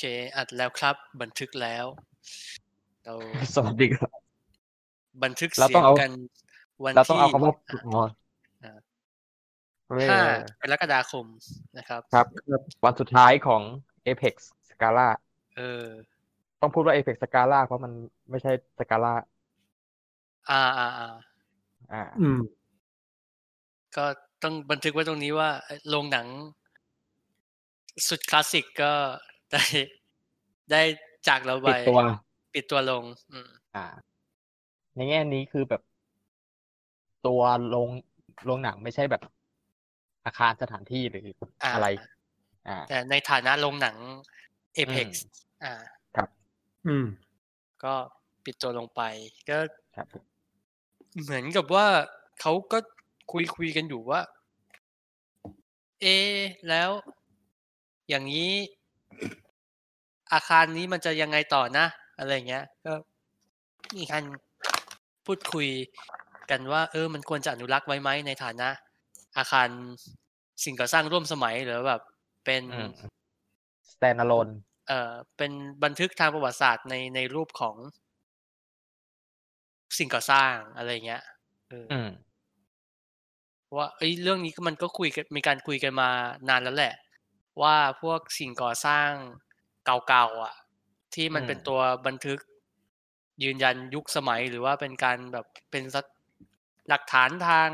เคอัดแล้วครับ บันทึกแล้ว เราสวัสดีครับ บันทึกเราเสีต้ยองงเอากันวันเราต้องที่เอาคำว่าอ๋ออ่าเว้ยห้ากรกฎาคมนะครับ ครับ วันสุดท้ายของ Apex Scala เออ ต้องพูดว่า Apex Scala เพราะมันไม่ใช่ Scala อ่าอ่าอ่าอ่า อืม ก็ต้องบันทึกไว้ตรงนี้ว่าโรงหนัง สุดคลาสสิกก็ ได้ได้จากเราไปปิดตัวปิดตัวลง อืมอ่า ในแง่นี้คือแบบ ตัวโรงโรงหนังไม่ใช่แบบ อาคารสถานที่หรืออ่าอะไร อ่า แต่ในฐานะโรงหนัง Apex อ่าอืม ก็ปิดตัวลงไปก็ครับเหมือนกับว่าเขาก็คุยคุยกันอยู่ว่า เอะแล้วอย่างนี้ อาคารนี้มันจะยังไงต่อนะ อะไรเงี้ย ก็มีการพูดคุยกันว่า เออ มันควรจะอนุรักษ์ไว้ไหมในฐานะ อาคารสิ่งก่อสร้างร่วมสมัยหรือแบบ เป็นอืม standalone เอ่อเป็นบันทึกทางประวัติศาสตร์ในในรูปของสิ่งก่อสร้างอะไรเงี้ยเออออืมเพราะว่าเอ้ยเรื่องนี้ก็มันก็คุยกันมีการคุยกันมานานแล้วแหละ ว่าพวกสิ่งก่อสร้างเก่าๆอะ ที่มันอืมเป็นตัวบันทึก ยืนยันยุคสมัยหรือว่าเป็นการแบบเป็นสักหลักฐานทาง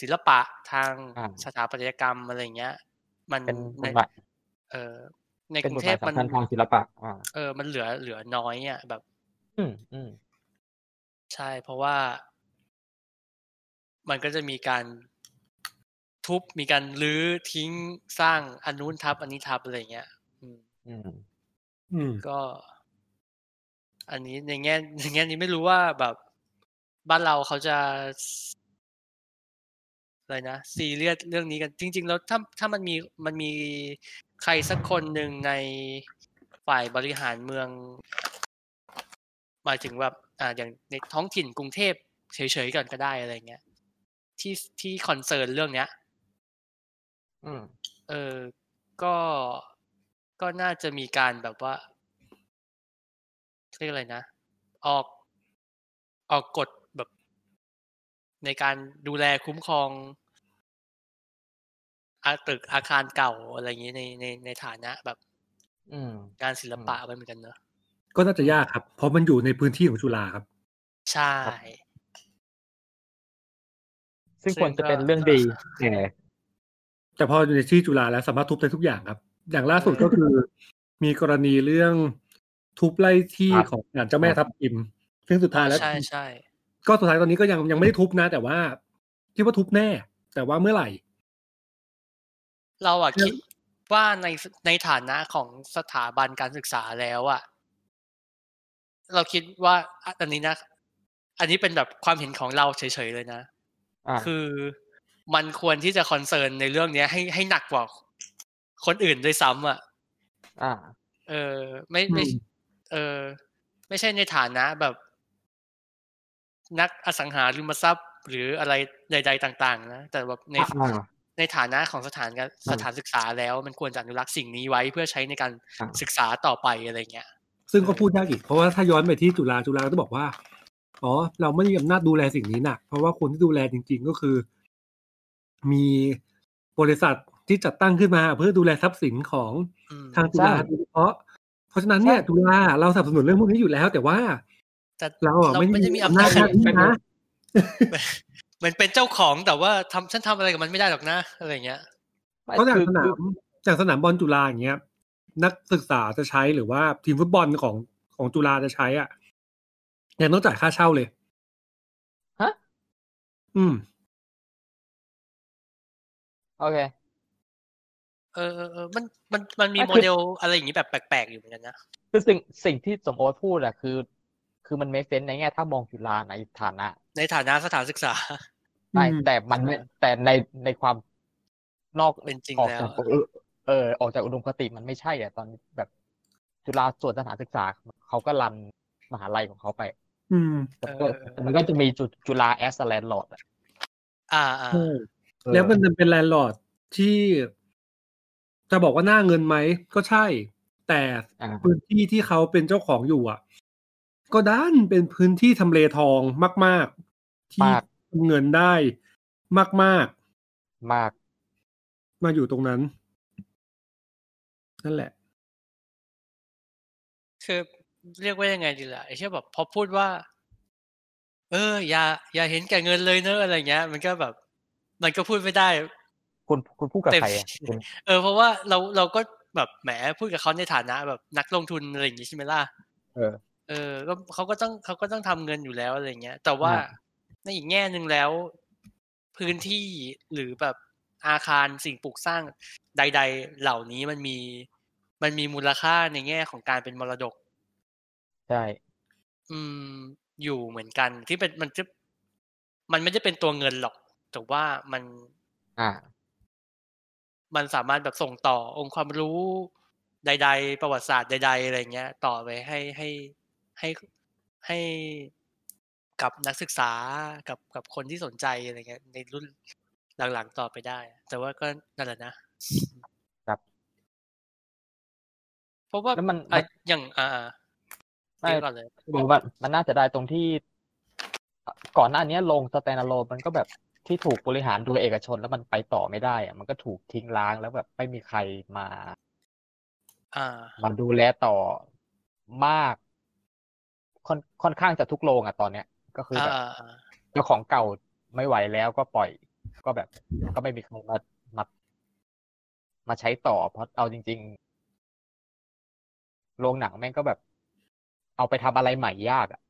ศิลปะทางอ่าสถาปัตยกรรมอะไรเงี้ย มันเป็นบในทบาทเออในเป็กนรุบงทเทบาพทมันสำคัญทางศิลปะอ่าเออ มันเหลือเหลือน้อยอะแบบ อืมอืมใช่เพราะว่า มันก็จะมีการ ทุบมีการรื้อทิ้งสร้างอันนู้นทับ อันนี้ทับอะไรเงี้ยอืมอืมอืมก็ อันนี้ในแง่ในแง่นี้ไม่รู้ว่าแบบบ้านเราเขาจะอะไรนะซีเรียสเรื่องนี้กันจริง ๆ แล้วถ้าถ้ามันมีมันมีใครสักคนหนึ่งในฝ่ายบริหารเมืองหมายถึงแบบอ่าอย่างในท้องถิ่นกรุงเทพเฉยๆก่อนก็ได้อะไรเงี้ยที่ที่คอนเซิร์นเรื่องเนี้ย อืม เออ ก็ ก็น่าจะมีการแบบว่าเรียกอะไรนะ ออก ออกกฎแบบ ในการดูแลคุ้มครองอาตึกอาคารเก่าอะไรอย่างนี้ในในในฐานะแบบอืมงานศิลปะไปเหมือนกันเนอะก็น่าจะยากครับ เพราะมันอยู่ในพื้นที่ของจุฬาครับ ใช่ ซึ่งควรจะเป็นเรื่องดีแต่ แต่พออยู่ในที่จุฬาแล้วสามารถทุบได้ทุกอย่างครับ อย่างล่าสุดก็คือมีกรณีเรื่องทุบไล่ที่ของศาลเจ้าแม่ทับทิม ซึ่งสุดท้ายแล้วใช่ใช่ก็สุดท้ายตอนนี้ก็ยังยังไม่ได้ทุบนะ แต่ว่าคิดว่าทุบแน่ แต่ว่าเมื่อไหร่ เราอะเรื่องคิดว่าในในฐานะของสถาบันการศึกษาแล้วอะเราคิดว่าอะอันนี้นะ อันนี้เป็นแบบความเห็นของเราเฉยๆเลยนะอ่าคือ มันควรที่จะคอนเซิร์นในเรื่องเนี้ย ให้ให้หนักกว่าคนอื่นด้วยซ้ำอะอ่า เออ ไม่ไม่อืมเออ ไม่ใช่ในฐานะแบบ นักอสังหาริมทรัพย์ หรืออะไรใด ๆ ต่าง ๆ นะแต่แบบในอ่าในฐานะของสถานการอืมสถานศึกษาแล้ว มันควรจะอนุรักษ์สิ่งนี้ไว้เพื่อใช้ในการอ่าศึกษาต่อไปอะไรเงี้ย ซึ่งก็พูดยากอีก เพราะว่าถ้าย้อนไปที่จุฬาจุฬาก็จะบอกว่าอ๋อ เราไม่มีอำนาจดูแลสิ่งนี้หนักเพราะว่าคนที่ดูแลจริง ๆ ก็คือ มีบริษัทที่จัดตั้งขึ้นมาเพื่อดูแลทรัพย์สินของอืมทางจุฬาใช่โดยเฉพาะเพราะฉะนั้นเนี่ยใช่จุฬาเราสนับสนุนเรื่องพวกนี้อยู่แล้ว แต่ว่าแต่เราอะเราไม่ไม่ได้ได้มีมีอำอำนานาจจหน้าที่นะเหมือนเป็นเจ้าของแต่ว่าทำฉันทำอะไรกับมันไม่ได้หรอกนะอะไรเงี้ยเพราะอย่างคือสนาคือมอย่างสนามบอลจุฬาอย่างเงี้ย นักศึกษาจะใช้หรือว่าทีมฟุตบอลของของจุฬาจะใช้อะยังต้องจ่ายค่าเช่าเลยฮะอืม โอเค เออเออเออมันมันมันมีไม่โมคือเดลอะไรอย่างนี้แบบแปลกๆอยู่เหมือนกันนะคือสิ่งสิ่งที่สมโอตพูดอะคือ คือมันไม่เฟ้นในแง่ถ้ามองจุฬาในฐานะ ในฐานะสถานศึกษาใช่อืมแต่มันไม่แต่ในในความนอกเป็นจริงออกแล้วจากเออเออออกจากอุดมคติมันไม่ใช่อะตอนแบบจุฬาส่วนสถานศึกษาเขาก็รันมหาลัยของเขาไป อืมแต่ก็แต่มันก็จะมีจุจุฬา as landlordอ่าอ่าใช่ แล้วมันเป็น landlord ที่จะบอกว่าหน้าเงินไหมก็ใช่ แต่อ่าพื้นที่ที่เขาเป็นเจ้าของอยู่อะ ก็ด้านเป็นพื้นที่ทำเลทองมาก ๆ ที่มากทำเงินได้มากมากๆมาอยู่ตรงนั้น นั่นแหละ คือเรียกว่ายังไงดีล่ะไอ้เช่นแบบพอพูดว่า เออ อย่า อย่าเห็นแก่เงินเลยเนอะอะไรเงี้ย มันก็แบบ มันก็พูดไม่ได้ คุณคุณพูดกับเต็มใครอะคุณเออเพราะว่าเราเราก็แบบแหมพูดกับเขาในฐานะแบบนักลงทุนอะไรอย่างงี้ใช่ไหมล่ะเออ เออก็เขาก็ต้องเขาก็ต้องทำเงินอยู่แล้วอะไรเงี้ย แต่ว่าอ่าในอีกแง่หนึ่งแล้ว พื้นที่หรือแบบอาคารสิ่งปลูกสร้างใด ๆ เหล่านี้มันมีมันมีมูลค่าในแง่ของการเป็นมรดก ใช่ อืม อยู่เหมือนกันที่เป็นมันจะมันไม่ได้เป็นตัวเงินหรอก แต่ว่ามันอ่ามันสามารถแบบส่งต่อองค์ความรู้ใด ๆ ประวัติศาสตร์ใด ๆ อะไรเงี้ย ต่อไปให้ให้ให้ให้กับนักศึกษากับกับคนที่สนใจอะไรเงี้ย ในรุ่นหลังๆต่อไปได้ แต่ว่าก็นั่นแหละนะครับเพราะว่าแล้วมันอะมันอย่างอ่าไม่เดี๋ยวก่อนเลยบอกว่ามันน่าจะได้ตรงที่ ก่อนหน้านี้ลงสแตน d ์ l o มันก็แบบ ที่ถูกบริหารโดยเอกชนแล้วมันไปต่อไม่ได้อะมันก็ถูกทิ้งร้างแล้วแบบไม่มีใครมาอ่ามาดูแลต่อมากค่อนค่อนข้างจะทุกโรงอะตอนเนี้ย ก็คืออ่าแบบอ่าอ่าเจ้าของเก่าไม่ไหวแล้วก็ปล่อย ก็แบบ ก็ไม่มีใครมามามาใช้ต่อเพราะเอาจริง ๆ โรงหนังแม่งก็แบบ เอาไปทำอะไรใหม่ยากอะ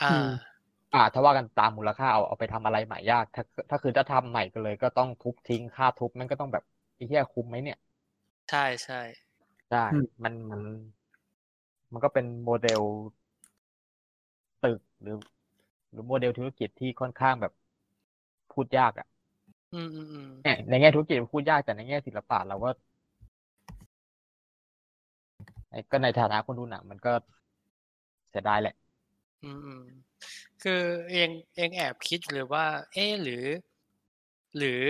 อ่า อืมอ่า ถ้าว่ากันตามมูลค่าเอาเอาไปทำอะไรใหม่ยาก ถ้า ถ้าคือถ้าทำใหม่ก็เลย ก็ต้องทุบทิ้งค่าทุบแม่งก็ต้องแบบไอ้เหี้ยคุ้มไหมเนี่ย ใช่ใช่ใช่อืมมันมัน มันก็เป็นโมเดลตึกหรือ หรือโมเดลธุรกิจที่ค่อนข้างแบบพูดยากอะ อืมอืมอืมเนี่ยในแง่ธุรกิจมันพูดยากแต่ในแง่ศิลปะเราก็ไอ้ก็ในฐานะคนดูหนังมันก็เสียดายแหละ อืมอืม คือเองเองแอบคิดหรือว่า เอ๊ะหรือ หรือ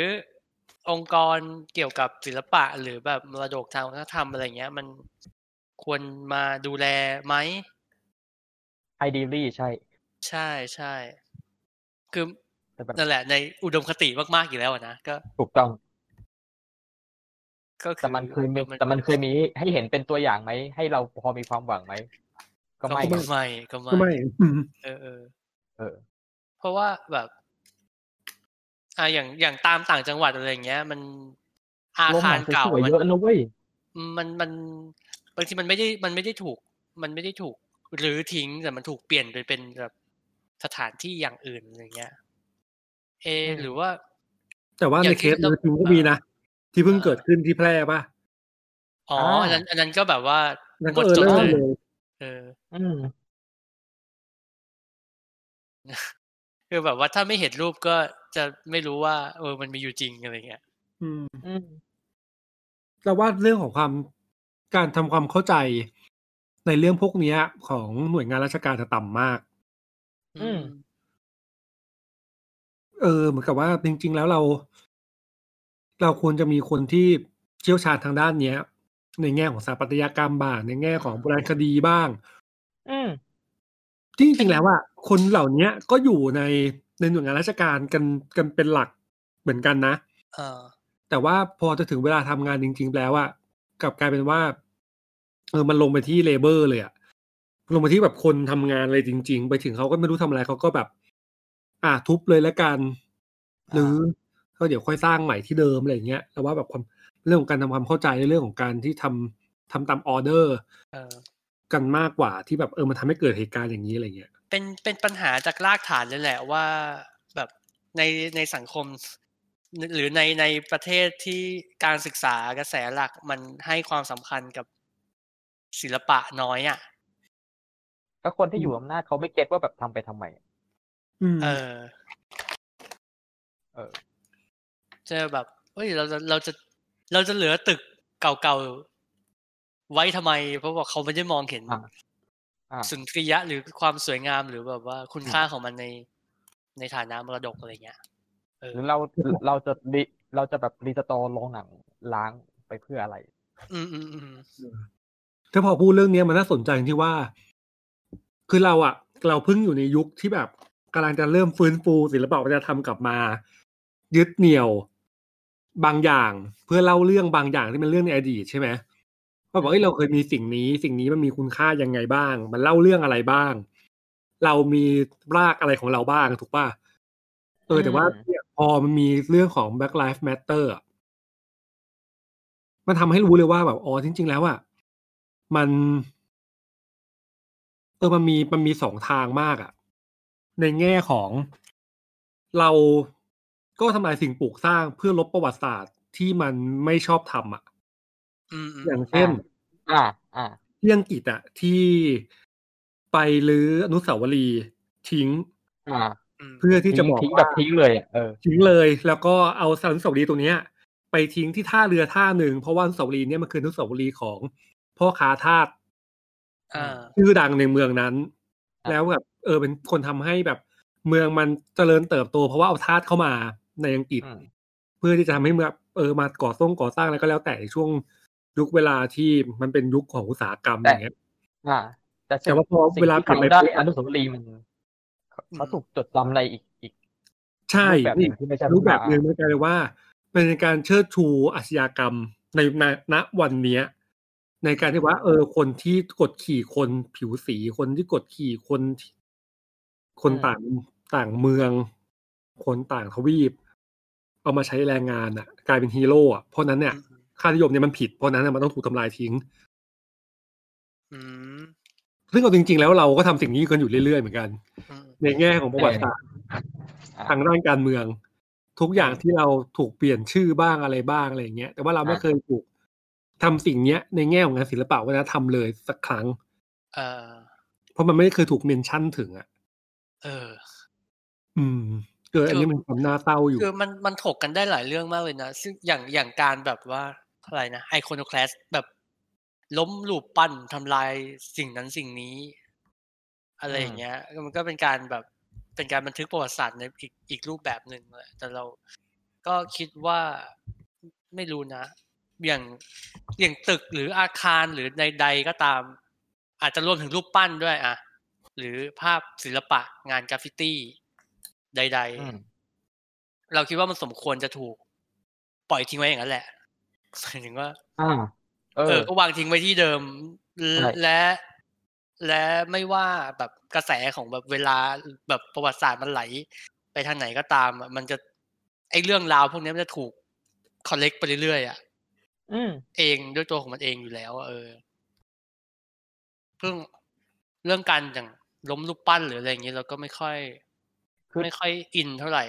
องค์กรเกี่ยวกับศิลปะหรือแบบมรดกทางวัฒนธรรมอะไรเงี้ย มันควรมาดูแลไหม ideally ใช่ ใช่ใช่คือแต่แบบนั่นแหละ ในอุดมคติมากๆอยู่แล้วอะนะก็ถูกต้อง ก็คือแต่มันเคยมีออแต่มันเคยมีให้เห็นเป็นตัวอย่างไหม ให้เราพอมีความหวังไหม ก็ก็ไม่ไม่ไม่ก็ก็ไม่ไม่อืมเออ เออเออ เพราะว่าแบบ อ่าอย่างอย่างตามต่างจังหวัดอะไรเงี้ย มันอาโรงคาหนัรงเก่าสวยๆมันเยอะนะเว้ยมันมันบางทีมันไม่ได้มันไม่ได้ถูก มันไม่ได้ถูกหรือทิ้งแต่มันถูกเปลี่ยนไปเป็นแบบสถานที่อย่างอื่นอะไรเงี้ย เออืมหรือว่า แต่ว่าอในย่างเคที่สเราจริงก็มีนะที่เพิ่งอ่าเกิดขึ้นที่แพร่ป่ะอ๋ออันนั้นอันนั้นก็แบบว่านั่นหมก็ดเออจดเริ่มเลยเลยเอออืม คือแบบว่าถ้าไม่เห็นรูปก็จะไม่รู้ว่า เออ มันมีอยู่จริงอะไรเงี้ย อืมอืมเราว่าเรื่องของความการทำความเข้าใจในเรื่องพวกเนี้ยของหน่วยงานราชการจะต่ำมาก อืม เออ เหมือนกับว่าจริง ๆ แล้วเรา เราควรจะมีคนที่เชี่ยวชาญทางด้านเนี้ย ในแง่ของสถาปัตยกรรมบ้างในแง่ของโบราณคดีบ้างอืมที่ จริงๆแล้วอะคนเหล่าเนี้ยก็อยู่ในในหน่วยงานราชการกันกันเป็นหลักเหมือนกันนะเออแต่ว่าพอจะถึงเวลาทำงานจริง ๆ แล้วอะกลับกลายเป็นว่าเออมันลงไปที่เลเบอร์เลยอะลงไปที่แบบคนทำงานเลยจริง ๆ ไปถึงเขาก็ไม่รู้ทำอะไรเขาก็แบบ อ่าทุบเลยแล้วกัน หรือก็เดี๋ยวค่อยสร้างใหม่ที่เดิมอะไรอย่างเงี้ยแต่ว่าแบบความเรื่องของการทำความเข้าใจเรื่องของการที่ทำทำตามออเดอร์เออ กันมากกว่าที่แบบเออมันทำให้เกิดเหตุการณ์อย่างนี้อะไรเงี้ย เป็นเป็นปัญหาจากรากฐานเลยแหละว่าแบบในในสังคม หรือในในประเทศที่การศึกษากระแสหลักมันให้ความสำคัญกับศิลปะน้อยอะก็คนที่อืมอยู่อำนาจเขาไม่เก็ตว่าแบบทำไปทำไมอืมเออ เออจะแบบเฮ้ยเราจะเราจะเราจะเหลือตึกเก่าๆ ไว้ทำไม เพราะว่าเขาไม่ได้มองเห็นอ่าอ่าสุนทรียะหรือความสวยงามหรือแบบว่าคุณค่าของมันในในฐานะมรดกอะไรเงี้ยเออหรือเราเราจะรีเราจะแบบรีสตอร์โรงหนังล้างไปเพื่ออะไร อืมอืมอืมถ้าพอพูดเรื่องเนี้ยมันน่าสนใจที่ว่า คือเราอะเราเพิ่งอยู่ในยุคที่แบบกำลังจะเริ่มฟื้นฟูศิลปะวัฒนธรรมกลับมา ยึดเหนี่ยวบางอย่างเพื่อเล่าเรื่องบางอย่างที่เป็นเรื่องในอดีตใช่ไหม ว่าบอกเอ้ยเราเคยมีสิ่งนี้ สิ่งนี้มันมีคุณค่ายังไงบ้าง มันเล่าเรื่องอะไรบ้าง เรามีรากอะไรของเราบ้างถูกป่ะเออแต่ว่าเนี่ยพอมันมีเรื่องของ Black Lives Matter อะมันทำให้รู้เลยว่าแบบอ๋อจริง ๆ แล้วอะมันเออมันมีมันมีสองทางมากอะ่ะ ในแง่ของเราก็ทำลายสิ่งปลูกสร้างเพื่อลบประวัติศาสตร์ที่มันไม่ชอบทำอะอืม อืมอย่างเช่น อ่า อ่าที่อังกฤษอะที่ไปรื้ออนุสาวรีย์ทิ้ง อ่าอืมเพื่อที่จะบอกทิ้งแบว่าบทิ้งเลยอะเออทิ้งเลย แล้วก็เอาอนุสาวรีย์ตรงเนี้ย ไปทิ้งที่ท่าเรือท่าหนึ่งเพราะว่าอนุสาวรีย์เนี่ยมันคืออนุสาวรีย์ของพ่อค้าทาสอ่าชื่อดังในเมืองนั้นครับแล้วแบบเออเป็นคนทำให้แบบเมืองมันเจริญเติบโต เพราะว่าเอาทาสเข้ามาในอังกฤษอืมเพื่อที่จะทำให้เมืองเออมาก่อสร้างก่อสร้างอะไรก็แล้วแต่ในช่วง ยุคเวลาที่มันเป็นยุคของอุตสาหกรรมอย่างเงี้ยอ่า แต่แต่ว่าพอสิ่งเวลาที่กลับไปทำได้ปุ๊บอนุสาวรีย์มันเขาเขาถูกจดจำในอีกอีก ใช่รูปแบบหนี่นึ่งที่ไม่ใช่รูปแบบหนึ่งอ่ามันกลายเป็นว่า เป็นการเชิดชูอาชญากรรมในณณวันเนี้ย ในการที่ว่า เออ คนที่กดขี่คนผิวสีคนที่กดขี่คนที่คนต่างต่างเมือง คนต่างทวีป เอามาใช้แรงงานอะ กลายเป็นฮีโร่อะเพราะฉะนั้นเนี่ยอืม ค่านิยมเนี่ยมันผิดเพราะฉะนั้นน่ะมันต้องถูกทำลายทิ้งอืมซึ่งเอาจริง ๆ แล้วเราก็ทำสิ่งนี้กันอยู่เรื่อย ๆ เหมือนกันอืมในแง่ของประวัติศาสตร์อ่าทางด้านการเมือง ทุกอย่างที่เราถูกเปลี่ยนชื่อบ้างอะไรบ้างอะไรอย่างเงี้ย แต่ว่าเราไม่อ่าเคยถูกทำสิ่งเนี้ย ในแง่ของงานศิลปะวัฒนธรรมเลยสักครั้ง เออเพราะมันไม่เคยถูกเมนชั่นถึงอะ เออ อืมเกิดอันนี้มันความน่าเศร้าอยู่คือมันมันถกกันได้หลายเรื่องมากเลยนะซึ่งอย่างอย่างการแบบว่า อะไรนะไอคอนคลาสแบบล้มรูปปั้นทำลายสิ่งนั้นสิ่งนี้ อะไรอย่างเงี้ย มันก็เป็นการแบบเป็นการบันทึกประวัติศาสตร์ในอีกอีกรูปแบบหนึ่งแหละแต่เราก็คิดว่าไม่รู้นะ อย่างอย่างตึกหรืออาคารหรือใดๆก็ตาม อาจจะรวมถึงรูปปั้นด้วยอะหรือภาพศิลปะงานกราฟฟิตี้ใดๆอืมเราคิดว่ามันสมควรจะถูกปล่อยทิ้งไว้อย่างนั้นแหละ หมายถึงว่าอ่าเอเอออ ก็วางทิ้งไว้ที่เดิมใช่และ และไม่ว่าแบบกระแสของแบบเวลาแบบประวัติศาสตร์มันไหล ไปทางไหนก็ตามอะมันจะไอเรื่องราวพวกนี้มันจะถูกคอลเลกไปเรื่อยๆอะอืมเองด้วยตัวของมันเองอยู่แล้วอะเออ เพิ่งเรื่องการอย่างล้มรูปปั้นหรืออะไรอย่างเงี้ยเราก็ไม่ค่อยคือไม่ค่อยอินเท่าไหร่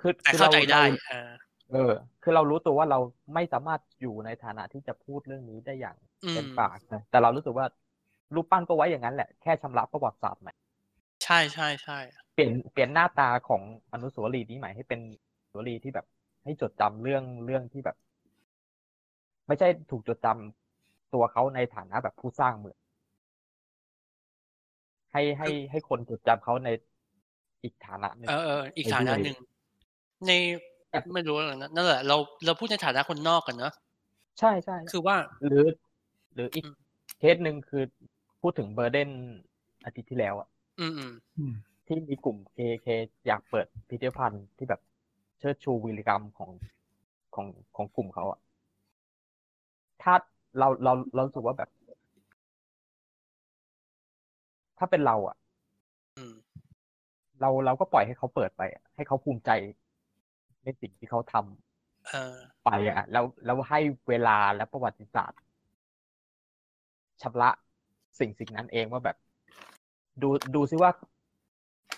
คือแต่คือเข้าเราใจได้ เราเออเออ คือเรารู้ตัวว่าเราไม่สามารถอยู่ในฐานะที่จะพูดเรื่องนี้ได้อย่างอืเต็มมปากนะแต่เรารู้สึกว่ารูปปั้นก็ไว้อย่างนั้นแหละแค่ชำระประวัติศาสตร์ใหม่ใช่ใช่ใช่เปลี่ยนเปลี่ยนหน้าตาของอนุสาวรีย์นี้ใหม่ให้เป็นอนุสาวรีย์ที่แบบ ให้จดจำเรื่องเรื่องที่แบบ ไม่ใช่ถูกจดจำตัวเขาในฐานะแบบผู้สร้างเมืองให้ให้ให้คนจดจำเขาในอีกฐานะหนึ่งเออเอออีกไปฐานะด้วยหนึ่งใน ไม่รู้อะไรนะนั่นแหละเราเราพูดในฐานะคนนอกกันเนอะใช่ใช่คือว่า หรือ หรืออีกอืมเคสหนึ่งคือพูดถึงเบอร์เดนอาทิตย์ที่แล้วอะอืมอืมอืมที่มีกลุ่มเคเคอยากเปิดพิพิธภัณฑ์ที่แบบเชิดชูวีรกรรมของของของกลุ่มเขาอะถ้าเราเราเรารู้สึกว่าแบบ ถ้าเป็นเราอะอืมเราเราก็ปล่อยให้เขาเปิดไปอะให้เขาภูมิใจ ในสิ่งที่เขาทำเออไปอะแล้วแล้วให้เวลาและประวัติศาสตร์ชำระสิ่งสิ่งนั้นเองว่าแบบ ดูดูซิว่า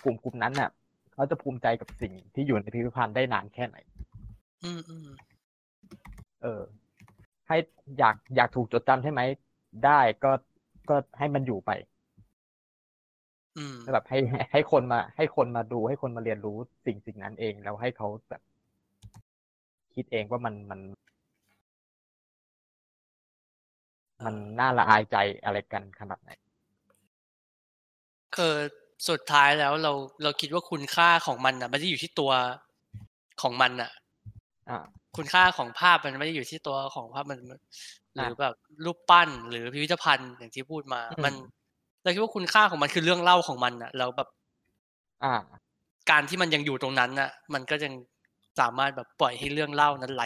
กลุ่มกลุ่มนั้นน่ะเขาจะภูมิใจกับสิ่งที่อยู่ในพิพิธภัณฑ์ได้นานแค่ไหนอืมอืมเออ ให้อยากอยากถูกจดจำใช่ไหมได้ก็ก็ให้มันอยู่ไปอืมแบบให้ให้ให้คนมา ให้คนมาดูให้คนมาเรียนรู้สิ่งสิ่งนั้นเอง แล้วให้เขาแบบ คิดเองว่ามันมัน มันน่าละอายใจอะไรกันขนาดไหนคือสุดท้ายแล้วเราเราคิดว่าคุณค่าของมันอะไม่ได้อยู่ที่ตัวของมันอะอ่าคุณค่าของภาพมันไม่ได้อยู่ที่ตัวของภาพมัน หรือแบบรูปปั้นหรือพิพิธภัณฑ์อย่างที่พูดมาอืมมันเราคิดว่าคุณค่าของมันคือเรื่องเล่าของมันอะแล้วแบบ อ่า การที่มันยังอยู่ตรงนั้นน่ะ มันก็ยัง สามารถแบบปล่อยให้เรื่องเล่านั้นไหล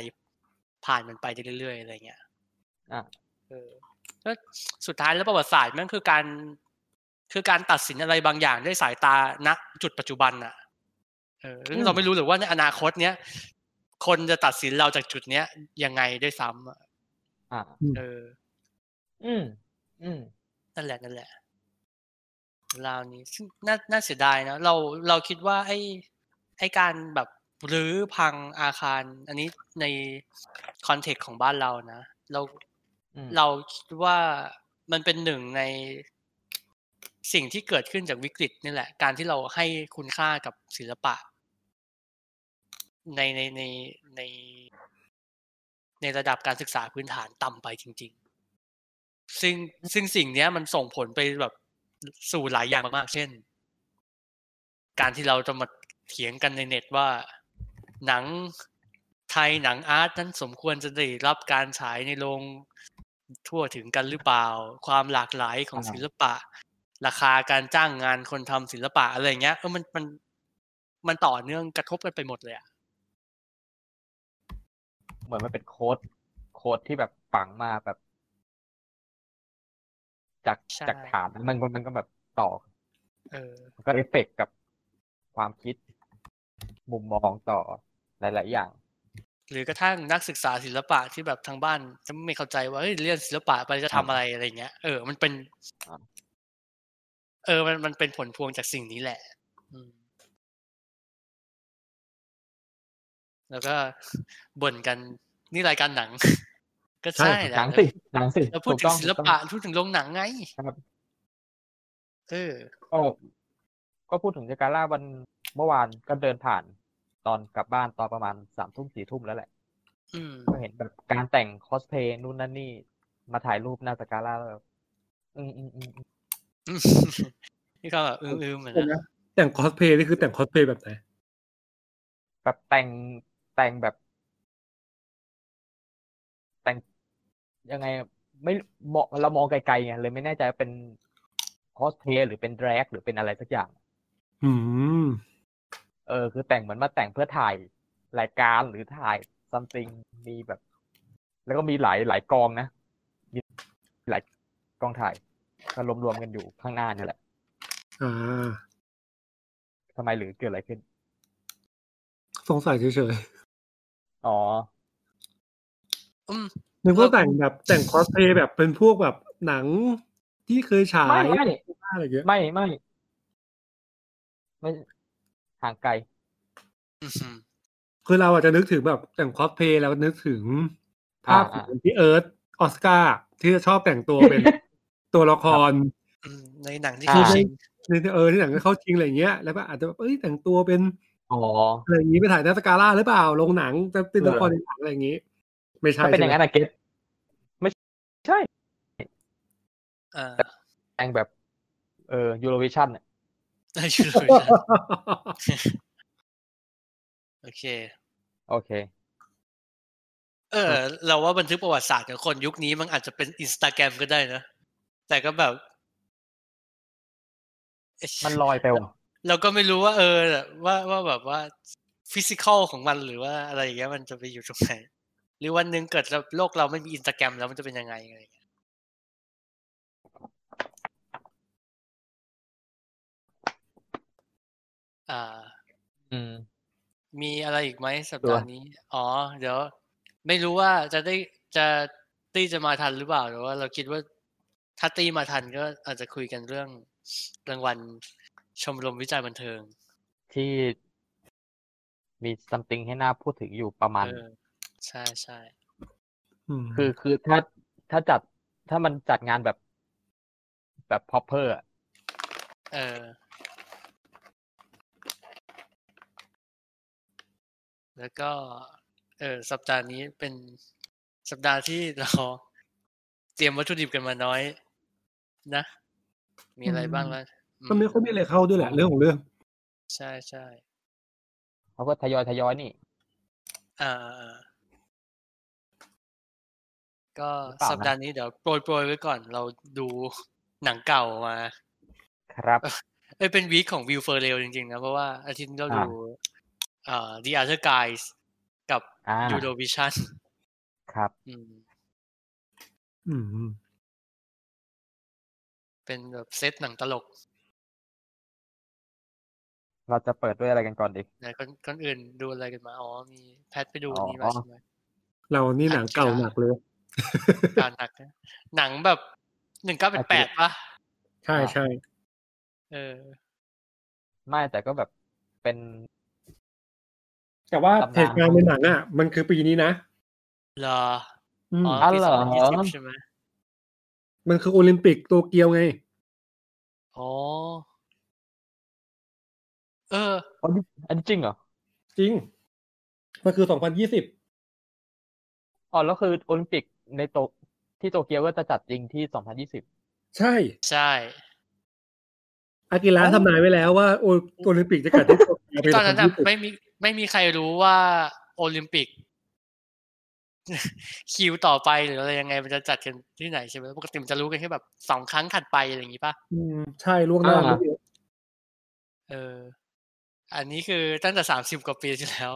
ผ่านมันไปได้เรื่อยๆอะไรเงี้ยอ่าเออแล้วสุดท้ายแล้วประวัติศาสตร์มันคือการ คือการตัดสินอะไรบางอย่างด้วยสายตาณจุดปัจจุบันน่ะเออซึ่งเราไม่รู้หรือว่าในอนาคตเนี้ยคนจะตัดสินเราจากจุดเนี้ยยังไงด้วยซ้ำอะอ่าเออ อืม อืมนั่นแหละนั่นแหละราวนี้ซึ่งน่าน่าเสียดายนะเราเราคิดว่า ไอ้ไอ้การแบบ รื้อพังอาคาร อันนี้ในคอนเทกต์ของบ้านเรานะ เราอืมเราคิดว่ามันเป็นหนึ่งในสิ่งที่เกิดขึ้นจากวิกฤตนี่แหละ การที่เราให้คุณค่ากับศิลปะ ในในในใน ในระดับการศึกษาพื้นฐานต่ำไปจริง ๆ ซึ่งซึ่งสิ่งเนี้ยมันส่งผลไปแบบสู่หลายอย่างมากๆเช่น การที่เราจะมาเถียงกันในเน็ตว่า หนังไทยหนังอาร์ตนั้นสมควรจะได้รับการฉายในโรงทั่วถึงกันหรือเปล่า ความหลากหลายของอ่าศิลปะ ราคาการจ้างงานคนทำศิลปะอะไรเงี้ยเออมันมันมันต่อเนื่องกระทบกันไปหมดเลยอะเหมือนมันเป็นโค้ดโค้ดที่แบบฝังมาแบบ จากใช่จากฐานมันมันมันก็แบบต่อ เออมันก็เอฟเฟกต์กับความคิด มุมมองต่อหลาย ๆ อย่าง หรือกระทั่งนักศึกษาศิลปะที่แบบทางบ้านจะไม่เข้าใจว่าเฮ้ยเรียนศิลปะไปจะทำอะไรอะไรเงี้ยเออมันเป็นอ่าเออมันมันเป็นผลพวงจากสิ่งนี้แหละอืมแล้วก็บ่นกันนี่รายการหนัง ก็ใช่ใช่แหละหนังสิหนังสิเราพูดถูกถึต้งองศิลปะพูดถึงโรงหนังไงครับเออก็ก็พูดถึงสกาล่าวัน เมื่อวานก็เดินผ่านตอนกลับบ้านตอนประมาณสามทุ่มสี่ทุ่มแล้วแหละอืมก็เห็นแบบการแต่งคอสเพลย์นู่นนั่นนี่ มาถ่ายรูปหน้าสกาล่าแล้วแบบอืมอืมอืมอืมอืมนี่ก็แบบอืมๆเหมือนเดียวกันนะแต่งคอสเพลย์นี่คือแต่งคอสเพลย์แบบไหนแบบแต่งแต่งแบบ แต่งยังไงอะไม่มองเรามองไกลๆไงเลยไม่แน่ใจว่าเป็นคอสเพลย์หรือเป็นแดรกหรือเป็นอะไรสักอย่าง อืม เออคือแต่งเหมือนมาแต่งเพื่อถ่ายรายการหรือถ่ายซัมติงมีแบบ แล้วก็มีหลายหลายกองนะมีหลายกองถ่ายก็รวมๆกันอยู่ข้างหน้านี่แหละอ่าทำไมหรือเกิดอะไรขึ้น สงสัยเฉยอ๋ออืมๆนึกว่าแต่งแบบแต่งคอสเพลย์แบบเป็นพวกแบบหนังที่เคยฉายไม่ไม่อะไรอย่างเงี้ยไม่ไม่ไม่ ห่างไกลอืมคือเราอาจจะนึกถึงแบบแต่งคอสเพลย์แล้วนึกถึงภาพอ่าของพี่เอิร์ธออสการ์ที่ชอบแต่งตัวเป็นตัวละครอืมในหนังที่อ่าเข้าชิงในเออที่หนังเข้าชิงอะไรอย่างเงี้ย แล้วก็อาจจะแบบเอ้ยแต่งตัวเป็นอ๋ออะไรอย่างงี้ไปถ่ายหน้าสกาล่าหรือเปล่าลงหนังจะเป็นเออละครในหนังอะไรอย่างงี้ ไม่ใช่ถ้าเป็นอย่างนั้นใช่ไหมอะ get ไม่ใช่อ่าแต่งแบบ เออยูโรวิชั่นได้ช่ว ยเลยนะโอเค โอเค เออ เราว่าบันทึกประวัติศาสตร์ของคนยุคนี้มันอาจจะเป็นอินสตาแกรมก็ได้นะ แต่ก็แบบเอ๊ะมันลอยไปว่ะเราก็ไม่รู้ว่า เออว่าว่าแบบว่า physical ของมันหรือว่าอะไรอย่างเงี้ยมันจะไปอยู่ตรงไหน หรือวันหนึ่งเกิดโลกเราไม่มีอินสตาแกรมแล้วมันจะเป็นยังไงอะไรอย่างเงี้ย อ่า อืม มีอะไรอีกไหมสัปตัวดาห์นี้ อ๋อ เดี๋ยว ไม่รู้ว่าจะได้จะตี้จะมาทันหรือเปล่าแต่ว่าเราคิดว่าถ้าตี้มาทันก็อาจจะคุยกันเรื่องรางวัลชมรมวิจัยบันเทิง ที่มี something ให้น่าพูดถึงอยู่ประมาณเออใช่ใช่มคือคือถ้าถ้าจัดถ้ามันจัดงานแบบแบบ proper อะเออ แล้วก็เออสัปดาห์นี้เป็นสัปดาห์ที่เราเตรียมวัตถุดิบกันมาน้อย นะ มีอะไรบ้างล่ะอืก็ไม่ค่อยมีอะไรเข้าด้วยแหละเรื่องของเรื่อง ใช่ใช่เขาก็ทยอยทยอยนี่อ่าอ่าอ่าก็หรือเปล่านะสัปดาห์นี้เดี๋ยวโปรยโปรยไว้ก่อน เราดูหนังเก่ามา ครับ เอ้ยเป็นวีคของวิวเฟอร์เรลจริงๆนะ เพราะว่าอาทิตย์นี้เราอ่าดู เอ่อ The Other Guys กับอ่า Eurovision ครับ อืมอืม เป็นแบบเซตหนังตลก เราจะเปิดด้วยอะไรกันก่อนดีนะคนคนอื่นดูอะไรกันมา อ๋อ มีแพทไปดูอ๋อนี้มาใช่ไหมเรานี่หนังเก่าหนักเลยการหนักนะหนังแบบหนึ่งเก้าเป็นแปดปะใช่ใช่เออ ไม่แต่ก็แบบเป็น แต่ว่าตำนานเหตุการณ์ในหนังอะ มันคือปีนี้นะเหรออืมอ๋ออ๋อปีเหรสอองพันยี่สิบใช่ไหมมันคือโอลิมปิกโตเกียวไง อ๋อ เออ อันนี้อันนี้จริงเหรอ จริง มันคือสองพันยี่สิบอ๋อ แล้วคือโอลิมปิกในโตที่โตเกียวก็จะจัดจริงที่2020ใช่ ใช่ อากิระอ๋อทำนายไว้แล้วว่าโอโอลิมปิกจะเกิดที่โตเกียวปีตอนนั้นอะ2020ไม่มีไม่มีใครรู้ว่าโอลิมปิก คิวต่อไปหรืออะไรยังไงมันจะจัดกันที่ไหนใช่ไหมปกติมันจะรู้กันแค่แบบสองครั้งถัดไปอะไรอย่างงี้ป่ะอืมใช่ล่วงหน้าอ่าไม่เยอะเออ อันนี้คือตั้งแต่สามสิบกว่าปีที่แล้ว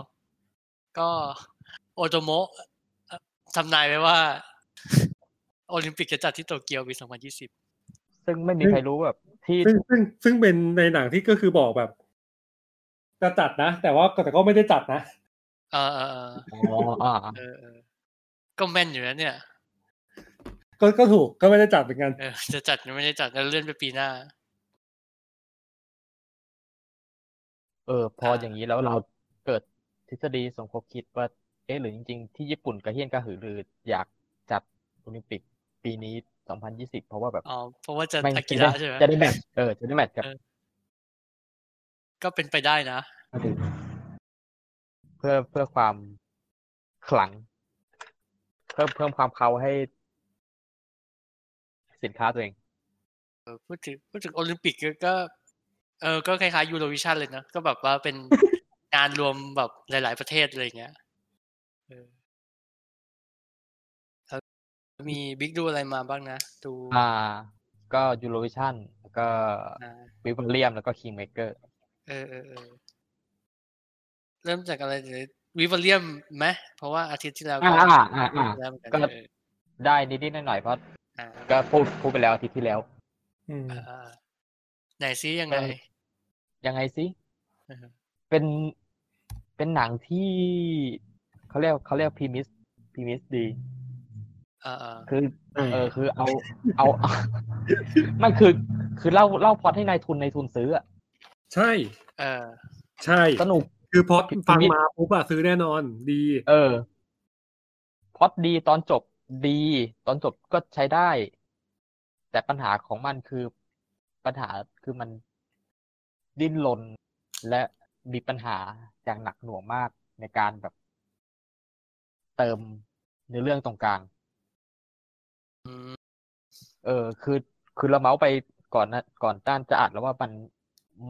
ก็โอโตโมะเอ่อทำนายไว้ว่า โอลิมปิกจะจัดที่โตเกียวปีสองพันยี่สิบซึ่งไม่มีใครรู้แบบ ที่ซึ่งซึ่งซึ่งเป็นในหนังที่ก็คือบอกแบบ จะจัดนะ แต่ว่าแต่ก็ไม่ได้จัดนะเออเออเอออ๋ออ่าเออเออก็แม่นอยู่นะเนี่ย ก็ก็ถูกก็ไม่ได้จัดเหมือนกันเออจะจัดหรือไม่ได้จัดแล้วเลื่อนไปปีหน้า เออ พออ่าอย่างนี้แล้วเราเกิดทฤษฎีสมคบคิดว่าเอ๊ะหรือจริง ๆ ที่ญี่ปุ่นกระเฮี้ยนกระหือรืออยากจัดโอลิมปิกปีนี้ 2020เพราะว่าแบบอ๋อเพราะว่าจะแม่งอากิจะได้ระใช่ไหมจะได้แมทช์เออจะได้แมทช์กับเออก็เป็นไปได้นะเพื่อเพื่อความขลัง เพิ่มเพิ่มความเขาให้ สินค้าตัวเองเออพูดถึงพูดถึงโอลิมปิกก็ก็เออก็คล้ายๆยูโรวิชันเลยนะ ก็แบบว่าเป็นงานรวมแบบหลาย ๆ ประเทศอะไรอย่างเงี้ย มีบิ๊กดูอะไรมาบ้างนะดูอ่า ก็ยูโรวิชั่นแล้วก็อ่า Vivarium แล้วก็ Kingmakerเออเออเออเริ่มจากอะไรเดี๋ยว Vivarium ไหมเพราะว่าอาทิตย์ที่แล้วก็อ่าอ่าอ่าอ่าแล้วเหมือนกันก็เออได้นิดๆหน่อยๆเพราะอ่าก็พูดพูดไปแล้วอาทิตย์ที่แล้วอืมอ่าอ่าไหนซิยังไงเออยังไงสิเออเป็นเป็นหนังที่เขาเรียกเขาเรียก premise premise ดีอ่าอ่า คือเออเออคือเอา เอาไม่คือ คือเล่าเล่าพล็อตให้นายทุนนายทุนซื้ออะใช่ เออ ใช่สนุกคือพอพี่ฟัง pitch มาปุ๊บอะซื้อแน่นอน ดี เออพล็อตดีตอนจบดี ตอนจบก็ใช้ได้ แต่ปัญหาของมันคือปัญหาคือมันดิ้นรนและมีปัญหาอย่างหนักหน่วงมากในการแบบ เติมเนื้อเรื่องตรงกลาง อืมเออ คือคือเราเมาส์ไปก่อนนะก่อนต้านจะอัดแล้วว่ามัน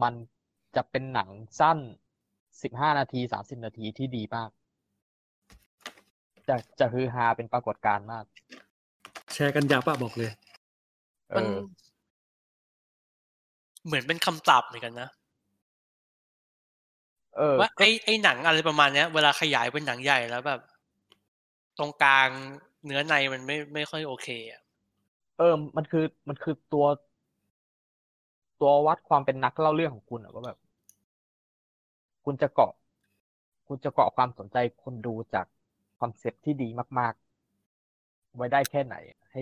มันจะเป็นหนังสั้นสิบห้านาทีสามสิบนาทีที่ดีมาก จะจะฮือฮาเป็นปรากฏการณ์มาก แชร์กันยับอะบอกเลย เอมันอ เหมือนเป็นคำตอบเหมือนกันนะ เออ ว่าไอ้ไอ้หนังอะไรประมาณเนี้ย เวลาขยายเป็นหนังใหญ่แล้วแบบ ตรงกลาง เนื้อในมันไม่ไม่ค่อยโอเคอะเออ มันคือมันคือตัว ตัววัดความเป็นนักเล่าเรื่องของคุณอะว่าแบบ คุณจะเกาะ คุณจะเกาะความสนใจคนดูจากคอนเซ็ปที่ดีมาก ๆ ไว้ได้แค่ไหน ให้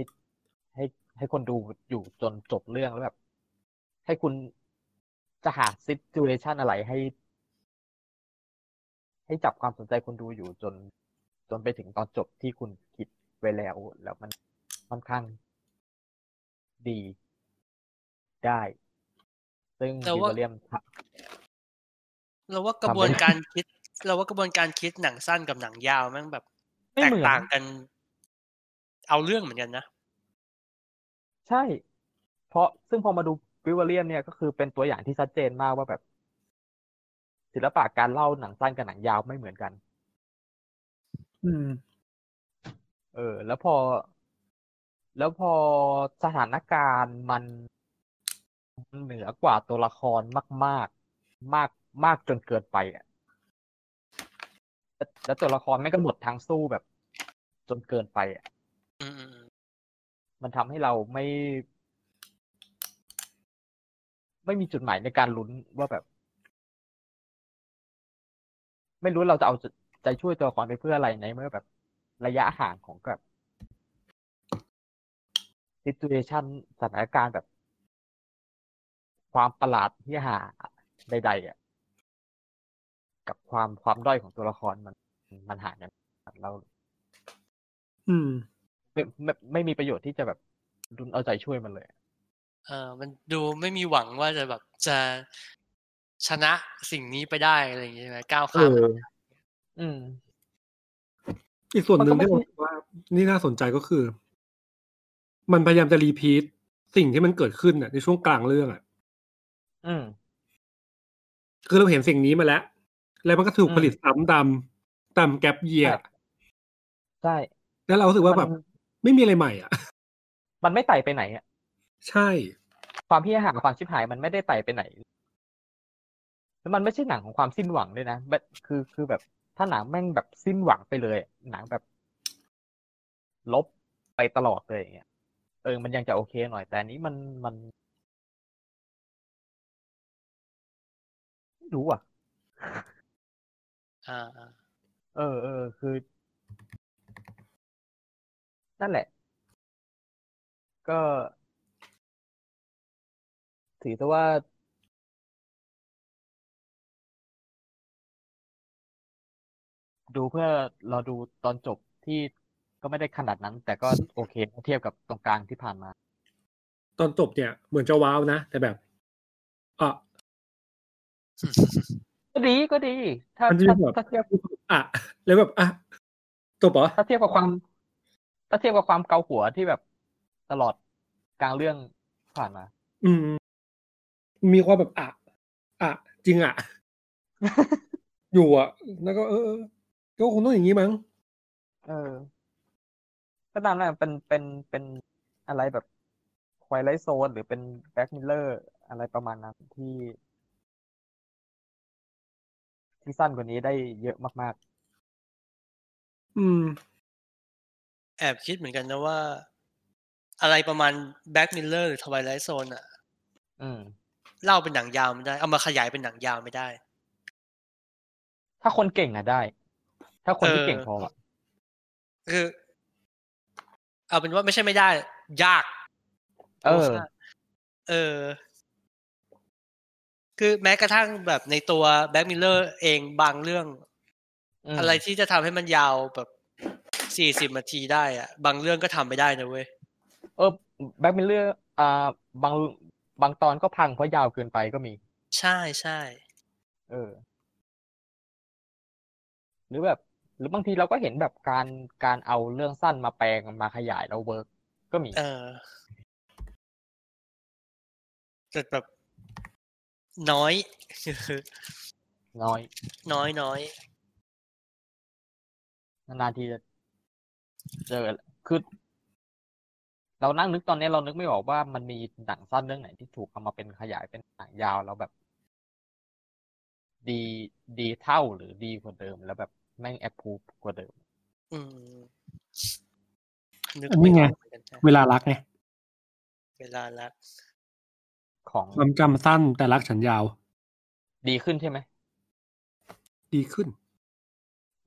ให้ให้คนดูอยู่จนจบเรื่องแล้วแบบ ให้คุณจะหาซิจูเอชันอะไรให้ ให้จับความสนใจคนดูอยู่จน จนไปถึงตอนจบที่คุณคิด ไว้แล้ว แล้วมันค่อนข้างดีได้ ซึ่งแต่วิว่าลเลียมทเราว่ากระบวนการคิด เราว่ากระบวนการคิดหนังสั้นกับหนังยาวแม่งแบบำไม่แตเหกมือนต่างกัน เอาเรื่องเหมือนกันนะ ใช่ เพราะซึ่งพอมาดูวิลเลียมเนี่ยก็คือเป็นตัวอย่างที่ชัดเจนมากว่าแบบ ศิลปะการเล่าหนังสั้นกับหนังยาวไม่เหมือนกัน อืม เออ แล้วพอ แล้วพอสถานการณ์มันเหนือกว่าตัวละครมาก ๆ มากมากจนเกินไปอะแล้วตัวละครไม่ก็หมดทางสู้แบบ จนเกินไปอะมันทำให้เราไม่ ไม่มีจุดหมายในการลุ้นว่าแบบ ไม่รู้เราจะเอาใจช่วยตัวละครไปเพื่ออะไรในเมื่อแบบ ระยะห่างของแบบซิตูเอชันสถานการณ์แบบ ความประหลาดที่หาใดๆอะ กับความความด้อยของตัวละครมัน มันห่างกันเราอืมไม่ไม่ไม่มีประโยชน์ที่จะแบบดุนเอาใจช่วยมันเลย เออมันดูไม่มีหวังว่าจะแบบจะชนะสิ่งนี้ไปได้อะไรอย่างเงี้ยใช่ไหมก้าวข้ามเอออืม อีกส่วนหนึ่งมันก็ที่ไม่เราคิดว่า นี่น่าสนใจก็คือ มันพยายามจะรีพีทสิ่งที่มันเกิดขึ้นน่ะ ในช่วงกลางเรื่องอะอืมคือเราเห็นสิ่งนี้มาแล้ว แล้วมันก็ถูกอืมผลิตซ้ำตามตามแกลบเยียใช่ใช่แล้วเรารู้สึกว่าแบบมันไม่มีอะไรใหม่ อะ มันไม่ไต่ไปไหนอะ ใช่ ความพี่หางความชิบหายมันไม่ได้ไต่ไปไหนแล้วมันไม่ใช่หนังของความสิ้นหวังด้วยนะแบบคือคือแบบ ถ้าหนังแม่งแบบสิ้นหวังไปเลย หนังแบบ ลบไปตลอดเลยอย่างเงี้ยเออมันยังจะโอเคหน่อย แต่อันนี้มันมันไม่รู้อะอ่าอ่าเออเออคือ นั่นแหละ ก็ถือซะว่า ดูเพื่อเราดูตอนจบที่ก็ไม่ได้ขนาดนั้น แต่ก็โอเคเทียบกับตรงกลางที่ผ่านมา ตอนจบเนี่ยเหมือนจะว้าวนะ แต่แบบอะก็ดีก็ดี ถ้ามันจะถ้าแบบถ้าเทียบอะแล้วแบบอะจบเหรอถ้าเทียบกับความ ถ้าเทียบกับความเกาหัวที่แบบตลอดกลางเรื่องผ่านมา อืม มีความแบบอะอะจริงอะ อยู่อะ แล้วก็เออเออ ก็คงต้องอย่างนี้มั้ง เออ ก็ตามนั้นเป็นเป็นเป็นอะไรแบบ Twilight Zone หรือเป็น Black Mirror อะไรประมาณนั้นที่ ที่สั้นกว่านี้ได้เยอะมากอืม แอบคิดเหมือนกันนะว่า อะไรประมาณ Black Mirror หรือ Twilight Zone อะๆอืมเล่าเป็นหนังยาวไม่ได้ เอามาขยายเป็นหนังยาวไม่ได้ ถ้าคนเก่งอะได้ ถ้าคนที่เออเก่งพออะคือ เอาเป็นว่าไม่ใช่ไม่ได้ ยาก เออ เออ คือแม้กระทั่งแบบในตัว Black Mirror เองบางเรื่องอืมอะไรที่จะทำให้มันยาวแบบสี่สิบนาทีได้อะบางเรื่องก็ทำไม่ได้นะเว้ย เออ Black Mirror อ่าบางบางตอนก็พังเพราะยาวเกินไปก็มี ใช่ใช่ เออ หรือแบบ หรือบางทีเราก็เห็นแบบการการเอาเรื่องสั้นมาแปลงมาขยายแล้วเวิร์กก็มี เออแต่แบบน้อย น้อย น้อยน้อยนานๆทีจะเจอคือเรานั่งนึกตอนนี้เรานึกไม่ออกว่ามันมีหนังสั้นเรื่องไหนที่ถูกเอามาเป็นขยายเป็นหนังยาวแล้วแบบ ดีดีเท่าหรือดีกว่าเดิมแล้วแบบ แม่งแอปพูกว่าเดิม อืมนึกอันนี้ไงม่ออกเหมือนกันนะเวลารักไง เวลารัก ของความจำสั้นแต่รักฉันยาว ดีขึ้นใช่ไหม ดีขึ้น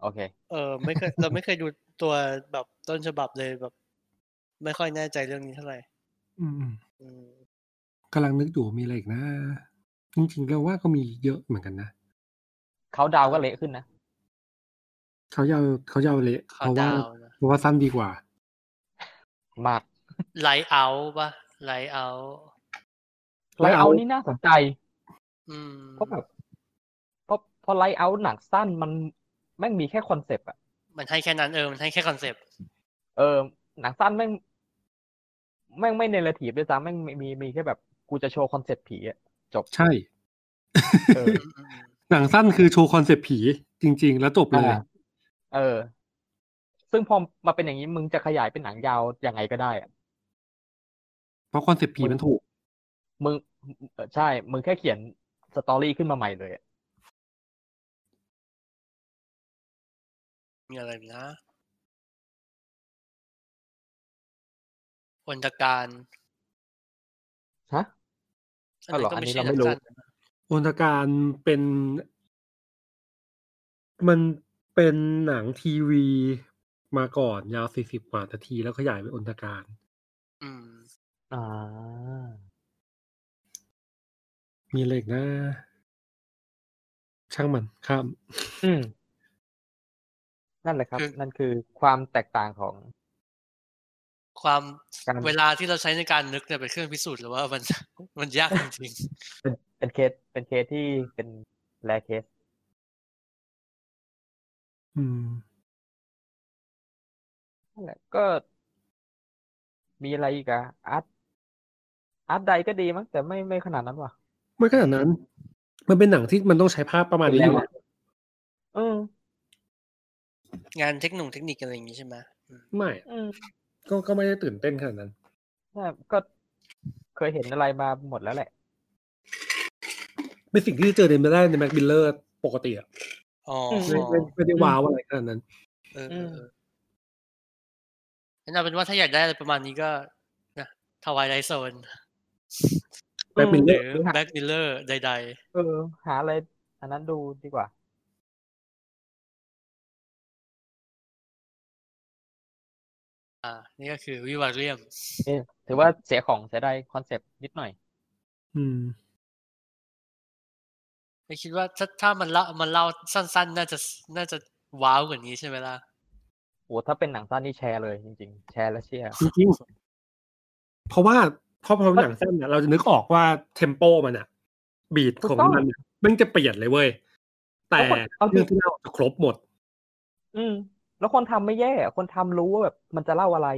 โอเค เออ ไม่เคยเราไม่เคยดูตัวแบบต้นฉบับเลยแบบ ไม่ค่อยแน่ใจเรื่องนี้เท่าไหร่ อืมอืมกำลังนึกอยู่มีอะไรอีกนะ จริงๆแล้วว่าก็มีเยอะเหมือนกันนะเขาดาวก็เละขึ้นนะ เขายาวเขายาวเละเขาเพราะว่าดาวนะเพราะว่าสั้นดีกว่า มากไลท์เอาปะไลท์เอาไลท์เอา Light Out นี่น่าสนใจ อืมเพราะแบบเพราะพอไลท์เอาหนังสั้นมันแม่งมีแค่คอนเซปต์อะมันให้แค่นั้นเออมันให้แค่คอนเซปต์เออ หนังสั้นแม่งแม่งไม่ narrative ด้วยซ้ำแม่งมีมีมีแค่แบบกูจะโชว์คอนเซปต์ผีอะจบใช่ เออ หนังสั้นคือโชว์คอนเซปต์ผีจริง ๆ แล้วจบเลยอ่า เออ ซึ่งพอมาเป็นอย่างนี้มึงจะขยายเป็นหนังยาวยังไงก็ได้อะเพราะคอนเซปต์ผีมันถูก มึงเออใช่ มึงแค่เขียน story ขึ้นมาใหม่เลยอะมีอะไรอีกนะอนตการฮะอ้าวเหรอก็อันนี้ใช่เราไม่รู้นักการนะอนตการเป็น มัน เป็นหนังทีวีมาก่อนยาวสี่สิบกว่านาทีแล้วขยายเป็นอนตการ อืมอ่า มีอะไรอีกนะ ช่างมันข้ามอืมนั่นแหละครับคือนั่นคือความแตกต่างของ ความการเวลาที่เราใช้ในการนึกเนี่ยเป็นเครื่องพิสูจน์หรือว่ามันมันยากจริงเป็นเป็นเคสเป็นเคสที่เป็น rare case อืม นั่นแหละก็มีอะไรอีกอะอาร์ตอาร์ตใดก็ดีมั้งแต่ไม่ไม่ขนาดนั้นว่ะไม่ขนาดนั้น มันเป็นหนังที่มันต้องใช้ภาพประมาณนี้อยู่เป็นแล้วอะเออๆงานเทคโนโลยีเทคนิคอะไรอย่างนี้ใช่ไหมอืมไม่ อืมก็ก็ไม่ได้ตื่นเต้นขนาดนั้น ใช่ก็เคยเห็นอะไรมาหมดแล้วแหละ เป็นสิ่งที่เจอในไม่ได้ใน Black Mirror ปกติอะ อ๋อไม่ไม่ไม่ได้ว้าวอะไรขนาดนั้นเออเออเอองั้นเอาเป็นว่าถ้าอยากได้อะไรประมาณนี้ก็นะ Twilight Zone Black Mirror หรือหา Black Mirror ใดเออ หาอะไรอันนั้นดูดีกว่าๆอ่า นี่ก็คือ Vivarium เอ๊ะถือว่าเสียของเสียดายคอนเซปต์นิดหน่อย อืม ไม่คิดว่าถ้าถ้ามันเล่ามันเล่าสั้น ๆ น่าจะน่าจะว้าวกว่านี้ใช่ไหมล่ะโอ้ถ้าเป็นหนังสั้นนี่แชร์เลยจริง ๆ แชร์และเชียร์จริงๆเพราะว่าพอพอเป็นหนังสั้นเนี่ยเราจะนึกออกว่าเทมโปมันอะบีทของมันอะมันจะเปลี่ยนเลยเว้ย แต่เรื่องที่เล่าจะครบหมด อืม แล้วคนทำไม่แย่ คนทำรู้ว่าแบบมันจะเล่าอะไร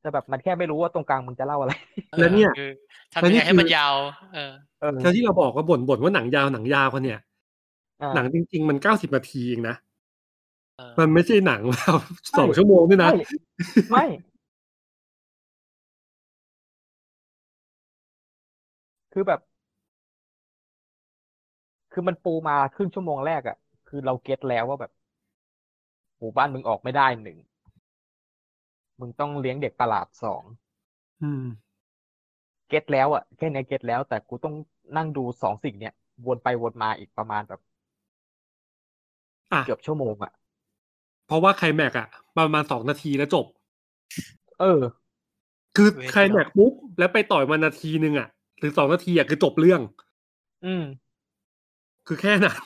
แต่แบบมันแค่ไม่รู้ว่าตรงกลางมึงจะเล่าอะไร แล้วเนี่ยคือทำยังไงให้มันแล้วนี่คือยาว เออเออแล้วที่เราบอกว่าบ่นบ่นว่าหนังยาวหนังยาวคนเนี่ยอ่าหนังจริง ๆ มันเก้าสิบนาทีเองนะเออมันไม่ใช่หนังแล้วสองชั่วโมงด้วยนะไม่ไม่คือแบบ คือมันปูมาครึ่งชั่วโมงแรกอะคือเราเก็ตแล้วว่าแบบหมู่บ้านมึงออกไม่ได้หนึ่ง มึงต้องเลี้ยงเด็กประหลาดสองอืมเก็ตแล้วอะแค่เนี้ยเก็ตแล้ว แต่กูต้องนั่งดูสองสิ่งเนี้ยวนไปวนมาอีกประมาณแบบอะเกือบชั่วโมงอะเพราะว่าไคลแม็กซ์อะประมาณสองนาทีแล้วจบ เออ คือเวทไคลแม็กซ์ปุ๊บแล้วไปต่อยมานาทีหนึ่งอะหรือสองนาทีอะคือจบเรื่อง อืม คือแค่นั้น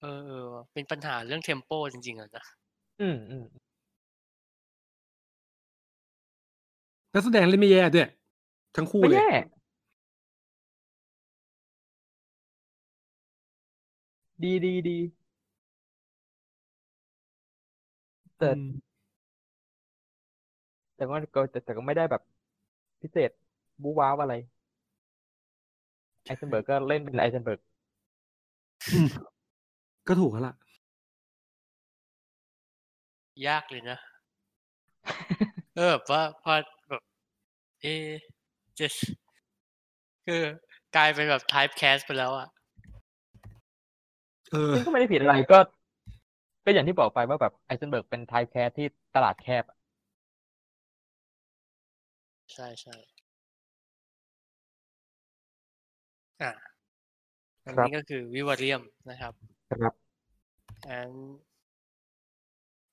เออเออว่ะเป็นปัญหาเรื่องเทมโปจริงๆอะนะอืมอืม นักแสดงเล่นไม่แย่ด้วย ทั้งคู่ไม่เลยแย่ดีดีดีแต่อืมแต่ว่าก็แต่แต่ก็ไม่ได้แบบพิเศษบูว้าวอะไร Eisenberg ก็เล่นเป็น Eisenbergอืมก็ถูกแล้วล่ะ ยากเลยนะ เออแบบว่าพอแบบเอะจะคือกลายเป็นแบบ typecast ไปแล้วอะเออซึ่งก็ไม่ได้ผิดอะไรก็ ก็อย่างที่บอกไปว่าแบบ Eisenberg เป็น typecast ที่ตลาดแคบอะใช่ใช่อะอันนี้ก็คือวิวาเรียมนะครับครับอัน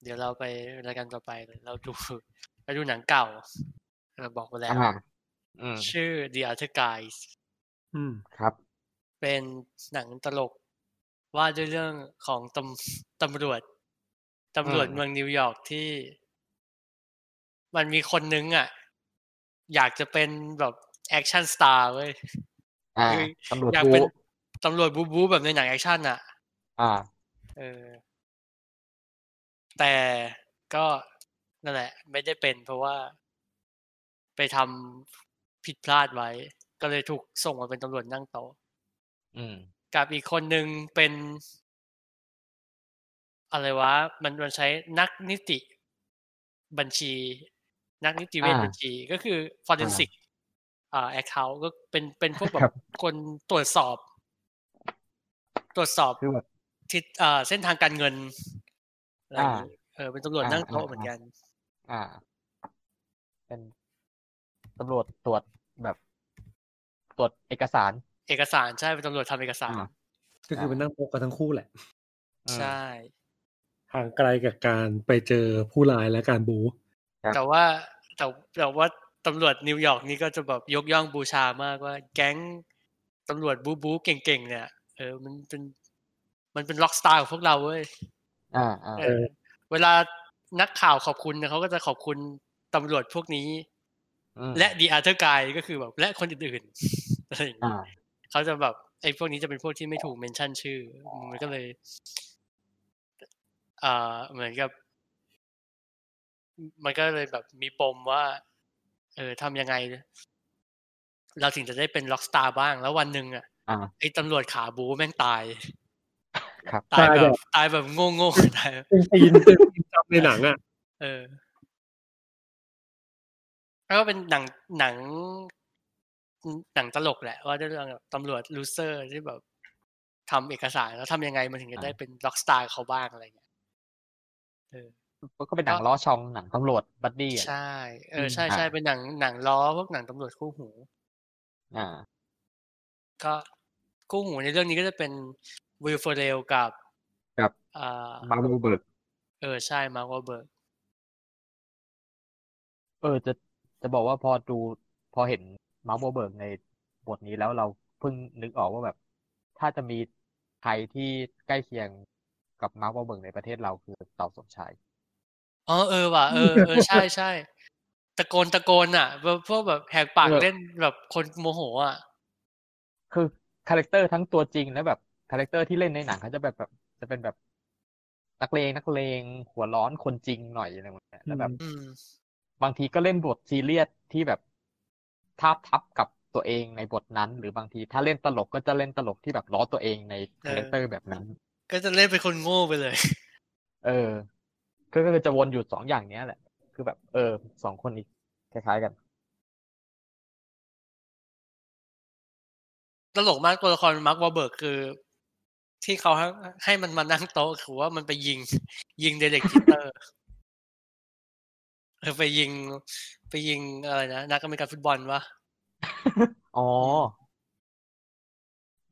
เดี๋ยวเราไปรายการต่อไปเลยเราดู เราดูหนังเก่าเราบอกไปแล้วอ่าอืมชื่อ The Other Guys อืมครับ เป็นหนังตลกว่าด้วยเรื่องของตำตำรวจตำรวจอืมเมืองนิวยอร์กที่ มันมีคนนึงอะ อยากจะเป็นแบบ action star เว้ยอ่าคือตำรวจอยากบู๊เป็นตำรวจบู๊บู๊แบบในหนัง action อะ อ่า เออ แต่ก็ นั่นแหละ ไม่ได้เป็นเพราะว่า ไปทำผิดพลาดไว้ ก็เลยถูกส่งมาเป็นตำรวจนั่งโต๊ะอืมกับอีกคนหนึ่งเป็นอะไรวะ มันมันใช้นักนิติบัญชี นักนิติเวชอ่าบัญชี ก็คือ forensic อ่า account ก็เป็นเป็นพวกแบครับบคนตรวจสอบ ตรวจสอบคือแบบทิศเอ่อเส้นทางการเงินอะไรอย่างนี้อ่าเออเป็นตำรวจอ่านั่งโต๊ะอ่าเหมือนกัน อ่า เป็นตำรวจตรวจแบบตรวจเอกสาร เอกสารใช่เป็นตำรวจทำเอกสารอ่าก็คือเป็นนั่งโต๊ะกันทั้งคู่แหละอืมใช่ห่างไกลกับการไปเจอผู้ร้ายและการบู๊ครับแต่ว่าแต่แต่ว่าตำรวจนิวยอร์กนี่ก็จะแบบยกย่องบูชามากว่า แก๊งตำรวจบู๊บู๊เก่งๆเนี่ยเออมันเป็นมันเป็น rock star ของพวกเราเว้ยอ่าอ่าเออ เวลา นักข่าวขอบคุณเนี่ยเขาก็จะขอบคุณตำรวจพวกนี้อืมและ The Other Guys ก็คือแบบและคนอื่นๆอะไรอย่างอ่าเงี้ยเขาจะแบบไอ้พวกนี้จะเป็นพวกที่ไม่ถูกเมนชั่นชื่อ มันก็เลยเอ่อเหมือนกับ มันก็เลยแบบมีปมว่า เออทำยังไง เราถึงจะได้เป็นล็อกสตาร์บ้างแล้ววันหนึ่งอะอ่าไอ้ตำรวจขาบูแม่งตายครับตายตายแบแบบบตายแบบโง่ๆตายเป็นปีนเป็นปีนจับ ในหนังอะ เออ แล้วก็เป็นหนังหนัง หนังตลกแหละ ว่าด้วยเรื่องแบบตำรวจ loser ที่แบบทำเอกสารแล้วทำยังไงมันถึงจะได้เป็น rock star เขาบ้างอะไรเงี้ยเออก็เป็นหนังล้อของหนังตำรวจ buddy อะใช่ เอออืมใช่ใช่อ่าเป็นหนังหนังล้อพวกหนังตำรวจคู่หู อ่า ก็คู่หูในเรื่องนี้ก็จะเป็น Will Ferrell กับกับอ่า Mark Wahlberg เออใช่ Mark Wahlbergเออจะจะบอกว่าพอดูพอเห็น Mark Wahlberg ในบทนี้แล้วเราเพิ่งนึกออกว่าแบบ ถ้าจะมีใครที่ใกล้เคียงกับ Mark Wahlberg ในประเทศเราคือเต๋าสมชายอ๋อเออว่ะเออเออใช่ใช่ตะโกนตะโกนอะแบบพวกแบบแหกปากเออเล่นแบบคนโมโหอะคือ character ทั้งตัวจริงและแบบcharacter ที่เล่นในหนังเขาจะแบบแบบจะเป็นแบบ นักเลงนักเลงหัวร้อนคนจริงหน่อยอะไรแบบเนี้ยแล้วแบบอืมบางทีก็เล่นบทซีเรียสที่แบบทาบทับกับตัวเองในบทนั้น หรือบางทีถ้าเล่นตลกก็จะเล่นตลกที่แบบล้อตัวเองใน character แบบนั้น ก็จะเล่นเป็นคนโง่ไปเลย เออ ก็ก็คือจะวนอยู่สองอย่างเนี้ยแหละ คือแบบ เออสองคนนี้คล้ายๆกัน ตลกมากตัวละคร Mark Wahlberg คือ ที่เขาให้ให้มันมานั่งโต๊ะคือว่ามันไปยิง ยิง Derek Jeterเออไปยิง ไปยิงอะไรนะนักอเมริกันฟุตบอลวะอ๋อ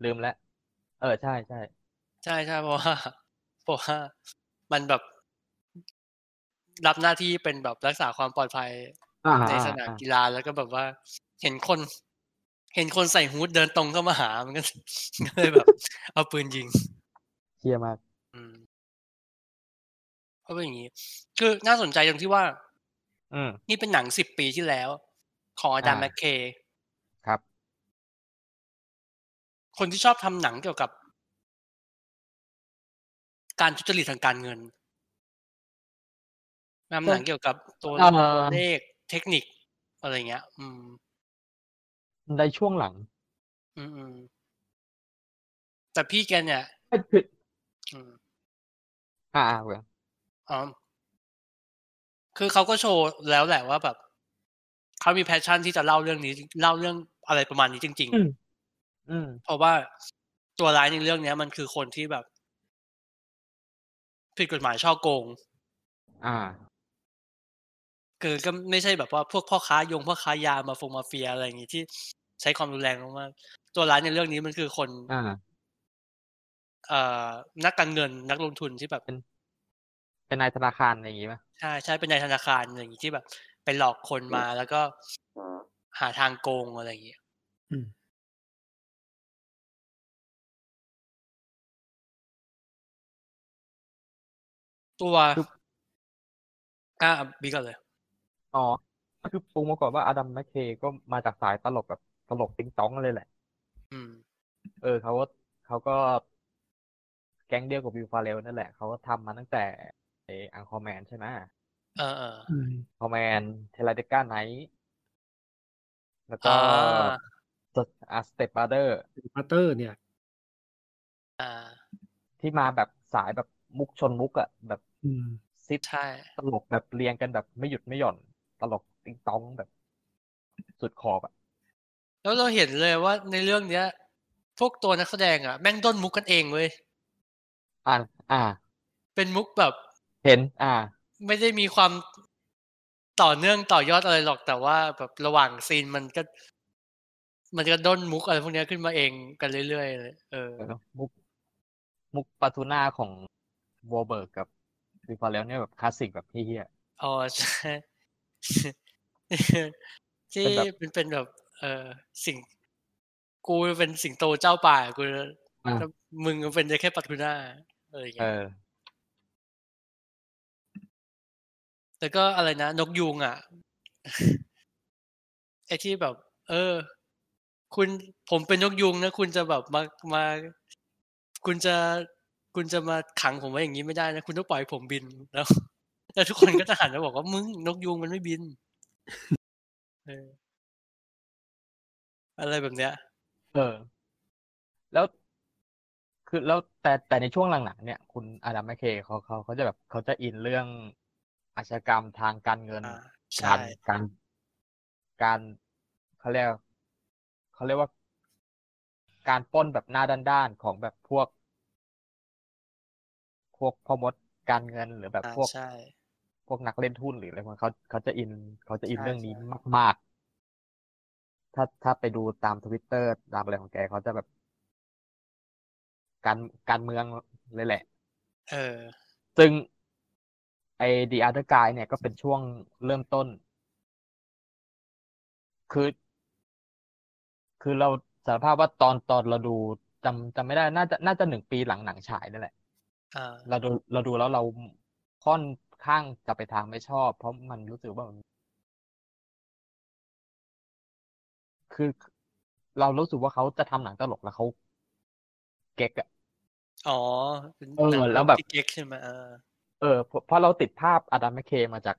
ลืมแล้ว เออ ใช่ใช่ใช่ใช่เพราะว่าเพราะว่ามันแบบ รับหน้าที่เป็นแบบรักษาความปลอดภัยอ่าในอ่าสนามอ่ากีฬาแล้วก็แบบว่า เห็นคน เห็นคนใส่ฮูดเดินตรงเข้ามาหา มันก็ก็เลยแบบ เอาปืนยิงเชียร์มากอืมเพราะเป็นอย่างนี้ คือน่าสนใจตรงที่ว่า อืมนี่เป็นหนังสิบปีที่แล้ว ของอาจารย์อ่าแมคเคย์ครับ คนที่ชอบทำหนังเกี่ยวกับ การทุจริตทางการเงินทำหนังเกี่ยวกับตัวเอ่อตัวเลขเทคนิคอะไรเงี้ย อืม ในช่วงหลังอืมอืมแต่พี่แกเนี่ยเอ้ยคืออืมอ่าอ่าเว้ยอ๋อคือเขาก็โชว์แล้วแหละว่าแบบเขามีแพชชั่นที่จะเล่าเรื่องนี้ เล่าเรื่องอะไรประมาณนี้จริงอืมอืมๆเพราะว่าตัวร้ายในเรื่องเนี้ย มันคือคนที่แบบ ผิดกฎหมายช่อโกง อ่า คือก็ไม่ใช่แบบว่าพวกพ่อค้ายงพ่อค้ายามาฟงมาเฟียอะไรอย่างงี้ที่ใช้ความรุนแรงมากๆตัวร้ายในเรื่องนี้มันคือคนอ่าเอ่อนักการเงินนักลงทุนที่แบบเป็นนายธนาคารอะไรอย่างงี้ป่ะใช่ใช่เป็นในธนาคารอะไรอย่างงี้ที่แบบไปหลอกคนมาแล้วก็หาทางโกงอะไรอย่างเงี้ยอืมตัวอ่าบีก่อนเลย อ๋อคือปูมาก่อนว่า Adam McKay ก็มาจากสายตลกแบบตลกติ๊งต๊องเลยแหละ อืม เออเขาก็เขาก็แก๊งเดียวกับ Will Ferrell นั่นแหละ เขาก็ทำมาตั้งแต่ไอ Anchorman ใช่ไหมเออเอออืม Anchorman Talladega Nights แล้วก็อ่าอา Step Brothers เนี่ยอ่าที่มาแบบสายแบบมุกชนมุกอะแบบอืมซิดใช่ตลกแบบเรียงกันแบบไม่หยุดไม่หย่อน ตลกติงตองแบบ สุดขอบอะแล้วเราเห็นเลยว่าในเรื่องเนี้ย พวกตัวนักแสดงอะแม่งด้นมุกกันเองเว้ยอ่าอ่า เป็นมุกแบบ เห็น อ่า ไม่ได้มีความต่อเนื่องต่อยอดอะไรหรอกแต่ว่าแบบระหว่างซีนมันก็ มันก็ด้นมุกอะไรพวกเนี้ยขึ้นมาเองกันเรื่อยๆเลยเออเออมุก มุกปาทูน่าของวอลเบิร์กกับวิฟาแล้วเนี่ยแบบคลาสสิกแบบเฮี้ยอ๋อใช่ ที่เป็นแบบมันเป็นแบบ เออสิ่ง กูเป็นสิงโตเจ้าป่ากูๆอะแล้วมึงก็เป็นได้แค่ปลาทูน่าอะไรอย่างเอเงี้ยอแล้วก็อะไรนะ นกยูงอะไอ้ที่แบบ เออ คุณผมเป็นนกยูงนะคุณจะแบบมามา คุณจะคุณจะมาขังผมไว้อย่างนี้ไม่ได้นะ คุณต้องปล่อยให้ผมบินแล้ว แล้วทุกคนก็จะหันมาบอกว่ามึงนกยูงมันไม่บินเอออะไรแบบเนี้ย เออ แล้ว คือแล้วแต่แต่ในช่วงหลังๆเนี่ยคุณอาดัมแมคเคย์เขาเขาเขาจะแบบเขาจะอินเรื่องอาชญากรรมทางการเงินอ่ากาใช่รการการเขาเรียกเขาเรียกว่าการปล้นแบบหน้าด้านๆของแบบพวก พวกพ่อมดการเงินหรือแบบอ่าพวกใช่ พวกนักเล่นหุ้นหรืออะไรพวกนั้นเขาเขาจะอินเขาจะอินใช่เรื่องนี้ใช่มาก ๆ ถ้าถ้าไปดูตามทวิตเตอร์ตามอะไรของแกเขาจะแบบ การการเมืองเลยแหละ เออ ซึ่งไอ้ The Other Guy เนี่ยก็เป็นช่วงเริ่มต้น คือ คือเราสารภาพว่าตอนตอนเราดูจำจำไม่ได้ น่าจะน่าจะหนึ่งปีหลังหนังฉายนั่นแหละอ่าเราดูเราดูแล้วเราค่อน ข้างจะไปทางไม่ชอบ เพราะมันรู้สึกว่ามันคือ เรารู้สึกว่าเขาจะทำหนังตลกแล้วเขาเก๊กอะอ๋อเป็นเออหนังแล้วแบบที่เก๊กใช่ไหมเออเออเพราะเพราะเราติดภาพ Adam McKay มาจาก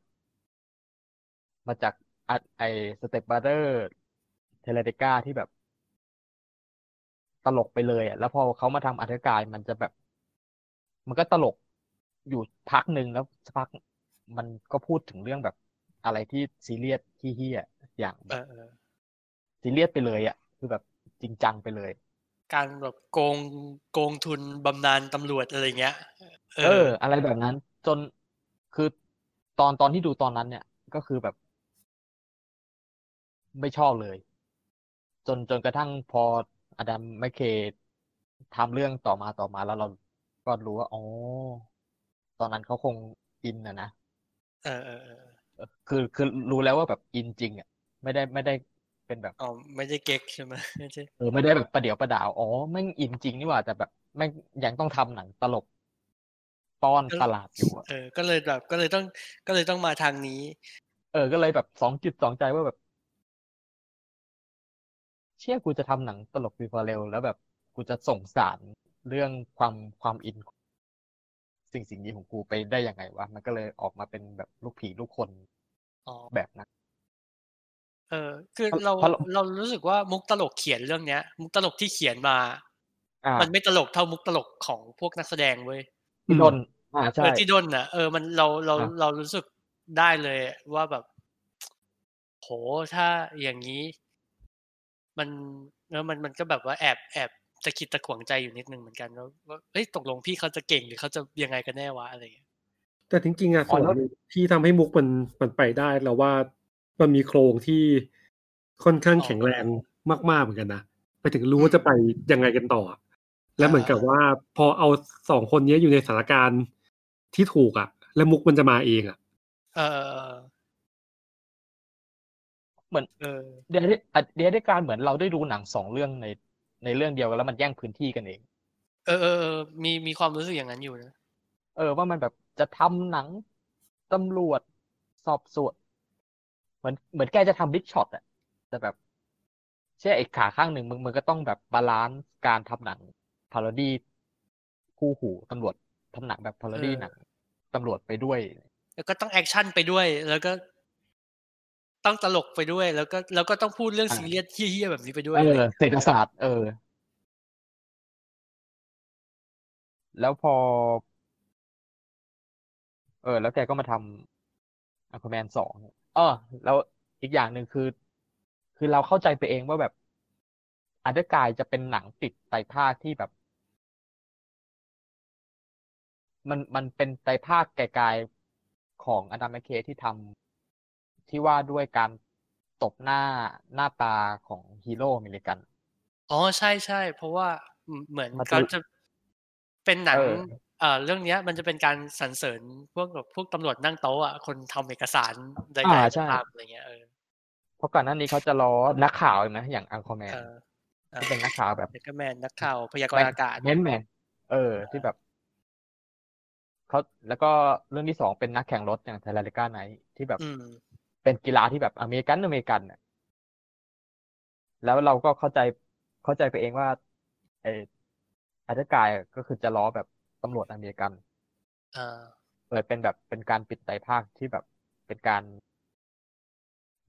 มาจากอะไอสเต็ปบ r เ t อร์เทเลเดกาที่แบบตลกไปเลยอะ แล้วพอเขามาทำ Other Guys มันจะแบบ มันก็ตลก อยู่พักหนึ่งแล้วสักพักมันก็พูดถึงเรื่องแบบอะไรที่ซีเรียสที่เฮี้ยๆอย่างแบเอบอเออซีเรียสไปเลยอะ คือแบบจริงจังไปเลย การแบบโกงโกงทุนบำนาญตำรวจอะไรเงี้ยเอเอออ อะไรแบบนั้น จนคือตอนตอนที่ดูตอนนั้นเนี่ย ก็คือแบบ ไม่ชอบเลย จนจนกระทั่งพออดัมแมคเคย์ทำเรื่องต่อมาต่อมาแล้วเราก็รู้ว่าอ๋อ ตอนนั้นเขาคงอินนะนะเออเออเออเออคือคือรู้แล้วว่าแบบอินจริงอะ ไม่ได้ไม่ได้เป็นแบบอ๋อไม่ได้เก๊กใช่ไหมไม่ใช่เออไม่ได้แบบประเดี๋ยวประดาวอ๋อแม่งอินจริงนี่หว่าแต่แบบแม่งยังต้องทำหนังตลกป้อนตลาดอยู่อะเออ ก็เลยแบบก็เลยต้องก็เลยต้องมาทางนี้ เออ ก็เลยแบบสองจิตสองใจว่าแบบ เชื่อกูจะทำหนังตลก Will Ferrell แล้วแบบกูจะส่งสารเรื่องความความอิน สิ่งสิ่งนี้ของกูไปได้ยังไงวะมันก็เลยออกมาเป็นแบบลูกผีลูกคนอ๋อแบบนั้นเออ คือเพราะเราเพราะเราเรารู้สึกว่ามุกตลกเขียนเรื่องเนี้ย มุกตลกที่เขียนมาอ่ามันไม่ตลกเท่ามุกตลกของพวกนักแสดงเว้ยที่ดนอ่าเอใช่อที่ด้นน่ะเออมันเราเราอะเรารู้สึกได้เลยว่าแบบ โหถ้าอย่างนี้ มันแล้วมันมันก็แบบว่าแอบแอบ ตะคิดตะขวงใจอยู่นิดนึงเหมือนกันว่าว่าเฮ้ยตกลงพี่เขาจะเก่งหรือเขาจะยังไงกันแน่วะอะไรอย่างเงี้ยแต่จริงๆอะอ๋ส่อวนแล้วหนึ่งที่ทำให้มุกมันมันไปได้เราว่ามันมีโครงที่ค่อนข้างแข็งแรงมากๆเหมือนกันนะไปถึงรู้ว่าจะไปยังไงกันต่อ แล้วเหมือนกับว่า พอเอาสองคนนี้อยู่ในสถานการณ์ที่ถูกอะแล้วมุกมันจะมาเองอะเออเออเออเหมือนเออเดียร์ The Other Guys เหมือนเราได้ดูหนังสองเรื่องใน ในเรื่องเดียวกันแล้วมันแย่งพื้นที่กันเองเออเออเออมีมีความรู้สึกอย่างนั้นอยู่นะเออว่ามันแบบจะทำหนังตำรวจสอบสวนเหมือนเหมือนแกจะทำ Big Short อะแต่แบบเช่ไอ้ขาข้างหนึ่งมึงมึงก็ต้องแบบ balance การทำหนังparody คู่หูตำรวจทำหนังแบบ parody หนังตำรวจไปด้วย แล้วก็ต้อง action ไปด้วย แล้วก็ ต้องตลกไปด้วย แล้วก็แล้วก็ต้องพูดเรื่องอ่าซีเรียสเหี้ยๆแบบนี้ไปด้วยเออะไรอเศรษฐศาสตร์ เออ แล้วพอ เออ แล้วแกก็มาทำ Anchorman สองเออแล้วอีกอย่างหนึ่งคือ คือเราเข้าใจไปเองว่าแบบ Other Guys จะเป็นหนังติดไตรภาคที่แบบ มันมันเป็นไตรภาคไกลๆของ Adam McKay ที่ทำ ที่ว่าด้วยการตบหน้าหน้าตาของฮีโร่อเมริกัน อ๋อใช่ใช่เพราะว่าเหมือนมันจะเขาจะเป็นหนังเออเอ่อเรื่องเนี้ยมันจะเป็นการสรรเสริญพวกแบบพวกตำรวจนั่งโต๊ะอะคนทำเอกสารใดอ่าๆใช่ก็ตามอะไรเงี้ยเออเพราะก่อนหน้านี้เขาจะล้อนักข่าวเห็นไหมอย่างอังคอแมนเออเออที่เป็นนักข่าวแบบเด็กแมนนักข่าวพยากรณ์อากาศแมนแมนเออ ที่แบบเขาแล้วก็เรื่องที่สองเป็นนักแข่งรถอย่าง Talladega Nights ที่แบบอืม เป็นกีฬาที่แบบอเมริกันอเมริกันน่ะแล้วเราก็เข้าใจเข้าใจไปเองว่า ไอ้ Other Guys ก็คือจะล้อแบบตำรวจอเมริกันอ่าเปิดเป็นแบบเป็นการปิดไตรภาคที่แบบเป็นการ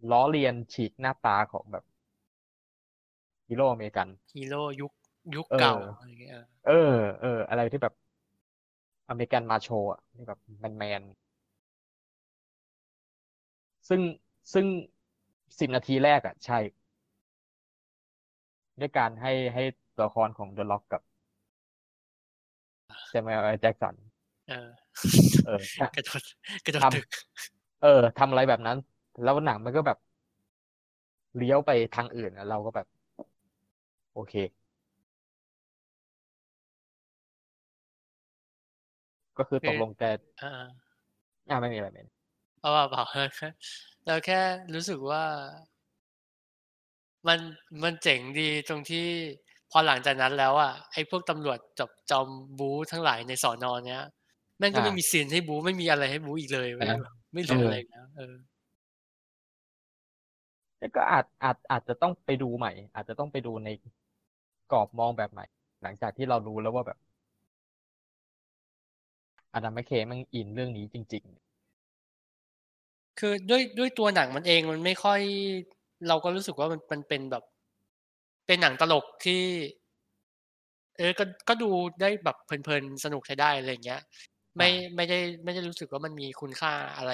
ล้อเลียนฉีกหน้าตาของแบบฮีโร่อเมริกันฮีโร่ยุคยุคเออเก่าอะไรเงี้ยเออเออเออ อะไรที่แบบอเมริกันมาโชว์อะที่แบบแมนแมน ซึ่งซึ่งสิบนาทีแรกอะใช่ ด้วยการให้ให้ตัวละครของเดอะล็อกกับเซมูเอลแจ็กสันเออ เออกระโดดกระโดดทำตึกเออทำอะไรแบบนั้น แล้วหนังมันก็แบบ เลี้ยวไปทางอื่นอะเราก็แบบ โอเค ก็คือตกลงแต่อ่าอ่าไม่มีอะไรไม่มี เพราะว่าเปล่าเราแค่รู้สึกว่า มันมันเจ๋งดีตรงที่พอหลังจากนั้นแล้วอะไอ้พวกตำรวจจับจอมบูทั้งหลายในสอนอเนี้ยแม่งก็ไม่มีซีนให้บูไม่มีอะไรให้บูอีกเลยเว้ยไม่เหลืออะไรแล้วเออแล้วก็อาจอาจอาจจะต้องไปดูใหม่ อาจจะต้องไปดูในกรอบมองแบบใหม่ หลังจากที่เรารู้แล้วว่าแบบอดัมแมคเคย์มันอินเรื่องนี้จริง คือด้วยด้วยตัวหนังมันเองมันไม่ค่อย เราก็รู้สึกว่ามันมันเป็นแบบ เป็นหนังตลกที่ เออก็ก็ดูได้แบบเพลินๆสนุกใช้ได้อะไรอย่างเงี้ย ไม่ไม่ได้ไม่ได้รู้สึกว่ามันมีคุณค่าอะไร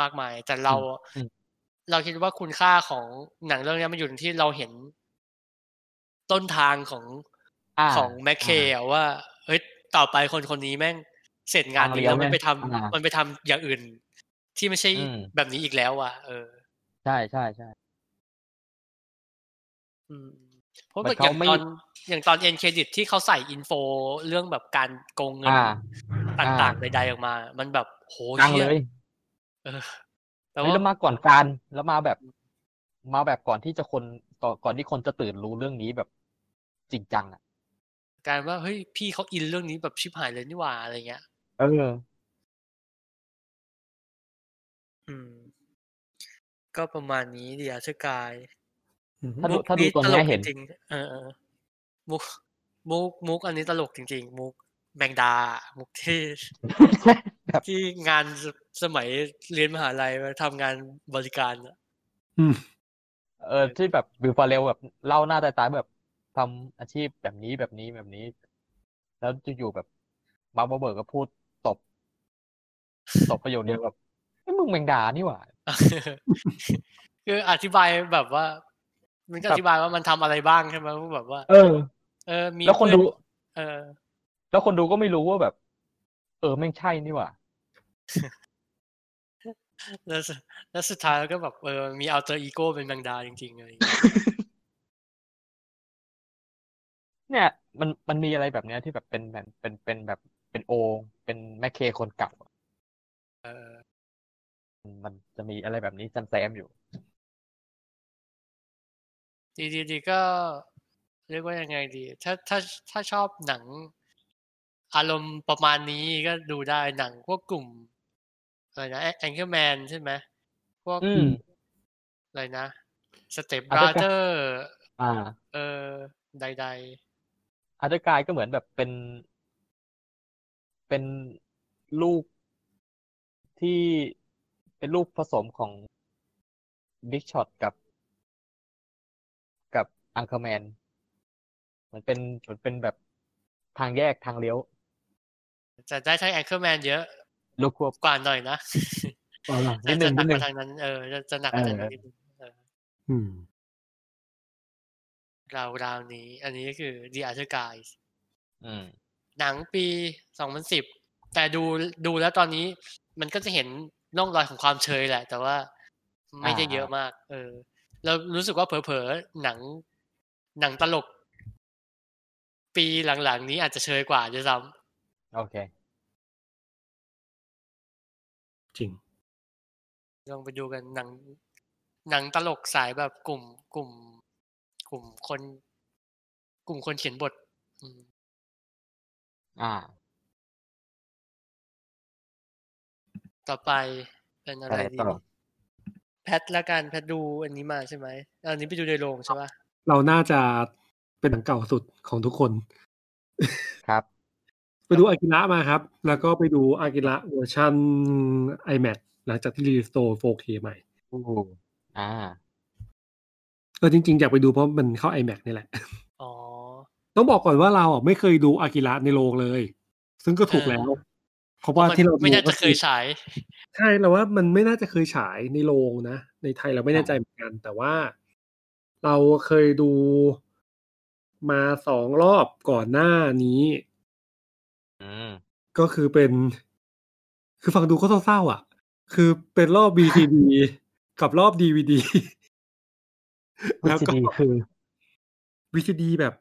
มากมาย แต่เราอืมเราคิดว่าคุณค่าของหนังเรื่องเนี้ยมันอยู่ที่เราเห็นต้นทางของๆอ่าของ McKay อะว่าเฮ้ยต่อไปคนคนนี้แม่งเสร็จงานนี้ทางเลี้ยวแล้วมันไปทำแม่งอ่ามัมันไปทำอย่างอื่น ที่ไม่ใช่อืมแบบนี้อีกแล้วอะเออ ใช่ใช่ใช่อืมเพราะเหมืแบบอย่างเขาไม่ตอนอย่างตอน end credit ที่เขาใส่ info เรื่องแบบการโกงเงินอ่าต่างๆใดๆออกมา มันแบบโหดังเชี่เลยเออแต่เฮ้ยว่าแล้วมาก่อนการแล้วมาแบบ มาแบบก่อนที่จะคนก่อนก่อนที่คนจะตื่นรู้เรื่องนี้แบบจริงจังอะการว่าเฮ้ยพี่เขาอินเรื่องนี้แบบชิบหายเลยนี่หว่าอะไรเงี้ย เออ อืม ก็ประมาณนี้เดียชื่อกายถ้าดูมุกถ้าดูตัวตลเนี้กยเห็นจริงๆเออเออมุกมุกมุกอันนี้ตลกจริง ๆ มุกแมงดา มุกที่แบบที่งานสสมัยเรียนมหาลัยมาทำงานบริการอะอืมเออที่แบบ Will Ferrell แบบเล่าหน้าตายๆแบบทำอาชีพแบบนี้แบบนี้แบบนี้ แล้วอยู่ๆแบบ Mark Wahlberg ก็พูดตบ ตบประโยคเดียวแบบ ไอ้ยมึงแมงดานี่หว่าคืออธิบายแบบว่า มันก็ครับอธิบายว่ามันทำอะไรบ้างใช่ไหมว่าแบบว่า เออ เออ มีแล้วคนเพื่อดู เออ แล้วคนดูก็ไม่รู้ว่าแบบ เออแม่งใช่นี่หว่าแล้วสุดแล้วสุดท้ายก็แบบเออมี alter ego เป็นแมงดาจริงๆอะไรอย่างเงี้ยเนี่ย มันมันมีอะไรแบบเนี้ยที่แบบเป็นแบบเป็นเป็นแบบเป็นโอเป็น McKay คนเก่าอะเออ มันจะมีอะไรแบบนี้แซมๆอยู่ ดีดีดีก็ เรียกว่ายังไงดี ถ้าถ้าถ้าชอบหนัง อารมณ์ประมาณนี้ก็ดูได้หนังพวกกลุ่มอะไรนะ Anchorman ใช่ไหมพวกอืมอะไรนะ Step Brotherร์อ่า เออใดอาร์ตกายก็เหมือนแบบเป็น เป็นลูกที่ เป็นลูกผสมของ Big Short กับ กับอังค r แมนเหมือนเป็นเหมือนเป็นแบบทางแยกทางเลี้ยวๆจะได้ทั้ง Anchorman เยอะลูกควบกว่าหน่อยนะนิดนึงจะหนักดนึมาทางนั้นนิดนึงเออจะจะหนักมาทางนั้นนิดนึงอืมราวราวๆนี้ อันนี้ก็คือ The Other Guys อืมหนังปี2010แต่ดูดูแล้วตอนนี้มันก็จะเห็น ร่องรอยของความเชยแหละ แต่ว่าไม่ได้อ่าเยอะมาก เออแล้วรู้สึกว่าเผลอๆหนัง หนังตลก ปีหลังๆ นี้อาจจะเชยกว่าด้วยซ้โอเค จริงำลองไปดูกันหนัง หนังตลกสายแบบกลุ่ม กลุ่ม กลุ่มคน กลุ่มคนเขียนบทอืมอ่า ต่อไปเป็นอะไรอะไรดีต่อแพทละกันแพทดูอันนี้มาใช่ไหมอันนี้ไปดูในโรงใช่ปะเราน่าจะเป็นหนังเก่าสุดของทุกคน ครับ ไปดูอากิระมาครับ แล้วก็ไปดูอากิระเวอร์ชัน iMac หลังจากที่รีสโตร์ 4K ใหม่อู้อ่าเออจริงๆ อยากไปดูเพราะมันเข้า iMac นี่แหละ อ๋อ ต้องบอกก่อนว่าเราอะไม่เคยดูอากิระในโรงเลย ซึ่งก็ถูกเออแล้ว เพราะว่ามันที่เราไม่น่าดูก็จะเคยฉาย ใช่เราว่ามันไม่น่าจะเคยฉายในโรงนะ ในไทยเราไม่แน่ใจเหมือนกัน แต่ว่าเราเคยดูมาสองรอบก่อนหน้านี้อืมก็คือเป็น คือฟังดูก็เศร้าๆอะ คือเป็นรอบ VCD กับรอบ DVD แล้วก็ VCD คือ VCD แบบ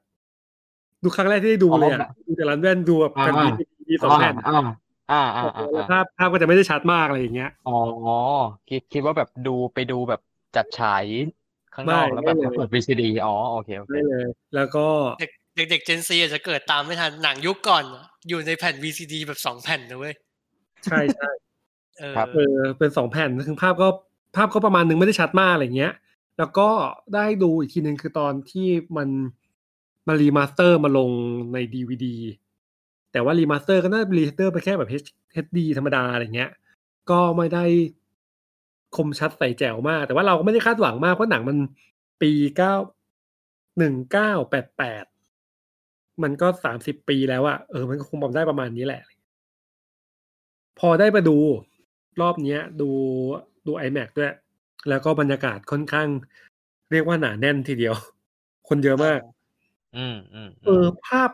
ดูครั้งแรกที่ได้ดูเลยอ๋อะอดูแต่ร้านแว่นดูแบบแผ่นอ่า VCD สองแผ่น อ่าอ่าอ่าอ่าแล้วอ่าภาพภาพก็จะไม่ได้ชัดมากอะไรอย่างเงี้ยอ๋อคิดคิดว่าแบบดูไปดูแบบจัดฉายข้างนอกไม่แล้วแบบไม่เลยมาเปิด VCD อ๋อโอเคโอเคได้เลย แล้วก็เด็กเด็กเด็กเจนซีอาจจะเกิดตามไม่ทันหนังยุคก่อน อยู่ในแผ่น VCD แบบสองแผ่นนะเว้ยใช่ใช่เออเออเป็นสองแผ่นคือภาพก็ภาพก็ประมาณนึงไม่ได้ชัดมากอะไรเงี้ย แล้วก็ได้ดูอีกทีนึงคือตอนที่มันมา remaster มาลงในดีวดี แต่ว่า remaster ก็น่าจะ remaster ไปแค่แบบ HD ธรรมดาอะไรเงี้ย ก็ไม่ได้คมชัดใส่แจ๋วมาก แต่ว่าเราก็ไม่ได้คาดหวังมากเพราะหนังมันปีเก้าหนึ่งเก้าแปดแปดมันก็สามสิบปีแล้วอะเออมันก็คงบอกได้ประมาณนี้แหละ พอได้มาดูรอบเนี้ย ดูดู iMac ด้วย แล้วก็บรรยากาศค่อนข้าง เรียกว่าหนาแน่นทีเดียว คนเยอะมาก อืมอืมเออภาพ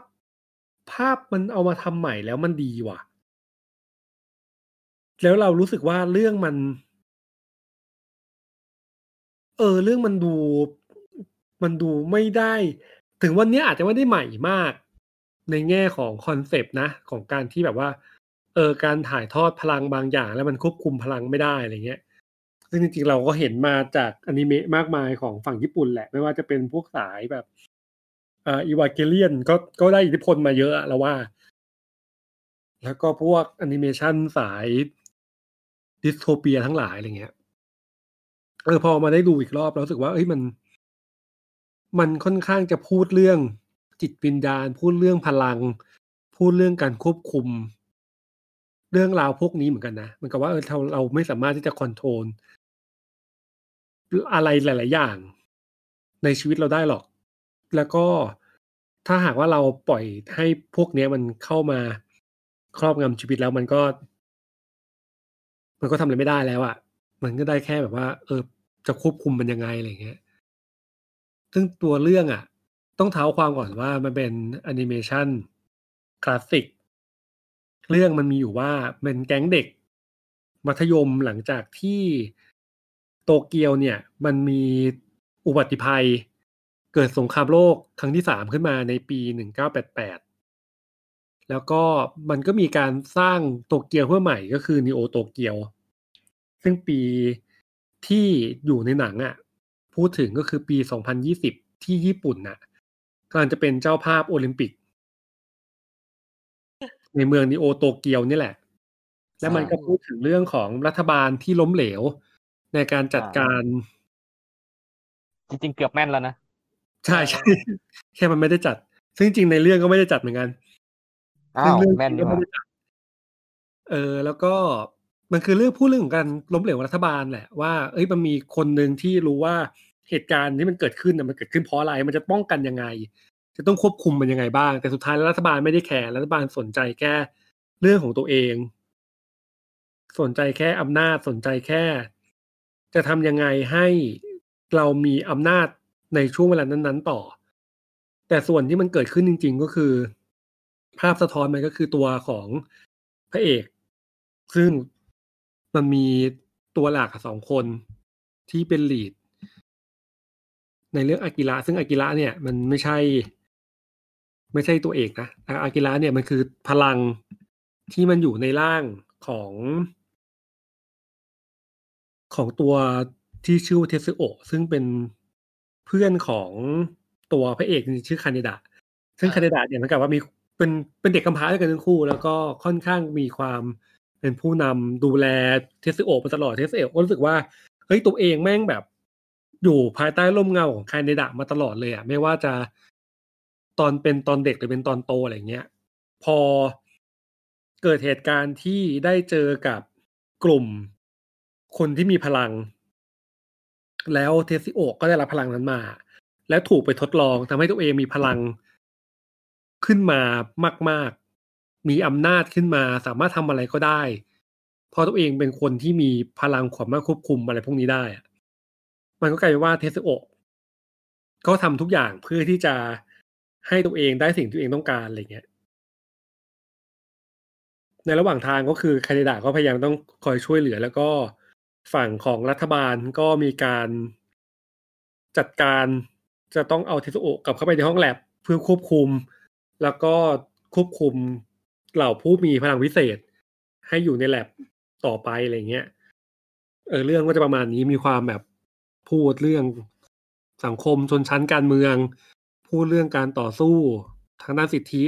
ภาพมันเอามาทำใหม่แล้วมันดีว่ะ แล้วเรารู้สึกว่าเรื่องมัน เออ เรื่องมันดู มันดูไม่ได้ ถึงวันนี้อาจจะไม่ได้ใหม่มาก ในแง่ของ concept นะ ของการที่แบบว่า เออ การถ่ายทอดพลังบางอย่าง แล้วมันควบคุมพลังไม่ได้อะไรเงี้ยซึ่งจริงๆเราก็เห็นมาจากอนิเมะมากมายของฝั่งญี่ปุ่นแหละ ไม่ว่าจะเป็นพวกสายแบบ อ่อ Evangelion ก็ก็ได้อิทธิพลมาเยอะอะเราว่า แล้วก็พวกแอนิเมชันสายดิสโทเปียทั้งหลายอะไรเงี้ยเออพอมาได้ดูอีกรอบแล้วรู้สึกว่าเอ้ยมัน มันค่อนข้างจะพูดเรื่องจิตวิญญาณ พูดเรื่องพลัง พูดเรื่องการควบคุม เรื่องราวพวกนี้เหมือนกันนะเหมันกับว่าเออเราเราไม่สามารถที่จะคอนโทรลอะไรหลาย ๆ อย่าง ในชีวิตเราได้หรอก แล้วก็ถ้าหากว่าเราปล่อยให้พวกเนี้ยมันเข้ามาครอบงำชีวิตแล้วมันก็ มันก็ทำอะไรไม่ได้แล้วอะ่ะ มันก็ได้แค่แบบว่า เออ จะควบคุมมันยังไงอะไรเงี้ย ซึ่งตัวเรื่องอะ่ะ ต้องเท้าความก่อนว่ามันเป็นแอนิเมชันคลาสสิกเรื่องมันมีอยู่ว่าเป็นแก๊งเด็ก มัธยมหลังจากที่โตเกียวเนี่ย มันมีอุบัติภัย เกิดสงครามโลกครั้งที่สามขึ้นมาในปีหนึ่งเก้าแปดแปดแล้วก็มันก็มีการสร้างโตเกียวขึ้นใหม่ก็คือ Neo Tokyo ซึ่งปีที่อยู่ในหนังอะ่ะ พูดถึงก็คือปีสองพันยี่สิบที่ญี่ปุ่นน่ะกำลังจะเป็นเจ้าภาพโอลิมปิก ในเมือง Neo Tokyo นี่แหละ และมันก็พูดถึงเรื่องของรัฐบาลที่ล้มเหลว ในการจัดการ จริงๆ เกือบแม่นแล้วนะ ใช่ใช่แค่มันไม่ได้จัด ซึ่งจริงๆในเรื่องก็ไม่ได้จัดเหมือนกันอ้าซึ่งวเรื่องแม่นจริงนี่ก็หไม่ว่าได้จัดเออ แล้วก็มันคือเรื่องพูดเรื่องของการล้มเหลวของรัฐบาลแหละว่าเอ้ยมันมีคนหนึ่งที่รู้ว่าเหตุการณ์ที่มันเกิดขึ้นน่ะมันเกิดขึ้นเพราะอะไรมันจะป้องกันยังไง จะต้องควบคุมมันยังไงบ้าง แต่สุดท้ายแล้วรัฐบาลไม่ได้แคร์รัฐบาลสนใจแค่เรื่องของตัวเอง สนใจแค่อำนาจสนใจแค่ จะทำยังไงให้เรามีอำนาจ ในช่วงเวลานั้นๆ ต่อ แต่ส่วนที่มันเกิดขึ้นจริง ๆ ก็คือ ภาพสะท้อนมันก็คือตัวของพระเอก ซึ่งมันมีตัวหลักสองคนที่เป็นลีด ในเรื่องอากิระซึ่งอากิระเนี่ย มันไม่ใช่ ไม่ใช่ตัวเอกนะอากิระเนี่ยมันคือพลังที่มันอยู่ในร่างของ ของตัวที่ชื่อว่าเทสึโอซึ่งเป็น เพื่อนของตัวพระเอกชื่อคานิดะซึ่งคานิดะเนี่ยเหมือนกับว่ามีเป็นเป็นเด็กกำพร้าด้วยกันทั้งคู่ แล้วก็ค่อนข้างมีความเป็นผู้นำดูแลเทสึโอะมาตลอดเทสึโอะก็รู้สึกว่าเฮ้ยตัวเองแม่งแบบ อยู่ภายใต้ร่มเงาของคานิดะมาตลอดเลยอะไม่ว่าจะตอนเป็นตอนเด็กหรือเป็นตอนโตอะไรเงี้ย พอเกิดเหตุการณ์ที่ได้เจอกับกลุ่มคนที่มีพลัง แล้วเท็ตสึโอะก็ได้รับพลังนั้นมา แล้วถูกไปทดลองทำให้ตัวเองมีพลังขึ้นมามาก ๆ มีอำนาจขึ้นมา สามารถทำอะไรก็ได้เพราะตัวเองเป็นคนที่มีพลังความสามารถควบคุมอะไรพวกนี้ได้มันก็กลายเป็นว่าเท็ตสึโอะก็ทำทุกอย่างเพื่อที่จะให้ตัวเองได้สิ่งที่ตัวเองต้องการอะไรเงี้ย ในระหว่างทางก็คือคานิดาก็พยายามต้องคอยช่วยเหลือแล้วก็ ฝั่งของรัฐบาลก็มีการจัดการจะต้องเอาเทสโอกลับเข้าไปในห้องแลบเพื่อควบคุม แล้วก็ควบคุมเหล่าผู้มีพลังวิเศษ ให้อยู่ในแลบต่อไปอะไรเงี้ยเออเรื่องก็จะประมาณนี้มีความแบบพูดเรื่องสังคมชนชั้นการเมือง พูดเรื่องการต่อสู้ทางด้านสิทธิ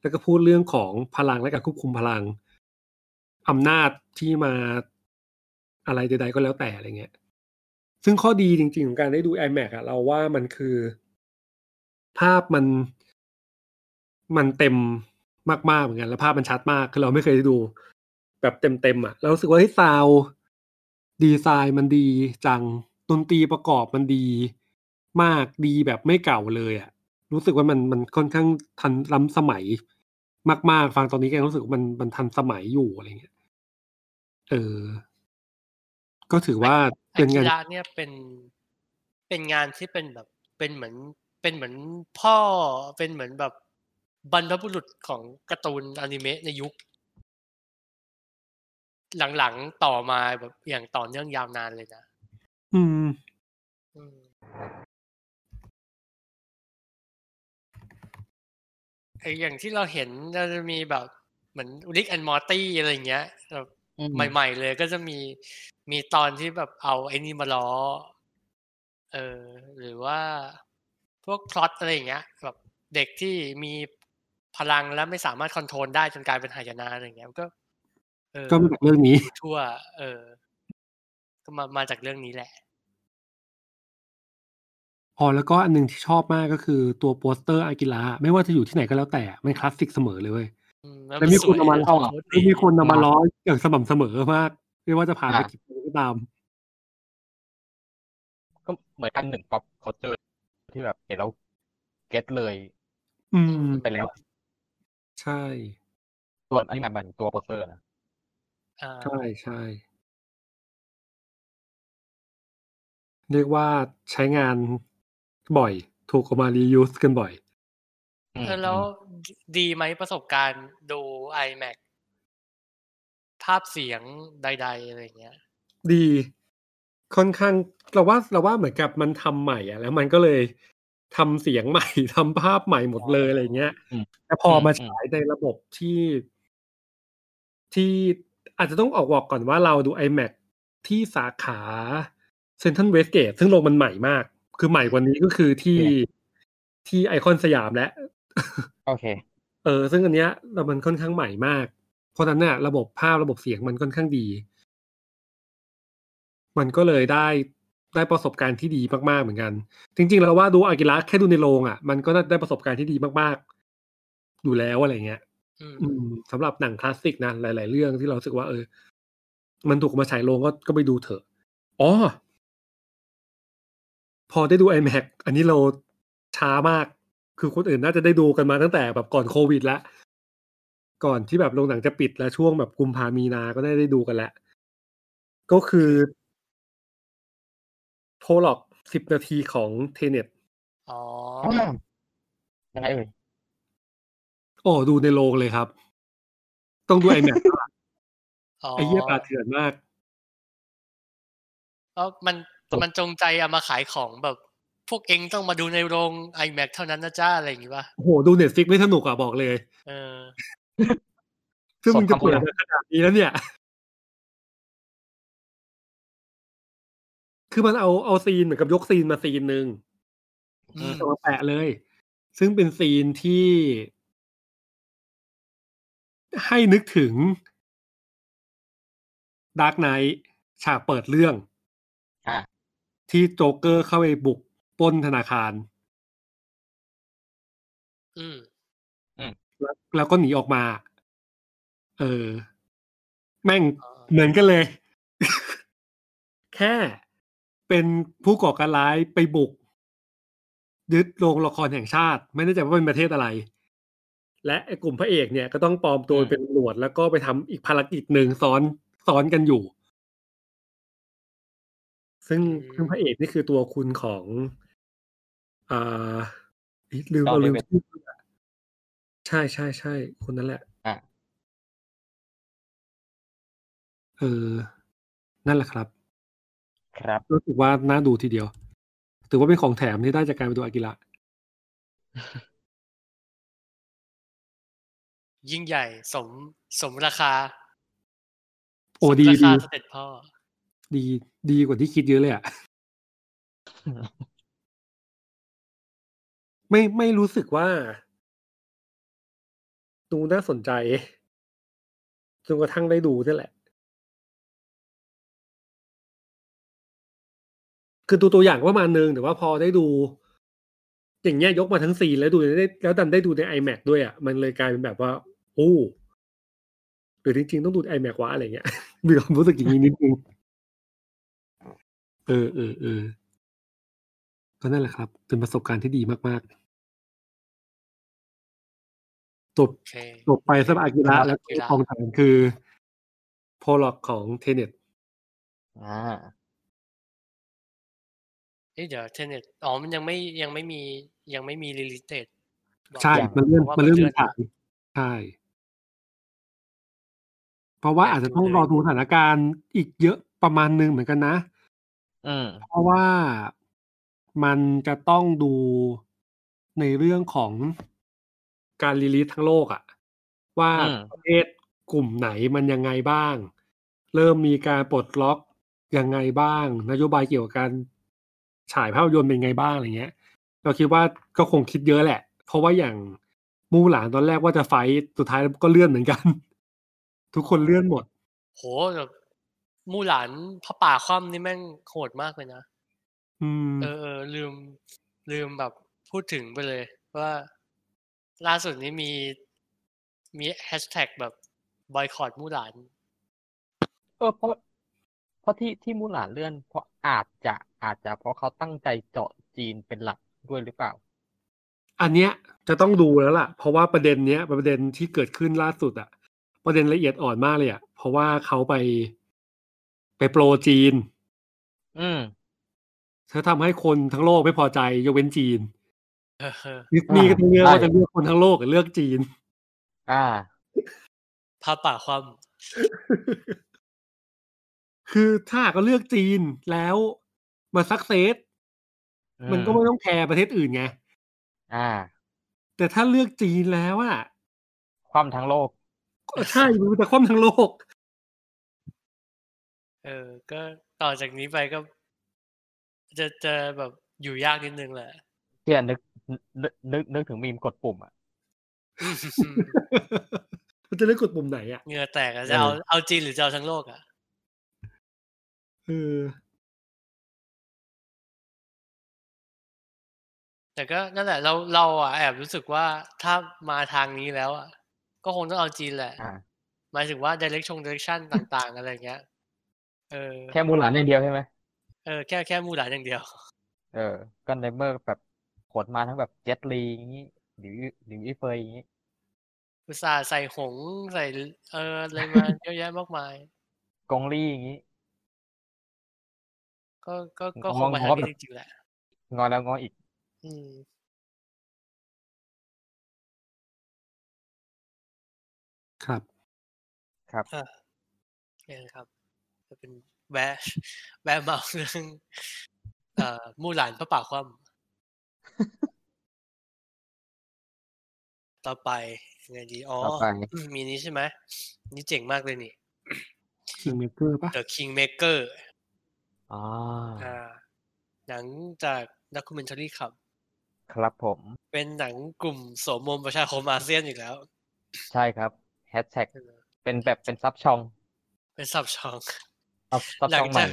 แล้วก็พูดเรื่องของพลังและการควบคุมพลังอำนาจที่มา อะไรใดๆก็แล้วแต่อะไรเงี้ย ซึ่งข้อดีจริงๆ ของการได้ดู iMac อะเราว่ามันคือ ภาพมันมันเต็มมากๆเหมือนกัน แล้วภาพมันชัดมากคือเราไม่เคยได้ดู แบบเต็มๆอะเรารู้สึกว่าให้ซาวดีไซน์มันดีจังดนตรีประกอบมันดีมากดีแบบไม่เก่าเลยอะรู้สึกว่ามันมันค่อนข้างทันล้ำสมัยมาก ๆ ฟังตอนนี้แกรู้สึกว่ามันมันทันสมัยอยู่อะไรเงี้ย เออ ก็ถือว่าอาเป็นกิงานระเนี่ยเป็นเป็นงานที่เป็นแบบเป็นเหมือนเป็นเหมือนพ่อเป็นเหมือนแบบบรรพบุรุษของการ์ตูนอนิเมะในยุค หลังๆต่อมาแบบอย่างต่อเนื่องยาวนานเลยนะอืมอืมไออย่างที่เราเห็นเราจะมีแบบเหมือนริกแอนมอร์ตี้อะไรอย่างเงี้ยแบบอืม ใหม่ๆเลยก็จะมีมีตอนที่แบบเอาไอ้นี่มาล้อ เออ หรือว่าพวกพล็อตอะไรอย่างเงี้ยแบบเด็กที่มีพลังแล้วไม่สามารถ control ได้จนกลายเป็นหายนะอะไรอย่างเงี้ยมันก็เออก็มาจากเรื่องนี้ ทั่ว เออ ก็มามาจากเรื่องนี้แหละพอแล้วก็อันหนึงที่ชอบมากก็คือตัวโปสเตอร์อากิระไม่ว่าจะอยู่ที่ไหนก็แล้วแต่มันคลาสสิกเสมอเลยเว้ยอืม แล้วมีคนเอามาสวยเล่าโคอะตรคือดีมีคนเอามาล้ออย่างสม่ำเสมอมากไม่ว่าจะผ่านไปอะกี่ปีก็ตาม ก็เหมือนกันหนึ่ง pop culture ที่แบบเห็นแล้ว get เลย อืมไปแล้ว ใช่ส่วนอันนี้มันตัวโปสเตอร์นะอ่าใช่ใช่เรียกว่าใช้งานบ่อย ถูกเอามา reuse กันบ่อยอืมเออ แล้วดีไหมประสบการณ์ดู iMac ภาพเสียงใด ๆ อะไรเงี้ย ดีค่อนข้างเราว่าเราว่าเหมือนกับมันทำใหม่อะแล้วมันก็เลยทำเสียงใหม่ทำภาพใหม่หมดเลยอะไรเงี้ยอืมแต่พอมาอืมฉายในระบบที่ ที่อาจจะต้องออกบอกก่อนว่าเราดู iMac ที่สาขาเซนทันเวสเกตซึ่งโรงมันใหม่มาก คือใหม่กว่านี้ก็คือที่ที่ไอคอนสยามแล้ว โอเค เออ ซึ่งอันเนี้ยเรามันค่อนข้างใหม่มาก เพราะฉะนั้นเนี่ยระบบภาพระบบเสียงมันค่อนข้างดี มันก็เลยได้ได้ประสบการณ์ที่ดีมากๆเหมือนกัน จริงๆเราว่าดูอากิระแค่ดูในโรงอะ มันก็ได้ประสบการณ์ที่ดีมากๆ อยู่แล้วอะไรเงี้ยอืมอืมสำหรับหนังคลาสสิกนะหลาย ๆ เรื่องที่เรารู้สึกว่าเออ มันถูกมาฉายโรงก็ก็ไปดูเถอะอ๋อพอได้ดู iMac อันนี้เราช้ามาก คือคนอื่นน่าจะได้ดูกันมาตั้งแต่แบบก่อนโควิดแล้วก่อนที่แบบโรงหนังจะปิดแล้วช่วงแบบกุมภามีนาก็ได้ได้ดูกันแล้ว ก็คือโพล็อกสิบนาทีของเทเน็ตอ๋อยังไงเอ่ยโอ้ดูในโรงเลยครับ ต้องดูไอแม็กอ๋อไอเยี่ยปาดเถื่อนมากเพราะมันมันจงใจเอามาขายของแบบ พวกเองต้องมาดูในโรง IMAX เท่านั้นนะจ้าอะไรอย่างงี้ป่ะโอ้โหดู Netflix ไม่สนุกอะบอกเลย เออซึ่งมึงจะเปิดมาขนาดนี้แล้วเนี่ย คือมันเอาเอาซีนเหมือนกับยกซีนมาซีนหนึ่งอืมเอามาแปะเลย ซึ่งเป็นซีนที่ ให้นึกถึงDark Knight ฉากเปิดเรื่องอะที่โจ๊กเกอร์เข้าไปบุก ปล้นธนาคาร อืมแล้วแล้วก็หนีออกมา เออ แม่งอ๋อเหมือนกันเลย แค่เป็นผู้ก่อการร้ายไปบุกยึดโรงละครแห่งชาติ ไม่แน่ใจว่าเป็นประเทศอะไร และไอ้กลุ่มพระเอกเนี่ย ก็ต้องปลอมตัวเป็นตำรวจแล้วก็ไปทำอีกภารกิจหนึ่งซ้อนซ้อนกันอยู่ ซึ่งซึ่งพระเอกนี่คือตัวคุณของ อ่าอีลืมเอาลืมชื่อใช่ใช่ใช่คนนั้นแหละอะเออ นั่นแหละครับ ครับรู้สึกว่าน่าดูทีเดียว ถือว่าเป็นของแถมที่ได้จากการไปดูอากิระยิ่งใหญ่สมสมราคา โอ้สมดีราดีคาเสด็จพ่อ ดีดีกว่าที่คิดเยอะเลยอะ ไม่ไม่รู้สึกว่าดูน่าสนใจจนกระทั่งได้ดูนี่แหละ คือดูตัวอย่างว่ามาหนึ่งแต่ว่าพอได้ดู อย่างเงี้ยยกมาทั้งซีนแล้วดูได้แล้วดันได้ดูใน iMac ด้วยอะมันเลยกลายเป็นแบบว่าโอ้หรือจริงๆ ต้องดู iMac วะอะไรเงี้ยมีความรู้สึกอย่างนี้นิดนึงเออเออเออก็นั่นแหละครับ เป็นประสบการณ์ที่ดีมากๆ จบโอเคจบไปสำหรับอากิระสำหรับแล้วอากิระทองแถมคือโพล็อกของเทเน็ตอ่าเอ้ยเดี๋ยว Tenet อ๋อมันยังไม่ยังไม่มียังไม่มี release dateใช่อย่างมันเลื่อนพราะว่ามันเลื่อนมันเลื่อนถ่ายใช่ เพราะว่าอยากอาจจะต้องดูเลยรอดูสถานการณ์อีกเยอะประมาณหนึ่งเหมือนกันนะอืมเพราะว่ามันจะต้องดูในเรื่องของ การ release ทั้งโลกอะว่าอืมประเทศกลุ่มไหนมันยังไงบ้าง เริ่มมีการปลดล็อกยังไงบ้าง นโยบายเกี่ยวกับการฉายภาพยนตร์เป็นไงบ้างอะไรเงี้ย เราคิดว่าก็คงคิดเยอะแหละ เพราะว่าอย่างมูหลานตอนแรกว่าจะไฟท์สุดท้ายก็เลื่อนเหมือนกัน ทุกคนเลื่อนหมด โหแบบมู่หลานพระป่าคว่ำนี่แม่งโหดมากเลยนะอืมเออเออลืม ลืมแบบพูดถึงไปเลย ว่า ล่าสุดนี้มีมีแฮชแท็กแบบบอยคอตมู่หลาน เออเพราะเพราะที่ที่มูหลานเลื่อน เพราะอาจจะอาจจะเพราะเขาตั้งใจเจาะจีนเป็นหลักด้วยหรือเปล่า อันเนี้ยจะต้องดูแล้วล่ะ เพราะว่าประเด็นเนี้ยเป็นประเด็นที่เกิดขึ้นล่าสุดอะประเด็นละเอียดอ่อนมากเลยอะเพราะว่าเขาไปไปโปรจีน อืมเธอทำให้คนทั้งโลกไม่พอใจยกเว้นจีนเออเออ ดิสนีย์ก็ต้องเลือกใช่ว่าจะเลือกคนทั้งโลกหรือเลือกจีน อ่าพระป่าคว่คือถ้าหากก็เลือกจีนแล้วมาซักเซสอืมันก็ไม่ต้องแคร์ประเทศอื่นไง อ่า แต่ถ้าเลือกจีนแล้วอะความทั้งโลกก็ใช่มันจะคว่ำทั้งโลกำเออ ก็ต่อจากนี้ไปก็ จะจะแบบอยู่ยากนิดนึงแหละเที่ยนึก นึกนึกนึกถึงมีมกดปุ่มอะมันจะเลือกกดปุ่มไหนอะเหงื่อแตกอะจะเอาเอาจีนหรือจะเอาทั้งโลกอะเออแต่ก็นั่นแหละเราเราอะแอบรู้สึกว่าถ้ามาทางนี้แล้วอะ ก็คงต้องเอาจีนแหละอ่าหมายถึงว่า direction direction ต่าง ๆ อะไรเงี้ยเออแค่มูหลานอย่างเดียวใช่ไหมเออแค่แค่มูหลานอย่างเดียว เออก็ในเมื่อแบบ ขนมาทั้งแบบเจ็ตลีอย่างนี้หรือหรืออีเฟยอย่างนี้อุตส่าห์ใส่หงส์ใส่เอออะไรมาเยอะแยะมากมายกงลี่อย่างนี้ ก็ก็ก็งคองมางทางอนี้แบบจริงๆแหละงอแล้วงออีก อืมครับ ครับอะเนี่ยครับจะเป็นแวะแวะเมาเรื่องเอ่อมู่หลานพระป่าคว่ำ ต่อไปยังไงดีอ๋อต่อไปมีนี้ใช่ไหมนี่เจ๋งมากเลยนี่คิงเมเกอร์ปะ The Kingmaker อ่าอ่าหนังจากนัก u เ e น t รีครับ ครับผม เป็นหนังกลุ่มโสมมประชาคมอาเซียนอีกแล้ว ใช่ครับแฮชแท็กเป็นแบบเป็นซับช่อง เป็นซับช่องซับซับหลัช่องใหจาม่ก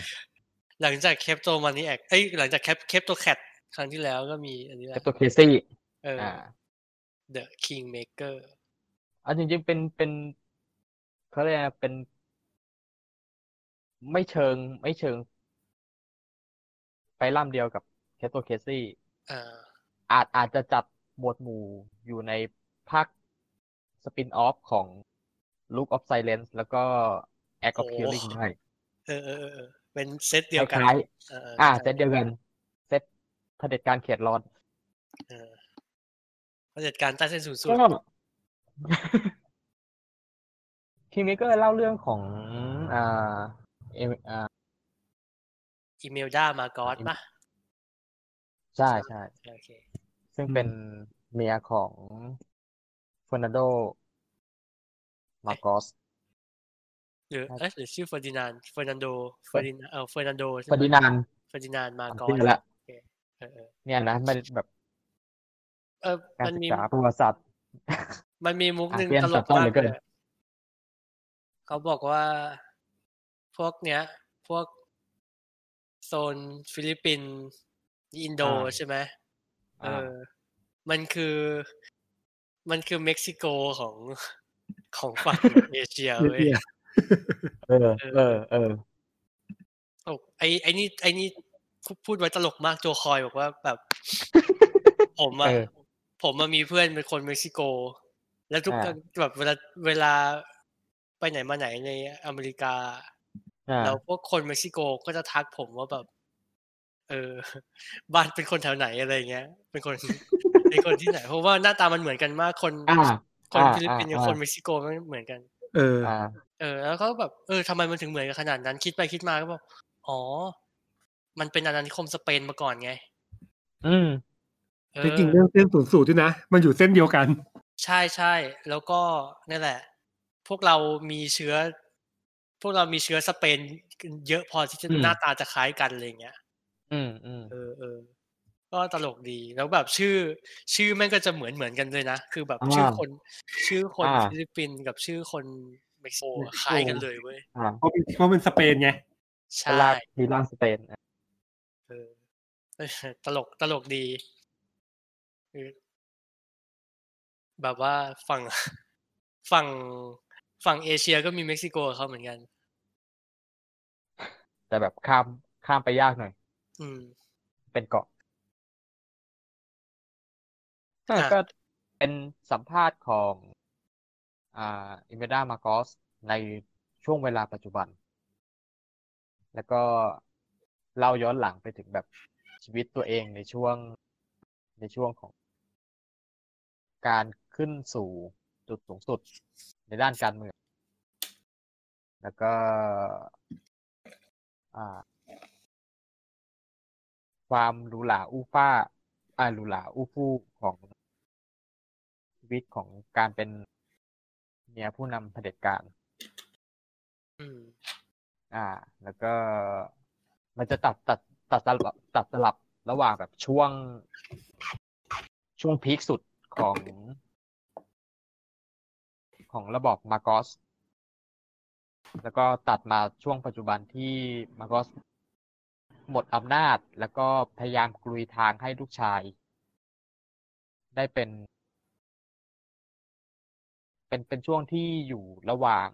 หลังจากเคปโตมันนี่แอกเอ้ยหลังจากเคปเคปโตแคท ครั้งที่แล้วก็มีอันนี้แหเป็ละนตัวเคซี่เอออ่า The Kingmaker เอันจริงๆเป็นเป็นเขาเรียกอะไรเป็น ไม่เชิง ไม่เชิง ไปล่ำเดียวกับแคทตัวเคซี่อ่าอาจอาจจะจัดหมวดหมู่อยู่ในภาคสปินออฟของ Look of Silence แล้วก็ Act of โอ้ Killing ได้เออเออเออเออเป็นเซตคเดียวกันล้ายเออๆอ่าข้เซตเดียวกันเซต เผด็จการเขียดร้อนเออเผด็จการใต้เส้นศูนย์สูตก็รคิงเมเกอร์เล่าเรื่องของอ่าเอมอ่าอีเมลด้ามากอสปะใช่ใช่โอเคซึ่งเป็นเมียของเฟอร์นันโดมาโกสหรือครับเอ๊ะหรือชื่อเฟอร์ดินานเฟอร์นันโดเฟอร์ดินเออเฟอร์นันโดใช่เฟอร์ไหมดินานด์เฟอร์ดินานมากอชื่สอละโอ เคเออเออเนี่ยนะมันแบบเออการมันศึกมีษาประวัติศาสตร์มันมีมุกหนึ่งอาเซียนตลจักบต้องมาเหลืกอเกินเลยเขาบอกว่าพวกเนี้ย พวกโซนฟิลิปปินส์อินโดอ่าใช่ไหมเออ่าอมันคือ มันคือเม็กซิโกของของฝั่งเอเชียเว้ยเหี้ยเออ เออ เออโอ้ไอไอนี่ไอนี่ พูพูดไว้ตลกมาก Jo Koy บอกว่าแบบ ผมอะเออผมมามีเพื่อนเป็นคนเม็กซิโก แล้วทุกอ่าแบบเวลาเวลาไปไหนมาไหนในอเมริกาอ่าแล้วพวกคนเม็กซิโกก็จะทักผมว่าแบบ เออ บ้านเป็นคนแถวไหนอะไรเงี้ย เป็นคนเป็นคนที่ไหน เพราะว่าหน้าตามันเหมือนกันมากคนอ่าคนอ่าฟิลิปปินส์กับอ่าคนเม็กซิโกไม่เหมือนกัน เอออ่าเออ แล้วเขาแบบเออทำไมมันถึงเหมือนกันขนาดนั้น คิดไปคิดมาก็บอกอ๋อ มันเป็นอาณานิคมสเปนมาก่อนไง อืมเออจริงๆเรื่องเส้นศูนย์สูตรด้วยนะ มันอยู่เส้นเดียวกัน ใช่ใช่แล้วก็นั่นแหละ พวกเรามีเชื้อ พวกเรามีเชื้อสเปน เยอะพอที่จะอืมหน้าตาจะคล้ายกันอะไรเงี้ย อืมอืมเออเออก็ตลกดีแล้วแบบชื่อ ชื่อแม่งก็จะเหมือนเหมือนกันเลยนะ คือแบบอ่าชื่อคน ชื่อคนอ่าฟิลิปปินส์กับชื่อคนเม็กซิโกอะคล้ายกันเลยเว้ยอ่าเพราะเป็นเพราะเป็นสเปนไงใช่ลากมีล่างสเปนเออเออ ตลกตลกดีเออแบบว่าฝั่งฝั่งฝั่งเอเชียก็มีเม็กซิโกกับเขาเหมือนกัน แต่แบบข้ามข้ามไปยากหน่อย อืม เป็นเกาะอะก็เป็นสัมภาษณ์ของอ่าอิเมดามาโกสในช่วงเวลาปัจจุบัน แล้วก็เล่าย้อนหลังไปถึงแบบ ชีวิตตัวเองในช่วงในช่วงของการขึ้นสู่จุดสูงสุดในด้านการเมือง แล้วก็อ่าความหรูหราอู้ฟ้าอ่าหรูหราอู้ฟู่ของชีวิตของการเป็นเมียผู้นำเผด็จการอืมอ่า แล้วก็มันจะตัดตัด ตัดสลับตัดสลับระหว่างแบบช่วง ช่วงพีคสุดของ ของระบอบมาโกสแล้วก็ตัดมาช่วงปัจจุบันที่มาโกสหมดอำนาจแล้วก็พยายามกลุยทางให้ลูกชาย ได้เป็น เป็นเป็นช่วงที่อยู่ระหว่าง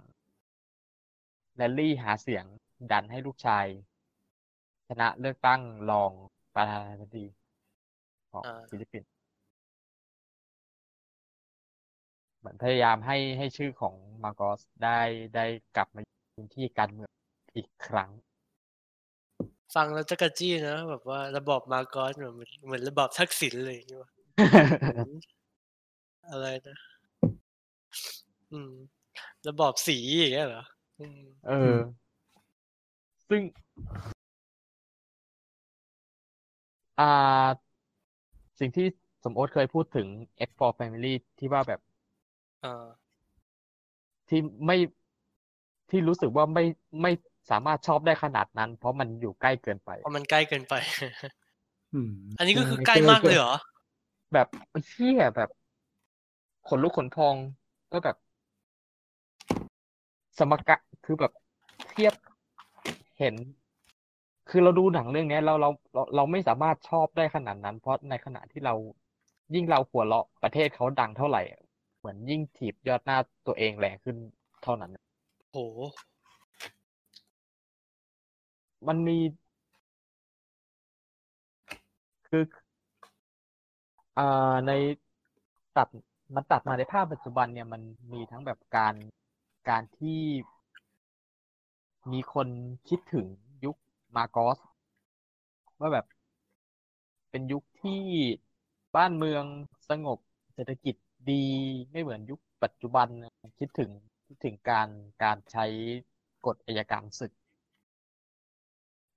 แรลลี่หาเสียงดันให้ลูกชาย ชนะเลือกตั้งรองประธานาธิบดีของอ่า ฟิลิปปินส์เหมือนพยายามให้ให้ชื่อของมาโกสได้ได้กลับมาอยู่พื้นที่การเมืองอีกครั้ง ฟังแล้วจะกระจี้นะ แบบว่าระบอบมาร์กอสเหมือนเหมือนระบอบทักษิณเลยอย่างเงี้ยวะอะไรนะ อืม ระบอบสีอย่างเงี้ยเหรออืม เออ ซึ่ง อ่า สิ่งที่สมโอ๊ตเคยพูดถึง X for Family ที่ว่าแบบอ่าที่ไม่ที่รู้สึกว่าไม่ไม่สามารถชอบได้ขนาดนั้น เพราะมันอยู่ใกล้เกินไปเพราะมันใกล้เกินไปอืมอันนี้ก็คือเออใกล้เกินมากเลยเหรอ แบบเชี่ยแบบขนลุกขนพองก็แบบ สมกะคือแบบเทียบเห็น คือเราดูหนังเรื่องเนี้ยเราเราเราเราไม่สามารถชอบได้ขนาดนั้น เพราะในขณะที่เรายิ่งเราหัวเราะประเทศเขาดังเท่าไหร่ เหมือนยิ่งถีบยอดหน้าตัวเองแรงขึ้นเท่านั้น โห มันมี คืออ่าในตัดมันตัดมาในภาพปัจจุบันเนี่ยมันมีทั้งแบบการการที่มีคนคิดถึงยุค มาโกอสว่าแบบ เป็นยุคที่บ้านเมืองสงบเศรษฐกิจดีไม่เหมือนยุคปัจจุบันนะคิดถึงคิดถึงการการใช้กฎอัยการศึก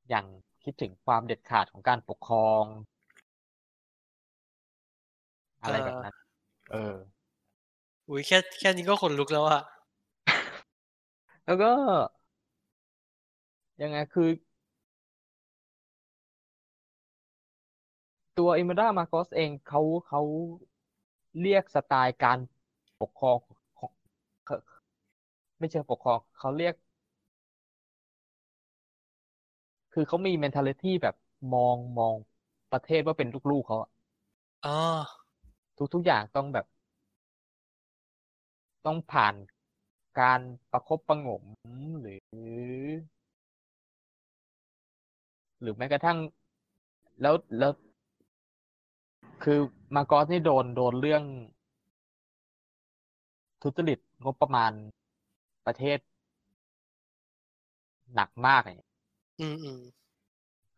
อย่างคิดถึงความเด็ดขาดของการปกครอง อะไรแบบนั้น เออ อุ้ยแค่แค่นี้ก็ขนลุกแล้วอะแล้วก็ ยังไงคือ ตัวอิม d ดามาโกสเองเขาเขาเรียกสไตล์การปกครองของเขาไม่เชิงปกครองเขาเรียก คือเขามี mentality แบบมองมองประเทศว่าเป็นลูกๆเขาอะอ๋อทุกทุกอย่างต้องแบบ ต้องผ่านการประคบประหงมหรือ หรือแม้กระทั่ง แล้วแล้ว คือมาโกอสนี่โดนโดนเรื่อง ทุจริตงบประมาณประเทศ หนักมากเนี่ยอืมอืม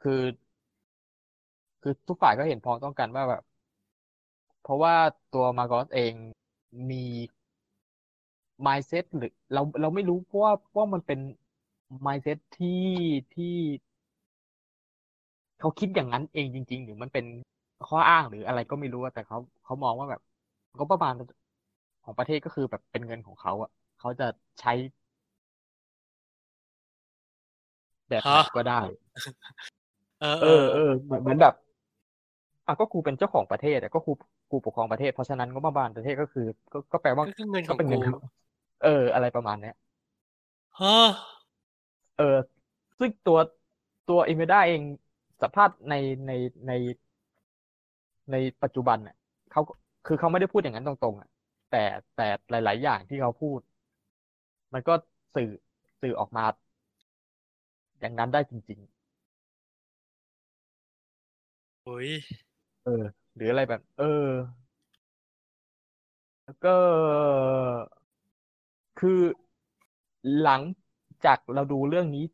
คือ คือทุกฝ่ายก็เห็นพ้องต้องกันว่าแบบ เพราะว่าตัวมาโกอสเองมี mindset หรือ เราเราไม่รู้เพราะว่าว่ามันเป็น mindset ที่ที่เขาคิดอย่างนั้นเองจริง ๆ หรือมันเป็น ข้ออ้างหรืออะไรก็ไม่รู้อะแต่เขาเขามองว่าแบบงบประมาณของประเทศก็คือแบบเป็นเงินของเขาอะเขาจะใช้ แบบไหนฮะก็ได้ เออเอเอออเออเหมือนเหมือนแบบอะก็กูเป็นเจ้าของประเทศอะก็กูกูปกครองประเทศเพราะฉะนั้นงบประมาณประเทศก็คือ ก็ก็แปลว่าก็คือเงินขก็องเป็นเงินกูเขาเออ อะไรประมาณเนี้ยฮะเออ ซึ่งตัวตัวอิเมลด้าเองสัมภาษณ์ในในใน ในปัจจุบันเนี่ยเขาก็คือเขาไม่ได้พูดอย่างนั้นตรงๆอะแต่แต่หลาย ๆ อย่างที่เขาพูด มันก็สื่อสื่อออกมา อย่างนั้นได้จริงโอ้ยๆเออ หรืออะไรแบบ เออ แล้วก็คือหลังจากเราดูเรื่องนี้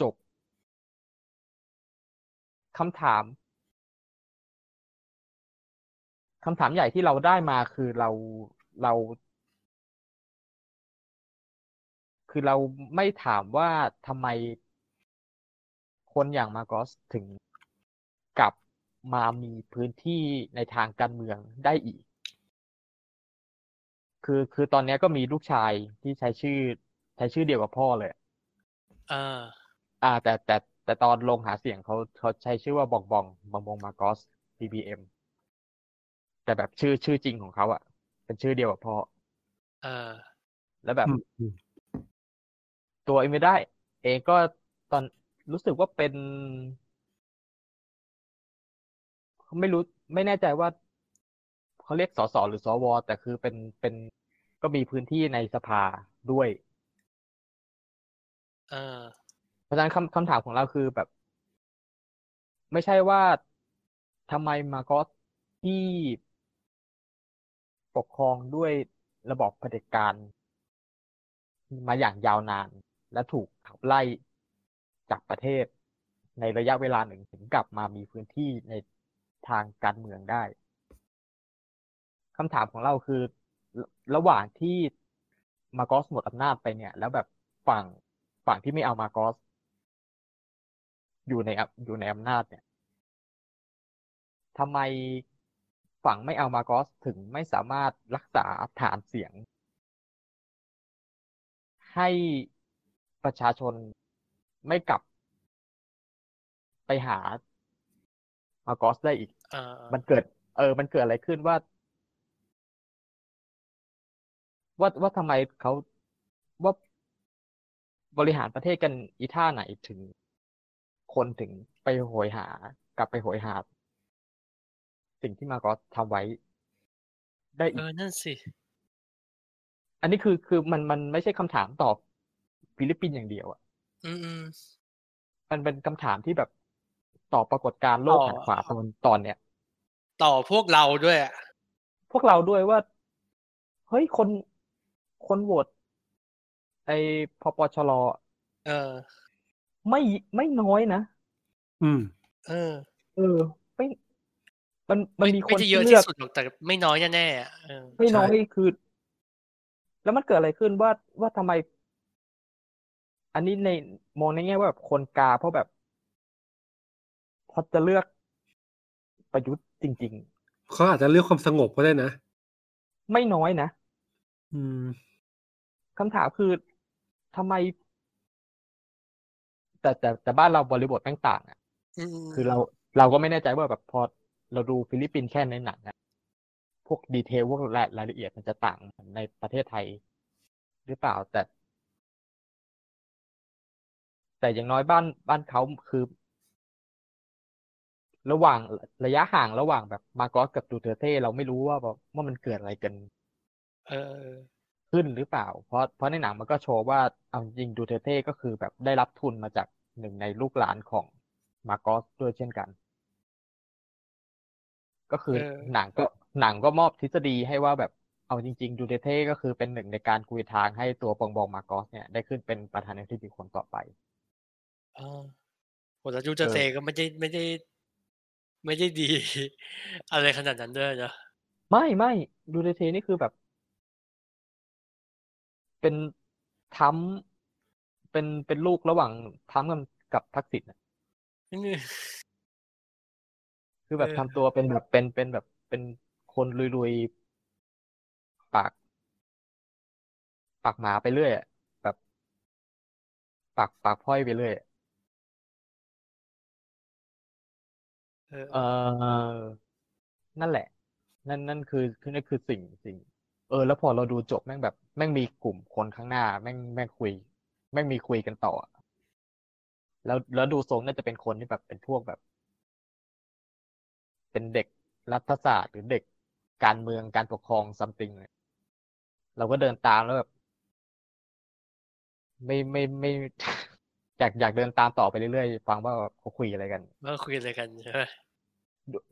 จบคำถาม คำถามใหญ่ที่เราได้มาคือเราเรา คือเราไม่ถามว่าทำไมคนอย่างมาโกอสถึงกลับมามีพื้นที่ในทางการเมืองได้อีก คือคือตอนนี้ก็มีลูกชายที่ใช้ชื่อ ใช้ชื่อเดียวกับพ่อเลยอ่าอ่า แต่แต่แต่ตอนลงหาเสียงเขาเขาใช้ชื่อว่าบองบองบองบองมาโกอส BBM แต่แบบชื่อชื่อจริงของเขาอะเป็นชื่อเดียวกับพ่อเออ แล้วแบบอืมอืมตัวเอเมได้ เองก็ตอนรู้สึกว่าเป็น ไม่รู้ไม่แน่ใจว่าเขาเรียกสสหรือสวแต่คือเป็นเป็นก็มีพื้นที่ในสภาด้วย เออเพราะฉะนั้นคำคำถามของเราคือแบบ ไม่ใช่ว่าทำไมมาโกอสที่ ปกครองด้วยระบอบเผด็จการ มาอย่างยาวนาน และถูกขับไล่จากประเทศ ในระยะเวลาหนึ่งถึงกลับมามีพื้นที่ในทางการเมืองได้คำถามของเราคือระหว่างที่มาโกอสหมดอำนาจไปเนี่ย แล้วแบบฝั่งฝั่งที่ไม่เอามาโกอสอยู่ในอยู่ในอำนาจเนี่ยทำไม ฝั่งไม่เอามาโกอสถึงไม่สามารถรักษาฐานเสียง ให้ประชาชนไม่กลับไปหามาโกอสได้อีกอ่ามันเกิด เออ มันเกิดอะไรขึ้นว่า ว่าว่าทำไมเขาว่าบริหารประเทศกันอีท่าไหนถึง คนถึงไปโหยหากลับไปโหยหา สิ่งที่มาโกอสทำไว้ ได้อีเอกอนั่นสิ อันนี้คือคือมันมันไม่ใช่คำถามตอบฟิลิปปินส์อย่างเดียวอะอืมอืม มันเป็นคำถามที่แบบตอบปรากฏการณ์โลกต่อหันขวาตอนตอนเนี้ย ต่อพวกเราด้วยอะพวกเราด้วยว่า เฮ้ยคนคนโหวตไอพปชรเออ ไม่ไม่น้อยนะ อืม เออ เออไม่มันมันมีคไม่นได้ที่เยอะเลืที่อกสุดหรอกแต่ไม่น้อยแน่ๆอะเออไม่น้อยใช่คือ แล้วมันเกิดอะไรขึ้นว่าว่าทำไม อันนี้ในมองในแง่ว่าแบบคนกา เพราะแบบพอจะเลือกประยุทธ์จริงเขาอาจจะเลือกความสงบก็ได้นะๆไม่น้อยนะอืมคำถามคือทำไม แต่แต่แต่บ้านเราบริบทแม่งต่างอะอืมคือเราเราก็ไม่แน่ใจว่าแบบพอ เราดูฟิลิปปินส์แค่ในหนังอะพวก detail พวกรายรายละเอียดมันจะต่างในประเทศไทย หรือเปล่าแต่ แต่อย่างน้อยบ้านบ้านเขาคือ ระหว่างระยะห่างระหว่างแบบมาโกอสกับดูเทอร์เต้เราไม่รู้ว่าแบบว่ามันเกิดอะไรกัน เออขึ้นหรือเปล่า เพราะเพราะในหนังมันก็โชว์ว่าเอาจริงดูเทอร์เต้ก็คือแบบได้รับทุนมาจากหนึ่งในลูกหลานของมาโกอสด้วยเช่นกัน ก็คือเออหนังก็หนังก็มอบทฤษฎีให้ว่าแบบเอาจริงๆดูเทอร์เต้ก็คือเป็นหนึ่งในการกรุยทางให้ตัวบองบองมาโกอสเนี่ยได้ขึ้นเป็นประธานาธิบดีคนต่อไปอ่าโหแล้วยูเจอเซก็ไม่ได้ไม่ได้ ไม่ได้ดี อะไรขนาดนั้นด้วยนะไม่ไม่ดูเทเท่นี่คือแบบ เป็นทรัมป์เป็นเป็นลูกระหว่างทรัมป์กับกับทักษิณอะนี่ คือแบบเออทำตัวเป็นแบบเป็นเป็นแบบเป็นคนลุยๆ ปาก ปากหมาไปเรื่อยอะแบบปากปากพร่อยไปเรื่อยอะเออ เออนั่นแหละ นั่นนั่นคือคือนั่นคือสิ่งสิ่ง เออ แล้วพอเราดูจบแม่งแบบแม่งมีกลุ่มคนข้างหน้า แม่งแม่งคุย แม่งมีคุยกันต่อ แล้วแล้วดูทรงน่าจะเป็นคนที่แบบเป็นพวกแบบ เป็นเด็กรัฐศาสตร์ หรือเด็กการเมืองการปกครองซัมติงเลยเราก็เดินตามแล้วแบบไม่ไม่ไม่อยากอยากเดินตามต่อไปเรื่อยๆฟังว่าเขาคุยอะไรกันว่าคุยอะไรกันใช่ไหม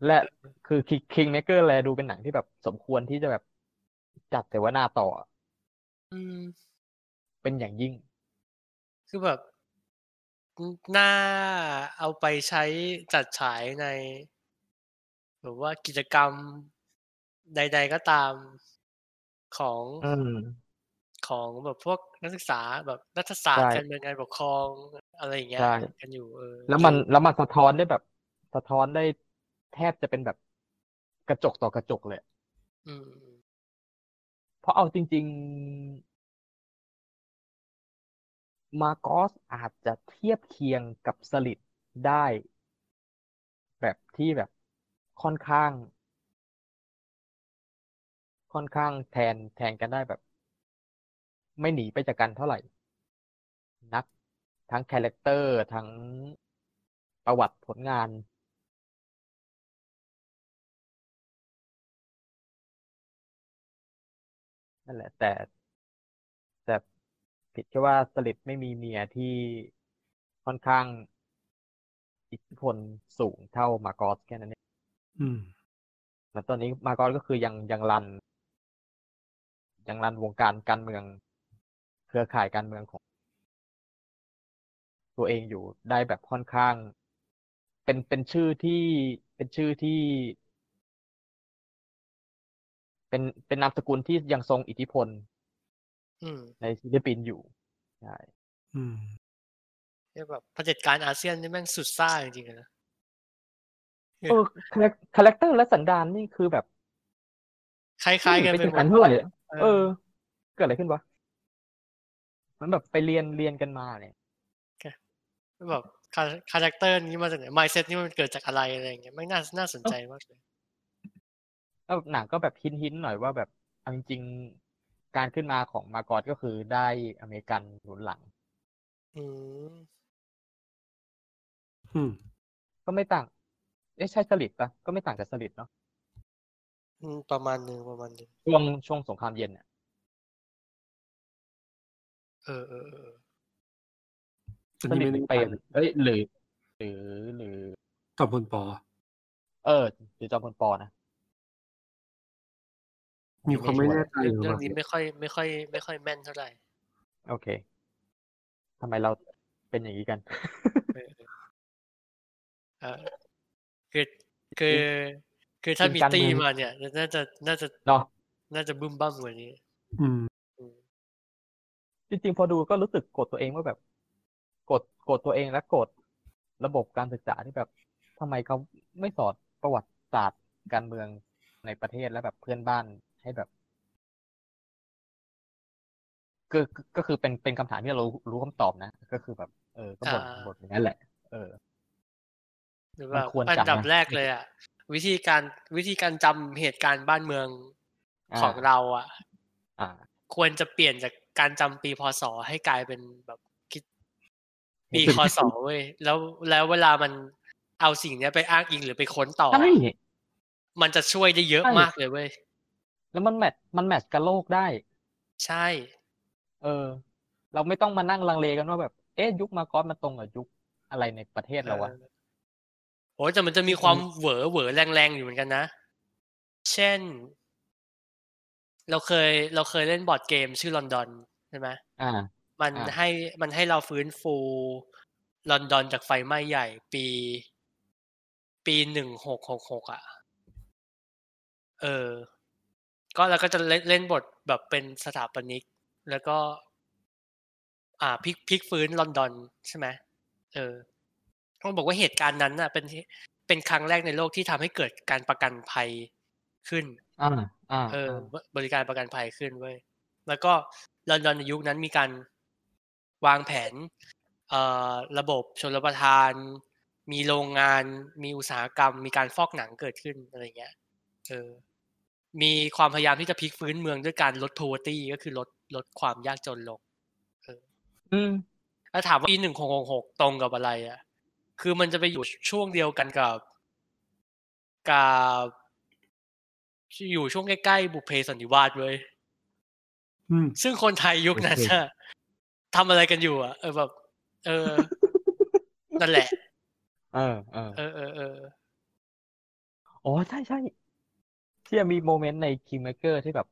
และคือคิงเมเกอร์แลดูเป็นหนังที่แบบสมควรที่จะแบบจัดเสวนาต่อ อืม เป็นอย่างยิ่ง คือแบบน่าเอาไปใช้จัดฉายใน หรือว่ากิจกรรมใด ๆ ก็ตามของอืมของแบบพวกนักศึกษาแบบรัฐศาสตร์ใช่การเมืองการปกครองอะไรอย่างเงี้ยใช่กันอยู่เออแล้วมันแล้วมันสะท้อนได้แบบ สะท้อนได้แทบจะเป็นแบบกระจกต่อกระจกเลย อืมเพราะเอาจริง ๆ มาโกอสอาจจะเทียบเคียงกับสฤษดิ์ได้ แบบที่แบบ ค่อนข้าง ค่อนข้างแทนแทนกันได้แบบ ไม่หนีไปจากกันเท่าไหร่ นัก ทั้ง character ทั้งประวัติผลงานนั่นแหละ แต่แต่ผิดแค่ว่าสลิดไม่มีเมียที่ค่อนข้างอิทธิพลสูงเท่ามากอสแค่นั้นเอง อืม แล้วตอนนี้มาโกอสก็คือยังยังรัน ยังรันวงการการเมือง เครือข่ายการเมืองของ ตัวเองอยู่ได้แบบค่อนข้าง เป็นเป็นชื่อที่เป็นชื่อที่ เป็นเป็นนามสกุลที่ยังทรงอิทธิพลอืมในฟิลิปปินส์อยู่ใช่อืมเรียกแบบเผด็จการอาเซียนนี่แม่งสุดซ่าจริงๆเลยนะ เออคาแรคคาแรคเตอร์และสันดานนี่คือแบบคล้ายๆกันไม่ไปเป็นหมกัดนเท่าไหร่เอเอออ เกิดอะไรขึ้นวะมันแบบไปเรียนเรียนกันมาเนี่ยแบบคาคาแรคเตอร์นี้มาจากไหน mindset นี่มันเกิดจากอะไรอะไรอย่างเงี้ยไม่งน่าน่าสนใจมากเลยแล้วหนังก็แบบหินหินๆหน่อยว่าแบบเอาจริงๆการขึ้นมาของมาร์กอตก็คือได้อเมริกันหนุนหลัง อืมอืมก็ไม่ต่างเอ๊ะใช่สลิดปะก็ไม่ต่างจากสลิดเนาะอืมประมาณหนึ่งประมาณหนึ่งช่วงช่วงสงครามเย็นเนี่ยเออเออเอออันสนี้ลิดไม่หรือแน่เปใจนเอ้ยหรือหรือหรือตอบพลปอ เออหรือจอมพลปอนะ มีความไม่แน่ใจเรื่องอยู่เรื่องว่านี้ไม่ค่อยไม่ค่อย ไม่ค่อยแม่นเท่าไหร่ โอเคทำไมเราเป็นอย่างนี้กัน เออเออ คือคือคือถ้ามีการตีเมืองมาเนี่ย น่าจะน่าจะเนาะน่าจะบึ้มบ้ามกว่านี้อืมอืมจริงๆพอดูก็รู้สึกกดตัวเองว่าแบบกดกดตัวเองและกดระบบการศึกษาที่แบบทำไมเขาไม่สอนประวัติศาสตร์การเมืองในประเทศและแบบเพื่อนบ้านให้แบบก็ก็ก็คือเป็นเป็นคำถามที่เรารู้รู้คำตอบนะ ก็คือแบบ เออก็บ่นอ่าบ่นอย่างนั้นแหละ เออ หรือมัว่านควรอันจำดับนะแรกเลยอะวิธีการวิธีการจำเหตุการณ์บ้านเมืองอ่าของเราอะอ่าควรจะเปลี่ยนจากการจำปีพศให้กลายเป็นแบบคิดปีคศเว้ยแล้วแล้วเวลามันเอาสิ่งเนี้ยไปอ้างอิงหรือไปค้นต่อใช่มันจะช่วยได้เยอะใช่มากเลยเว้ยแล้วมันแมทมันแมทช์กับโลกได้ ใช่ เออ เราไม่ต้องมานั่งลังเลกันว่าแบบ เอ๊ะยุคมาก่อนมันตรงกับยุคอะไรในประเทศเราวะเออ โอ้ยแต่มันจะมีความเหวอเหวอแรงๆอยู่เหมือนกันนะ เช่น เราเคย เราเคยเล่นบอร์ดเกมชื่อลอนดอนใช่ไหมอ่า มันอ่าให้มันให้เราฟื้นฟูลอนดอนจากไฟไหม้ใหญ่ ปี ปีหนึ่งหกหกหกอะ เออ ก็แล้วก็จะเล่นเล่นบทแบบเป็นสถาปนิก แล้วก็ อ่าพลิกพลิกฟื้นลอนดอนใช่ไหมเออ ต้องบอกว่าเหตุการณ์นั้นน่ะ เป็นเป็นครั้งแรกในโลกที่ทำให้เกิดการประกันภัยขึ้นอ่าอ่าเอออ่าบริการประกันภัยขึ้นเว้ยแล้วก็ลอนดอนในยุคนั้นมีการวางแผน เอ่อระบบชลประทาน มีโรงงาน มีอุตสาหกรรม มีการฟอกหนังเกิดขึ้นอะไรเงี้ยเออมีความพยายามที่จะพลิกฟื้นเมืองด้วยการลด poverty ก็คือลดลดความยากจนลงอืมถ้าถามว่าปีหนึ่งหกหกตรงกับอะไร อะ คือมันจะไปอยู่ช่วงเดียวกันกับกับอยู่ช่วงใกล้ๆบุพเพสันนิวาสเว้ยอืมซึ่งคนไทยยุคนั้นโอเคน่ะทำอะไรกันอยู่ อะ เออแบบ เออ นั่นแหละ เออเออเออเออเอออ๋อใช่ใช่ที่มีโมเมนต์ใน Kingmaker ที่แบบ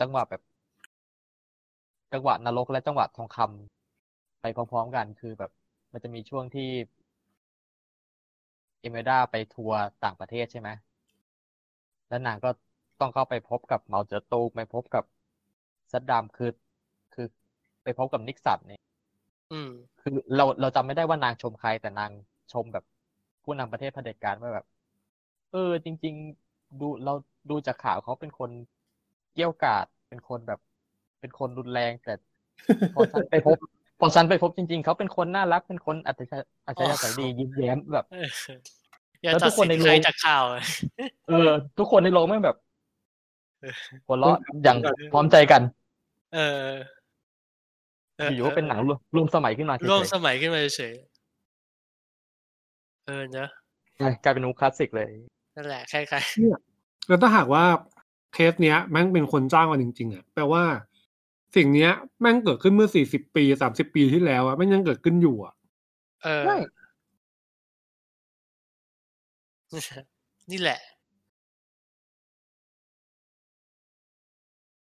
จังหวะแบบ จังหวะนรกและจังหวะทองคำไปพร้อมๆกันคือแบบ มันจะมีช่วงที่ เอเมด้าไปทัวร์ต่างประเทศใช่ไหมแล้วนางก็ต้องเข้าไปพบกับเหมาเจ๋อตูไปพบกับซัดดามคือ คือไปพบกับนิกสันเนี่ยอืมคือเราเราจำไม่ได้ว่านางชมใครแต่นางชมแบบผู้นำประเทศเผด็จการว่าแบบ เออ จริง ๆ ดูเราดูจากข่าวเขาเป็นคนเกี้ยวกาดเป็นคนแบบ เป็นคนรุนแรงแต่พอฉันไปพบ พอฉันไปพบจริง ๆ เขาเป็นคนน่ารักเป็นคนอัจฉริยะอัจฉริยะใสดียิ้มแย้มแบบเอออย่าแล้วตัทุดกคนสินในใครโรงจากข่าวอะเออ ทุกคนในโรงไม่งแบบเออหัวเราะอย่างพร้อมใจกัน เออเอยู่ๆก็เป็นหนังรวมรวมสมัยขึ้นมาเฉร่วมยสมัยขึ้นมาเฉยๆเออเนอะๆใช่กลายเป็นมุกคลาสสิกเลยนั่นแหละคล้ายแล้วถ้าหากว่าเคสเนี้ยแม่งเป็นคนจ้างมาจริงๆอะแปลว่า สิ่งเนี้ยแม่งเกิดขึ้นเมื่อสี่สิบปีสามสิบปีที่แล้วอะแม่งยังเกิดขึ้นอยู่อะๆเออใช่นี่แหละ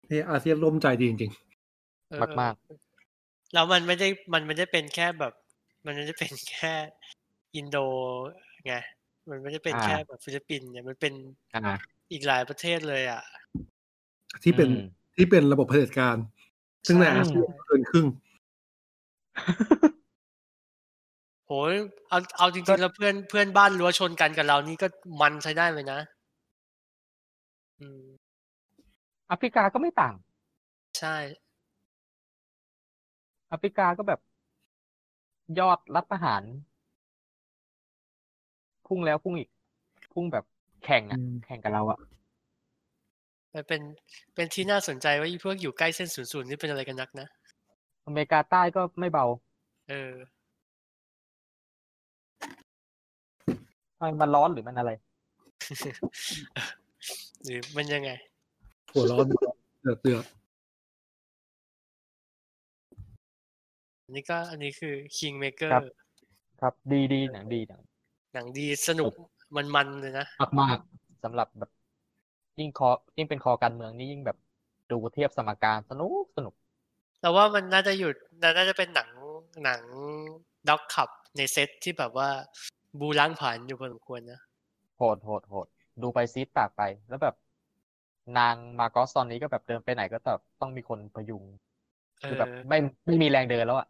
ที่อาเซียนร่วมใจดีจริงเออมากแล้วมันไม่ได้มันไม่ได้เป็นแค่แบบ มันไม่ได้เป็นแค่อินโดไงมันไม่ได้เป็นอ่าแค่แบบฟิลิปปินส์เนี่ยมันเป็นอ่าอีกหลายประเทศเลยอะ ที่เป็นอืมที่เป็นระบบเผด็จการ ซึ่งในใช่อาเซียนเกินครึ่งโหเอาเอาจริงๆแล้วเพื่อนเพื่อนบ้านรั้วชนกันกับเรานี่ก็มันใช้ได้เลยนะอืมแอฟริกาก็ไม่ต่าง ใช่แอฟริกาก็แบบ ยอดรัฐประหาร พุ่งแล้วพุ่งอีก พุ่งแบบแข่งอะอืมแข่งกับเราอะ มันเป็นเป็นที่น่าสนใจว่าอีพวกอยู่ใกล้เส้นศูนย์ศูนย์นี่เป็นอะไรกันนักนะ อเมริกาใต้ก็ไม่เบา เออทำไมมันร้อนหรือมันอะไร หรือมันยังไง หัวร้อนเดือดเดือดอันนี้ก็อันนี้คือ Kingmaker ครับ ครับ ดีดีหนังดีหนังหนังดีสนุกมันมันๆเลยนะมากมากๆสำหรับแบบ ยิ่งคอยิ่งเป็นคอการเมืองนี่ยิ่งแบบดูเทียบสมการสนุกสนุกแต่ว่ามันน่าจะหยุดน่าจะเป็นหนังหนังด็อกขับในเซตที่แบบว่าบูล้างผ่านอยู่พอสมควรนะโหดโหดโหดดูไปซีดปากไป แล้วแบบ นางมาร์กอสตอนนี้ก็แบบเดินไปไหนก็แบบต้องมีคนพยุงเอคืออแบบไม่ไม่มีแรงเดินแล้วอะ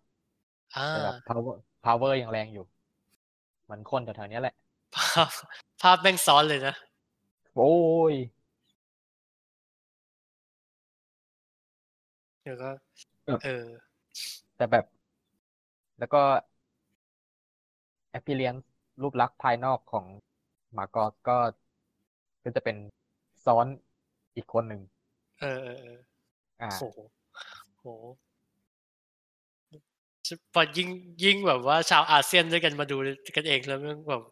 อ่าแต่แบบ power power ยังแรงอยู่ เหมือนคนแถวๆเนี้ยแหละ ภาพภาพแม่งซ้อนเลยนะ โอ้ย เดี๋ยวก็แบบเออ แต่แบบ แล้วก็ appearance รูปลักษณ์ภายนอกของมาร์กอสก็ก็จะเป็นซ้อนอีกคนหนึ่ง เออเออเอออ่าโหโหพอยิ่งยิ่งแบบว่า ชาวอาเซียนด้วยกันมาดูกันเองแล้วมันแบบ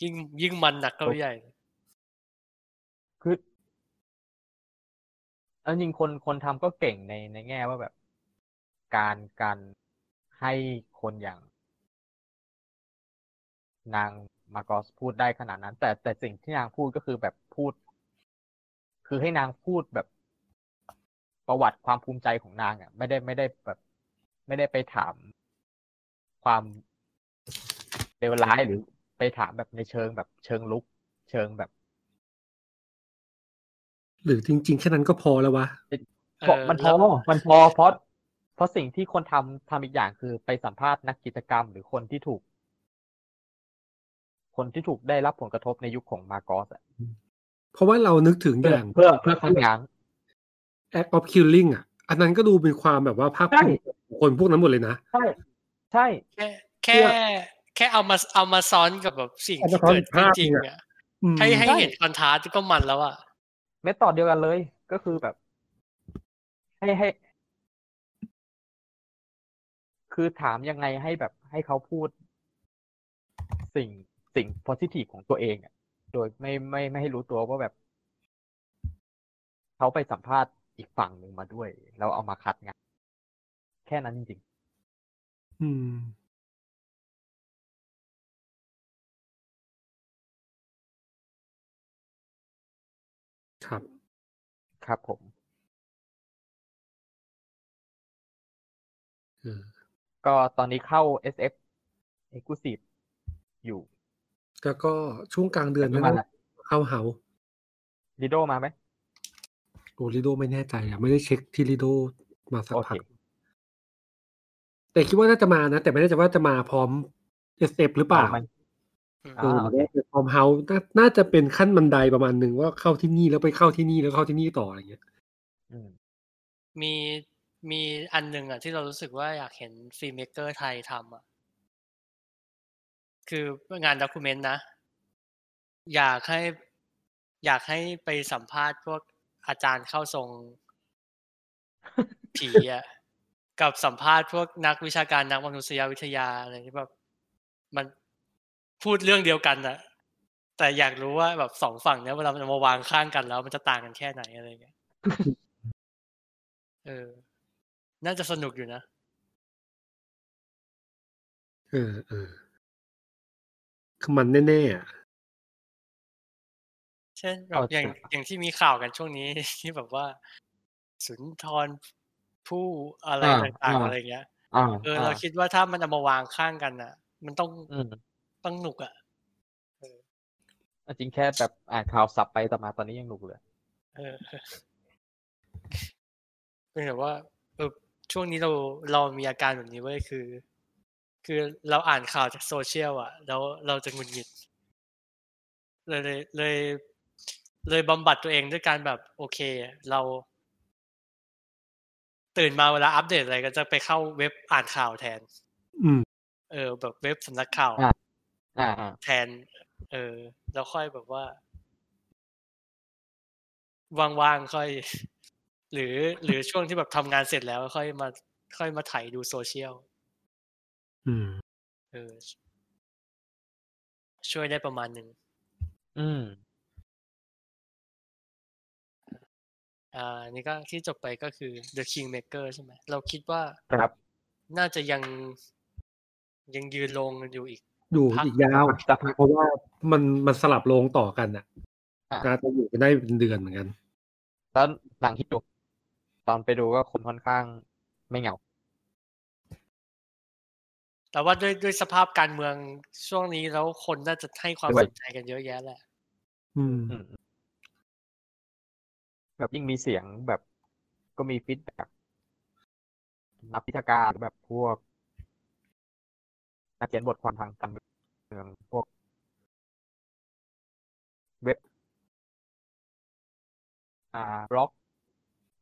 ยิ่งยิ่งมันหนักเข้าไปใหญ่ คือ เอาจริงคนคนทำก็เก่งในในแง่ว่าแบบ การการให้คนอย่าง นางมากอสพูดได้ขนาดนั้น แต่แต่สิ่งที่นางพูดก็คือแบบพูด คือให้นางพูดแบบประวัติความภูมิใจของนางอะ ไม่ได้ไม่ได้แบบ ไม่ได้ไปถามความเลวร้ายหรือไปถามแบบในเชิงแบบเชิงลุก เชิงแบบ หรือจริง ๆ แค่นั้นก็พอแล้ววะบอกมันพอแล้วมันพอเพราะเพราะสิ่งที่คนทำทำอีกอย่างคือไปสัมภาษณ์นักกิจกรรม หรือคนที่ถูก คนที่ถูกได้รับผลกระทบในยุคของมาร์กอสอะเพราะว่าเรานึกถึงอเพื่อย่างเพื่อเพื่อคัดง้าง act of killing อะ อันนั้นก็ดูเป็นความแบบว่าภาคใช่ภูมิใจของคนพวกนั้นหมดเลยนะ ใช่ ใช่แค่แค่แค่เอามาเอามาซ้อนกับแบบสิ่งเอามาที่ซ้อนเกิดขึ้นภาพจริงเนี่ยอะอืมให้ให้ใช่เห็นคอนทราสต์ก็มันแล้วอะ เมธอดเดียวกันเลย ก็คือแบบ ให้ให้ คือถามยังไงให้แบบให้เขาพูด สิ่งสิ่ง positive ของตัวเองอะโดยไม่ไม่ไม่ให้รู้ตัวว่าแบบ เขาไปสัมภาษณ์อีกฝั่งหนึ่งมาด้วย แล้วเอามาคัดงาน แค่นั้นจริงอืม ครับผมเออก็ตอนนี้เข้า SF Exclusive อยู่ แล้วก็ช่วงกลางเดือนแต่ไม่นั้นมาละเข้าเฮาลิโดมาไหมโอลิโดไม่แน่ใจอะไม่ได้เช็คที่ลิโดมาสักโอพัเคกแต่คิดว่าน่าจะมานะ แต่ไม่แน่ใจว่าจะมาพร้อม SF หรือเปล่ามันอืมอ่าเออหรือว่า เป็นพร้อมเฮาน่าน่าจะเป็นขั้นบันไดประมาณหนึ่งว่าเข้าที่นี่แล้วไปเข้าที่นี่แล้วเข้าที่นี่ต่ออะไรเงี้ยอืมมีมีอันหนึ่งอะที่เรารู้สึกว่าอยากเห็นฟิล์มเมกเกอร์ไทยทำอะ คืองานด็อกิเมนต์นะ อยากให้อยากให้ไปสัมภาษณ์พวกอาจารย์เข้าทรงผีอะกับสัมภาษณ์พวกนักวิชาการนักมนุษยวิทยาอะไรที่แบบมัน พูดเรื่องเดียวกันอะแต่อยากรู้ว่าแบบสองฝั่งเนี้ยเวลามันเอามาวางข้างกันแล้ว มันจะต่างกันแค่ไหนอะไรเงี้ยเออ น่าจะสนุกอยู่นะเออเออคือมันแน่ๆอะเช่นแบเอาบอย่างจ้ะอย่างที่มีข่าวกันช่วงนี้ที่แบบว่า สุนทรผู้อะไรอ่าต่างๆอ่าอะไรเงี้ยอ่าเออเราคิดว่าถ้ามันเอามาวางข้างกันอะ มันต้อง อืมต้องหนุกอะจริงแค่แบบอ่านข่าวสับไปต่อมาตอนนี้ยังหนุกเลยเออเป็นแบบว่าเออช่วงนี้เราเรามีอาการแบบนี้เว้ยคือ คือเราอ่านข่าวจากโซเชียลอะ แล้วเราจะหงุดหงิดเลยเลยเลยเลยบำบัดตัวเองด้วยการแบบโอเค เรา ตื่นมาเวลาอัปเดตอะไรก็จะไปเข้าเว็บอ่านข่าวแทน อืม เออ แบบเว็บสำนักข่าวอะอ่าอ่า แทน เออ แล้วค่อยแบบว่าว่างๆค่อย หรือ หรือช่วงที่แบบทำงานเสร็จแล้วค่อยมา ค่อยมาไถดูโซเชียลอืมเออช่วยได้ประมาณหนึ่งอืม อ่า นี่ก็ที่จบไปก็คือ The Kingmaker ใช่ไหม เราคิดว่าครับ น่าจะยังยังยืนลงกันอยู่อีก อยู่พักอีกยาวสักพักเพราะว่ามันมันสลับโรงต่อกันอะอะน่าจะอยู่กันได้เป็นเดือนเหมือนกัน แล้วหลังที่ดูตอนไปดูก็คนค่อนข้างไม่เหงา แต่ว่าด้วยด้วยสภาพการเมืองช่วงนี้แล้วคนน่าจะให้ความด้วยสนใจกันเยอะแยะแหละอืมอืม แบบยิ่งมีเสียงแบบก็มีฟีดแบ็กนักวิชาการแบบพวก นักเขียนบทความทางการเมืองพวกเว็บ อ่าบล็อก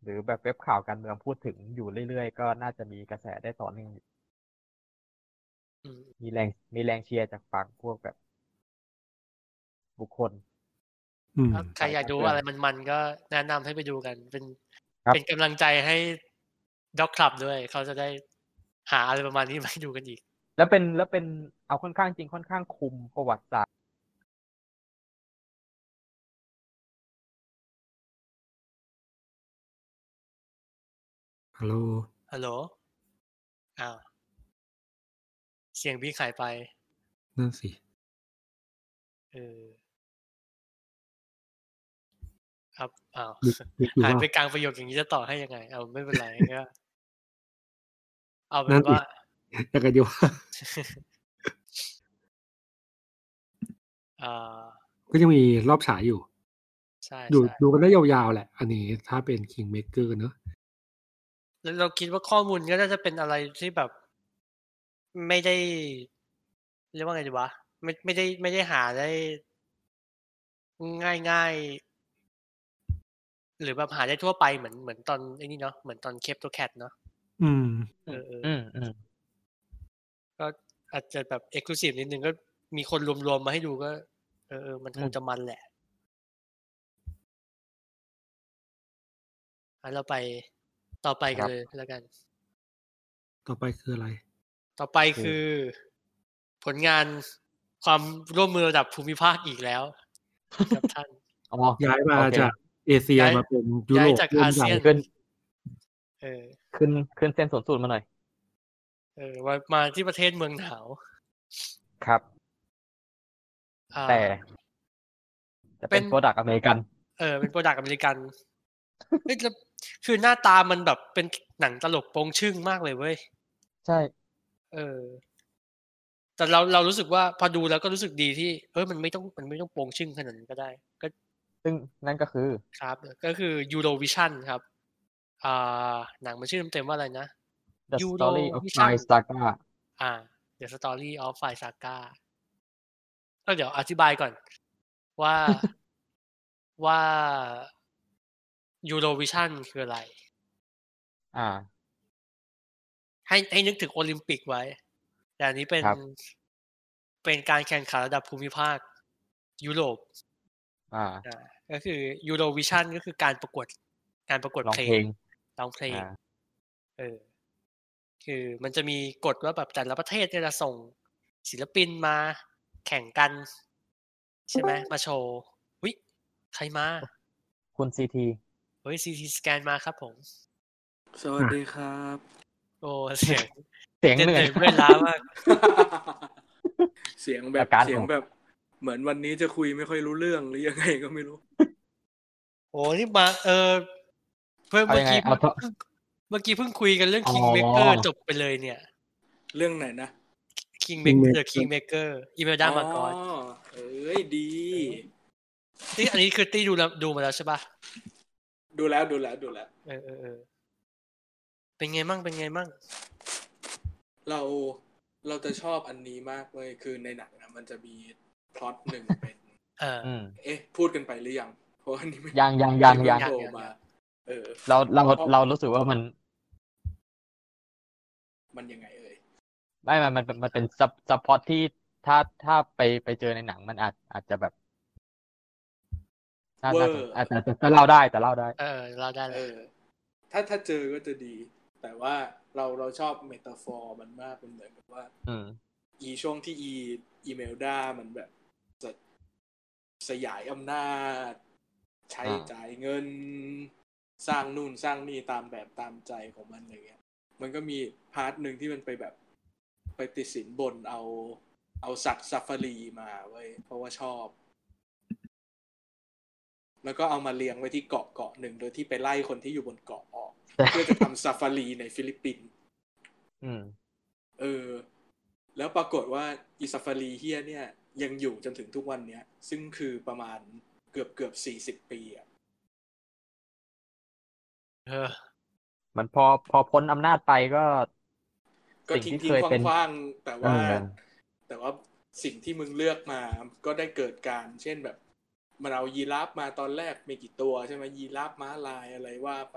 หรือแบบเว็บข่าวการเมืองพูดถึงอยู่เรื่อยๆ ก็น่าจะมีกระแสได้ต่อเนื่องอยู่อืมมีแรงมีแรงเชียร์จากฝั่งพวกแบบ บุคคลอืมถ้าใครอยากดูอะไรมันๆก็แนะนำให้ไปดูกัน เป็นครับเป็นกำลังใจให้ด็อกคลับด้วย เขาจะได้หาอะไรประมาณนี้มาให้ดูกันอีก แล้วเป็นแล้วเป็นเอาค่อนข้างจริงค่อนข้างคุมประวัติศาสตร์ฮัลโหลฮัลโหลอ้าวเสียงพี่ขายไปนั่นสิเออครับอ้าวนึกนึกอยู่หายว่าไปกลางประโยคอย่างนี้จะต่อให้ยังไง เอาไม่เป็นไรก็เอาเป็นั่นนสิว่า ยังไงดีวะอ่าก็ยังมีรอบฉายอยู่ ใช่ดูใช่ดูกันได้ยาวๆแหละ อันนี้ถ้าเป็น Kingmaker เนอะแล้วเราคิดว่าข้อมูลก็น่าจะเป็นอะไรที่แบบ ไม่ได้ เรียกว่าไงดีวะไม่ไม่ได้ไม่ได้หาได้ ง่ายง่ายๆหรือแบบหาได้ทั่วไปเหมือนเหมือนตอนไอ้นี่เนาะเหมือนตอนเคปตัวแคทเนาะอืม เออเอออืมอืม ก็อาจจะแบบเอกลูซีฟนิดนึงก็มีคนรวมๆมาให้ดูก็ เออเออมันคงจะมันแหละงั้นเราไปต่อไปกันเลยแล้วกัน ต่อไปคืออะไร ต่อไปคือ ผลงานความร่วมมือระดับภูมิภาคอีกแล้วครับท่านอ๋อย้ายมาโอเคจากเอเชียย้ายมาเป็นยุโรย้ายปจากร่วมอาเซียนกันขึ้นเออขึ้นขึ้นเส้นศูนย์สูตรมาหน่อย เออว่ามาที่ประเทศเมืองหนาว ครับอ่าแต่จะเป็นเป็น product อเมริกัน เออ เป็น product อเมริกันเฮ้ยแล้วคือหน้าตามันแบบเป็นหนังตลกโปงชึ่งมากเลยเว้ย ใช่ เออ แต่เราเรารู้สึกว่าพอดูแล้วก็รู้สึกดีที่ เออมันไม่ต้องมันไม่ต้องโปงชึ่งขนาดนั้นก็ได้ ก็ ซึ่งนั่นก็คือ ครับ ก็คือ Eurovision ครับ อ่า หนังมันชื่อเต็มๆว่าอะไรนะ The Euro Story of Vision My Saga อ่า The Story of Fire Saga ก็เดี๋ยวอธิบายก่อน ว่าว่า Eurovision คืออะไร อ่า ให้ให้นึกถึงโอลิมปิกไว้ แต่อันนี้เป็นครับเป็นการแข่งขันระดับภูมิภาค ยุโรปอ่าอ่า ก็คือ Eurovision ก็คือการประกวดการประกวดร้องเพลเพลงงร้องเพลงอ่าเออ คือมันจะมีกฎว่าแบบแต่ละประเทศเนี่ยจะส่งศิลปินมาแข่งกัน ใช่ไหมมาโชว์วิใครมา คุณซีทีเฮ้ยซีทีสแกนมาครับผม สวัสดีครับ โอ้เสียงเสียงเต้นเหนื่เหอนื่อยยเมื่อยล้ามากเสียงแบบอาการเสียงของแบบ เหมือนวันนี้จะคุยไม่ค่อยรู้เรื่องหรือยังไงก็ไม่รู้ โอ้นี่มาเออเพิ่มเอาเมื่อยังไงกี้เอาเถอะเมื่อกี้เพิ่งคุยกันเรื่องอ๋อ Kingmaker จบไปเลยเนี่ย เรื่องไหนนะ Kingmaker Kingmaker The Kingmaker อีเมลดามากอนอ๋อเอ้ยดีนี่อันนี้คือตี้ดูแล้วดูมาแล้วใช่ปะดูแล้วดูแล้วดูแล้วเออเออเออเป็นไงมั่งเป็นไงมั่ง เราเราจะชอบอันนี้มากเลยคือในหนังนะมันจะมีพล็อตหนึ่งเป็นเอออืมเอ๊ะ พูดกันไปหรือยังเพราะว่าอันนี้ไม่ยังยังยังยังไม่โผล่ยังมายังเออ เราเราเรารู้สึกว่ามัน มันยังไงเอ่ยไม่มันมันมันเป็น sub subplot ที่ถ้าถ้าไปไปเจอในหนังมันอาจอาจจะแบบน่าน่าสนอาจจะจะเล่าได้แต่เล่าได้ เออเราได้เลเอยอถ้าถ้าเจอก็จะดี แต่ว่าเราเราชอบ metaphor มันมากมันเหมือนกับว่า อืมอีช่วงที่อีอีเมลดามันแบบจะสยายอำนาจ ใช้อ่าจ่ายเงิน สร้างนู่นสร้างนี่ตามแบบตามใจของมันอะไรเงี้ย มันก็มี part หนึ่งที่มันไปแบบ ไปติดสินบนเอา เอาสัตว์ซาฟารีมาไว้ยเพราะว่าชอบ แล้วก็เอามาเลี้ยงไว้ที่เกาะเกาะหนึ่งโดยที่ไปไล่คนที่อยู่บนเกาะออก เพื่อจะทำซาฟารีในฟิลิปปินส์อืมเออ แล้วปรากฏว่าอีซาฟารีเฮียเนี่ย ยังอยู่จนถึงทุกวันเนี้ย ซึ่งคือประมาณเกือบเกือบสี่สิบปีอะเออ มันพอพอพ้นอำนาจไปก็ก็สิ่ทิ้งงที่ทิ้งเคยเป็นคว้างๆแต่ว่าเออแต่ว่าสิ่งที่มึงเลือกมาก็ได้เกิดการ เช่นแบบมันเอายีราฟมาตอนแรกไม่กี่ตัวใช่ไหมยีราฟม้าลายอะไรว่าไป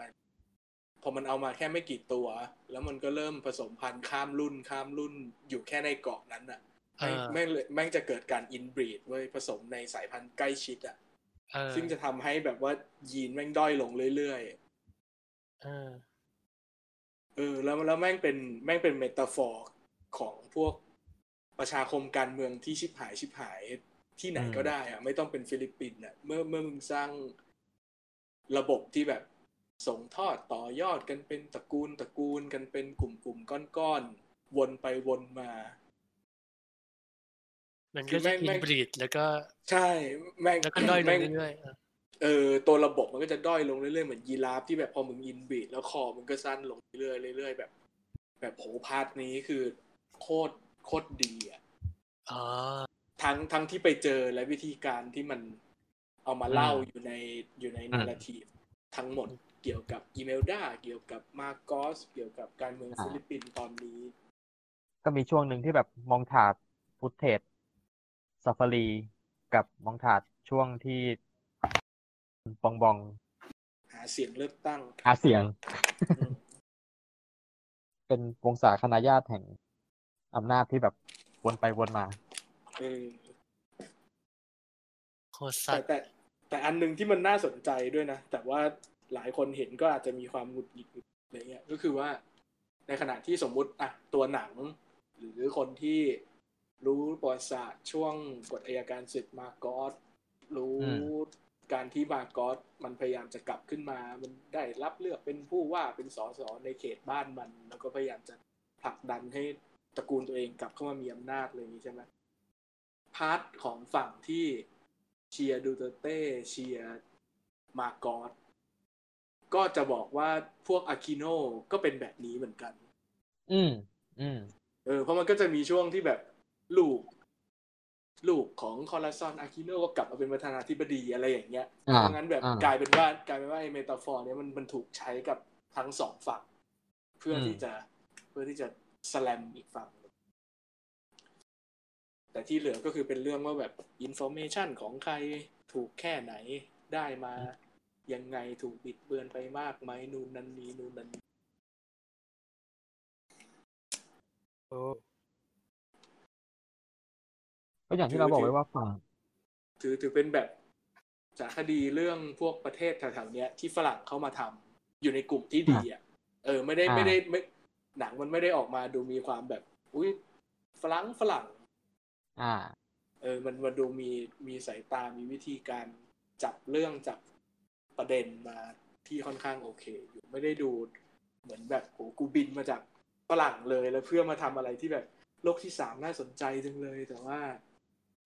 พอมันเอามาแค่ไม่กี่ตัว แล้วมันก็เริ่มผสมพันธุ์ข้ามรุ่นข้ามรุ่นอยู่แค่ในเกาะนั้นอะเออแม่งเลยแม่งจะเกิดการ inbreed เว้ยผสมในสายพันธุ์ใกล้ชิดอะเออซึ่งจะทำให้แบบว่ายีนแม่งด้อยลงเรื่อยๆ เออเออแล้วแล้วแม่งเป็นแม่งเป็น metaphor ของพวกประชาคมการเมืองที่ชิบหายชิบหายที่ไหนอืมก็ได้อะไม่ต้องเป็นฟิลิปปินส์อะเมื่อเมื่อมึงสร้างระบบที่แบบส่งทอดต่อยอดกันเป็นตระกูลตระกูลกันเป็นกลุ่มกลุ่มก้อนก้อนๆวนไปวนมา มันคืก็อแม่จะงอิแม่นงบรีดแล้วก็ ใช่ แม่งแล้วก็ด้อยลแม่งเรื่อยๆ เออเออตัวระบบมันก็จะด้อยลงเรื่อยๆเหมือนยีราฟที่แบบพอมึงอินบรีดแล้วคอมึงก็สั้นลงเรื่อยๆเรื่อยๆแบบ แบบโหพาร์ทนี้คือโคตรโคตรดีอะอ๋อทั้งทั้งที่ไปเจอและวิธีการที่มันเอามาเล่าอืมอยู่ในอยู่ในอืม narrative ทั้งหมดเกี่ยวกับอีเมลดาเกี่ยวกับมาโกสเกี่ยวกับการเมืองฟิลิปปินส์ตอนนี้ ก็มีช่วงหนึ่งที่แบบ montage footage ซาฟารีกับ montage ช่วงที่ บองบอง หาเสียงเลือกตั้งหาเสียงอืมเป็นวงศาคณาญาติแห่งอำนาจที่แบบวนไปวนมาเออโคตรสัแต่ตว์แต่แต่อันหนึ่งที่มันน่าสนใจด้วยนะ แต่ว่าหลายคนเห็นก็อาจจะมีความหงุดหงิดอะไรเงี้ย ก็คือว่าในขณะที่สมมุติอะตัวหนัง หรือคนที่รู้ประวัติศาสตร์ช่วงกฎอัยการศึกมาโกอสรู้อืม การที่มาโกอสมันพยายามจะกลับขึ้นมา มันได้รับเลือกเป็นผู้ว่าเป็นสสในเขตบ้านมัน แล้วก็พยายามจะผลักดันให้ตระกูลตัวเองกลับเข้ามามีอำนาจอะไรอย่างนี้ใช่ไหม part ของฝั่งที่เชียร์ดูเตอร์เต้เชียร์มาโกอสก็จะบอกว่าพวกอากิโนก็เป็นแบบนี้เหมือนกัน อืม อืม เออ เพราะมันก็จะมีช่วงที่แบบลูก ลูกของคอร์ซอนอากิโนก็กลับมาเป็นประธานาธิบดีอะไรอย่างเงี้ยอ่าเพราะงั้นแบบอ่ากลายเป็นว่ากลายเป็นว่าไอ้ metaphor เนี้ยมันมันถูกใช้กับทั้งสองฝั่ง เพื่ออมที่จะเพื่อที่จะ slam อีกฝั่งหนึ่ง แต่ที่เหลือก็คือเป็นเรื่องว่าแบบ information ของใครถูกแค่ไหนได้มายังไงถูกบิดเบือนไปมากไหมนู่นนั่นนี้นู่นนั่นนี้โอ้ ก็อย่างที่เราบอกไว้ว่าฝั่งถือถือเป็นแบบสารคดีเรื่องพวกประเทศแถวๆเนี้ยที่ฝรั่งเข้ามาทำอยู่ในกลุ่มที่ดีอะเออ ไม่ได้อ่าไม่ได้ไม่หนังมันไม่ได้ออกมาดูมีความแบบ อุ้ยฝรั่งฝรั่ง อ่า เออ มันมันดูมีมีสายตา มีวิธีการจับเรื่องจับประเด็นมาที่ค่อนข้างโอเค อยู่ไม่ได้ดูเหมือนแบบโหกูบินมาจากฝรั่งเลยแล้วเพื่อมาทำอะไรที่แบบโลกที่สามน่าสนใจจังเลย แต่ว่า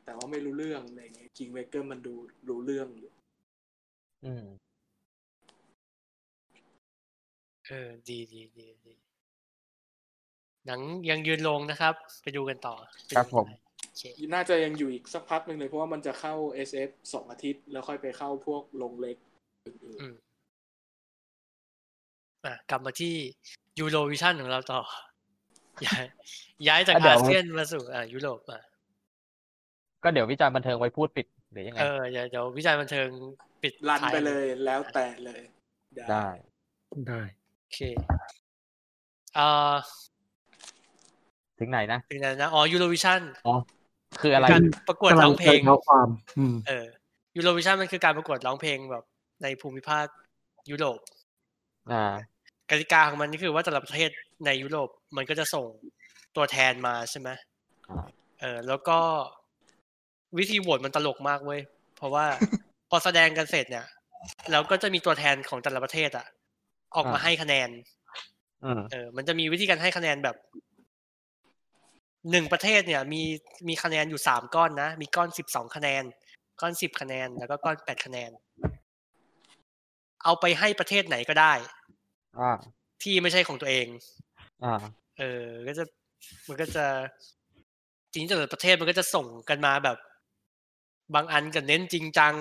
แต่ว่าไม่รู้เรื่องอะไรเงี้ยคิงเมเกอร์มันดูรู้เรื่องอยู่อืม เออ ดีดีดีดีหนังยังยืนลงนะครับ ไปดูกันต่อไปดูครับผมกันได้เคน่าจะยังอยู่อีกสักพักหนึ่งเลยเพราะว่ามันจะเข้า SF สองอาทิตย์ แล้วค่อยไปเข้าพวกลงเล็กอื่นอืมอะกลับมาที่ยูโรวิชันของเราต่อ ย้ายย้ายจากอะเดี๋อายวเซียนมาสู่อ่ายุโรปอะ ก็เดี๋ยววิจารณ์บันเทิงไว้พูดปิดหรือยังไงเออเดี๋ยวเดี๋ยววิจัยบันเทิงปิดๆรันท้าไปเลยแล้วแต่เลย ได้ได้โอเคอ่าถึงไหนนะถึงไหนนะอ๋อยูโรวิชันคืออะไรการประกวดร้องเพลงกำจะเท้าความอืมเออยูโรวิชันมันคือการประกวดร้องเพลงแบบ ในภูมิภาคยุโรปอ่ากติกาของมันนี่คือว่าแต่ละประเทศในยุโรปมันก็จะส่งตัวแทนมาใช่ไหมอ่าเออแล้วก็ วิธีโหวตมันตลกมากเว้ย เพราะว่าพอแสดงกันเสร็จเนี่ยแล้วก็จะมีตัวแทนของแต่ละประเทศอะออกมาให้คะแนนอืมเออ มันจะมีวิธีการให้คะแนนแบบหนึ่งประเทศเนี่ย มีมีคะแนนอยู่สามก้อนนะ มีก้อนสิบสองคะแนน ก้อนสิบคะแนน แล้วก็ก้อนแปดคะแนน เอาไปให้ประเทศไหนก็ได้อ่าที่ไม่ใช่ของตัวเองอ่าเออ ก็จะมันก็จะจริงๆแต่ละประเทศมันก็จะส่งกันมาแบบ บางอันก็เน้นจริงจัง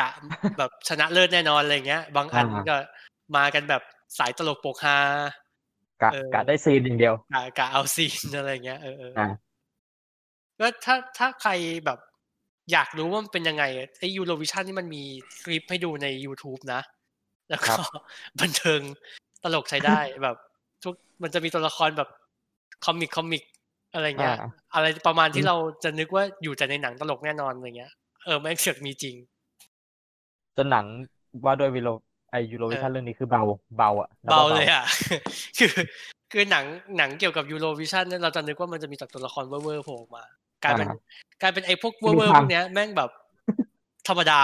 กะแบบชนะเลิศแน่นอนอะไรเงี้ย บางอันอ่าก็มากันแบบสายตลกโปกฮากะเออกะได้ซีนอย่างเดียวกะกะเอาซีนอะไรเงี้ยเออเอออ่าก็ถ้าถ้าใครแบบอยากรู้ว่ามันเป็นยังไงไอ Eurovision นี่มันมีคลิปให้ดูใน YouTube นะ แล้วก็บันเทิงตลกใช้ได้แบบ ทุกมันจะมีตัวละครแบบ comic comic อะไรเงี้ยอ่าอะไรประมาณที่เราจะนึกว่าอยู่แต่ในหนังตลกแน่นอนอะไรเงี้ย เออแม่งเสือกมีจริงจนหนังว่าด้วยวิโลไอยูโรวิชันเออเรื่องนี้คือเบาเบาอะเบาเลยอะคือคือหนังหนังเกี่ยวกับ Eurovision เนี่ยเราจะนึกว่ามันจะมีแต่ตัวละครเวอร์ๆโผล่ออกมากลายเป็นอ่ากลายเป็นไอ้พวกเวมีอร์ๆควาพมวกเนี้ยแม่งแบบธรรมดา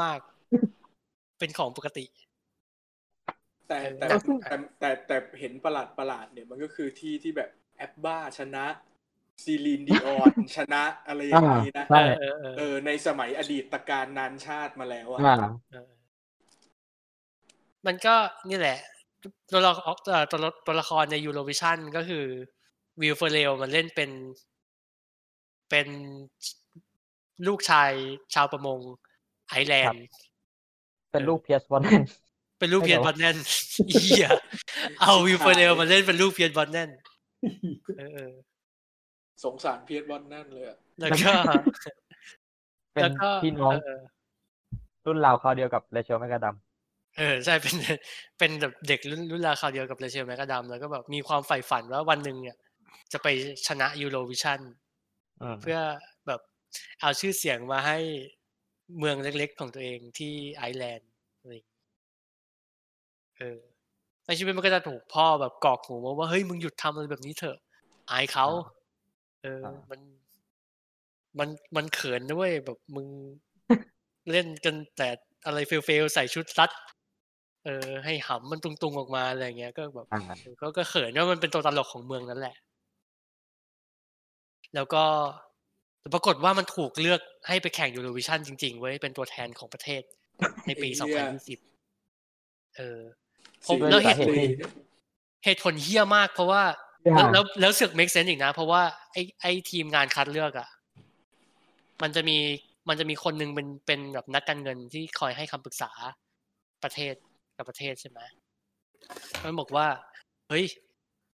มากๆ เป็นของปกติ แต่แต่เออแต่แต่แต่เห็นประหลาดประหลาดเนี่ยมันก็คือที่ที่แบบ แอปบ้าชนะซีลีนดิออนชนะอะไรอย่างนี้นะใช่เออเออเอเอออในสมัยอดีตการนานชาติมาแล้วอะอ่าเออมันก็นี่แหละ ตัวละครเอ่อตัวละตัวละครในยูโรวิชันก็คือWill Ferrell มันเล่นเป็นเป็นลูกชายชาวประมงไอร์แลนด์ เป็นลูก Pierce Brosnan เป็นลูกใช่เพียเหรอ เออเอา Will Ferrell มาเล่นเป็นลูกเพียนบอลแนนเออเออ สงสาร Pierce Brosnan เลยอะแล้วก็เป็นแล้วก็พี่น้องเออรุ่นราวคราวเดียวกับ Rachel McAdamsเออใช่เป็นเป็นแบบเด็กรุ่นรุ่นราวคราวเดียวกับ Rachel McAdams แล้วก็แบบมีความใฝ่ฝันว่าวันหนึ่งเนี่ย จะไปชนะ Eurovision อืมเพื่อแบบเอาชื่อเสียงมาให้เมืองเล็กๆของตัวเองที่ไอร์แลนด์อะไรอย่างงี้เออ ในชีวิตมันก็จะถูกพ่อแบบกรอกหูมาว่าเฮ้ยมึงหยุดทำอะไรแบบนี้เถอะ อายเขาเออมันมันมันเขินนะเว้ยแบบมึงเล่นกันแต่อะไรเฟลๆใส่ชุดรัดเออ ให้หำมันตุงๆออกมาอะไรอย่างเงี้ย ก็แบบอ่าเออก็ก็เขินว่ามันเป็นตัวตลกของเมืองนั้นแหละ แล้วก็แต่ปรากฏว่ามันถูกเลือกให้ไปแข่งยูโรวิชันจริงๆเว้ยเป็นตัวแทนของประเทศ ในปี 2020 เออ ผมด้วยแล้วเหสาตุเหตุที่เหตุผลเฮี้ยมากเพราะว่าอ่าแล้วแล้วแล้วเสือก make sense อีกนะ เพราะว่าไอไอทีมงานคัดเลือกอะมันจะมีมันจะมีคนหนึ่งเป็นเป็นแบบนักการเงินที่คอยให้คำปรึกษาประเทศกับประเทศใช่ไหมมันบอกว่า เฮ้ย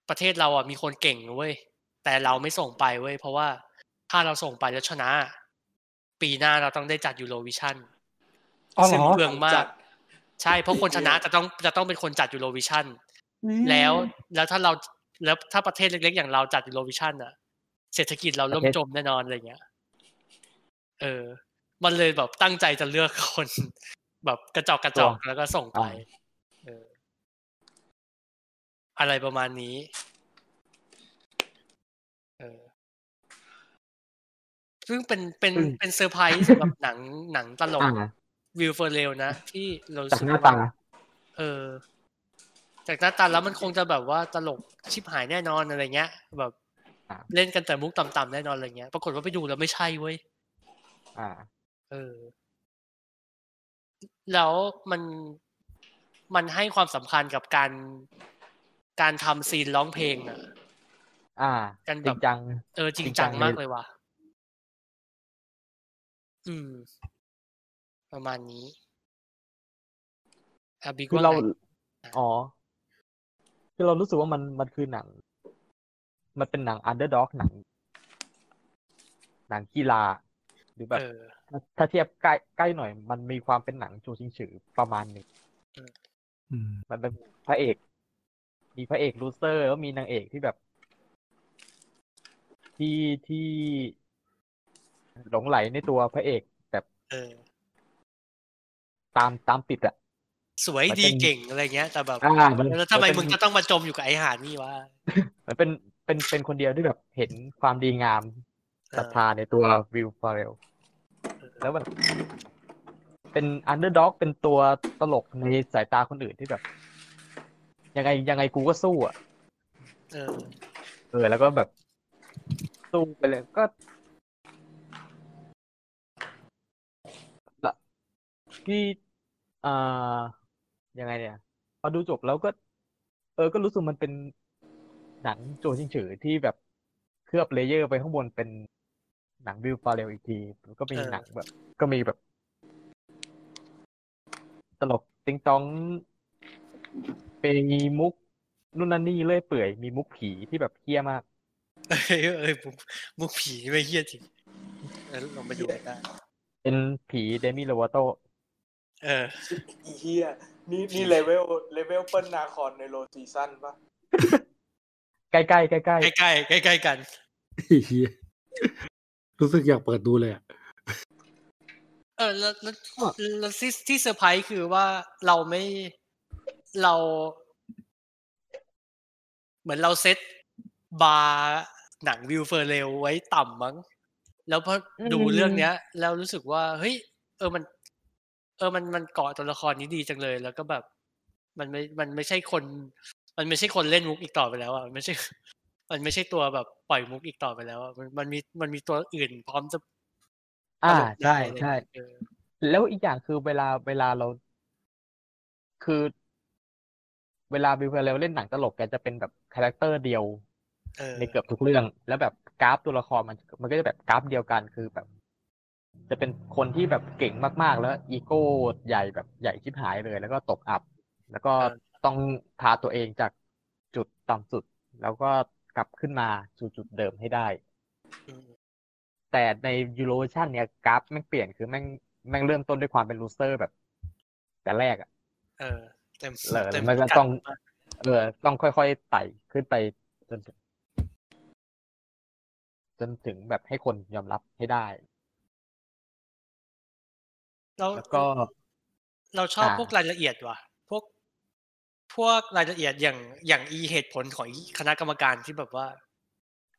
ประเทศเราอะมีคนเก่งนะเว้ยแต่เราไม่ส่งไปเว้ยเพราะว่าถ้าเราส่งไปแล้วชนะ ปีหน้าเราต้องได้จัด Eurovisionอ๋อเหรอซึ่งเปลืองมาจักด ใช่เพราะคนชนะจะต้องจะต้องเป็นคนจัด Eurovision แล้วแล้วถ้าเราแล้วถ้าประเทศเล็กๆ อย่างเราจัด Eurovision อะ เศรษฐกิจเราล่มประเทศจมแน่นอนอะไรเงี้ยเออ มันเลยแบบตั้งใจจะเลือกคน แบบกระจอกกระจอกแล้วก็ส่งไปเอออะไรประมาณนี้ เออซึ่งเป็นเป็นซึ่งเป็นเซอร์ไพรส์สำหรับหนังหนังตลก อ่าวิลเฟอร์เรลนะ ที่เรารู้สึกว่าจากหน้าว่ตา เออ จากหน้าตาแล้วมันคงจะแบบว่าตลกชิบหายแน่นอนอะไรเงี้ย แบบอ่าเล่นกันแต่มุกต่ำๆแน่นอนอะไรเงี้ย ปรากฏว่าไปดูแล้วไม่ใช่เว้ย อ่า เออ แล้วมันมันให้ความสำคัญกับการการทำซีนร้องเพลงอะ อ่า กันจแบริบงจัง เออจริงจริงจัจังงมากเลยเลยว่ะ อืม ประมาณนี้อาบิ๊กคือว่าเรา ไงอ๋อ คือเรารู้สึกว่ามันมันคือหนัง มันเป็นหนัง underdog หนัง หนังกีฬา หรือแบบ เออ ถ้าถ้าเทียบใกล้ใกล้หน่อย มันมีความเป็นหนังโจวซิงฉือประมาณหนึ่ง อืม มันเป็นพระเอก มีพระเอก loser แล้วมีนางเอกที่แบบ ที่ที่หลงใหลในตัวพระเอก แบบเออ ตามตามติดอะสวยมันดีเป็นเก่งอะไรเงี้ย แต่แบบอ่ามันแล้วทำไมมันเป็นมึงจะต้องมาจมอยู่กับไอ้หานี่วะมันเป็นเป็นเป็นคนเดียวที่แบบเห็นความดีงามเออศรัทธาในตัว Will Ferrell แล้วมันเป็น underdog เป็นตัวตลกในสายตาคนอื่นที่แบบ ยังไงยังไงกูก็สู้อะเออ เออ แล้วก็แบบ สู้ไปเลยก็ละที่ อ่ายังไงเนี่ย พอดูจบแล้วก็ เออก็รู้สึกมันเป็นหนังโจวซิงฉือที่แบบเคลือบ layer ไปข้างบนเป็นหนัง Will Ferrell อีกทีแล้วก็มีเออหนังแบบ ก็มีแบบ ตลกติงต๊องมีมุกนู่นนั่นนี่เลื่อยเปื่อยมีมุกผีที่แบบเฮี้ยมาก เออเออมุกมุกผีนี่ไม่เฮี้ยจริงเออลองไปดูกันได้เป็นผีเดมิโลวาโต เอออีเฮียนี่นี่เลเวลเลเวลเปิ้ลนาคอนในโลซีซั่นปะใกล้ๆใกล้ๆใกล้ใกล้ใกล้ใกล้ใกล้ๆกันเฮียรู้สึกอยากเปิดดูเลยอะเออแล้วแล้วแล้วที่ที่เซอร์ไพรส์คือว่าเราไม่เรา เหมือนเรา set bar หนัง Will Ferrell ไว้ต่ำมั้ง แล้วพอดูเรื่องเนี้ย แล้วรู้สึกว่า เฮ้ย เออมัน เออมันมันเกาะตัวละครนี้ดีจังเลย แล้วก็แบบ มันไม่มันไม่ใช่คน มันไม่ใช่คนเล่นมุกอีกต่อไปแล้วอะมันไม่ใช่ มันไม่ใช่ตัวแบบปล่อยมุกอีกต่อไปแล้วอะมันมันมีมันมีตัวอื่นพร้อมจะๆอ่าตลกได้ใช่อะไรใช่เงี้ยเออแล้วอีกอย่างคือเวลาเวลาเรา คือ เวลาวิวเรลเล่นหนังตลกแกจะเป็นแบบ character เดียวเออในเกือบทุกเรื่อง แล้วแบบกราฟตัวละครมัน มันก็จะแบบกราฟเดียวกัน คือแบบ จะเป็นคนที่แบบเก่งมากๆ แล้วอีโก้ใหญ่แบบใหญ่ชิบหายเลย แล้วก็ตกอับ แล้วก็ต้องพาตัวเองจากจุดต่ำสุด แล้วก็กลับขึ้นมาสู่จุดเดิมให้ได้อืมแต่ใน Eurovision เนี่ยกราฟแม่งเปลี่ยนคือแม่งแม่งเริ่มต้นด้วยความเป็น loser แบบ แต่แรกอะเออเต็มเหรอเต็มมันก็พิกัดต้องมากเออ ต้องค่อยๆไต่ขึ้นไปจนถึงจนถึงแบบให้คนยอมรับให้ได้ แล้วแล้วก็ เราชอบอ่าพวกรายละเอียดว่ะ พวกพวกรายละเอียดอย่างอย่างอีเหตุผลของอีคณะกรรมการที่แบบว่า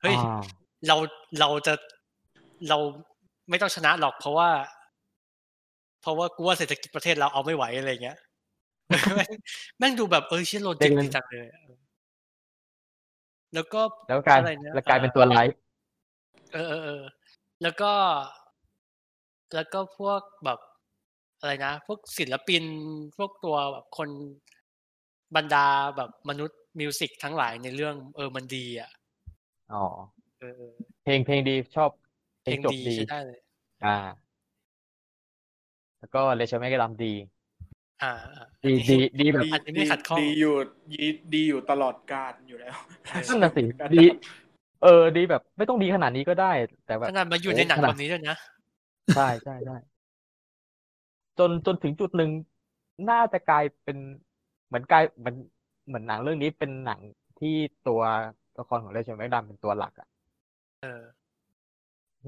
เฮ้ยอ่าเราเราจะเราไม่ต้องชนะหรอกเพราะว่า เพราะว่ากูว่าเศรษฐกิจประเทศเราเอาไม่ไหวอะไรเงี้ยแม่งแม่งดูแบบเออเชี่ยโลจิกเด็กมันดีจังเลยอะแล้วก็แล้วกลายอะไรนะแล้วกลายเป็นตัวร้ายเออเออเออแล้วก็ แล้วก็พวกแบบ อะไรนะ พวกศิลปินพวกตัวแบบคนบรรดาแบบมนุษย์ music ทั้งหลายในเรื่อง เออมันดีอะอ๋อเออเออเพลงเพลงดีชอบเพเพลลงงจบดีดีใช้ได้เลยอ่า แล้วก็ Rachel McAdams ดีอ่าอ่าดีดีดีแบบอาจจะไม่ขัดข้องดีอยู่ดีดีอยู่ตลอดการอยู่แล้วนั่นน่ะสิดีเออดีแบบ ไม่ต้องดีขนาดนี้ก็ได้ แต่แบบขนาดมาอยู่ในหนังโอ้ขนาดแบบนี้ด้วยนะใช่ใช่ใช่ จนจนถึงจุดหนึ่งน่าจะกลายเป็นเหมือนกลายเหมือนเหมือนหนังเรื่องนี้เป็นหนังที่ตัวละครของ Rachel McAdams เป็นตัวหลักอะเออ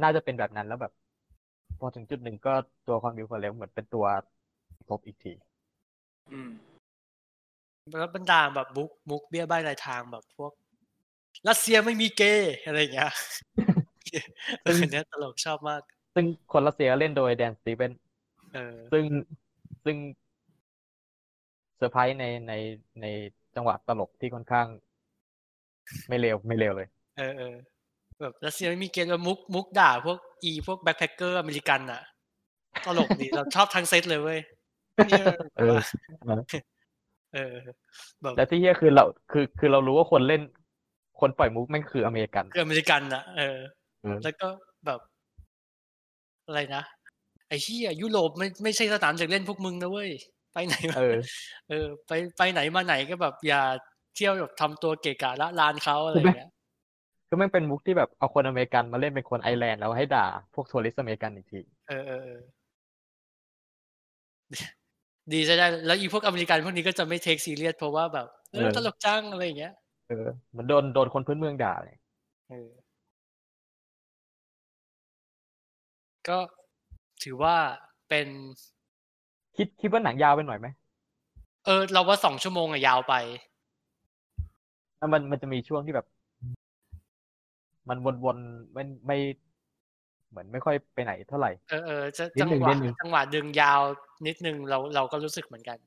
น่าจะเป็นแบบนั้นแล้วแบบ พอถึงจุดหนึ่งก็ตัวของ Will Ferrell เหมือนเป็นตัวสมทบอีกที อืมแล้วบรรดาแบบมุกมุกเบี้ยใบ้รายทางแบบพวกรัสเซียไม่มีเกย์อะไรอย่างเงี้ยเออเนี้ยตลกชอบมาก ซึ่งคนรัสเซียเล่นโดย Dan Stevens เออ ซึ่งซึ่งเซอร์ไพรส์ในในในจังหวะตลกที่ค่อนข้าง ไม่เร็วไม่เร็วเลย เออเออแบบรัสเซียไม่มีเกย์แล้วมุกมุกด่า พวกอีพวก backpacker อเมริกันอะตลกดีเราชอบทั้งเซตเลยเว้ยเนี่ยเออเออแบบและที่เฮียคือเราคือคือเรารู้ว่าคนเล่น คนปล่อยมุกแม่งคืออเมริกัน คืออเมริกันอะเออเออ แล้วก็แบบ อะไรนะ ไอ้เหี้ยยุโรปไม่ไม่ใช่สนามเด็กเล่นพวกมึงนะเว้ยไปไหนมาเออ เออ ไปไปไหนมาไหนก็แบบอย่าเที่ยวแบบทำตัวเกะกะระรานเขาอะไรอย่างเงี้ยก็แม่งเป็นมุกที่แบบเอาคนอเมริกันมาเล่นเป็นคนไอซ์แลนด์แล้วให้ด่าพวก tourist อเมริกันอีกทีเออเออเออดีใช้ได้ แล้วอีพวกอเมริกันพวกนี้ก็จะไม่ take serious เพราะว่าแบบเออเออตลกจังอะไรอย่างเงี้ยเออเหมันโดนโดนคนพื้นเมืองด่าเลยเออก็ ถือว่าเป็น คิดคิดว่าหนังยาวไปหน่อยไหมเออ เราว่าสองชั่วโมงอะยาวไปแล้วมันมันจะมีช่วงที่แบบ มันวนๆไม่ไม่ เหมือนไม่ค่อยไปไหนเท่าไหร่ เออเออจะนิดจังหนึ่งหวะนิดหนึ่งจังหวะดึงยาวนิดนึงเราเราก็รู้สึกเหมือนกัน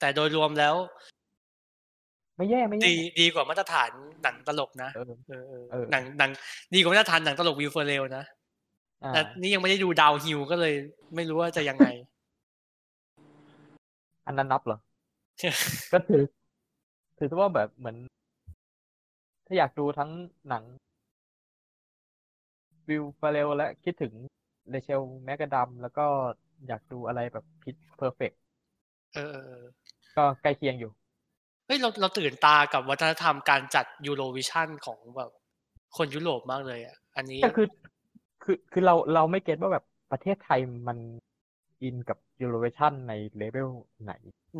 แต่โดยรวมแล้ว ไม่แย่ไม่แย่ดีดีกว่ามาตรฐานหนังตลกนะเออเออเออเออหนังหนังดีกว่ามาตรฐานหนังตลกวิวเฟอร์เรลนะอ่า แต่นี่ยังไม่ได้ดูดาวฮิลก็เลย ไม่รู้ว่าจะยังไง อันนั้นนับเหรอ ก็ถือ ถือว่าแบบเหมือน ถ้าอยากดูทั้งหนัง Will Ferrell และคิดถึง Rachel McAdams แล้วก็อยากดูอะไรแบบ Pitch Perfect เออเออเออ ก็ใกล้เคียงอยู่ เฮ้ยเราเราตื่นตากับวัฒนธรรมการจัด Eurovision ของแบบคนยุโรปมากเลยอะ อันนี้ก็คือ คือคือเราเราไม่ get ว่าแบบประเทศไทยมันอินกับ Eurovision ในเลเวลไหน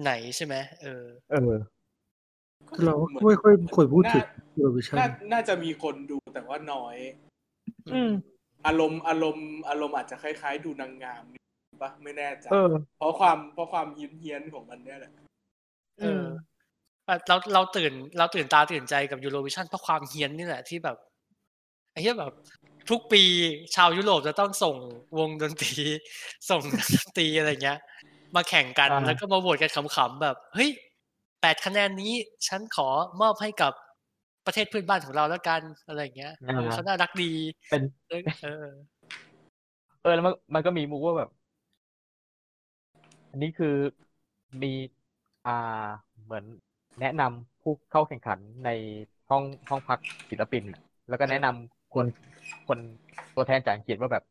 ไหนใช่ไหมเออ เออ เราก็ไม่ค่อยควรพูดถึงน่า Eurovision น่าน่าจะมีคนดูแต่ว่าน้อย อืมอารมณ์อารมณ์อารมณ์อาจจะคล้ายๆ ดูนางงามนิดปะไม่แน่ใจเออเพราะความเพราะความเฮี้ยนๆของมันเนี่ยแหละเออแบบเราเราตื่น เราตื่นตาตื่นใจกับ Eurovision เพราะความเฮี้ยนนี่แหละที่แบบไอ้เหี้ยแบบ ทุกปีชาวยุโรปจะต้องส่งวงดนตรี ส่งนักดนตรีอะไรเงี้ย มาแข่งกันอ่าแล้วก็มาโหวตกันขำๆแบบเฮ้ยแปดคะแนนนี้ฉันขอมอบให้กับประเทศเพื่อนบ้านของเราแล้วกันอะไรเงี้ยเออเขาน่ารักดีเป็นเออเออเออแล้วมันมันก็มีมุกว่าแบบ อันนี้คือมีอ่าเหมือนแนะนำผู้เข้าแข่งขันในห้องห้องพักศิลปินน่ะแล้วก็แนะนำ คนคนตัวแทนจากอังกฤษว่าแบบ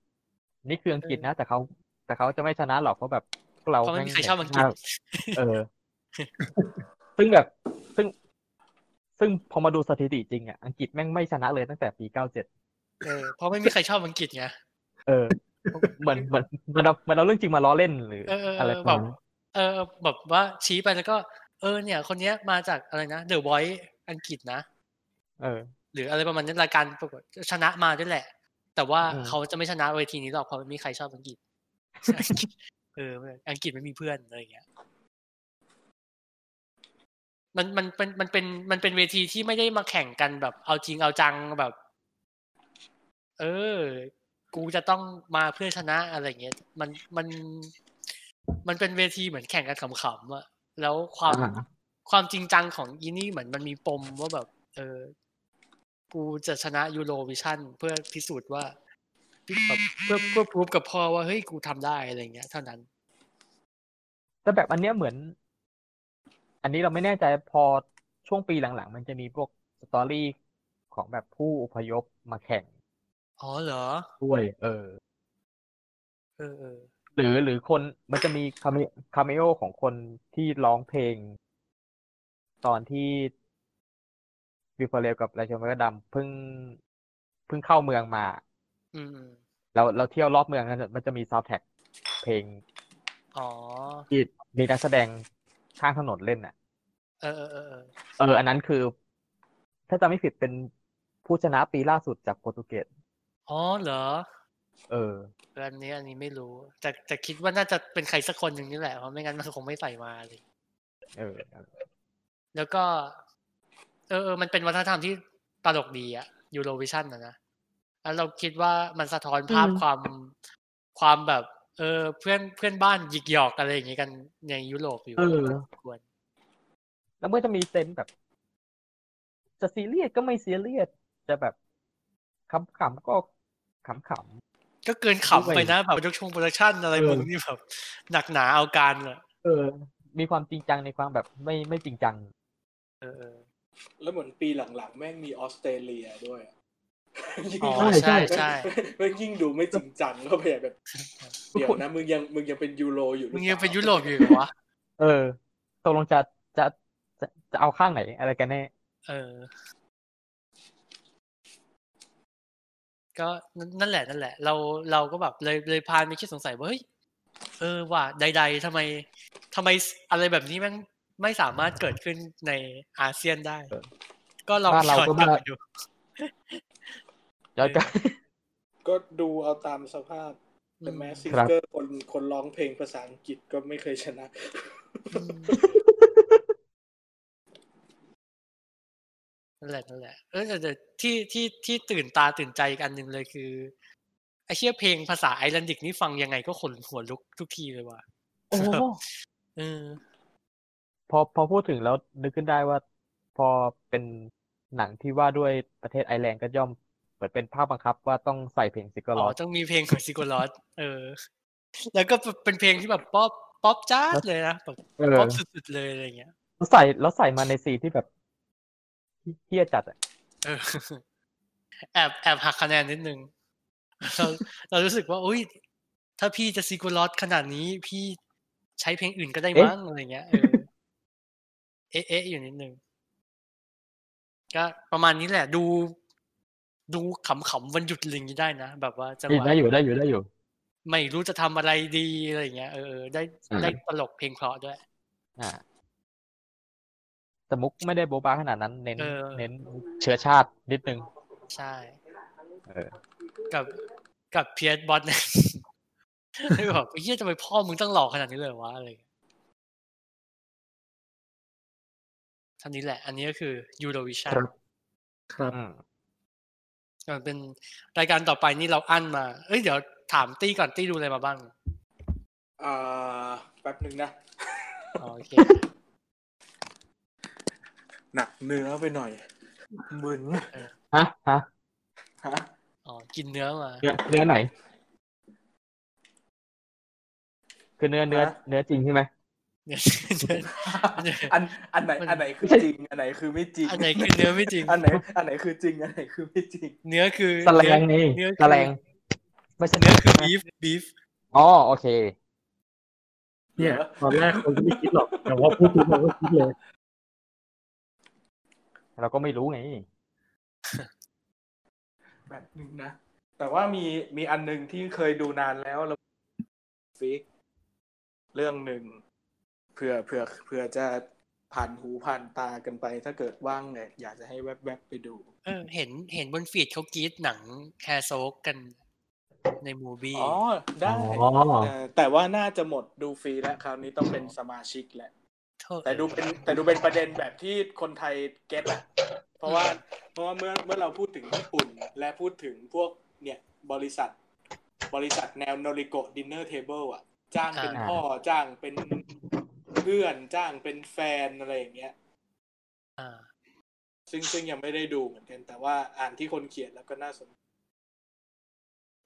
นี่คืออังกฤษนะ แต่เขาแต่เขาจะไม่ชนะหรอกเพราะแบบพวกเราเพราะไม่มีใครชอบอังกฤษเออ ซึ่งแบบซึ่ง ซึ่งพอมาดูสถิติจริงอะอังกฤษแม่งไม่ชนะเลยตั้งแต่ปีเก้าเจ็ดเออเพราะไม่มีใครชอบอังกฤษไงเออเหมือนเหมือนเหมันเอาเหมันเอาเรื่องจริงมาล้อเล่นหรือเออเอออะไรเออประแบมาณบนั้นเออแบบว่าชี้ไปแล้วก็ เออ เนี่ย คนเนี้ยมาจากอะไรนะเดอะไวท์อังกฤษนะเออ หรืออะไรประมาณนั้นรายการประกวดชนะมาด้วยแหละ แต่ว่าอืมเขาจะไม่ชนะเวทีนี้หรอกเพราะไม่มีใครชอบอังกฤษเอออังกฤษไม่มีเพื่อนอะไรอย่างเงี้ยมันมันเป็นมันเป็นมันเป็นเวทีที่ไม่ได้มาแข่งกันแบบ เอาจริงเอาจังแบบ เออ กูจะต้องมาเพื่อชนะอะไรอย่างเงี้ยมันมันมันเป็นเวทีเหมือนแข่งกันขำๆอะแล้วความอ่าความจริงจังของอีนี่เหมือนมันมีปมว่าแบบ เออ กูจะชนะยูโรวิชั่นเพื่อพิสูจน์ว่าแบบเพื่อเพื่อพูฟกับพ่อว่าเฮ้ยกูทำได้อะไรเงี้ยเท่านั้น แต่แบบอันเนี้ยเหมือน อันนี้เราไม่แน่ใจพอช่วงปีหลังๆ มันจะมีพวกสตอรี่ของแบบผู้อพยพมาแข่ง อ๋อเหรอด้วย เออ เออเออหรือหรือคนมันจะมี came- cameo ของคนที่ร้องเพลง ตอนที่ Will Ferrell กับ Rachel McAdams เพิ่งเพิ่งเข้าเมืองมาอืมอืมเราเราเที่ยวรอบเมืองนั้นมันจะมีซาวด์แท็กเพลงอ๋อที่มีนักแสดงข้างถนนเล่นอะ เออเออเออเออเอออันนั้นคือ ถ้าจำไม่ผิดเป็นผู้ชนะปีล่าสุดจากโปรตุเกสอ๋อเหรอเออเอออันนี้อันนี้ไม่รู้ แต่แต่คิดว่าน่าจะเป็นใครสักคนหนึ่งนี่แหละเพราะไม่งั้นมันคงไม่ใส่มาเลย เออ แล้วก็ เออเออมันเป็นวัฒนธรรมที่ตลกดีอะยูโรวิชั่นนะนะแล้วเราคิดว่ามันสะท้อนภาพอืมความความแบบ เออเพื่อนเพื่อนบ้านหยิกหยอกอะไรอย่างเงี้ยกันในยุโรปอยู่เออควรแล้วเมื่อจะมี sense แบบ จะซีเรียสก็ไม่ซีเรียสจะแบบขำๆก็ขำก็เกินขำไปนะแบบ production production อะไรเออมึงนี่แบบหนักหนาเอาการอะๆเออ มีความจริงจังในความแบบไม่ไม่จริงจัง เออเออ แล้วเหมือนปีหลังๆ แม่งมีออสเตรเลียด้วยยิ่งอ๋อใช่ใช่ใช่ใช่มันยิ่งดูไม่จริงจังก็พยายามแบบ เดี๋ยวนะมึงยังมึงยังเป็นยูโรอยู่หรืมึองยังปล่าเป็นยุโรปอยู่เหรอวะเออตกลงจะจะจะจะเอาข้างไหน อะไรกันแน่เออ ก็นั่นแหละนั่นแหละ เราเราก็แบบเลยเลยพานมีคิดสงสัยว่าเฮ้ยเออว่าใด ๆทำไมทำไมอะไรแบบนี้แมัน ไม่สามารถเกิดขึ้นในอาเซียนได้ ก็ลองบ้านเราย้อนก็กลับบ้านไปดูย้อนกลับก็ดูเอาตามสภาพแต่แม้ซิงครับเกอร์คนคนร้องเพลงภาษาอังกฤษก็ไม่เคยชนะอืมนั่นแหละนั่นแหละเออแต่แต่ที่ที่ที่ตื่นตาตื่นใจอีกอันหนึ่งเลยคือไอเชี่ยเพลงภาษาไอร์แลนดิกนี่ฟังยังไงก็ขนหัวลุกทุกทีเลยว่ะโอ้โหเออ พอพอพูดถึงแล้วนึกขึ้นได้ว่า พอเป็นหนังที่ว่าด้วยประเทศไอซ์แลนด์ก็ย่อมเปิดเป็นภาพบังคับว่าต้องใส่เพลง Sigur Rós ต้องมีเพลงของ Sigur Rós เออ แล้วก็เป็นเพลงที่แบบ pop pop จ้าดเลยนะแบบเออป๊อปสุดๆเลยอะไรเงี้ยแล้วใส่แล้วใส่มาใน scene ที่แบบเฮี้ยจัดอะเออแอบแอบหักคะแนนนิดนึงเราเรารู้สึกว่าอุ้ยถ้าพี่จะ Sigur Rós ขนาดนี้พี่ใช้เพลงอื่นก็ได้มั้งอะไรเงี้ย เออเอ๊ะเอ๊ะอยู่นิดนึงก็ประมาณนี้แหละ ดู ดูขำๆวันหยุดอะไรอย่างนี้ได้นะแบบว่าจังหวะได้อยู่ได้อยู่ได้อยู่ ไม่รู้จะทำอะไรดีอะไรอย่างเงี้ยเออเออได้อืมได้ตลกเพลงเพราะด้วย อ่าแต่มุกไม่ได้โบบาขนาดนั้น เน้นเออเน้นเชื้อชาตินิดนึง ใช่เออกับกับเพียร์บอสเนี่ยไม่บอกเฮียทำไมพ่อมึงต้องหลอกขนาดนี้เลยวะอะไรอย่างเท่านี้แหละ อันนี้ก็คือ Eurovision ครับครับอืมมันเป็นรายการต่อไปนี่เราอั้นมา เอ้ยเดี๋ยวถามตี้ก่อนตี้ดูอะไรมาบ้างอ่าแป๊บหนึ่งนะอ๋อโอเคหนักเนื้อไปหน่อยมึนฮะฮะฮะอ๋อกินเนื้อมาเนื้อเนื้อไหน คือเนื้อเนื้อเนื้อจริงใช่ไหมเนื้ อเนื้อเนื้ออันอันไหนมันอันไหนคือจริง อันไหนคือไม่จริง อันไหนคือเนื้อไม่จริง อันไหน อันไหนคือจริง อันไหนคือไม่จริง เนื้อคือแสลงเนื้นี่อเนื้อแสลงไม่ใช่เนื้อคือนะบีฟบีฟอ๋อโอเค เนี่ยเหรอตอนแรกคนก็ไม่คิดหรอก แต่ว่าพูดปุ๊บเราก็คิดเลย เราก็ไม่รู้ไงแบบหนึ่งนะ แต่ว่ามีมีอันหนึ่งที่เคยดูนานแล้วแล้วฟิกเรื่องหนึ่ง เผื่อเผื่อเผื่อจะผ่านหูผ่านตากันไป ถ้าเกิดว่างเนี่ยอยากจะให้แวบๆไปดู เออ เห็นเห็นบนฟีดเขากรีดหนังแคร์โซกกันในมูบี้อ๋อ ได้อ๋อเออแต่ว่าน่าจะหมดดูฟรีแล้วคราวนี้ต้องเป็นสมาชิกแหละโทษแต่ดูเป็นแต่ดูเป็นประเด็นแบบที่คนไทยเก็ตอะเพราะว่าเพราะว่าเมื่อเมื่อเราพูดถึงญี่ปุ่น และพูดถึงพวกเนี่ยบริษัท บริษัทแนว Noriko's Dinner Table อะจ้างเป็นอ่าพ่อจ้างเป็น เพื่อนจ้างเป็นแฟนอะไรอย่างเงี้ยอ่าซึ่งซึ่งยังไม่ได้ดูเหมือนกัน แต่ว่าอ่านที่คนเขียนแล้วก็น่าสน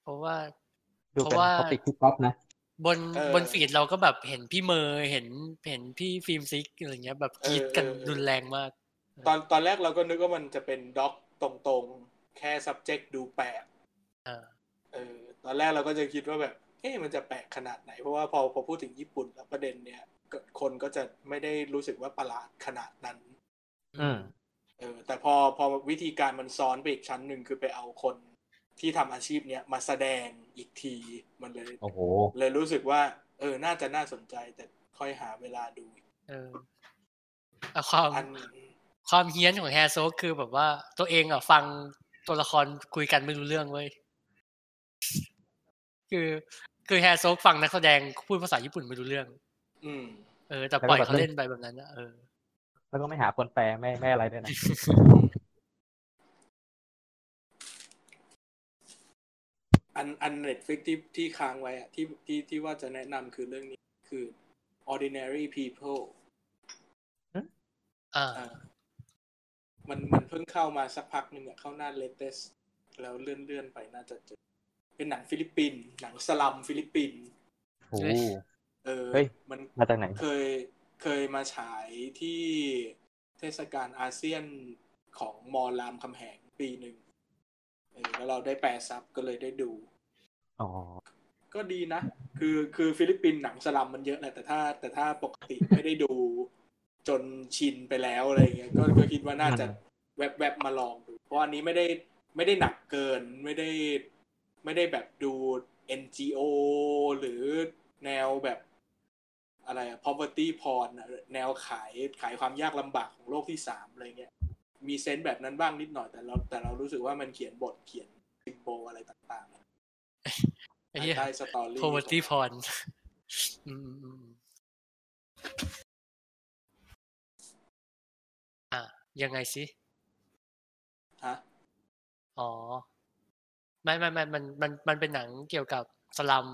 เพราะว่าดูเพเป็นราะว่า topicที่ป๊อปนะบนเออบน feed เราก็แบบเห็นพี่เมย์เห็นเห็นพี่ฟิล์มซิกอะไรเงี้ย แบบกรี๊ดกันเออเออรุนแรงมาก ตอนตอนแรกเราก็นึกว่ามันจะเป็น doc ตรงๆ แค่ subject ดูแปลกอ่าเออตอนแรกเราก็จะคิดว่าแบบเอ๊ะมันจะแปลกขนาดไหน เพราะว่าพอพอพูดถึงญี่ปุ่นแล้วประเด็นเนี่ยก็ คนก็จะไม่ได้รู้สึกว่าประหลาดขนาดนั้นอืมเออ แต่พอพอวิธีการมันซ้อนไปอีกชั้นหนึ่งคือไปเอาคนที่ทำอาชีพเนี้ยมาแสดงอีกทีมันเลยโอ้โหเลยรู้สึกว่า เออ น่าจะน่าสนใจแต่ค่อยหาเวลาดูอีกเออเอาความอันความเฮี้ยนของแฮร์โซกคือแบบว่าตัวเองอะฟังตัวละครคุยกันไม่รู้เรื่องเว้ยคือ คือแฮร์โซกฟังนักแสดงพูดภาษาญี่ปุ่นไม่รู้เรื่อง อืมเออแต่ปล่อยเขาเล่นไปแบบนั้นนะเออ แล้วก็ไม่หาคนแปลไม่ไม่อะไรด้วยนะอันอัน Netflix ที่ที่ค้างไว้อะที่ที่ที่ว่าจะแนะนำคือเรื่องนี้คือ ordinary people อ่าอ่ามันมันเพิ่งเข้ามาสักพักหนึ่งอะเข้าหน้า latest แล้วเลื่อนเลื่อนไปน่าจะเจอเป็นหนังฟิลิปปินส์หนังสลัมฟิลิปปินส์โอ้โห เออเฮ้ยมันมาจากไหน เคยเคยมาฉายที่เทศกาลอาเซียนของมอลามคำแหงปีหนึ่งเอออแล้วเราได้แปลซับก็เลยได้ดู อ๋อ ก็ดีนะ คือคือฟิลิปปินส์หนังสลัมมันเยอะแหละแต่ถ้า แต่ถ้าปกติไม่ได้ดูจนชินไปแล้วอะไรเงี้ยก็ก็คิดว่าน่าจะแวบแวบมาลองดู เพราะอันนี้ไม่ได้ไม่ได้หนักเกินไม่ได้ ไม่ได้แบบดู NGO หรือแนวแบบ อะไรอะ poverty porn อะแนวขายขายความยากลำบากของโลกที่สามอะไรเงี้ยมี sense แบบนั้นบ้างนิดหน่อยแต่เราแต่เรารู้สึกว่ามันเขียนบทเขียน symbol อะไรต่างๆไอ้เหี้ยใต้ story poverty porn อืมอืมอืมอะยังไงสิฮะอ๋อ ไม่ไม่ไม่มันมันมันเป็นหนังเกี่ยวกับสลัม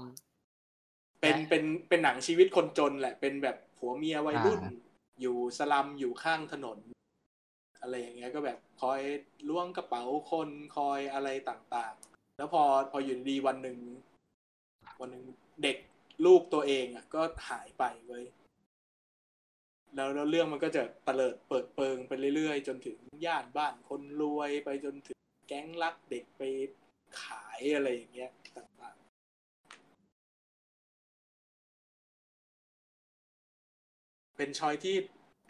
เป็นและเป็นเป็นหนังชีวิตคนจนแหละ เป็นแบบผัวเมียวัยรุ่นอ่าอยู่สลัมอยู่ข้างถนน อะไรอย่างเงี้ยก็แบบคอยล้วงกระเป๋าคนคอยอะไรต่างๆ แล้วพอพออยู่ดีๆวันหนึ่งวันหนึ่งเด็กลูกตัวเองอะ ก็หายไปเว้ยแล้วแล้วเรื่องมันก็จะเตลิดเปิดเปิงไปเรื่อยๆ จนถึงย่านบ้านคนรวยไปจนถึงแก๊งลักเด็กไปขายอะไรอย่างเงี้ย เป็นชอยที่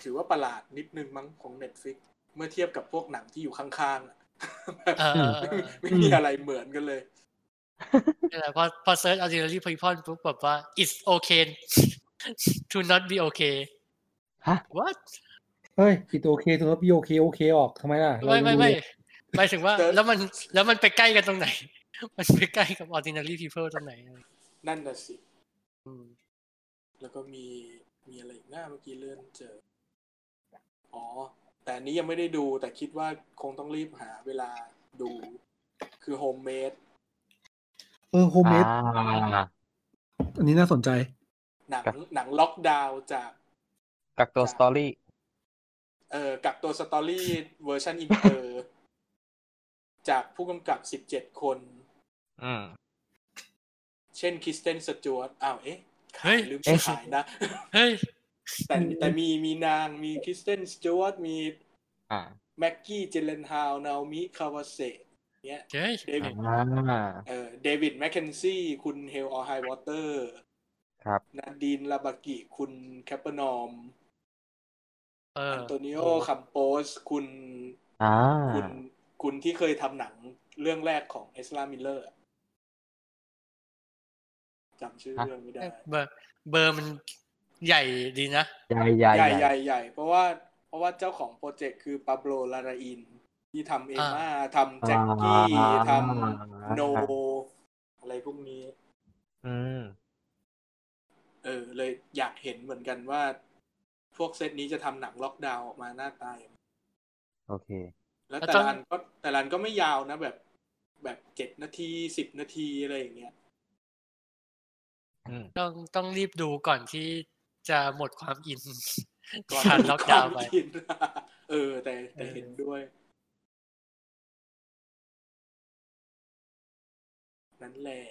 ถือว่าประหลาดนิดนึงมั้งของ Netflix เมื่อเทียบกับพวกหนังที่อยู่ข้างๆอะเออเออเออไม่มีอะไรเหมือนกันเลยนี่แหละพอพอเซิร์ช auxiliary people ปุ๊บแบบว่า it's okay to not be okay ฮะ what เฮ้ยผิดโอเคถือว่าพี่โอเคโอเคออกทำไมล่ะเราไม่ไม่ไม่ดูหมายถึงว่าเดินแล้วมันแล้วมันไปใกล้กันตรงไหน มันไปใกล้กับ ordinary people ตรงไหน นั่นน่ะสิอืมแล้วก็มี มีอะไรอีกหน้าเมื่อกี้เลื่อนเจอ อ๋อ แต่อันนี้ยังไม่ได้ดู แต่คิดว่าคงต้องรีบหาเวลาดู คือ Homemadeเออ Homemade อ่าอันนี้น่าสนใจ หนังครับหนังล็อกดาวน์จากกักตัว story เอ่อกักตัว story เวอร์ชันอินเตอร์ จากผู้กำกับสิบเจ็ดคน อืม เช่นคริสเตนสจ๊วตอ้าว เอ๊ะ เฮ้ยลืมเอ๊ะขายนะเฮ้ยแต่แต่มีมีนางมีคริสเตนสจ๊วตมีอ่าแม็กกี้เจเลนฮาวนาโอมิคาวาเซเนี้ยเฮ้ยเดวิดอ่าเอ่อเดวิดแมคเคนซี่คุณ Hell or High Water ครับนาดีนลาบากิคุณCapernaum เอออันโตนิโอคัมโปสคุณอ่าคุณคุณที่เคยทำหนังเรื่องแรกของเอซรามิลเลอร์ จำชื่อเรื่องไม่ได้ เบอร์ เบอร์มันใหญ่ดีนะ ใหญ่ใหญ่ใหญ่ใหญ่ใหญ่เพราะว่าเพราะว่าเจ้าของโปรเจกต์คือปาโบลลาราอิน ที่ทำ Ema ทำแจ็คกี้ทำ No อะไรพวกนี้ อืม เออ เลยอยากเห็นเหมือนกันว่า พวกเซตนี้จะทำหนังล็อกดาวน์ออกมาหน้าตาอย่างไรโอเค แล้วแล้วแต่ต้องละอันก็แต่ละอันก็ไม่ยาวนะแบบแบบเจ็ดนาทีสิบนาทีอะไรอย่างเงี้ยอืม ต้องต้องรีบดูก่อนที่จะหมดความอินก่อนการล็อกดาวน์ไปก่อนกินเออ แต่แต่เออเห็นด้วย นั่นแหละ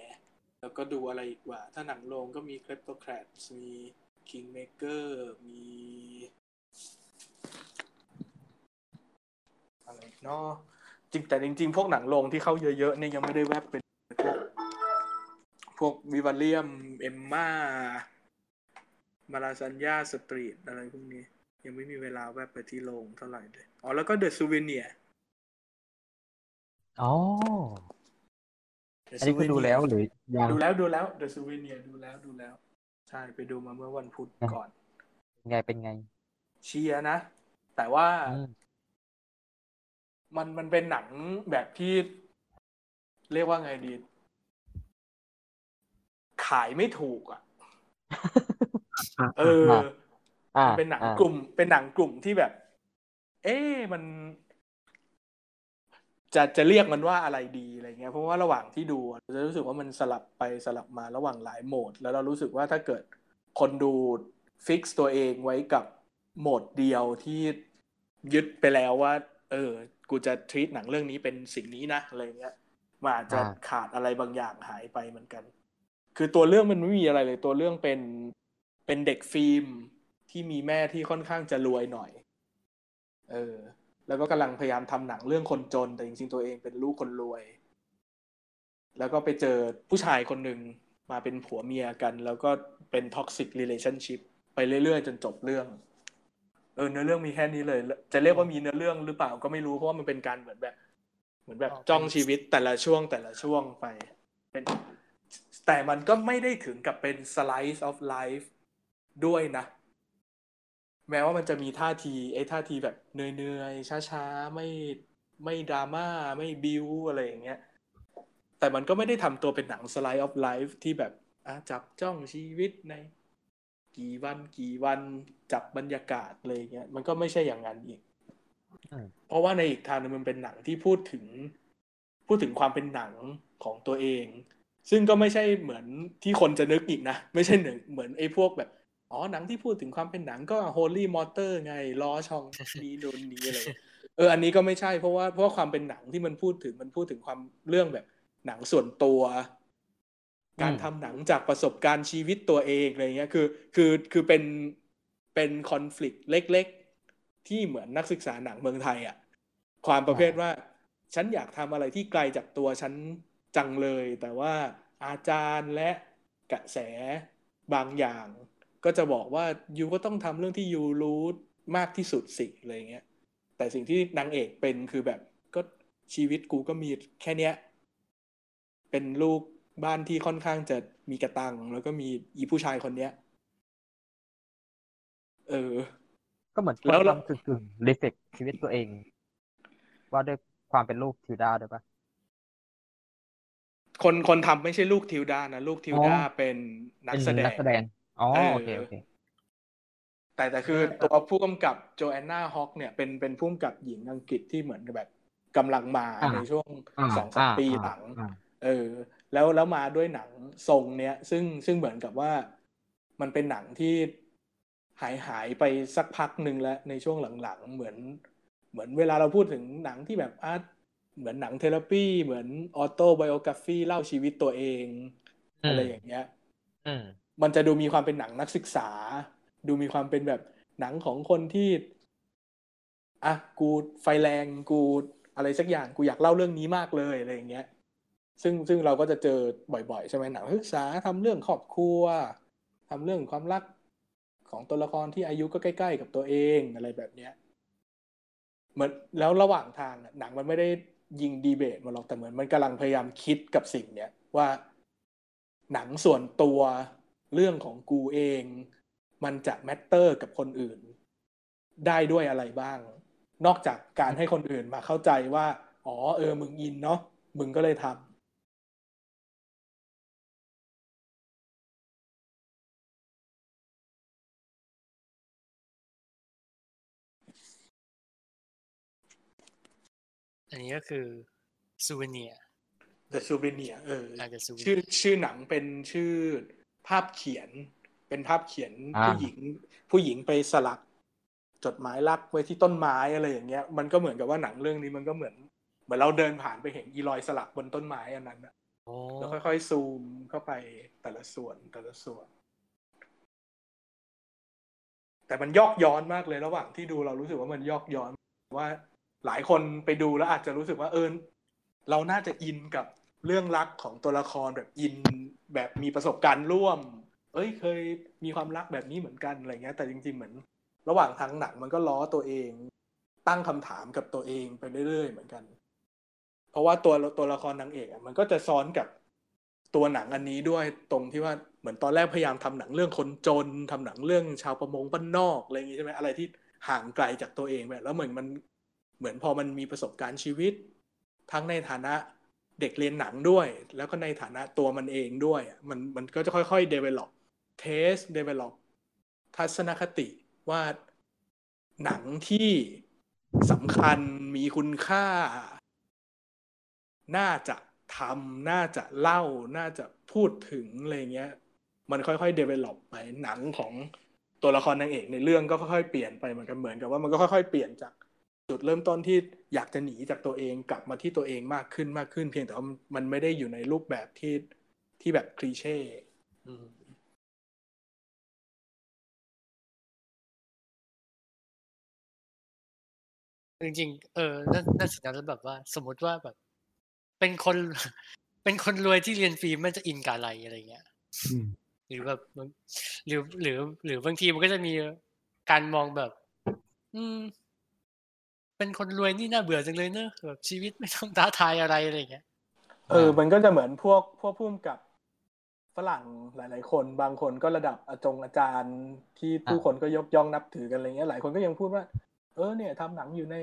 แล้วก็ดูอะไรอีกว่า ถ้าหนังโรงก็มี Kleptocrats มี Kingmaker มีอะไรอีกเนาะจริงแต่จริง ๆ พวกหนังโรงที่เข้าเยอะๆเนี่ยยังไม่ได้แวบเป็นพวก พวก Vivarium Emma Malasaña Street อะไรพวกนี้ ยังไม่มีเวลาแวบไปที่โรงเท่าไหร่เลยอ๋อ แล้วก็ The Souvenirอ๋ออันนี้คุณดูแล้วหรือยังดูแล้วดูแล้วเดอะซูเวเนียดูแล้วดูแล้ว ใช่ไปดูมาเมื่อวันพุธก่อน ไงเป็นไง เชียร์นะ แต่ว่าอืมมันมันเป็นหนังแบบที่ เรียกว่าไงดี ขายไม่ถูกอะอะเอออ่ามันเป็นหนังอ่ากลุ่ม เป็นหนังกลุ่มที่แบบ เอ๊ะมัน จะจะเรียกมันว่าอะไรดีอะไรเงี้ย เพราะว่าระหว่างที่ดูอะเราจะรู้สึกว่ามันสลับไปสลับมาระหว่างหลายโหมด แล้วเรารู้สึกว่าถ้าเกิดคนดูฟิกซ์ตัวเองไว้กับโหมดเดียวที่ยึดไปแล้วว่า เออ กูจะท e ีตหนังเรื่องนี้เป็นสิ่งนี้นะอะไรเงี้ยมันอาจจะอ่าขาดอะไรบางอย่างหายไปเหมือนกัน คือตัวเรื่องมันไม่มีอะไรเลย ตัวเรื่องเป็นเป็นเด็กฟิล์มที่มีแม่ที่ค่อนข้างจะรวยหน่อย เออ แล้วก็กำลังพยายามทำหนังเรื่องคนจน แต่จริงๆตัวเองเป็นลูกคนรวย แล้วก็ไปเจอผู้ชายคนหนึ่งมาเป็นผัวเมียกัน แล้วก็เป็นท็อกซิก e เลชั่นชิพไปเรื่อยๆ จนจบเรื่อง เออเนื้อเรื่องมีแค่นี้เลย จะเรียกว่ามีเนื้อเรื่องหรือเปล่าก็ไม่รู้เพราะว่ามันเป็นการเหมือนแบบ เหมือนแบบจ้องชีวิตแต่ละช่วงแต่ละช่วงไป เป็น แต่มันก็ไม่ได้ถึงกับเป็น slice of life ด้วยนะ แม้ว่ามันจะมีท่าทีไอ้ท่าทีแบบเหนื่อยๆช้าๆไม่ไม่ดราม่าไม่บิวอะไรอย่างเงี้ยแต่มันก็ไม่ได้ทำตัวเป็นหนัง slice of life ที่แบบอะจับจ้องชีวิตในกี่วันกี่วันจับบรรยากาศเลยเงี้ยมันก็ไม่ใช่อย่างนั้นอีกอืมเพราะว่าในอีกทางหนึงมันเป็นหนังที่พูดถึง พูดถึงความเป็นหนังของตัวเอง ซึ่งก็ไม่ใช่เหมือนที่คนจะนึกอีกนะ ไม่ใช่หนึ่งเหมือนไอ้พวกแบบ อ๋อหนังที่พูดถึงความเป็นหนังก็ Holy Motor ไงล้อช่องนี้โดนนี้อะไรเอออันนี้ก็ไม่ใช่เพราะว่าเพราะความเป็นหนังที่มันพูดถึงมันพูดถึงความเรื่องแบบ หนังส่วนตัว การทำหนังจากประสบการณ์ชีวิตตัวเองอะไรเงี้ยคือคือคือเป็นเป็นคอน FLICT เล็ก ๆ ที่เหมือนนักศึกษาหนังเมืองไทยอะความประเภทว่า ฉันอยากทำอะไรที่ไกลจากตัวฉัน จังเลย แต่ว่าอาจารย์และกระแสบางอย่าง ก็จะบอกว่ายูก็ต้องทำเรื่องที่ยูรู้มากที่สุดสิอะไรเงี้ยแต่สิ่งที่นางเอกเป็นคือแบบก็ชีวิตกูก็มีแค่เนี้ยเป็นลูกบ้านที่ค่อนข้างจะมีกระตัง แล้วก็มีอีผู้ชายคนเนี้ย เออ ก็เหมือนแล้วเราทำกึ่งกึ่งรีเฟกชีวิตตัวเอง ว่าด้วยความเป็นลูกทิวดาด้วยปะ คนคนทำไม่ใช่ลูกทิวดานะลูกทิวดาอ๋อเป็นนักเป็นแสดนังกแสดงอ๋อเออโอเคโอเคแต่แต่คือตัวผู้กำกับโจแอนนาฮอกเนี่ยเป็นเป็นผู้กำกับหญิงอังกฤษที่เหมือนกับแบบกำลังมาอ่าในช่วงอ่าสองสามอ่าปีอ่าหลังอ่าเออ แล้วแล้วมาด้วยหนังทรงเนี้ย ซึ่งซึ่งเหมือนกับว่ามันเป็นหนังที่หายหายไปสักพักหนึ่งแล้วในช่วงหลังๆ เหมือน เหมือนเวลาเราพูดถึงหนังที่แบบอาร์ต เหมือนหนังเทเลปีเหมือนออโตไบโอกราฟีเล่าชีวิตตัวเองอืมอะไรอย่างเงี้ยอืมมันจะดูมีความเป็นหนังนักศึกษา ดูมีความเป็นแบบหนังของคนที่อะกูไฟแรงกูอะไรสักอย่างกูอยากเล่าเรื่องนี้มากเลยอะไรอย่างเงี้ย ซึ่งซึ่งเราก็จะเจอบ่อยๆ ใช่ไหมหนังนักศึกษาทำเรื่องครอบครัวทำเรื่องความรักของตัวละครที่อายุก็ใกล้ ๆ กับตัวเองอะไรแบบเนี้ยเหมือนแล้วระหว่างทางอะหนังมันไม่ได้ ยิงดีเบตมาหรอกแต่เหมือนมันกำลังพยายามคิดกับสิ่งเนี้ยว่าหนังส่วนตัวเรื่องของกูเอง มันจะแมตเตอร์กับคนอื่น ได้ด้วยอะไรบ้าง นอกจากการให้คนอื่นมาเข้าใจว่า อ๋อเออมึงอินเนาะมึงก็เลยทำ อันนี้ก็คือซูเวเนีย The Souvenir เอออาจจะซูเวชื่อเนียชื่อหนังเป็นชื่อภาพเขียน เป็นภาพเขียนอ่าผู้หญิง ผู้หญิงไปสลัก จดหมายรักไว้ที่ต้นไม้อะไรอย่างเงี้ย มันก็เหมือนกับว่าหนังเรื่องนี้มันก็เหมือน เหมือนเราเดินผ่านไปเห็นอีรอยสลักบนต้นไม้อันนั้นนะโอ้แล้วค่อยๆซูมเข้าไปแต่ละส่วนแต่ละส่วน แต่มันยอกย้อนมากเลยระหว่างที่ดูเรารู้สึกว่ามันยอกย้อนว่า หลายคนไปดูแล้วอาจจะรู้สึกว่าเออเราน่าจะอินกับเรื่องรักของตัวละครแบบอินแบบมีประสบการณ์ร่วม เอ้ยเคยมีความรักแบบนี้เหมือนกันอะไรเงี้ย แต่จริงๆเหมือน ระหว่างทางหนังมันก็ล้อตัวเอง ตั้งคำถามกับตัวเองไปเรื่อยๆเหมือนกัน เพราะว่าตัวตัวละครนางเอกอะมันก็จะซ้อนกับตัวหนังอันนี้ด้วยตรงที่ว่าเหมือนตอนแรกพยายามทำหนังเรื่องคนจนทำหนังเรื่องชาวประมงบ้านนอกอะไรอย่างงี้ใช่ไหมอะไรที่ห่างไกลจากตัวเองไปแล้วเหมือนมัน เหมือนพอมันมีประสบการณ์ชีวิต ทั้งในฐานะเด็กเรียนหนังด้วย แล้วก็ในฐานะตัวมันเองด้วย มันมันก็จะค่อยๆ develop taste develop ทัศนคติว่าหนังที่สำคัญมีคุณค่า น่าจะทำน่าจะเล่า น่าจะพูดถึงอะไรเงี้ย มันค่อยๆ develop ไปหนังของตัวละครนางเอกในเรื่องก็ค่อยๆเปลี่ยนไปเหมือนกันเหมือนกับว่ามันก็ค่อยๆเปลี่ยนจาก จุดเริ่มต้นที่อยากจะหนีจากตัวเองกลับมาที่ตัวเองมากขึ้นมากขึ้น เพียงแต่ว่ามันไม่ได้อยู่ในรูปแบบที่ที่แบบคลีเช่อืมจริงๆ เออนั่นนั่นสินะแล้วแบบว่า สมมติว่าแบบ เป็นคน เป็นคนรวยที่เรียนฟรีมันจะอินกับอะไรอะไรเงี้ยอืมหรือแบบมันหรือหรือ หรือบางทีมันก็จะมีการมองแบบ อืม เป็นคนรวยนี่น่าเบื่อจังเลยเนอะแบบชีวิตไม่ต้องท้าทายอะไรอะไรอย่างเงี้ยเออ มันก็จะเหมือนพวกพวกพุ่มกับฝรั่งหลาย ๆ คนบางคนก็ระดับอาจงอาจารย์ที่ผู้คนก็ยกย่องนับถือกันอะไรเงี้ยหลายคนก็ยังพูดว่า เออเนี่ยทำหนังอยู่ใน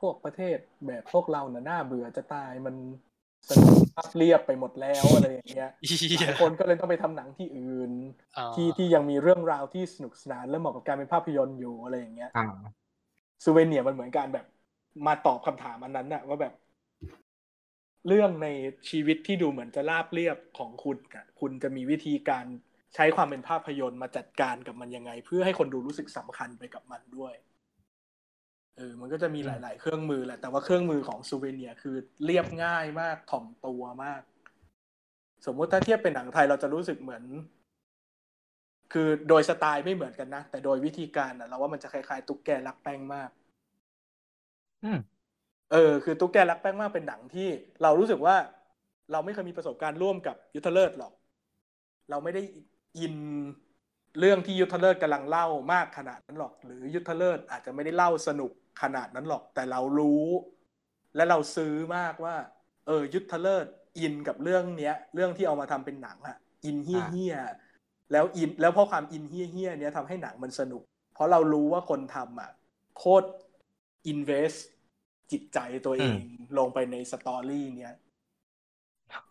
พวกประเทศแบบพวกเราน่ะน่าเบื่อจะตายมันสนุกภาพเรียบไปหมดแล้วอะไรอย่างเงี้ยอีหลายคนก็เลยต้องไปทำหนังที่อื่นอ๋อที่ที่ยังมีเรื่องราวที่สนุกสนานและเหมาะกับการเป็นภาพยนตร์อยู่อะไรอย่างเงี้ยอ่า ซูเวเนียมันเหมือนการแบบ มาตอบคำถามอันนั้นน่ะว่าแบบ เรื่องในชีวิตที่ดูเหมือนจะราบเรียบของคุณอะคุณจะมีวิธีการใช้ความเป็นภาพยนตร์มาจัดการกับมันยังไง เพื่อให้คนดูรู้สึกสำคัญไปกับมันด้วยเออมันก็จะมีหลาย ๆ เครื่องมือแหละ แต่ว่าเครื่องมือของซูเวเนียคือเรียบง่ายมากถ่อมตัวมาก สมมุติถ้าเทียบเป็นหนังไทยเราจะรู้สึกเหมือน คือโดยสไตล์ไม่เหมือนกันนะ แต่โดยวิธีการอะเราว่ามันจะคล้ายๆ ตุ๊กแกรักแป้งมากอืมเออ คือตุ๊กแกรักแป้งมากเป็นหนังที่ เรารู้สึกว่า เราไม่เคยมีประสบการณ์ร่วมกับยุทธเลิศหรอก เราไม่ได้อินเรื่องที่ยุทธเลิศกำลังเล่ามากขนาดนั้นหรอก หรือยุทธเลิศอาจจะไม่ได้เล่าสนุกขนาดนั้นหรอก แต่เรารู้ และเราซื้อมากว่า เออ ยุทธเลิศอินกับเรื่องเนี้ย เรื่องที่เอามาทำเป็นหนังอะอินเฮี้ยเฮี้ยๆ แล้วอินแล้วเพราะความอินเฮี้ยเฮี้ยๆเนี้ยทำให้หนังมันสนุก เพราะเรารู้ว่าคนทำอะโคตร invest จิตใจตัวเองลงไปใน story เนี้ย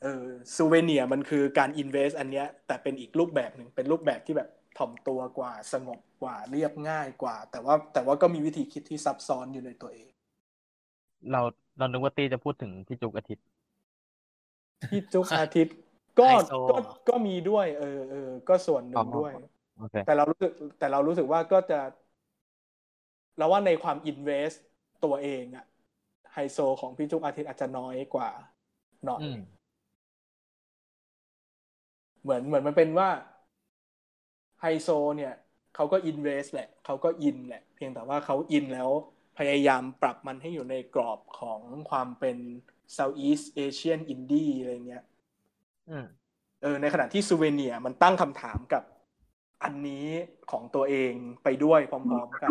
เออ Souvenir มันคือการ invest อันเนี้ย แต่เป็นอีกรูปแบบหนึ่งเป็นรูปแบบที่แบบถ่อมตัวกว่าสงบกว่าเรียบง่ายกว่า แต่ว่าแต่ว่าก็มีวิธีคิดที่ซับซ้อนอยู่ในตัวเอง เราเรานึกว่าตีจะพูดถึงพี่จุกอาทิตย์พี่จุกอาทิตย์ ก็ไฮโซก็ก็มีด้วยเออเออก็ส่วนหนึ่งด้วยโอเคแต่เรารู้สึกแต่เรารู้สึกว่าก็จะ เราว่าในความอินเวสตัวเองอะไฮโซของพี่จุกอาทิตย์อาจจะน้อยกว่าหน่อยอืมเหมือนเหมือนมันเป็นว่าไฮโซเนี่ยเขาก็อินเวสแหละเขาก็อินแหละ เพียงแต่ว่าเขาอินแล้วพยายามปรับมันให้อยู่ในกรอบของความเป็น Southeast Asian Indie อะไรเงี้ยอืม เออในขณะที่ซูเวเนียมันตั้งคำถามกับอันนี้ของตัวเองไปด้วยพร้อมๆกัน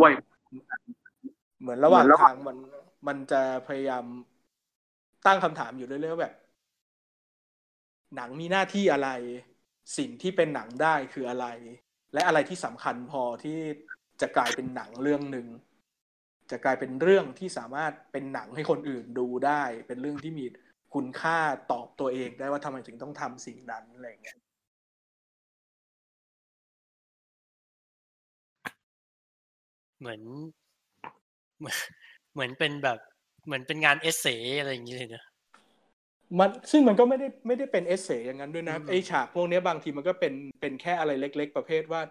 เหมือนระหว่างทางมันมันจะพยายามตั้งคำถามอยู่เรื่อยๆว่าแบบ หนังมีหน้าที่อะไร สิ่งที่เป็นหนังได้คืออะไร และอะไรที่สำคัญพอที่จะกลายเป็นหนังเรื่องหนึ่งจะกลายเป็นเรื่องที่สามารถเป็นหนังให้คนอื่นดูได้ เป็นเรื่องที่มี คุณค่าตอบตัวเองได้ว่าทำไมถึงต้องทำสิ่งนั้นอะไรอย่างเงี้ยเหมือนเหมือน เหมือนเป็นแบบ เหมือนเป็นงาน essay อะไรอย่างนี้เลยเนอะมันซึ่งมันก็ไม่ได้ไม่ได้เป็น essay อย่างนั้นด้วยนะอืมไอฉากพวกเนี้ยบางทีมันก็เป็นเป็นแค่อะไรเล็ก ๆ ประเภทว่า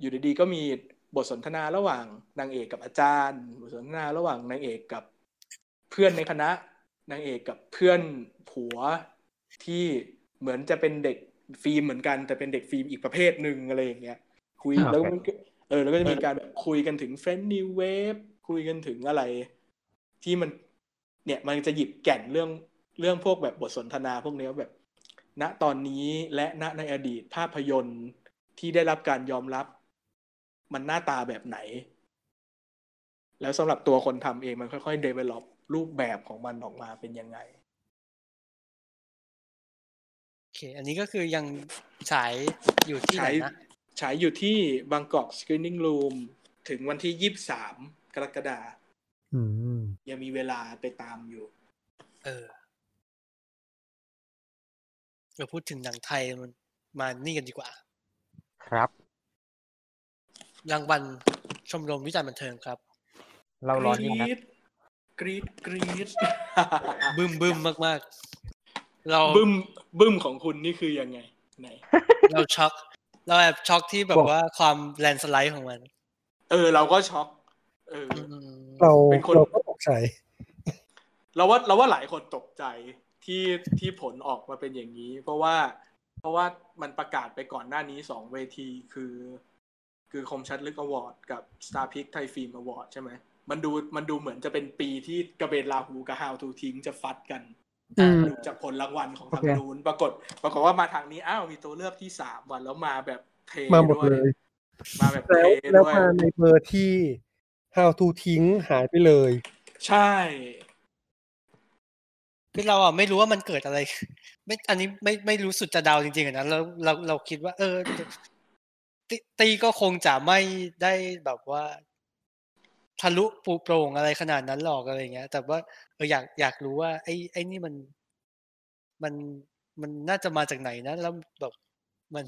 อยู่ดีๆก็มีบทสนทนาระหว่างนางเอกกับอาจารย์ บทสนทนาระหว่างนางเอกกับเพื่อนในคณะ นางเอกกับเพื่อนผัวที่เหมือนจะเป็นเด็กฟิล์มเหมือนกัน แต่เป็นเด็กฟิล์มอีกประเภทหนึ่งอะไรอย่างเงี้ยคุยอ่าแล้วมันก็เออแล้วก็จะมีการแบบคุยกันถึง French New Wave คุยกันถึงอะไร ที่มัน เนี่ยมันจะหยิบแก่นเรื่องเรื่องพวกแบบบทสนทนาพวกเนี้ยแบบ ณตอนนี้และณในอดีตภาพยนตร์ที่ได้รับการยอมรับ มันหน้าตาแบบไหน แล้วสำหรับตัวคนทำเองมันค่อยๆ develop รูปแบบของมันออกมาเป็นยังไงโอเค อันนี้ก็คือยังฉายอยู่ที่ไหนฉายนะฉายอยู่ที่บางกอก Screening Room ถึงวันที่ยี่สามกรกฎาคมอืมยังมีเวลาไปตามอยู่ เออเราพูดถึงหนังไทยมันมานี่กันดีกว่า ครับ รางวัลชมรมวิจารณ์บันเทิงครับ เราร้อนยิ่งนะ กรีดกรีดบึ้มบึ้มมากๆ เราบึ้มบึ้มของคุณนี่คือยังไงไหนเราช็อกเราแอบช็อกที่แบบว่าความ landslide ของมัน เออ เราก็ช็อกเอออืมเราเป็นคนเราก็ตกใจเราว่าเราว่าหลายคนตกใจที่ที่ผลออกมาเป็นอย่างนี้ เพราะว่า เพราะว่ามันประกาศไปก่อนหน้านี้สองเวทีคือ คือคมชัดลึก Award กับ Star p i c ไทยฟิล์มอวอร์ดใช่ไหม มันดูมันดูเหมือนจะเป็นปีที่กระเบนลาหูกับฮาวทูทิ้งจะฟัดกันอืมดูจากผลรางวัลของทางโอเคนู้นปรากฏปรากฏว่ามาทางนี้อ้าวมีตัวเลือกที่สามวันแล้วมาแบบเทมาหมดด้วยเลย มาแบบเทแล้วแล้วด้วยมาในเบอร์ที่ how to ทิ้งหายไปเลย ใช่คือเราอะไม่รู้ว่ามันเกิดอะไร ไม่อันนี้ไม่ไม่รู้สุดจะเดาจริงๆอะนะเราเราเราคิดว่า เออตตีก็คงจะไม่ได้แบบว่า ทะลุปูโปร่งอะไรขนาดนั้นหรอกอะไรเงี้ย แต่ว่าเอออยากอยากรู้ว่า ไอ้ไอ้นี่มันมันมันน่าจะมาจากไหนนะ แล้วแบบมัน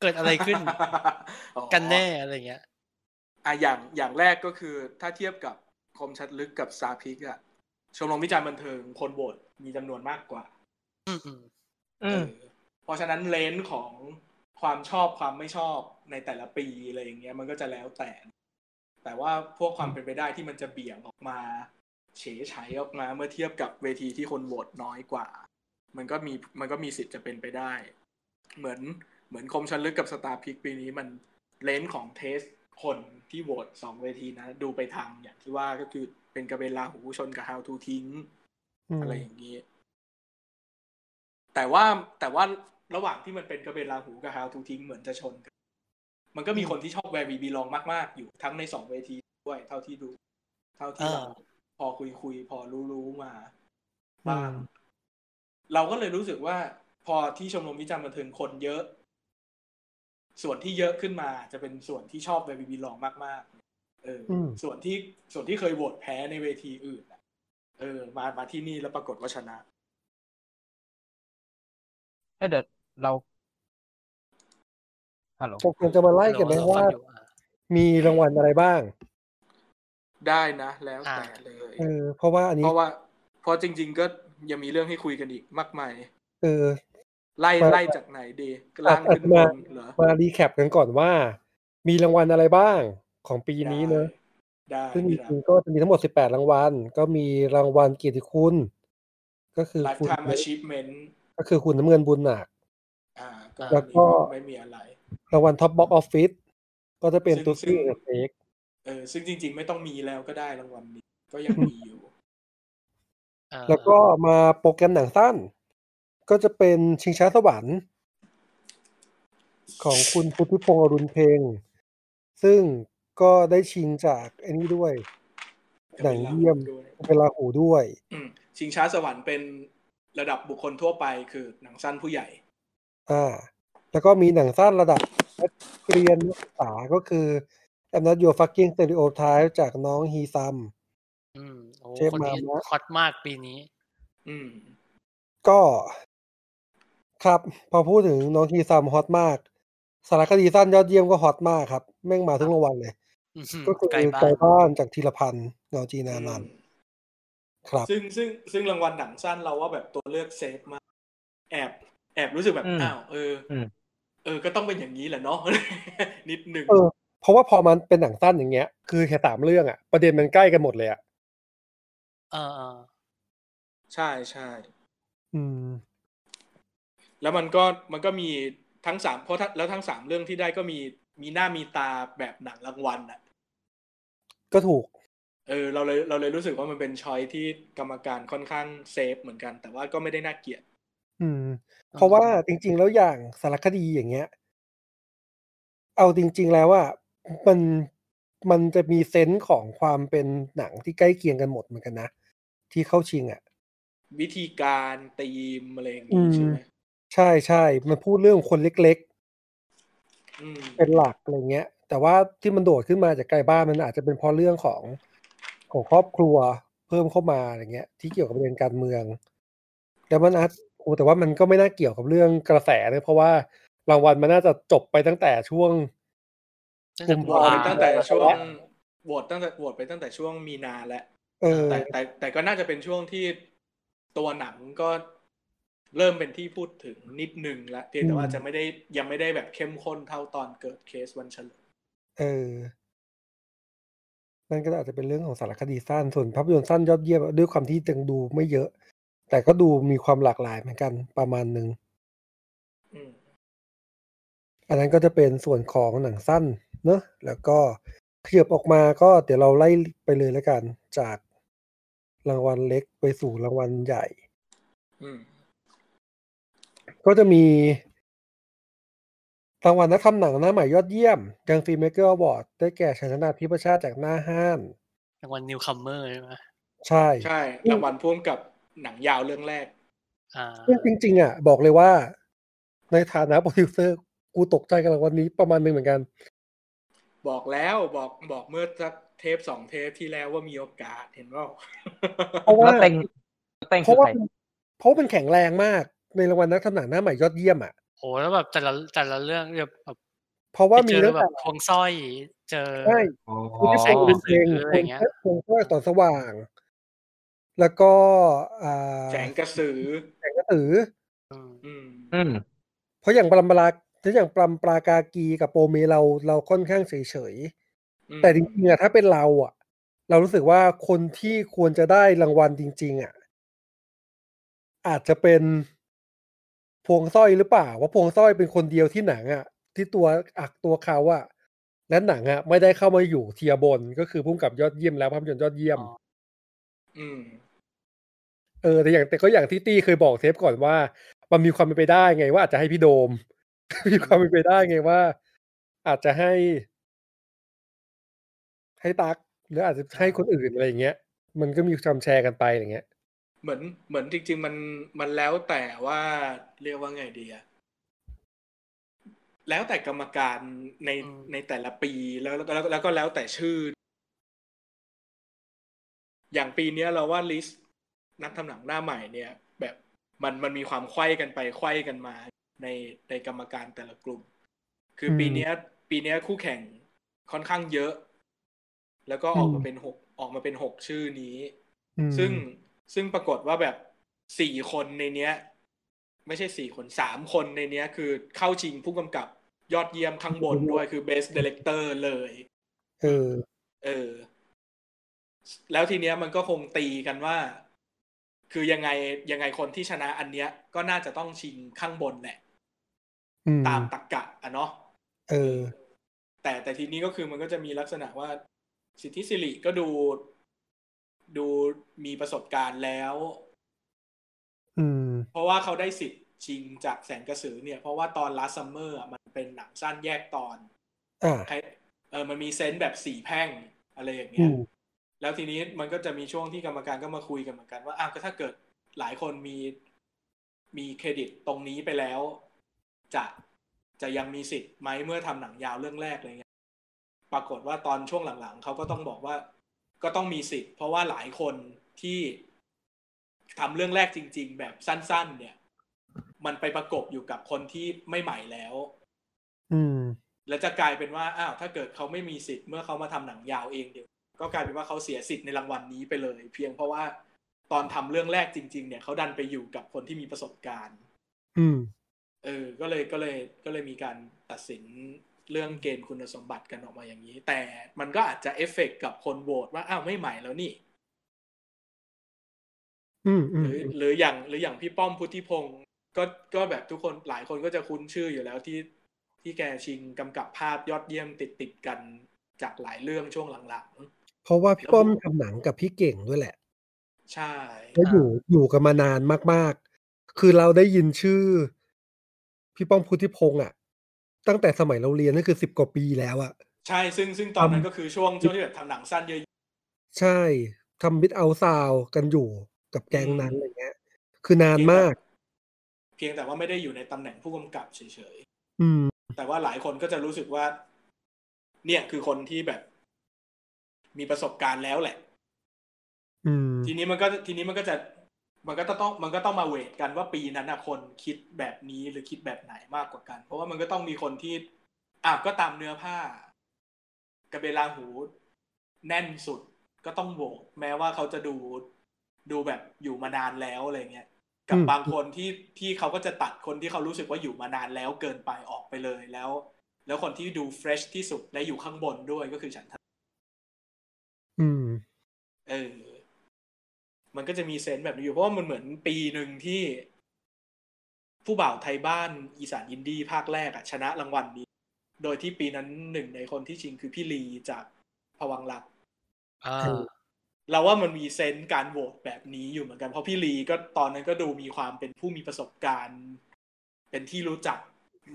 เกิดอะไรขึ้นอ๋อกันแน่อะไรเงี้ยอะอย่างอย่างแรกก็คือถ้าเทียบกับคมชัดลึกกับซาพิกอะชมรมวิจารณ์บันเทิงคนโหวตมีจำนวนมากกว่า อืมอืมอืมเออเพราะฉะนั้นเลนส์ของความชอบความไม่ชอบในแต่ละปีอะไรอย่างเงี้ย มันก็จะแล้วแต่ แต่ว่าพวกความเป็นไปได้ที่มันจะเบี่ยงออกมา เฉยฉายออกมาเมื่อเทียบกับเวทีที่คนโหวตน้อยกว่า มันก็มีมันก็มีสิทธิ์จะเป็นไปได้ เหมือนเหมือนคมชัดลึกกับ Starpics ปีนี้มันเลนส์ของ taste คนที่โหวตสองเวทีนะ ดูไปทางอย่างที่ว่าก็คือเป็นกระเบนราหูชนกับ how to ทิ้งอืมอะไรอย่างนี้ แต่ว่าแต่ว่าระหว่างที่มันเป็นกระเบนลาหูกับ how to ทิ้งเหมือนจะชนกัน มันก็มีคนที่ชอบแวร์บีบีลองมาก ๆ อยู่ทั้งในสองเวทีด้วย เท่าที่ดู เท่าที่เราอ่าพอคุยคุยพอรู้รู้มาบ้างอืมเราก็เลยรู้สึกว่า พอที่ชมรมวิจารณ์บันเทิงคนเยอะ ส่วนที่เยอะขึ้นมา จะเป็นส่วนที่ชอบแวร์บีบีลองมาก ๆ เอออมส่วนที่ส่วนที่เคยโหวตแพ้ในเวทีอื่นอะเออ มามาที่นี่แล้วปรากฏว่าชนะเอ้ยเดี๋ยวเรา ฮัลโหลตกลงจะมาไล่กันไหมเราว่าฟังอยู่อะมีรางวัลอะไรบ้าง ได้นะแล้วอ่าแต่เลยเออเพราะว่าอันเพนี้ราะว่าเพราะจริง ๆ ก็ยังมีเรื่องให้คุยกันอีกมากมายเออไล่มาไล่จากไหนดีล่างขึ้นบมานเหรอมารีแคปกันก่อนว่า มีรางวัลอะไรบ้างของปีนี้เนอะได้ซึ่งจได้ริงๆก็จะมีทั้งหมด18รางวัล ก็มีรางวัลเกียรติคุณ ก็คือไลฟ์คุณไทม์ achievement ก็คือคุณน้ำเงินบุญหนักอ่าก็แล้วก็ไม่มีอะไร รางวัลท็อปบ็อกออฟฟิศก็จะเป็นซึ่งตัวซึ่ซี่งกับเอ็กเออซึ่งจริง ๆ ไม่ต้องมีแล้วก็ได้รางวัลนี้ ก็ยังมีอยู่อ่าแล้วก็มาโปรแกรมหนังสั้น ก็จะเป็นชิงช้าสวรรค์ ของคุณพุทธิพงศ์อรุณเพลง ซึ่งก็ได้ชิงจากไอ้นี้ด้วยหนังเยี่ยมด้วยเวลาหูด้วยอืมชิงช้าสวรรค์เป็นระดับบุคคลทั่วไปคือหนังสั้นผู้ใหญ่ อ่า แล้วก็มีหนังสั้นระดับนักเรียนนักศึกษาก็คือ I'm not your fucking stereotype จากน้องฮีซัมอืมโอ้เชฟคนนี้มามะฮอตมากปีนี้ อืม ก็ ครับ พอพูดถึงน้องฮีซัมฮอตมาก สารคดีสั้นยอดเยี่ยมก็ฮอตมากครับ แม่งมาทุกรางวัลเลยอื้อหือก็คือไกลบ้านไกลบ้านจากธีรพันธ์เงาจีนานันท์ครับ ซึ่งซึ่งซึ่งรางวัลหนังสั้นเราว่าแบบตัวเลือก safe มากแอบ แอบรู้สึกแบบอืมอ้าวเอออม เออ ก็ต้องเป็นอย่างนี้แหละเนาะนิดหนึ่งเออเพราะว่าพอมันเป็นหนังสั้นอย่างเงี้ย คือแค่สามเรื่องอะประเด็นมันใกล้กันหมดเลยอะเออเออใช่ใช่อืม แล้วมันก็มันก็มีทั้งสามเพราะถ้าแล้วทั้งสามเรื่องที่ได้ก็มีมีหน้ามีตาแบบหนังรางวัลอะก็ถูก เออ เราเลยเราเลยรู้สึกว่ามันเป็นช้อยที่กรรมการค่อนข้างเซฟเหมือนกัน แต่ว่าก็ไม่ได้น่าเกลียด อืม เพราะว่าจริง ๆ แล้วอย่างสารคดีอย่างเงี้ย เอาจริง ๆ แล้วว่ามัน มันจะมีเซนส์ของความเป็นหนังที่ใกล้เคียงกันหมดเหมือนกันนะ ที่เข้าชิงอะวิธีการตีมอะไรอย่างอืนี้ม ใช่ไหมใช่ใช่ มันพูดเรื่องคนเล็ก อืม ๆ เป็นหลักอะไรเงี้ย แต่ว่าที่มันโดดขึ้นมาจากไกลบ้านมันอาจจะเป็นเพราะเรื่องของของครอบครัวเพิ่มเข้ามาอะไรเงี้ย ที่เกี่ยวกับประเด็นการเมืองแล้วมันอาจ โอ้แต่ว่ามันก็ไม่น่าเกี่ยวกับเรื่องกระแสเลยเพราะว่ารางวัลมันน่าจะจบไปตั้งแต่ช่วงตั้งแต่กุมโหวภาตไปตั้งแต่ช่วงแล้วโหวตตั้งแต่โหวตไปตั้งแต่ช่วงมีนาแล้วเออแต่แต่แต่ก็น่าจะเป็นช่วงที่ตัวหนังก็เริ่มเป็นที่พูดถึงนิดนึงแล้วเพียงแต่ว่าอืมจะไม่ได้ยังไม่ได้แบบเข้มข้นเท่าตอนเกิดเคสวันเฉลิมเออ นั่นก็อาจจะเป็นเรื่องของสารคดีสั้นส่วนภาพยนตร์สั้นยอดเยี่ยมด้วยความที่ยังดูไม่เยอะ แต่ก็ดูมีความหลากหลายเหมือนกันประมาณหนึ่งอืมอันนั้นก็จะเป็นส่วนของหนังสั้นเนอะแล้วก็ขยับออกมาก็เดี๋ยวเราไล่ไปเลยแล้วกัน จากรางวัลเล็กไปสู่รางวัลใหญ่อืมก็จะมีรางวัลนักทำหนังหน้าใหม่ยอดเยี่ยม Young Filmmaker Award ได้แก่ชัยชนะทิพชาติจากหน่าฮ่านรางวัล newcomer ใช่ไหมใช่ใช่รางวัลพ่วงกับ หนังยาวเรื่องแรกอ่าซึ่งจริง ๆ อะ บอกเลยว่า ในฐานะโปรดิวเซอร์ กูตกใจกับรางวัลนี้ประมาณหนึ่งเหมือนกัน บอกแล้วบอกบอกเมื่อสักเทปสองเทปที่แล้วว่ามีโอกาสเห็นว่าเพราะว่าแล้วเต็งเต็งเพคือราะว่าใครเพราะว่ามันแข็งแรงมากในรางวัลนักทำหนังหน้าใหม่ยอดเยี่ยมอะโหแล้วแบบแต่ละแต่ละเรื่องแบบเพราะว่าไปมีเจอตั้งแบแต่บพวงสร้อยเจอใช่อ๋อคุณที่แสฟังงเป็นเพลงกระสืออะไรเงี้ยเพลงเพลงต่อสว่าง แล้วก็อ่าแสงกระสือแสงกระสืออืมอืมอืมเพราะอย่างปรำปราถ้าอย่างปรำปรากากีกับโปรเมเราเราค่อนข้างเฉยเฉยๆอืมแต่จริงๆอะถ้าเป็นเราอะเรารู้สึกว่าคนที่ควรจะได้รางวัลจริง ๆอะอาจจะเป็นพวงสร้อยหรือเปล่าว่าพวงสร้อยเป็นคนเดียวที่หนังอะที่ตัวอักตัวเขาอะและหนังอะไม่ได้เข้ามาอยู่เทียร์บนก็คือพุ่มกับยอดเยี่ยมแล้วภาพยนตร์ยอดเยี่ยมอ๋ออืม เออแต่อย่างแต่ก็อย่างที่ตี้เคยบอกเทปก่อนว่า มันมีความเป็นไปได้ไงว่าอาจจะให้พี่โดม มีความเป็นไปได้ไงว่า อาจจะให้ ให้ตักหรืออาจจะให้คนอื่นอะไรอย่างเงี้ย มันก็มีคำแชร์กันไปอย่างเงี้ย เหมือนเหมือนจริง ๆ มันมันแล้วแต่ว่าเรียกว่าไงดีอะแล้วแต่กรรมการในอืมในแต่ละปีแล้วแล้วแล้วแล้วก็แล้วแต่ชื่อ อย่างปีเนี้ยเราว่าลิสต์ นักทำหนังหน้าใหม่เนี่ย แบบมันมันมีความไขว้กันไปไขว้กันมาในในกรรมการแต่ละกลุ่ม คืออมปีเนี้ยปีเนี้ยคู่แข่งค่อนข้างเยอะ แล้วก็ออกมาอืมเป็นหกออกมาเป็นหกชื่อนี้อืมซึ่งซึ่งปรากฏว่าแบบสี่คนในเนี้ย ไม่ใช่สี่คนสามคนในเนี้ย คือเข้าชิงผู้กำกับยอดเยี่ยมข้างบนด้วยคือ Best Director เลย เออ เออ แล้วทีเนี้ยมันก็คงตีกันว่า คือยังไงยังไงคนที่ชนะอันเนี้ย ก็น่าจะต้องชิงข้างบนแหละอืมตามตรกกะอะเนาะเออ แต่แต่ทีนี้ก็คือมันก็จะมีลักษณะว่า สิทธิสิริก็ดู ดูมีประสบการณ์แล้ว อืม เพราะว่าเขาได้สิทธิ์ชิงจากแสงกระสือเนี่ย เพราะว่าตอน last summer อะมันเป็นหนังสั้นแยกตอนอ่าใครเออมันมีเซนส์แบบสี่แพร่ง อะไรอย่างอืเงี้ยม แล้วทีนี้มันก็จะมีช่วงที่กรรมการก็มาคุยกันเหมือนกันว่าอ้าวก็ถ้าเกิดหลายคนมีมีเครดิตตรงนี้ไปแล้ว จะจะยังมีสิทธิ์ไหมเมื่อทำหนังยาวเรื่องแรกอะไรเงี้ยปรากฏว่าตอนช่วงหลังๆเขาก็ต้องบอกว่า ก็ต้องมีสิทธิ์ เพราะว่าหลายคนที่ทำเรื่องแรกจริง ๆ แบบสั้น ๆ เนี่ย มันไปประกบอยู่กับคนที่ไม่ใหม่แล้ว อืม แล้วจะกลายเป็นว่าอ้าวถ้าเกิดเขาไม่มีสิทธิ์เมื่อเขามาทำหนังยาวเองเดียว ก็กลายเป็นว่าเขาเสียสิทธิ์ในรางวัลนี้ไปเลย เพียงเพราะว่าตอนทำเรื่องแรกจริง ๆ เนี่ยเขาดันไปอยู่กับคนที่มีประสบการณ์ อืม เออ ก็เลยก็เลยก็เลยมีการตัดสินเรื่องเกณฑ์คุณสมบัติกันออกมาอย่างนี้ แต่มันก็อาจจะเอฟเฟกต์กับคนโหวตว่าอ้าวไม่ใหม่แล้วนี่อืมอืมหรือหรืออย่างหรืออย่างพี่ป้อมพุทธิพงศ์ก็ก็แบบทุกคนหลายคนก็จะคุ้นชื่ออยู่แล้วที่ที่แกชิงกำกับภาพยอดเยี่ยมติดติดๆกันจากหลายเรื่องช่วงหลัง เพราะว่าพี่ป้อมทำหนังกับพี่เก่งด้วยแหละๆใช่แล้วอยู่อยู่กันมานานมากๆ คือเราได้ยินชื่อ พี่ป้อมพุทธิพงษ์อะ ตั้งแต่สมัยเราเรียนนั่นคือสิบกว่าปีแล้วอะ ใช่ซึ่งซึ่งตอนนั้นทำก็คือช่วงช่วงที่แบบทำหนังสั้นเยอะใช่ทำบิทเอาซาวกันอยู่กับแก๊งนั้นอะไรเงี้ย คือนานมาก เพียงแต่ว่าไม่ได้อยู่ในตำแหน่งผู้กำกับเฉยอืมๆแต่ว่าหลายคนก็จะรู้สึกว่า เนี่ยคือคนที่แบบ มีประสบการณ์แล้วแหละอืมทีนี้มันก็ทีนี้มันก็จะมันก็ต้องมันก็ต้องมาเวทกันว่าปีนั้นนะคนคิดแบบนี้หรือคิดแบบไหนมากกว่ากัน เพราะว่ามันก็ต้องมีคนที่อะก็ตามเนื้อผ้า กระเบลาหูแน่นสุดก็ต้องโหวตแม้ว่าเขาจะดูดูแบบอยู่มานานแล้วอะไรเงี้ยกับอืมบางคนที่ที่เขาก็จะตัดคนที่เขารู้สึกว่าอยู่มานานแล้วเกินไปออกไปเลยแล้ว แล้วคนที่ดู fresh ที่สุดและอยู่ข้างบนด้วยก็คือฉันทนา อืม เออ มันก็จะมี sense แบบนี้อยู่เพราะว่ามันเหมือนปีหนึ่งที่ผู้บ่าวไทยบ้านอีสานอินดี้ภาคแรกอะชนะรางวัลนี้ โดยที่ปีนั้นหนึ่งในคนที่ชิงคือพี่ลีจากพวังค์รักอ่าเออเราว่ามันมี sense การโหวตแบบนี้อยู่เหมือนกันเพราะพี่ลีก็ตอนนั้นก็ดูมีความเป็นผู้มีประสบการณ์ เป็นที่รู้จัก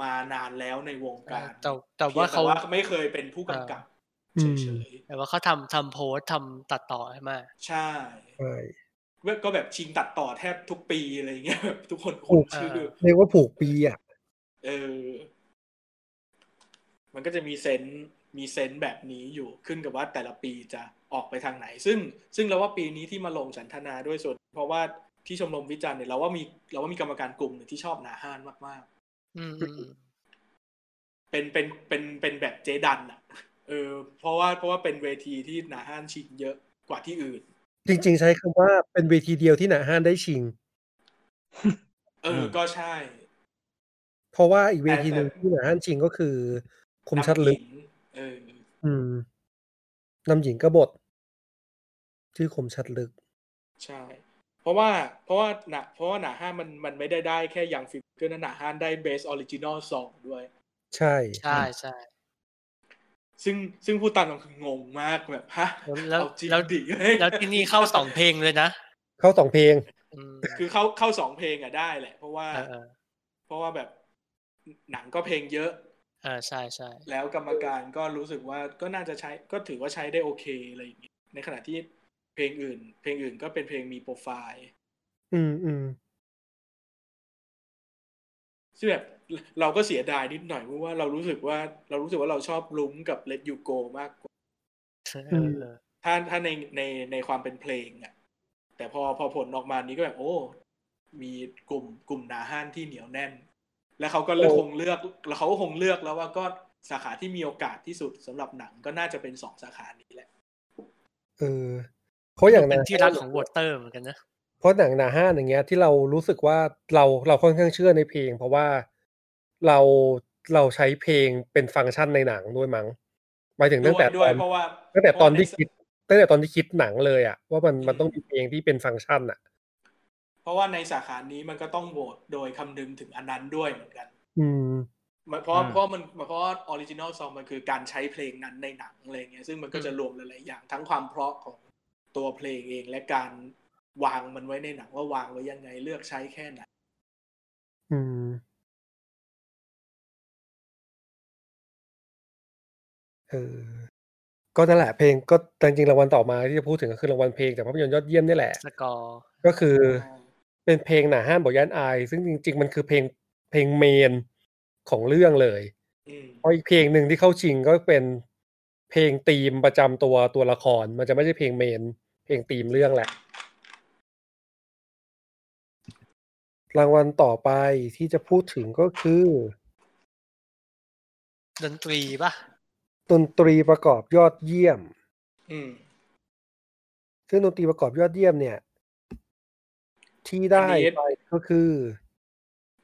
มานานแล้วในวงการแต่แต่ว่าเขาพียงไม่เคยเป็นผู้กำกับอืม เฉยแต่ว่าเขาทำทำโพสต์ทำตัดต่อใช่ไหมๆใช่ใช่ก็แบบชิงตัดต่อแทบทุกปีอะไรเงี้ยแบบทุกคนถูคุ้นกชื่อเรียกว่าผูกปีอะเออ มันก็จะมีเซนส์มีเซนส์แบบนี้อยู่ขึ้นกับว่าแต่ละปีจะออกไปทางไหน ซึ่ง ซึ่งเราว่าปีนี้ที่มาลงสันทนาด้วยส่วน เพราะว่าที่ชมรมวิจารณ์เนี่ยเราว่ามีเราว่ามีกรรมการกลุ่มหนึ่งที่ชอบหนาห้านมากอืมอืมอืมๆเป็นเป็นเป็นเป็นแบบเจดันอะ เออเพราะว่าเพราะว่าเป็นเวทีที่หนาห้านชิงเยอะกว่าที่อื่น จริง ๆ ใช้คำว่าเป็นเวทีเดียวที่หนาห้านได้ชิง เออก็ใช่ เพราะว่าอีกเวทีหนึ่งแต่ที่หนาห้านชิงก็คือ คมชัดลึกน้ำหญิงเออ อืมนำหญิงกบฏชื่อคมชัดลึก ใช่ เพราะว่าเพราะว่าหน่าเพราะว่าหน่าฮ่านมันมันไม่ได้ได้แค่ Young Filmmaker นะหน่าฮ่านได้ Best Original Song ด้วย ใช่ใช่ใช่ ซึ่งซึ่งพูดตามตรงคืองงมากแบบฮะแล้วเอาจริงแล้วดิเฮ้ยแล้วที่นี่เข้าสองเพลงเลยนะ เข้าสองเพลงอืมคือเข้าเข้าสองเพลงอะได้แหละ เพราะว่าเออเออเพราะว่าแบบหนังก็เพลงเยอะเออใช่ใช่แล้วกรรมการก็รู้สึกว่าก็น่าจะใช้ก็ถือว่าใช้ได้โอเคอะไรอย่างนี้ในขณะที่เพลงอื่น เพลงอื่นก็เป็นเพลงมีโปรไฟล์ อืมอืมซึ่งแบบ เราก็เสียดายนิดหน่อยเพราะว่าเรารู้สึกว่าเรารู้สึกว่าเราชอบลุงกับ Let You Go มากกว่าเออเออถ้าถ้าในในในความเป็นเพลงอะแต่พอพอผลออกมานี้ก็แบบโอ้ มีกลุ่มกลุ่มหนาห้านที่เหนียวแน่น แล้วเขาก็เลือกคงเลือก แล้วเขาก็คงเลือกแล้วว่าก็สาขาที่มีโอกาสที่สุดสำหรับหนังก็น่าจะเป็นสองสาขานี้แหละเออเพราะอย่างเป็นนาที่รักของวอเตอร์เหมือนกันนะเพราะหนังหนาห้านอย่างเงี้ยที่เรารู้สึกว่าเราเราค่อนข้างเชื่อในเพลง เพราะว่า เราเราใช้เพลงเป็นฟังก์ชันในหนังด้วยมั้งหมายถึงตั้งแต่ด้วยตอนเพราะว่าตั้งแต่ตอนที่เพราะว่าในคิด ตั้งแต่ตอนที่คิดหนังเลยอะว่ามันอืมมันต้องมีเพลงที่เป็นฟังก์ชันอะเพราะว่าในสาขานี้มันก็ต้องโหวตโดยคำนึงถึงอันนั้นด้วยเหมือนกัน อืมมันเพราะอืมเพราะมันเพราะ original song มันคือการใช้เพลงนั้นในหนังอะไรเงี้ยซึ่งมันก็จะรวมหลายๆอย่างทั้งความเพราะของตัวเพลงเองและการวางมันไว้ในหนังว่าวางไว้ยังไงเลือกใช้แค่ไหนอืม ออก็นั่นแหละเพลงก็จริงๆรางวัลต่อมาที่จะพูดถึงก็คือรางวัลเพลงจากภาพยนตร์ยอดเยี่ยมนี่แหละสกอร์ก็คือเป็นเพลงหนาห้ามบอกย่านอาย ซึ่งจริง ๆ มันคือเพลงเพลงเมนของเรื่องเลยอืมเพราะอีกเพลงหนึ่งที่เข้าชิงก็เป็นเพลงธีมประจำตัวตัวละคร มันจะไม่ใช่เพลงเมน เพลงธีมเรื่องแหละ รางวัลต่อไปที่จะพูดถึงก็คือ ดนตรีป่ะ ดนตรีประกอบยอดเยี่ยม อืมซึ่งดนตรีประกอบยอดเยี่ยมเนี่ย ที่ได้อันนี้ไปก็คือ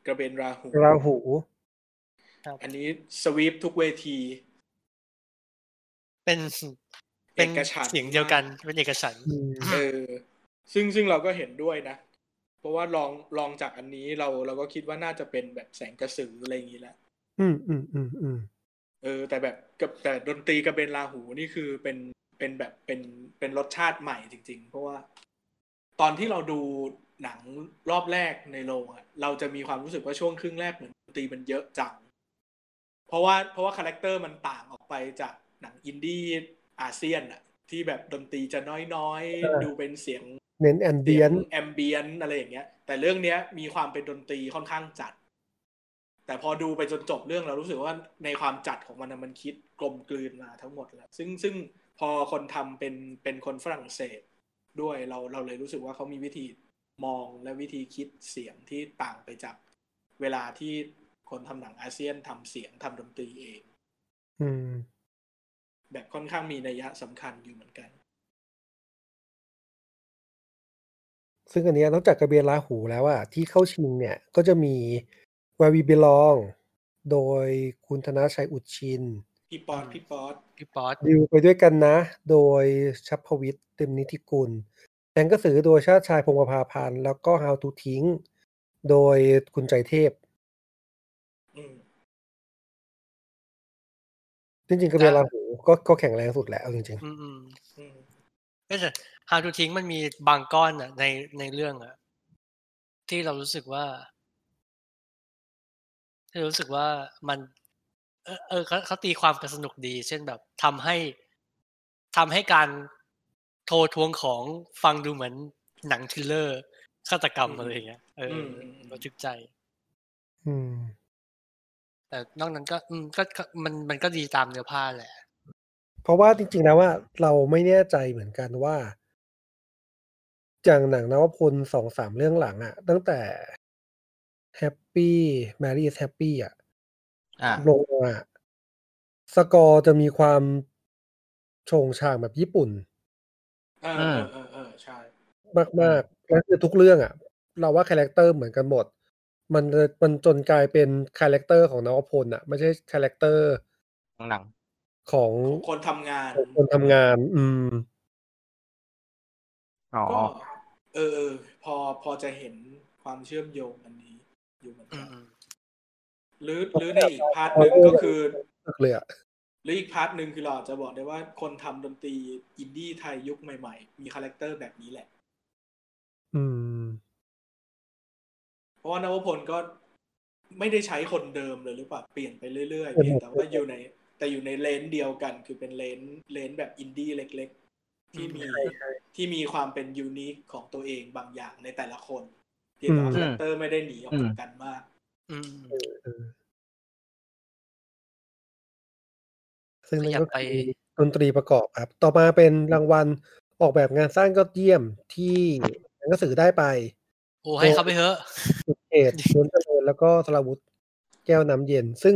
กระเบนราหูราหู อันนี้สวีปทุกเวที เป็นเป็นเอกฉันท์เสียงเดียวกันเป็นเอกฉันท์อืมเออ ซึ่งซึ่งเราก็เห็นด้วยนะ เพราะว่าลองลองจากอันนี้เราเราก็คิดว่าน่าจะเป็นแบบแสงกระสืออะไรอย่างนี้แหละ อืมอืมอืมอืม เออ แต่แบบกับแต่ดนตรีกระเบนราหูนี่คือเป็นเป็นแบบเป็นเป็นรสชาติใหม่จริง ๆ เพราะว่า ตอนที่เราดูหนังรอบแรกในโรงอะเราจะมีความรู้สึกว่าช่วงครึ่งแรกเหมือนดนตรีมันเยอะจัง เพราะว่าเพราะว่า character มันต่างออกไปจากหนังอินดี้อาเซียนอะที่แบบดนตรีจะน้อยๆ ดูเป็นเสียงเน้น ambient ambient อะไรอย่างเงี้ย แต่เรื่องเนี้ยมีความเป็นดนตรีค่อนข้างจัด แต่พอดูไปจนจบเรื่องเรารู้สึกว่าในความจัดของมันน่ะมันคิดกลมกลืนมาทั้งหมดแล้ว ซึ่งซึ่งพอคนทำเป็นเป็นคนฝรั่งเศสด้วยเราเราเลยรู้สึกว่าเขามีวิธีมองและวิธีคิดเสียงที่ต่างไปจากเวลาที่คนทำหนังอาเซียนทำเสียงทำดนตรีเอง อืม แบบค่อนข้างมีนัยยะสำคัญอยู่เหมือนกัน ซึ่งอันเนี้ยนอกจากกระเบียนราหูแล้วอะที่เข้าชิงเนี่ยก็จะมี Where We Belong โดยคุณธนชัยอุดชิน พี่ป๊อตพี่ป๊อตพี่ป๊อตดิวไปด้วยกันนะ โดยชัพพวิทย์เต็มนิติกุลแสงกระสือโดยชาติชายพงประภาพันธ์แล้วก็ How to ทิ้ง โดยคุณใจเทพอืมจริงๆกระเบียนราหูก็ก็แข็งแรงสุดแหละเอาจริงอืมอืมอืมก็แต่ How to ทิ้งมันมีบางก้อนอะในในเรื่องอะที่เรารู้สึกว่าที่ รู้สึกว่ามัน เออเออเขาเขาตีความกันสนุกดี เช่นแบบทำให้ทำให้การโทรทวงของฟังดูเหมือนหนัง thriller ฆาตกรรมอืมอะไรอย่างเงี้ย เอออมอืมอืมระทึกใจ อืม แต่นอกนั้นก็ อืมก็ก็มันมันก็ดีตามเนื้อผ้าแหละ เพราะว่าจริงๆแล้วว่า เราไม่แน่ใจเหมือนกันว่าอย่างหนังนวพลสองสามเรื่องหลังอะตั้งแต่ Happy Mary is Happy อะอ่าลงมาสกอร์จะมีความโฉงฉางแบบญี่ปุ่นเอออืเอมอเออเออใช่ มากๆแล้วคือทุกเรื่องอะเราว่า character เหมือนกันหมด มันเลยมันจนกลายเป็นcharacter ของนวพลอะไม่ใช่ characterของหนังของของคนทำงานของคนทำงาน อืมอ๋อก็เออเออ พอพอจะเห็นความเชื่อมโยงอันนี้ อยู่เหมือนอืกัมนอืมหรือหรือในอีก part หนึ่งก็คือเลยอะหรืออีก part หนึ่งคือเราอาจจะบอกได้ว่าคนทำดนตรีอินดี้ไทยยุคใหม่ๆ มี character แบบนี้แหละ อืม เพราะว่านวพลก็ไม่ได้ใช้คนเดิมเลยหรือเปล่าเปลี่ยนไปเรื่อยๆเปลี่เพียงแต่ว่าอยู่ใน แต่อยู่ในเลนส์เดียวกัน คือเป็น lane lane แบบอินดี้เล็ก ๆ ที่มีที่มีความเป็น unique ของตัวเองบางอย่างในแต่ละคน เพียงแต่ว่าอืม character ไม่ได้หนีออกจากกันมากอืมเออเออซึ่งนั่นขยับก็ไปคือดนตรีประกอบครับ ต่อมาเป็นรางวัลออกแบบงานสร้างยอดเยี่ยมที่หนังกระสือได้ไป โอ้ให้เขาไปเถอะสุดเขตนนทเจริญแล้วก็สราวุธแก้วน้ำเย็น ซึ่ง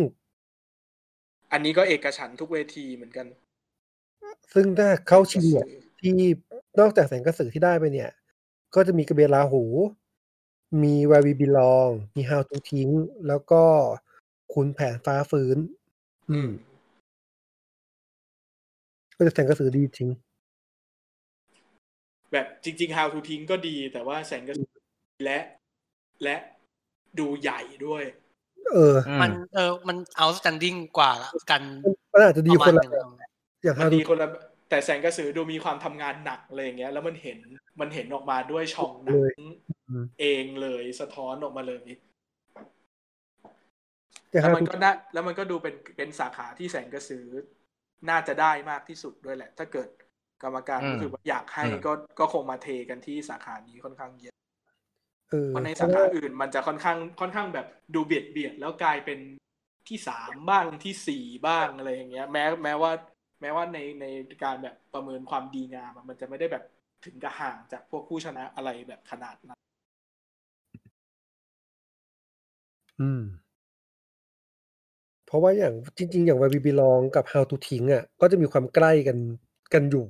อันนี้ก็เอกฉันท์ทุกเวทีเหมือนกัน ซึ่งถ้าเข้าชิงเนี่ยที่นอกจากแสงกระสือที่ได้ไปเนี่ย ก็จะมีกระเบนลาหู มี Where We Belong มี How to ทิ้ง แล้วก็คุณแผนฟ้าฟื้น อืม ก็จะแสงกระสือดีจริง แบบจริง ๆ How to ทิ้งก็ดี แต่ว่าแสงกระสือและและดูใหญ่ด้วย เอออืมมันเออ มัน outstanding กว่ากันมันอาจจะดีประคมาณนหละนึ่งแบบอย่างมัน How ดี to คนละแต่แสงกระสือดูมีความทำงานหนักอะไรอย่างเงี้ย แล้วมันเห็นมันเห็นออกมาด้วยช่องหนัง เลยอืมเองเลยสะท้อนออกมาเลยอย่างแล้ว How มัน to ก็น่าแล้วมันก็ดูเป็นเป็นสาขาที่แสงกระสือ น่าจะได้มากที่สุดด้วยแหละ ถ้าเกิดกรรมการอืมรู้สึกว่าอยากให้อืมก็ก็คงมาเทกันที่สาขานี้ค่อนข้างเยอะเออเพราะในสาขาอื่นมันจะค่อนข้างค่อนข้างแบบดูเบียดเบียดแล้วกลายเป็นที่สามบ้างที่สี่บ้างอะไรอย่างเงี้ย แม้แม้ว่า แม้ว่าในในการแบบประเมินความดีงามอะมันจะไม่ได้แบบถึงกับห่างจากพวกผู้ชนะอะไรแบบขนาดนั้น อืม เพราะว่าอย่าง จริง ๆ อย่าง Where We Belong กับ How to ทิ้งอะก็จะมีความใกล้กัน กันอยู่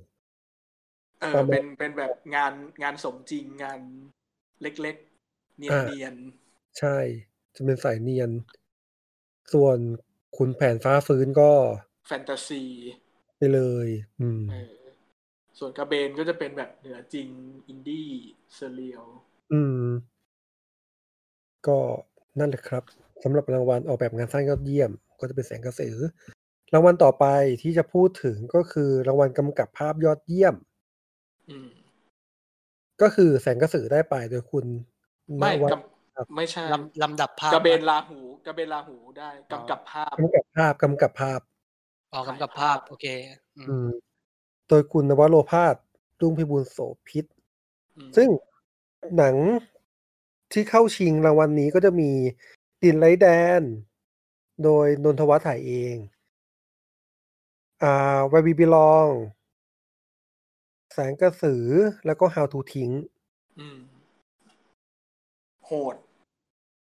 เออประมาณเป็นเป็นแบบงาน งานสมจริง งานเล็ก ๆเนียนอ่าเนียนใช่ จะเป็นสายเนียน ส่วนคุณแผนฟ้าฟื้นก็ แฟนตาซี ไปเลย อืม เออ ส่วนกระเบนก็จะเป็นแบบเหนือจริง อินดี้ เซเรียล อืม ก็ นั่นแหละครับสำหรับรางวัลออกแบบงานสร้างยอดเยี่ยม ก็จะเป็นแสงกระสือ รางวัลต่อไปที่จะพูดถึงก็คือรางวัลกำกับภาพยอดเยี่ยมอืมก็คือแสงกระสือได้ไปโดยคุณไม่นวัดกำไม่ใช่ลำลำดับภาพกระเบนลาหูกระเบนลาหูได้กำกับภาพกำกับภาพกำกับภาพออกกำกับภาพ โอเคอืมอืมโดยคุณนวโรพาสรุ่งพิบูลโสพิษอืมซึ่งหนัง ที่เข้าชิงรางวัลนี้ก็จะมีดินไลแดน โดยนนทวัฒน์ถ่ายเองอ่า Where We Belong แสงกระสือแล้วก็ How to ทิ้งอืมโหด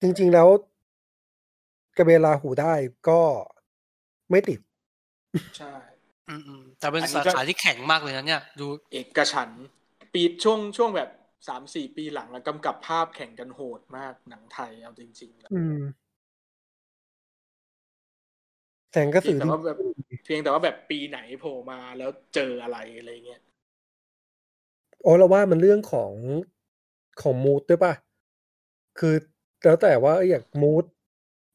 จริง ๆ แล้วกระเบนลาหูได้ก็ไม่ติด ใช่อืมอืมแต่เป็นอันนี้สาก็ขาที่แข็งมากเลยนะเนี่ย ดูเอกฉันท์ปีช่วงช่วงแบบ สามสี่ปีหลังอะกำกับภาพแข่งกันโหดมากหนังไทยเอาจริงๆแล้วอืมแสงกระเพีสืยงอแต่ว่าแบบเพียงแต่ว่าแบบปีไหนโผล่มาแล้วเจออะไรอะไรเงี้ยโอ้เราว่ามันเรื่องของของมูดด้วยป่ะ คือแล้วแต่ว่าเอ้ยอยากมูด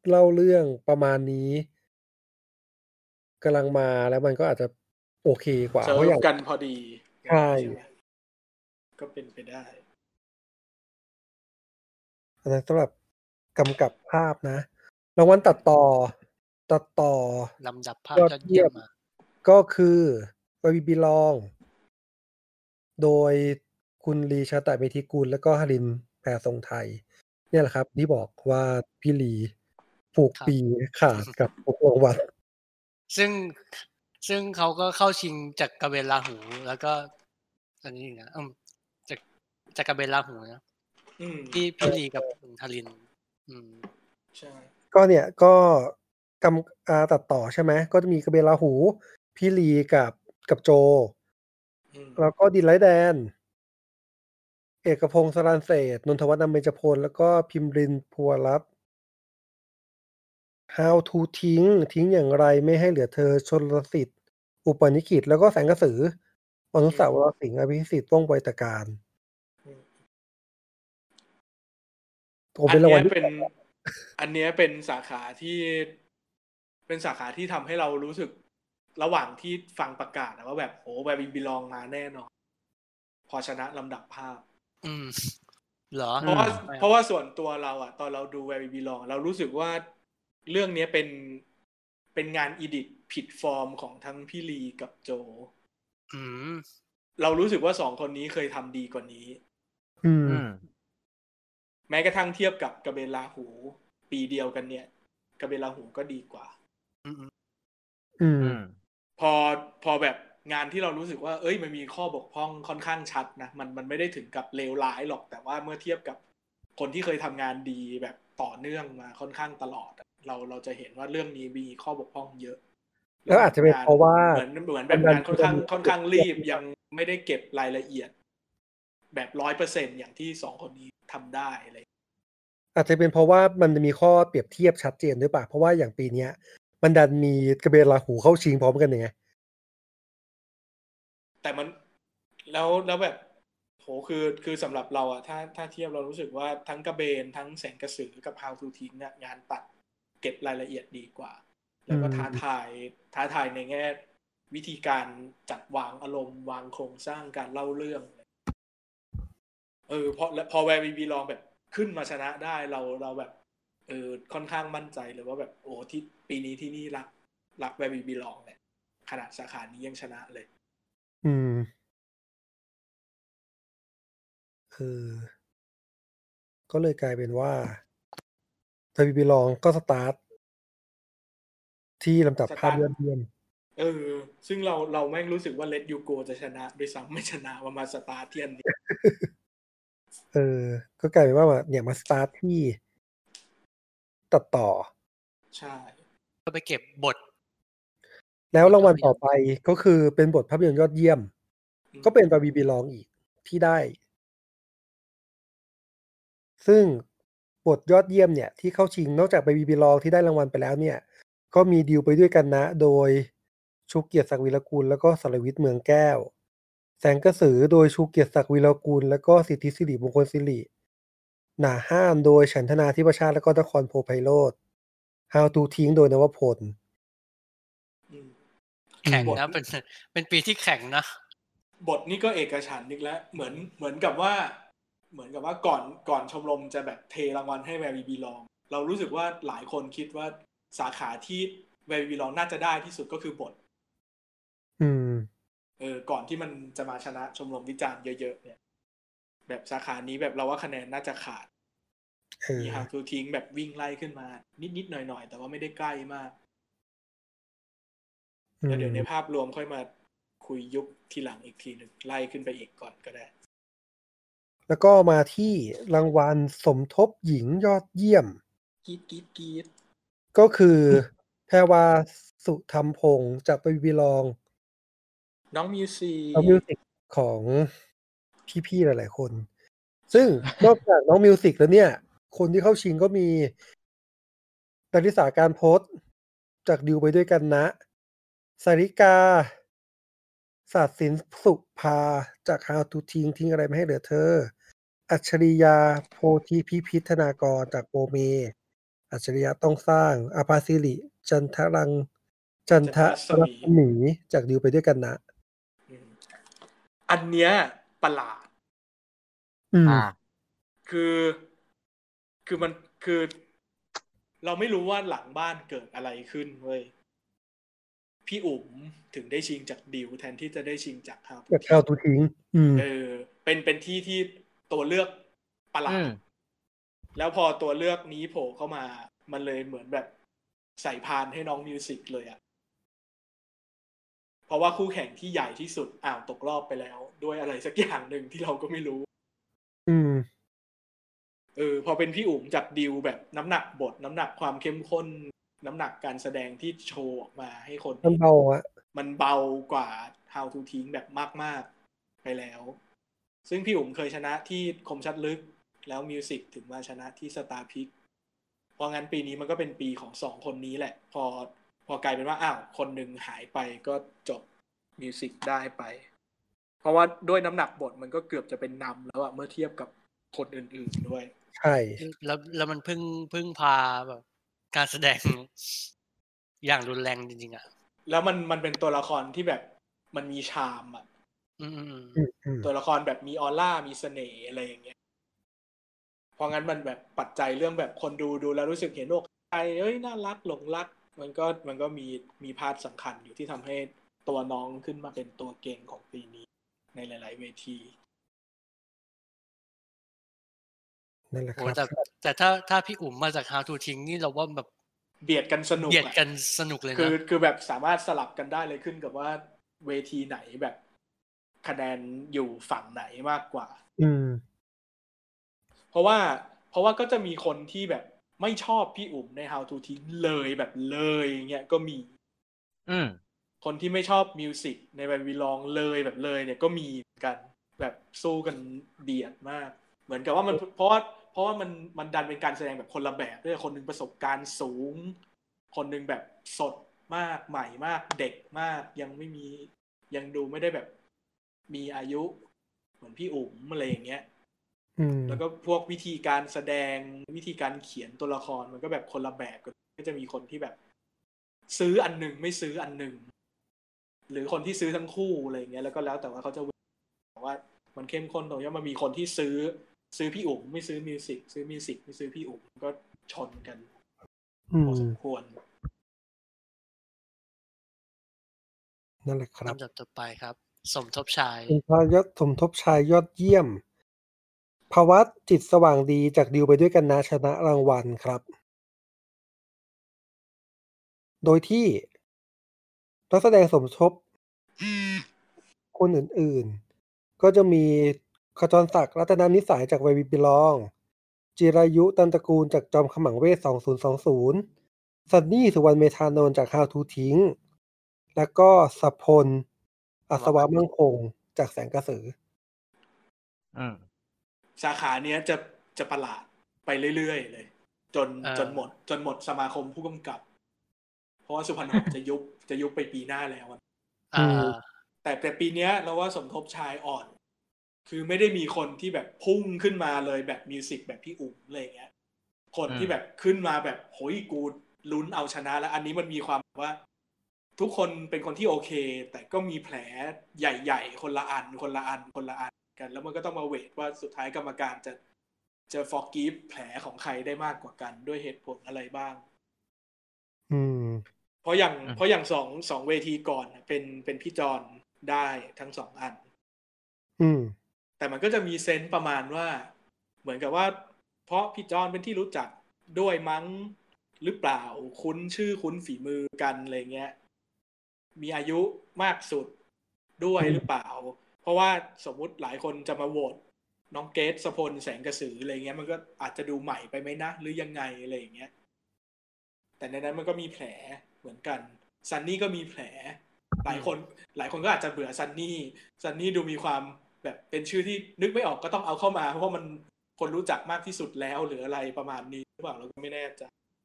เล่าเรื่องประมาณนี้กำลังมาแล้วมันก็อาจจะโอเคกว่าเซิเพร์ราะอฟย่างกันพอดีใช่ไหมก็เป็นไปได้ อันนั้นสำหรับกำกับภาพนะรางวัลตัดต่อ ตัดต่อลำดับภาพยอดยอดเยี่ยมเยี่ยมมาก็คือวาบีบิลอง โดยคุณลีชาตะเมธิกุลแล้วก็ฮารินแพรทรงไทย เนี่ยแหละครับ ที่บอกว่าพี่ลีผูกครับปีขาดกับพวกรางวัลซึ่งซึ่งเขาก็เข้าชิงจากกระเบนลาหู แล้วก็ อันนี้อีกนะอืมจากจากกระเบนลาหูนะ อืมพี่พี่ลีกับคุณทาริน อืมใช่ก็เนี่ยก็กำอ่าตัดต่อใช่ไหมก็จะมีกระเบนลาหู พี่ลีกับกับโจอืมแล้วก็ดินไลท์แดน เอกพงศ์สรานเศษนนทวัฒน์นำเบญจพล แล้วก็พิมรินทร์พัวรัตน์ How to ทิ้ง ทิ้งอย่างไรไม่ให้เหลือเธอชนลสิทธิ์ อุปนิกิตแล้วก็แสงกระสืออนุสาวรณ์สิงห์อภิสิทธิ์ว่องไวตการ ผมอัเป็นนรางวัเนี้ลยที่เป็น อันเนี้ยเป็นสาขาที่ เป็นสาขาที่ทำให้เรารู้สึกระหว่างที่ฟังประกาศนะว่าแบบโหแบบบิลองมาแน่นอน พอชนะลำดับภาพ อืมเหรอเพราะว่าไม่เพราะว่าส่วนตัวเราอะตอนเราดูแวร์บีลองเรารู้สึกว่าเรื่องเนี้ยเป็นเป็นงานอีดิทผิดฟอร์มของทั้งพี่ลีกับโจ อืม เรารู้สึกว่าสองคนนี้เคยทำดีกว่านี้ อืมอืม แม้กระทั่งเทียบกับกระเบนลาหู ปีเดียวกันเนี่ยกระเบนลาหูก็ดีกว่าอืมอืมอืมอืมพอพอแบบงานที่เรารู้สึกว่า เอ้ย มันมีข้อบกพร่องค่อนข้างชัดนะ มันมันไม่ได้ถึงกับเลวร้ายหรอก แต่ว่าเมื่อเทียบกับคนที่เคยทำงานดีแบบต่อเนื่องมาค่อนข้างตลอดอะเราเราจะเห็นว่าเรื่องนี้มีข้อบกพร่องเยอะ แล้วอาจจะเป็นเพราะว่าเหมือนเหมือนแบบงานค่อนข้างค่อนข้างรีบยังไม่ได้เก็บรายละเอียด แบบร้อยเปอร์เซ็นอย่างที่สองคนนี้ ทำได้อะไรอาจจะเป็นเพราะว่ามันจะมีข้อเปรียบเทียบชัดเจนด้วยป่ะเพราะว่าอย่างปีเนี้ย มันดันมีกระเบนลาหูเข้าชิงพร้อมกันไงแต่มันแล้วแล้วแบบโหคือคือสำหรับเราอะถ้าถ้าเทียบเรารู้สึกว่าทั้งกระเบนทั้งแสงกระสือกับ How to ทิ้งเนี่ยงานตัดเก็บรายละเอียดดีกว่า แล้วก็อืมท้าทายท้าทายในแง่ วิธีการจัดวางอารมณ์วางโครงสร้างการเล่าเรื่อง เออพอแล้วพอแวร์บีบีลองแบบขึ้นมาชนะได้เราเราแบบ เออค่อนข้างมั่นใจเลยว่าแบบโอ้ที่ปีนี้ที่นี่รักรักแวร์บีบีลองเนี่ยขนาดสาขานี้ยังชนะเลย อืมเออก็เลยกลายเป็นว่าWhere We Belong ก็สตาร์ทที่ลำดับภาพยอดเยี่ยมเออ ซึ่งเราเราแม่งรู้สึกว่า Let You Go จะชนะด้วยซ้ำไม่ชนะว่ามาสตาร์ทที่อันนี้ เออ ก็กลายเป็นว่ามาเนี่ยมาสตาร์ทที่ตัดต่อ ใช่ก็ไปเก็บบท แล้วรางวัลต่อไปก็คือเป็นบทภาพยนตร์ยอดเยี่ยม ก็เป็น Where We Belong อีกที่ได้ ซึ่งบทยอดเยี่ยมเนี่ย ที่เข้าชิงนอกจากบาบีบีลองที่ได้รางวัลไปแล้วเนี่ย ก็มีดีลไปด้วยกันนะ โดยชูเกียรติศักดิ์วีรกุลแล้วก็สรวิทย์เมืองแก้ว แสงกระสือโดยชูเกียรติศักดิ์วีรกุลแล้วก็สิทธิสิริมงคลสิริ หนาห้ามโดยฉันธนาทิพชาติแล้วก็นครโพไพโรธ How to ทิ้งโดยนวพลอืมแข่งบทนะเป็นเป็นปีที่แข่งนะ บทนี่ก็เอกฉันท์อีกแล้ว เหมือนเหมือนกับว่า เหมือนกับว่าก่อนก่อนชมรมจะแบบเทรางวัลให้แวร์บีบีลอง เรารู้สึกว่าหลายคนคิดว่าสาขาที่แวร์บีบีลองน่าจะได้ที่สุดก็คือบท อืม เออก่อนที่มันจะมาชนะชมรมวิจารณ์เยอะๆเนี่ย แบบสาขานี้แบบเราว่าคะแนนน่าจะขาดเออมีฮาทูทิ้งแบบวิ่งไล่ขึ้นมา นิดๆหน่อยๆ แต่ว่าไม่ได้ใกล้มากแล้วเดี๋ยวในภาพรวมค่อยมาคุยยุคทีหลังอีกทีหนึ่งไล่ขึ้นไปอีกก่อนก็ได้ แล้วก็มาที่รางวัลสมทบหญิงยอดเยี่ยมกรี๊ดกรี๊ดกรี๊ดก็คือแพรวาสุธรรมพงษ์จาก Where We Belong น้องมิวสิน้องมิวสิกของพี่ๆหลายๆคน ซึ่งนอกจากน้องมิวสิกแล้วเนี่ย คนที่เข้าชิงก็มีดาริสาการโพสต์จากดิวไปด้วยกันนะสาริกาศาสตร์ศิลป์สุภาจาก How to ทิ้งทิ้งอะไรไม่ให้เหลือเธอ อัจฉริยาโพธิพิพิธนากรจากโปเม อัจฉริยะต้องสร้างอาภาสิริ จันทรัง จันทรัศมีจากดิวไปด้วยกันนะ อืมอันเนี้ยประหลาดอืมอ่า คือคือมันคือ เราไม่รู้ว่าหลังบ้านเกิดอะไรขึ้นเว้ยพี่อุ๋มถึงได้ชิงจากดิวแทนที่จะได้ชิงจากฮาวจากข้าวตูทิ้งอืมเออ เป็นเป็นที่ที่ตัวเลือกประหลาอืดมแล้วพอตัวเลือกนี้โผล่เข้ามา มันเลยเหมือนแบบใส่พานให้น้องมิวสิกเลยอะ เพราะว่าคู่แข่งที่ใหญ่ที่สุดอ้าวตกรอบไปแล้ว ด้วยอะไรสักอย่างหนึ่งที่เราก็ไม่รู้ อืมเออพอเป็นพี่อุ๋มจากดิวแบบน้ำหนักบท น้ำหนักความเข้มข้น น้ำหนักการแสดงที่โชว์ออกมาให้คนมันเบาอะมันเบากว่า How to ทิ้งแบบมาก ๆ ไปแล้ว ซึ่งพี่อุ๋มเคยชนะที่คมชัดลึก แล้วมิวสิกถึงมาชนะที่ Starpics เพราะงั้นปีนี้มันก็เป็นปีของสองคนนี้แหละ พอ พอกลายเป็นว่าอ้าวคนหนึ่งหายไปก็จบมิวสิกได้ไป เพราะว่าด้วยน้ำหนักบทมันก็เกือบจะเป็นนำแล้วอะเมื่อเทียบกับคนอื่น ๆด้วย ใช่ แล้วแล้วมันพึ่งพึ่งพาแบบการแสดงอย่างรุนแรงจริงๆอะแล้วมันมันเป็นตัวละครที่แบบมันมีชามอะอืมอืมอืมอืมอืมตัวละครแบบมีออร่ามีเสน่ห์อะไรอย่างเงี้ยเพราะงั้นมันแบบปัจจัยเรื่องแบบคนดูดูแล้วรู้สึกเห็นอกใจเอ้ยน่ารักหลงรัก มันก็มันก็มีมีพาร์ทสำคัญอยู่ที่ทำให้ตัวน้องขึ้นมาเป็นตัวเก่งของปีนี้ในหลาย ๆ เวทีนั่นแหละคโอ้รับแต่แต่ถ้าถ้าพี่อุ๋มมาจาก How to ทิ้งนี่เราว่าแบบเบียดกันสนุกเบียดอะกันสนุกเลยคือนะคือแบบสามารถสลับกันได้เลยขึ้นกับว่าเวทีไหนแบบคะแนนอยู่ฝั่งไหนมากกว่า อืม เพราะว่า เพราะว่าก็จะมีคนที่แบบ ไม่ชอบพี่อุ๋มใน How to ทิ้งเลยแบบเลยเงี้ยก็มี อืมคนที่ไม่ชอบมิวสิกในแบบวีลองเลยแบบเลย เนี่ยก็มีเหมือนกัน แบบสู้กันเบียดมาก เหมือนกับว่ามันเพราะว่าเพราะว่ามันมันดันเป็นการแสดงแบบคนละแบบด้วยคนหนึ่งประสบการณ์สูง คนหนึ่งแบบสดมากใหม่มากเด็กมากยังไม่มียังดูไม่ได้แบบมีอายุ เหมือนพี่อุ๋มอะไรอย่างเงี้ยอืม แล้วก็พวกวิธีการแสดงวิธีการเขียนตัวละครมันก็แบบคนละแบบกันก็จะมีคนที่แบบ ซื้ออันหนึ่งไม่ซื้ออันหนึ่งหรือคนที่ซื้อทั้งคู่อะไรอย่างเงี้ยแล้วก็แล้วแต่ว่าเขาจะแต่ว่ามันเข้มข้นตรงที่มันมีคนที่ซื้อซื้อพี่อุ๋มไม่ซื้อมิวสิกซื้อมิวสิกไม่ซื้อพี่อุ๋มก็ชนกันอืพอสมมควรนั่นแหละครับลำดับต่อไปครับ สมทบชายเป็นพยศสมทบชายยอดเยี่ยม ภาวะจิตสว่างดีจากดิวไปด้วยกันนะชนะรางวัลครับ โดยที่นักแสดงสมทบคนอื่นๆ ก็จะมีขจรศักดิ์รัตนานิสัยจากไววิบิลอง จิรายุตันตระกูลจากจอมขมังเวท 2020 ซันนี่สุวรรณเมธานนท์จาก How to ทิ้ง แล้วก็สพล อัศวะมั่งคงจากแสงกระสือ อืม สาขาเนี้ยจะจะประหลาดไปเรื่อยๆเลย จนเออจนหมด จนหมดสมาคมผู้กำกับ เพราะว่าสุพรรณหงส์จะยุบจะยุบไปปีหน้าแล้วอะอ่าอืมแต่แต่ปีเนี้ยเราว่าสมทบชายอ่อน คือไม่ได้มีคนที่แบบพุ่งขึ้นมาเลยแบบมิวสิกแบบพี่อุ๋มอะไรอย่างเงี้ย คนที่แบบขึ้นมาแบบโหยกูลุ้นเอาชนะ แล้วอันนี้มันมีความว่า ทุกคนเป็นคนที่โอเค แต่ก็มีแผลใหญ่ ๆ คนละอันคนละอันคนละอัน กัน แล้วมันก็ต้องมา weight ว่าสุดท้ายกรรมการจะจะ forgive แผลของใครได้มากกว่ากันด้วยเหตุผลอะไรบ้าง อืม เพราะอย่างอืมเพราะอย่างสองสองเวทีก่อนน่ะเป็นเป็นพี่จอนได้ทั้งสองอัน อืม แต่มันก็จะมี sense ประมาณว่า เหมือนกับว่า เพราะพี่จอนเป็นที่รู้จักด้วยมั้งหรือเปล่าคุ้นชื่อคุ้นฝีมือกันอะไรเงี้ย มีอายุมากสุดด้วยอืมหรือเปล่าเพ ราะว่าสมมุติหลายคนจะมาโหวตน้องเกตสพลแสงกระสืออะไรเงี้ยมันก็อาจจะดูใหม่ไปไหมนะ หรือยังไงอะไรอย่างเงี้ย แต่ในนั้นมันก็มีแผลเหมือนกันซันนี่ก็มีแผล หลายคนหลายคนก็อาจจะเบื่อซันนี่ซันนี่ดูมีความแบบเป็นชื่อที่นึกไม่ออกก็ต้องเอาเข้ามา เพราะว่ามันคนรู้จักมากที่สุดแล้วหรืออะไรประมาณนี้หรือเปล่าเราก็ไม่แน่ใจ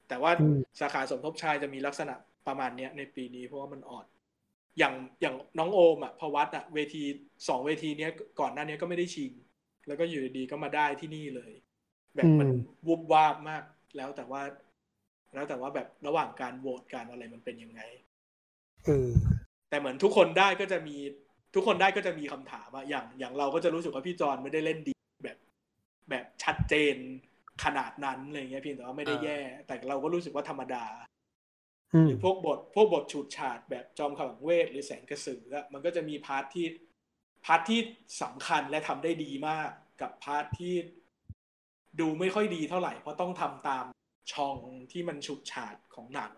แต่ว่าอืมสาขาสมทบชายจะมีลักษณะประมาณเนี้ยในปีนี้เพราะว่ามันอ่อน อย่างอย่างน้องโอมอะพวัตอะเวทีสองเวทีเนี้ยก่อนหน้านี้ก็ไม่ได้ชิง แล้วก็อยู่ดีๆก็มาได้ที่นี่เลย แบบมันอืมวุบวาบมาก แล้วแต่ว่า แล้วแต่ว่าแบบระหว่างการโหวตการอะไรมันเป็นยังไงเออแต่เหมือนทุกคนได้ก็จะมีทุกคนได้ก็จะมีคำถามอะอย่างอย่างเราก็จะรู้สึกว่าพี่จอนไม่ได้เล่นดีแบบแบบชัดเจนขนาดนั้นอะไรเงี้ยเพียงแต่ว่าไม่ได้แย่ แต่เราก็รู้สึกว่าธรรมดาอื หรือพวกบทพวกบทฉูดฉาดแบบจอมขมังเวทย์หรือแสงกระสืออะมันก็จะมี part ที่ part ที่สำคัญและทำได้ดีมากกับ part ที่ดูไม่ค่อยดีเท่าไหร่ เพราะต้องทำตามช่องที่มันฉูดฉาดของหนัง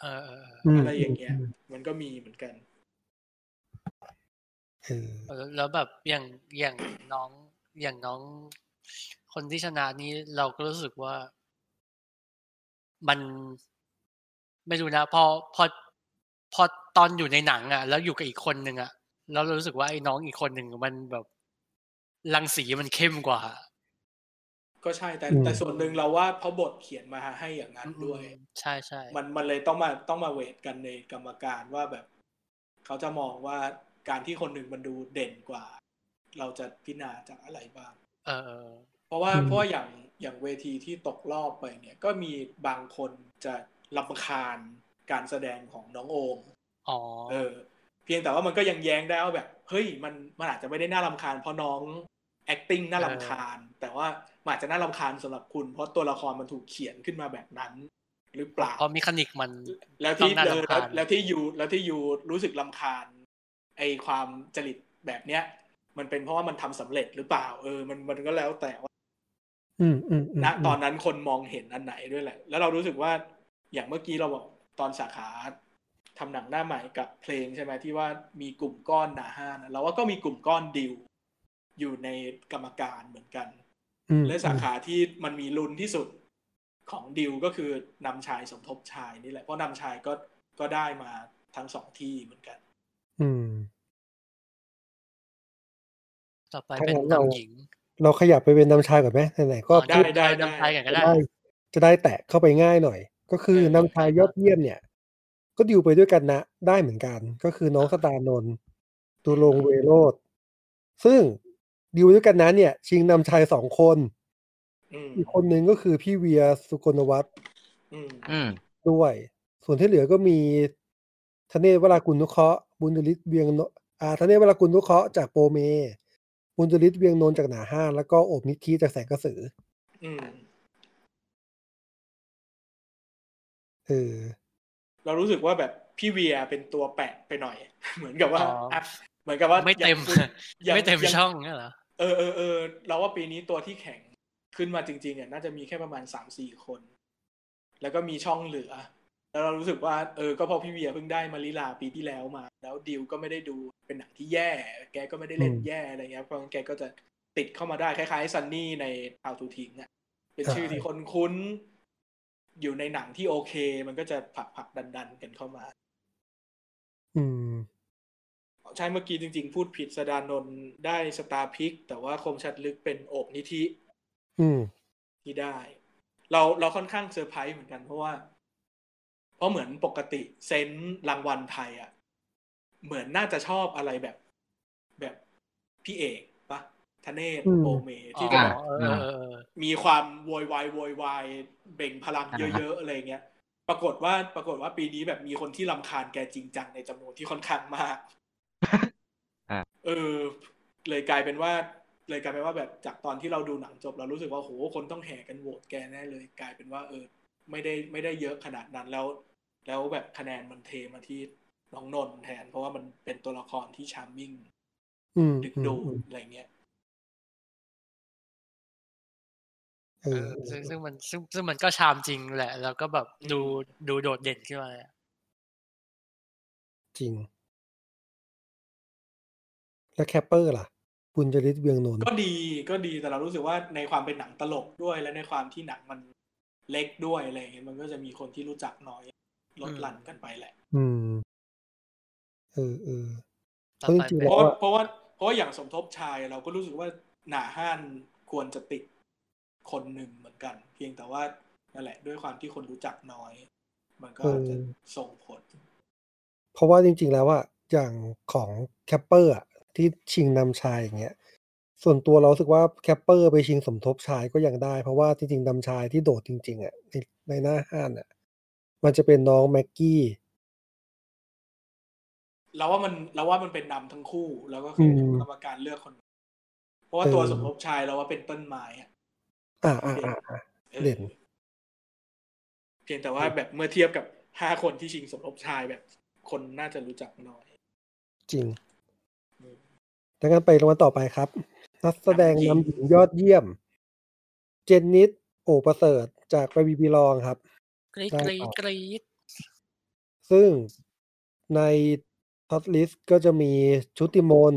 เออเออเอออืมอะไรอย่างเงี้ยอืมมันก็มีเหมือนกันเออเออแล้วแบบอย่างอย่างน้องอย่างน้องคนที่ชนะนี้เราก็รู้สึกว่ามัน ไม่รู้นะพอพอพอตอนอยู่ในหนังอะ แล้วอยู่กับอีกคนหนึ่งอะแล้วเรารู้สึกว่าไอ้น้องอีกคนหนึ่งมันแบบรังสีมันเข้มกว่า ก็ใช่แต่อืมแต่ส่วนหนึ่งเราว่าเพราะบทเขียนมาให้อย่างนั้นด้วย ใช่ใช่มันมันเลยต้องมาต้องมาเวทกันในกรรมการว่าแบบ เขาจะมองว่าการที่คนหนึ่งมันดูเด่นกว่า เราจะพิจารณาจากอะไรบ้างเออเออเพราะว่าอืมเพราะว่าอย่างอย่างเวทีที่ตกรอบไปเนี่ย ก็มีบางคนจะ ลำคาญการแสดงของน้องโอมอ๋อเออ เพียงแต่ว่ามันก็ยังแย้งได้ว่าแบบ เฮ้ยมันมันอาจจะไม่ได้น่ารำคาญเพราะน้อง acting น่ารำคาญ แต่ว่ามันอาจจะน่ารำคาญสำหรับคุณ เพราะตัวละครมันถูกเขียนขึ้นมาแบบนั้น หรือเปล่าเพราะมิคานิกมันแล้วที่ต้องน่าเดินรำคาญแล้วที่ยูแล้วที่ยูรู้สึกลำคาญไอความจริตแบบเนี้ย มันเป็นเพราะว่ามันทำสำเร็จหรือเปล่า เออ มันมันก็แล้วแต่ว่าอืมอืมอืมณตอนนั้นคนมองเห็นอันไหนด้วยแหละ แล้วเรารู้สึกว่า อย่างเมื่อกี้เราบอกตอนสาขาทำหนังหน้าใหม่กับเพลงใช่ไหมที่ว่ามีกลุ่มก้อนหนาห้านะเราว่าก็มีกลุ่มก้อนดิวอยู่ในกรรมการเหมือนกันอืมและสาขาที่มันมีลุ้นที่สุดของดิวก็คือนำชายสมทบชายนี่แหละเพราะนำชายก็ก็ได้มาทั้งสองที่เหมือนกัน อืม ต่อไปถ้าเป็นงั้นเรานำหญิง เราขยับไปเป็นนำชายก่อนไหมไหนๆก็อ๋อได้พูดได้นำชายกันก็จะได้ได้ จะได้แตะเข้าไปง่ายหน่อย ก็คือเออนำชายยอดเยี่ยมเนี่ย ก็ดิวไปด้วยกันนะ ได้เหมือนกัน ก็คือน้องสตาร์นนท์ตุลงค์เวโรดซึ่งดิวด้วยกันนะเนี่ย ชิงนำชายสองคนอืมอีกคนหนึ่งก็คือพี่เวียสุกลวัฒน์อืมอืมด้วย ส่วนที่เหลือก็มีธเนศวรากุลนุเคราะห์บุญจริตเวียงโนอ่าธเนศวรากุลนุเคราะห์จากโปรเม บุญจริตเวียงนนท์จากหนาห้านแล้วก็โอบนิธิจากแสงกระสือ เออเรารู้สึกว่าแบบพี่เวียเป็นตัวแปะไปหน่อย เหมือนกับว่าอ๋ออะเหมือนกับว่าไม่เต็มอย่างไม่เต็มอย่างช่องเนี่ยเหรอเออเออเออเราว่าปีนี้ตัวที่แข่งขึ้นมาจริงๆอะน่าจะมีแค่ประมาณสามสี่คน แล้วก็มีช่องเหลือ แล้วเรารู้สึกว่าเออก็เพอพี่เวียเพิ่งได้มาริลาปีที่แล้วมา แล้วดิวก็ไม่ได้ดูเป็นหนังที่แย่ แกก็ไม่ได้เล่นอืมแย่อะไรเงี้ยเพราะงั้นแกก็จะติดเข้ามาได้คล้ายๆซันนี่ใน How to ทิ้งอะเป็นชื่อที่คนคุ้น อยู่ในหนังที่โอเค มันก็จะผลักผลักดันดันๆกันเข้ามา อืม ใช่เมื่อกี้จริง ๆ พูดผิดศดานนท์ได้ Starpics แต่ว่าคมชัดลึกเป็นโอบนิธิอืม ที่ได้ เราเราค่อนข้างเซอร์ไพรส์เหมือนกันเพราะว่า เพราะเหมือนปกติเซนส์รางวัลไทยอะ เหมือนน่าจะชอบอะไรแบบแบบพี่เอก ปะธเนศอืมโอเมอ๋ที่อจะแบบเออเออเออมีความโวยวายโวยวายเบ่งพลังเยอะๆอะไรเงี้ย ปรากฏว่าปรากฏว่าปีนี้แบบมีคนที่รำคาญแกจริงจังในจำนวนที่ค่อนข้างมากอ่าเออ เลยกลายเป็นว่า เลยกลายเป็นว่าแบบจากตอนที่เราดูหนังจบเรารู้สึกว่าโหคนต้องแห่กันโหวตแกแน่เลย กลายเป็นว่า เออ ไม่ได้ไม่ได้เยอะขนาดนั้นแล้ว แล้วแบบคะแนนมันเทมาที่น้องนนท์แทน เพราะว่ามันเป็นตัวละครที่ charming อืมดึกอืมดูอืดมอะไรเงี้ย ซึ่งซึ่งมันซึ่งซึ่งมันก็ charm จริงแหละ แล้วก็แบบดูอืมดูโดดเด่นขึ้นมาเลยอะจริง แล้วแคปเปอร์ล่ะบุญจริตเวียงนนท์ก็ดีก็ดีแต่เรารู้สึกว่าในความเป็นหนังตลกด้วยและในความที่หนังมันเล็กด้วยอะไรอย่างเงี้ยมันก็จะมีคนที่รู้จักน้อยลดหลั่นกันไปแหละ อืมเออเออต่เพอราะไปจริงๆเป็เพนราะว่าแล้วอะเพราะว่าเพราะว่าอย่างสมทบชายเราก็รู้สึกว่าหนาห้านควรจะติด คนหนึ่งเหมือนกัน เพียงแต่ว่านั่นแหละ ด้วยความที่คนรู้จักน้อย มันก็จะส่งผล เพราะว่าจริง ๆ แล้วอะอย่างของแคปเปอร์อะที่ชิงนำชายอย่างเงี้ยส่วนตัวเรารู้สึกว่าแคปเปอร์ไปชิงสมทบชายก็ยังได้ เพราะว่าจริงๆนำชายที่โดดจริง ๆอะในในหน้าห้านอะมันจะเป็นน้องแม็กกี้เราว่ามันเราว่ามันเป็นนำทั้งคู่ แล้วก็คืออมกรรมการเลือกคน เพราะว่าตัวเออสมทบชายเราว่าเป็นต้นไม้อะ อ่าอ่าอ่าอ่าออเด่น เพียงแต่ว่าแบบเมื่อเทียบกับห้าคนที่ชิงสมทบชายแบบ คนน่าจะรู้จักน้อย จริงอืมดังนั้นไปรางวัลต่อไปครับ นักแสดงนำหญิงนำหญิงยอดเยี่ยม เจนนิษฐ์ โอ่ประเสริฐจาก Where We Belong ครับกรี๊ดได้กรี๊ดต่อกรี๊ดซึ่งใน shortlist ก็จะมีชุติมน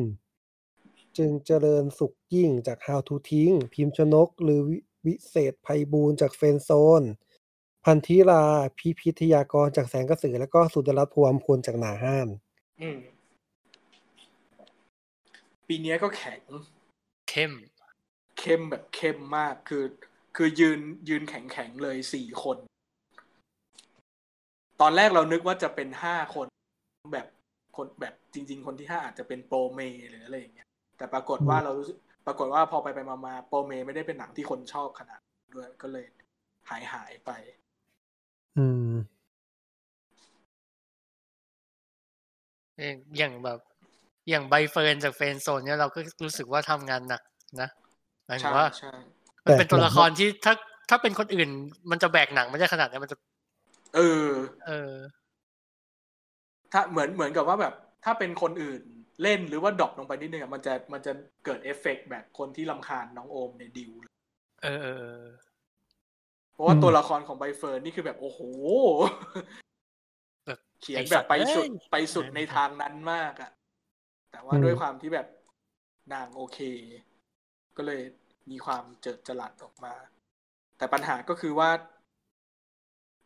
จึงเจริญสุขยิ่งจาก How to ทิ้ง พิมพ์ชนก หรือ วิวิเศษภัยบูลย์จากเฟรนด์โซน พันธิราพิพิทยากรจากแสงกระสือ แล้วก็สุดรัตน์พวมพลจากหนาห้านอืมปีเนี้ยก็แข็ง เข้ม เข้มแบบเข้มมากคือ คือยืนยืนแข็งแข็งๆเลยสี่คน ตอนแรกเรานึกว่าจะเป็นห้าคนแบบคนแบบจริง ๆ คนที่ห้าอาจจะเป็นโปรเมหรืออะไรอย่างเงี้ยแต่ปรากฏว่าเรารู้สึก ปรากฏว่าพอไปไปมามาโปรเมไม่ได้เป็นหนังที่คนชอบขนาดนั้นด้วยก็เลยหายหายไป อืมเอ่ออย่างแบบ อย่างใบเฟิร์นจากเฟรนด์โซนเนี่ยเราก็รู้สึกว่าทำงานหนักนะหมายถึใช่งว่าใช่มันเป็นแบกหนังตัวละครที่ถ้าถ้าเป็นคนอื่น มันจะแบกหนังไม่ได้ขนาดนี้นมันจะ เออ เออ ถ้าเหมือนเหมือนกับว่าแบบ ถ้าเป็นคนอื่น เล่นหรือว่า drop ลงไปนิดนึงอะมันจะมันจะเกิดเอฟเฟกต์แบบคนที่รำคาญน้องโอมในดิวเลยเออเออเออเพราะว่าอืมตัวละครของใบเฟิร์นนี่คือแบบโอ้โหแบบเขียนแบบไปสุดไอ้สัตว์เอ้ยไปสุดในทางนั้นมากอะแต่ว่าด้วยความที่แบบนางโอเค ก็เลยมีความเจิดจรัสออกมา แต่ปัญหาก็คือว่า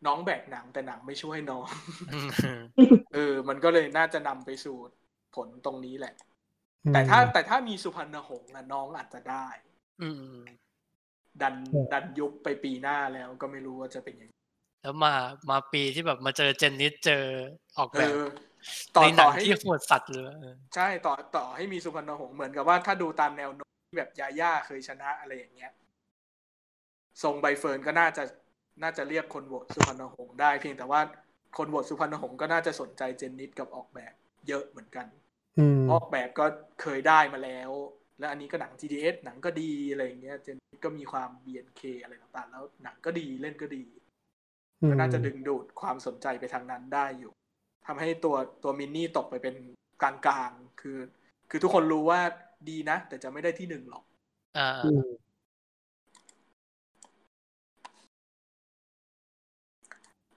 น้องแบกหนังแต่หนังไม่ช่วยน้องอืมเออ มันก็เลยน่าจะนำไปสู่ ผลตรงนี้แหละ แต่ถ้าแต่ถ้ามีสุพรรณหงษ์อะน้องอาจจะได้ อืม ดันดันยุบไปปีหน้าแล้วก็ไม่รู้ว่าจะเป็นยังไงแล้วมามาปีที่แบบมาเจอเจนนิสเจอออกเอแบบอต่อในหนัต่องให้ที่โหดสัตว์เลยเออใช่ต่อต่อให้มีสุพรรณหงษ์เหมือนกับว่าถ้าดูตามแนวโน้มที่แบบยาย่าเคยชนะอะไรอย่างเงี้ยทรงใบเฟิร์นก็น่าจะน่าจะเรียกคนโหวตสุพรรณหงษ์ได้เพียงแต่ว่าคนโหวตสุพรรณหงษ์ก็น่าจะสนใจเจนนิสกับออกแบบ เยอะเหมือนกันอืมออกแบบก็เคยได้มาแล้ว และอันนี้ก็หนัง GDS หนังก็ดีอะไรอย่างเงี้ยเจนนิสก็มีความ BNK อะไรต่างๆ แล้วหนังก็ดีเล่นก็ดีก็น่าจะดึงดูดความสนใจไปทางนั้นได้อยู่ทำให้ตัวตัวมินนี่ตกไปเป็นกลางๆ คือ คือทุกคนรู้ว่าดีนะ แต่จะไม่ได้ที่หนึ่งหรอก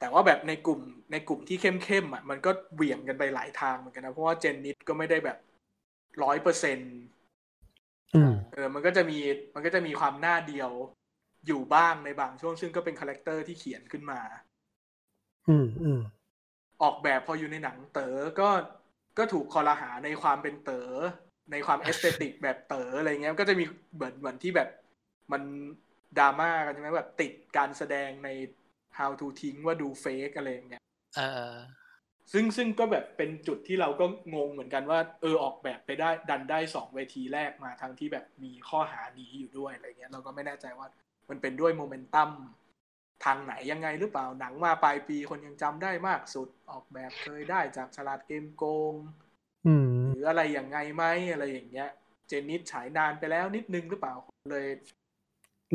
แต่ว่าแบบในกลุ่มในกลุ่มที่เข้มๆอะมันก็เหวี่ยงกันไปหลายทางเหมือนกันนะเพราะว่าเจนนิสก็ไม่ได้แบบร้อยเปอร์เซ็นอืมเออ มันก็จะมีมันก็จะมีความหน้าเดียวอยู่บ้างในบางช่วงซึ่งก็เป็น character ที่เขียนขึ้นมา อืมอืมออกแบบพออยู่ในหนังเต๋อก็ก็ถูกครหาในความเป็นเต๋อในความ aesthetic แบบเต๋ออะไรเงี้ยก็จะมีเหมือนเหมือนที่แบบมันดราม่ากันใช่ไหมแบบติดการแสดงใน how to ทิ้งว่าดู fake อะไรอย่างเงี้ยเออซึ่งซึ่งก็แบบเป็นจุดที่เราก็งงเหมือนกันว่า เออออกแบบไปได้ดันได้สองเวทีแรกมาทั้งที่แบบมีข้อหานี้อยู่ด้วยอะไรเงี้ยเราก็ไม่แน่ใจว่ามันเป็นด้วยโมเมนตัมทางไหนยังไงหรือเปล่าหนังมาปลายปีคนยังจำได้มากสุดออกแบบเคยได้จากฉลาดเกมส์โกงอืมหรืออะไรอย่างไงไหมอะไรอย่างเงี้ย เจนนิสฉายนานไปแล้วนิดนึงหรือเปล่าเลย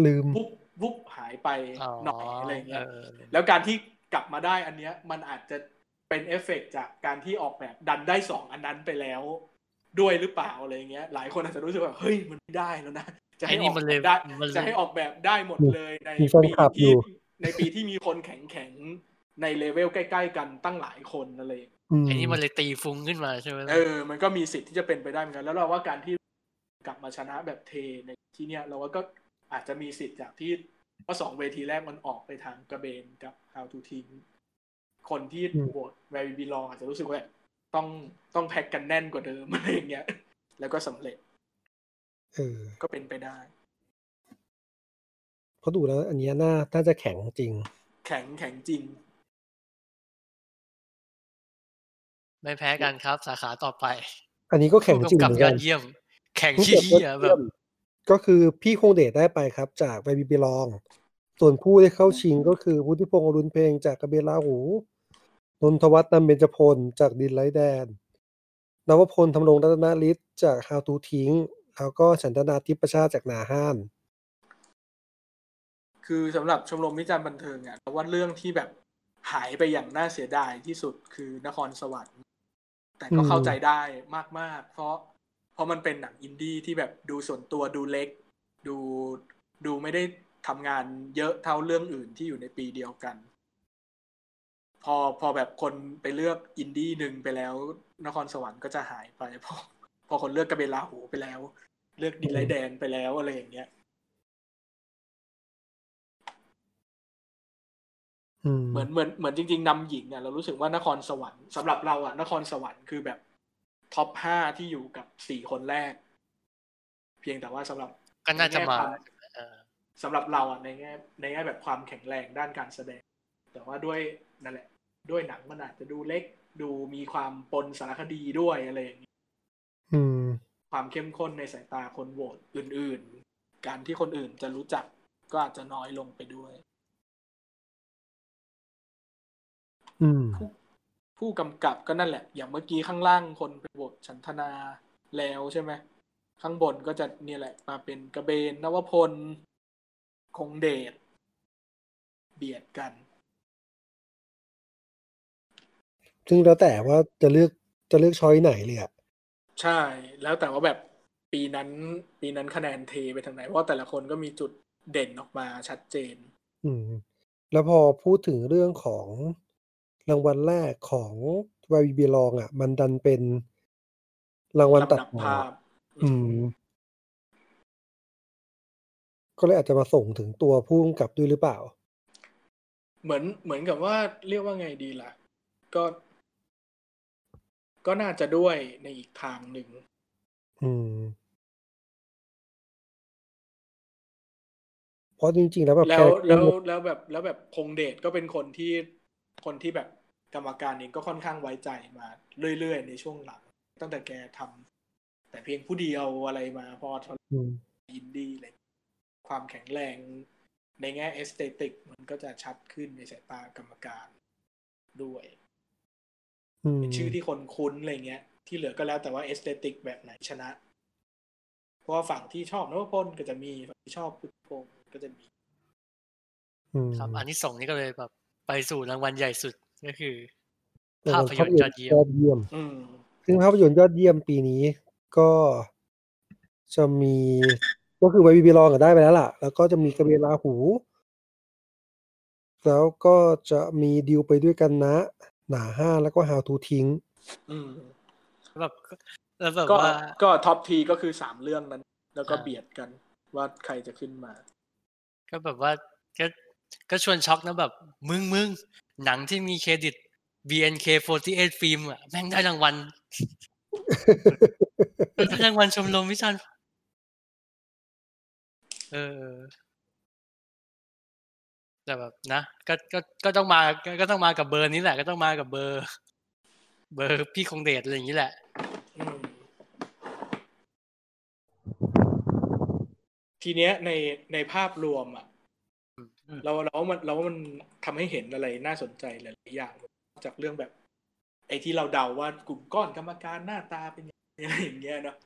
ลืมวุบวุบหายไปอ๋อหน่อยอะไรเงี้ยเออแล้วการที่กลับมาได้อันเนี้ย มันอาจจะเป็นเอฟเฟกต์จากการที่ออกแบบดันได้สองอันนั้นไปแล้ว ด้วยหรือเปล่าอะไรเงี้ย หลายคนอาจจะรู้สึกว่าเฮ้ยมันไม่ได้แล้วนะจะไอ้ให้อนี่อกมันเลยได้มันเลจะยให้ออกแบบได้หมดเลยในมีแฟนปีคลับอยู่ที่ในปีที่มีคนแข็งแข็งๆในเลเวลใกล้ ๆ กันตั้งหลายคนอะไรอย่างเงี้ยอืมไอ้นี่มันเลยตีฟุ้งขึ้นมาใช่ไหมล่ะเออ มันก็มีสิทธิ์ที่จะเป็นไปได้เหมือนกัน แล้วเราว่าการที่กลับมาชนะแบบเทในที่เนี้ยเราว่าก็ อาจจะมีสิทธิ์จากที่เพราะสองเวทีแรกมันออกไปทางกระเบนกับ How to ทิ้งคนที่อืมโหวต Where We Belong อาจจะรู้สึกว่าต้องต้องแพ็กกันแน่นกว่าเดิมอะไรอย่างเงี้ย แล้วก็สำเร็จเออก็เป็นไปได้เพราะดูแล้ว อันเนี้ยน่าน่าจะแข็งจริง แข็งแข็งจริง ไม่แพ้กันครับ สาขาต่อไป อันนี้ก็แข็งผู้จริงกำกับเหมือนยกัอนดเยี่ยม แข่งผู้ขี้กำกับยอดเหี้ยแบเยี่ยบม ก็คือพี่คงเดชได้ไปครับ จากไปบีบีลอง ส่วนผู้ที่เข้าชิงก็คือพุทธิพงศ์อรุณเพลงจากกระเบนลาหูนนทวัฒน์นำเบญจพลจากดินไร้แดนนวพลทำรงรัตนฤทธิ์จาก How to ทิ้ง แล้วก็ฉันทนาทิพย์ประชาติจากหน้าฮ่านคือสำหรับชมรมวิจารณ์บันเทิงอะแต่ว่าเรื่องที่แบบหายไปอย่างน่าเสียดายที่สุดคือนครสวรรค์ แต่ก็เข้าใจได้มาก ๆ เพราะ เพราะมันเป็นหนังอินดี้ที่แบบดูส่วนตัวดูเล็ก ดูดูไม่ได้ทำงานเยอะเท่าเรื่องอื่นที่อยู่ในปีเดียวกัน พอพอแบบคนไปเลือกอินดี้หนึ่งไปแล้ว นครสวรรค์ก็จะหายไปพอพอคนเลือกกระเบนลาหูไปแล้ว เลือกดินไรแดนไปแล้วอะไรอย่างเงี้ยอืมเหมือนเหมือนเหมือนจริง ๆนำหญิงอะเรารู้สึกว่านครสวรรค์สำหรับเราอะนครสวรรค์คือแบบ ท็อปห้าที่อยู่กับสี่คนแรก เพียงแต่ว่าสำหรับก็น่าจะมาในแง่ควเออสำหรับเราอะในแง่ในแง่แบบความแข็งแรงด้านการแสดง แต่ว่าด้วยนั่นแหละ ด้วยหนังมันอาจจะดูเล็กดูมีความปนสารคดีด้วยอะไรอย่างนี้อืมความเข้มข้นในสายตาคนโหวตอื่น ๆ การที่คนอื่นจะรู้จักก็อาจจะน้อยลงไปด้วยอืม ผู้ผู้กำกับก็นั่นแหละ อย่างเมื่อกี้ข้างล่างคนไปโหวตฉันทนาแล้วใช่ไหมข้างบนก็จะเนี่ยแหละ มาเป็นกระเบนนวพล คงเดชเบียดกัน ซึ่งแล้วแต่ว่าจะเลือกจะเลือกช้อยไหนเลยอะใช่ แล้วแต่ว่าแบบปีนั้น ปีนั้นคะแนนเทไปทางไหน เพราะว่าแต่ละคนก็มีจุดเด่นออกมาชัดเจน อืม แล้วพอพูดถึงเรื่องของ รางวัลแรกของวาวีบีลองอะ มันดันเป็นรางวัลตัดลำดับต่อภาพ อืม ก็เลยอาจจะมาส่งถึงตัวผู้กำกับด้วยหรือเปล่า เหมือนเหมือนกับว่าเรียกว่าไงดีล่ะ ก็ ก็น่าจะด้วยในอีกทางหนึ่ง อืมเพราะจริงๆแล้วแบบแล้วคาแรคเตอแล้วร์แล้วแบบแล้วแบบคงเดชก็เป็นคนที่ คนที่แบบกรรมการเองก็ค่อนข้างไว้ใจมาเรื่อยๆในช่วงหลัง ตั้งแต่แกทำแต่เพียงผู้เดียวอะไรมาพอทำอืมอินดี้อะไรความแข็งแรงในแง่ aesthetic มันก็จะชัดขึ้นในสายตากรรมการด้วยอืมเป็นชื่อที่คนคุ้นอะไรเงี้ย ที่เหลือก็แล้วแต่ว่า aesthetic แบบไหนชนะ เพราะว่าฝั่งที่ชอบนวพลก็จะมีฝั่งที่ชอบพุทธพงศ์ก็จะมีอืมครับ อันที่สองนี้ก็เลยแบบ ไปสู่รางวัลใหญ่สุดก็คือเป็นภาพยนตร์ยอดเยี่ยมยอดเยี่ยมอืมซึ่งภาพยนตร์ยอดเยี่ยมปีนี้ก็จะมีก็คือไวบีบีลองก็ได้ไปแล้วล่ะ แล้วก็จะมีกระเบนลาหู แล้วก็จะมีดิวไปด้วยกันนะ หนาห้าแล้วก็ how to ทิ้งอืมแบบแล้วแบบก็ว่าก็ท็อปทีก็คือสามเรื่องนั้น แล้วก็อ่าเบียดกันว่าใครจะขึ้นมา ก็แบบว่าก็ ก็ชวนช็อกนะแบบ มึงมึงหนังที่มีเครดิต BNK48 ฟิล์มอะแม่งได้รางวัลได้รางวัลชมรมวิจารณ์เออแต่แบบนะก็ก็ก็ต้องมาก็ต้องมากับเบอร์นี้แหละ ก็ต้องมากับเบอร์ เบอร์พี่คงเดชอะไรอย่างนี้แหละทีเนี้ยในในภาพรวมอะ เราเราว่ามันเราว่ามันทำให้เห็นอะไรน่าสนใจหลายๆอย่างจากเรื่องแบบ ไอ้ที่เราเดาว่ากลุ่มก้อนกรรมการหน้าตาเป็นยังไงอะไรอย่างเงี้ยเนาะ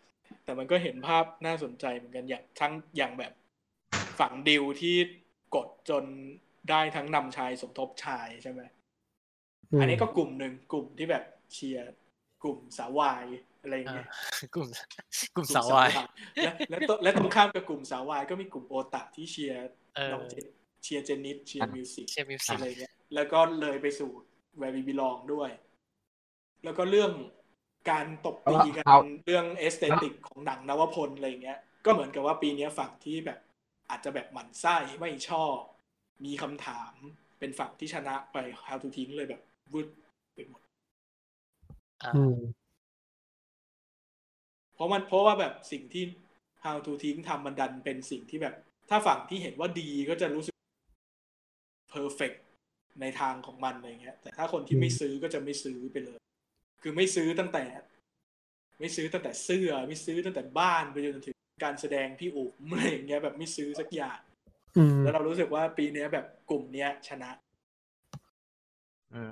แต่มันก็เห็นภาพน่าสนใจเหมือนกันอย่างทั้งอย่างแบบฝั่งดิวที่กดจนได้ทั้งนำชายสมทบชายใช่ไหมอันนี้ก็กลุ่มหนึ่งกลุ่มที่แบบเชียร์กลุ่มสาววายอะไรอย่างอ่าเงี้ยกลุ่มกลุ่มกลุ่มสาววาย และและตและตรงข้ามกับกลุ่มสาววายก็มีกลุ่มโอตะที่เชียร์เออน้องเจน เชียร์เจนนิสเชียร์มิวสิกเชียร์มิวสิกอะไรเงี้ยแล้วก็เลยไปสู่ Where We Belong ด้วย แล้วก็เรื่องการตบตีกันเอาเรื่อง aesthetic ของหนังนวพลอะไรเงี้ย ก็เหมือนกับว่าปีเนี้ยฝั่งที่แบบ อาจจะแบบหมั่นไส้ไม่ชอบ มีคำถามเป็นฝั่งที่ชนะไป How to ทิ้งเลยแบบวืดไปหมดอ่าอืมเพราะมันเพราะว่าแบบสิ่งที่ How to ทิ้งทำมันดันเป็นสิ่งที่แบบ ถ้าฝั่งที่เห็นว่าดีก็จะรู้ สึก perfect ในทางของมันอะไรเงี้ย แต่ถ้าคนที่ไม่ซื้อก็จะไม่ซื้อไปเลย คือไม่ซื้อตั้งแต่ ไม่ซื้อตั้งแต่เสื้อ ไม่ซื้อตั้งแต่บ้านไปจนถึงการแสดงพี่อุ๋มอะไรอย่างเงี้ยแบบไม่ซื้อสักอย่างอืมแล้วเรารู้สึกว่าปีเนี้ยแบบกลุ่มเนี้ย ชนะอืม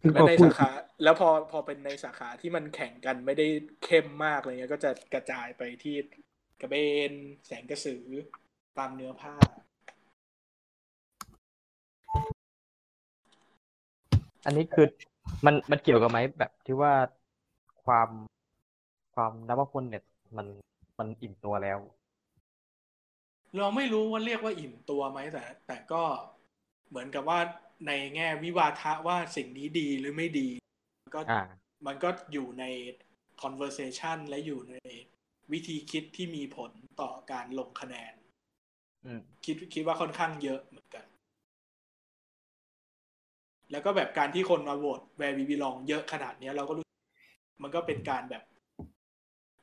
ซึ่งแล้วพอในพูดสาขาแล้วพอพอเป็นในสาขาที่มันแข่งกันไม่ได้เข้มมากอะไรเงี้ย ก็จะกระจายไปที่กระเบน แสงกระสือ ตามเนื้อผ้า อันนี้คือมันมันเกี่ยวกับไหมแบบที่ว่าความความนับคนเนี่ย มันมันอิ่มตัวแล้ว เราไม่รู้ว่าเรียกว่าอิ่มตัวไหมแต่ แต่ก็เหมือนกับว่าในแง่วิวาทะว่าสิ่งนี้ดีหรือไม่ดี ก็อ่ามันก็อยู่ใน conversation และอยู่ในวิธีคิดที่มีผลต่อการลงคะแนนอืม คิดคิดว่าค่อนข้างเยอะเหมือนกัน แล้วก็แบบการที่คนมาโหวตแวร์วีบีลองเยอะขนาดเนี้ยเราก็รู้สึกมันก็เป็นการแบบ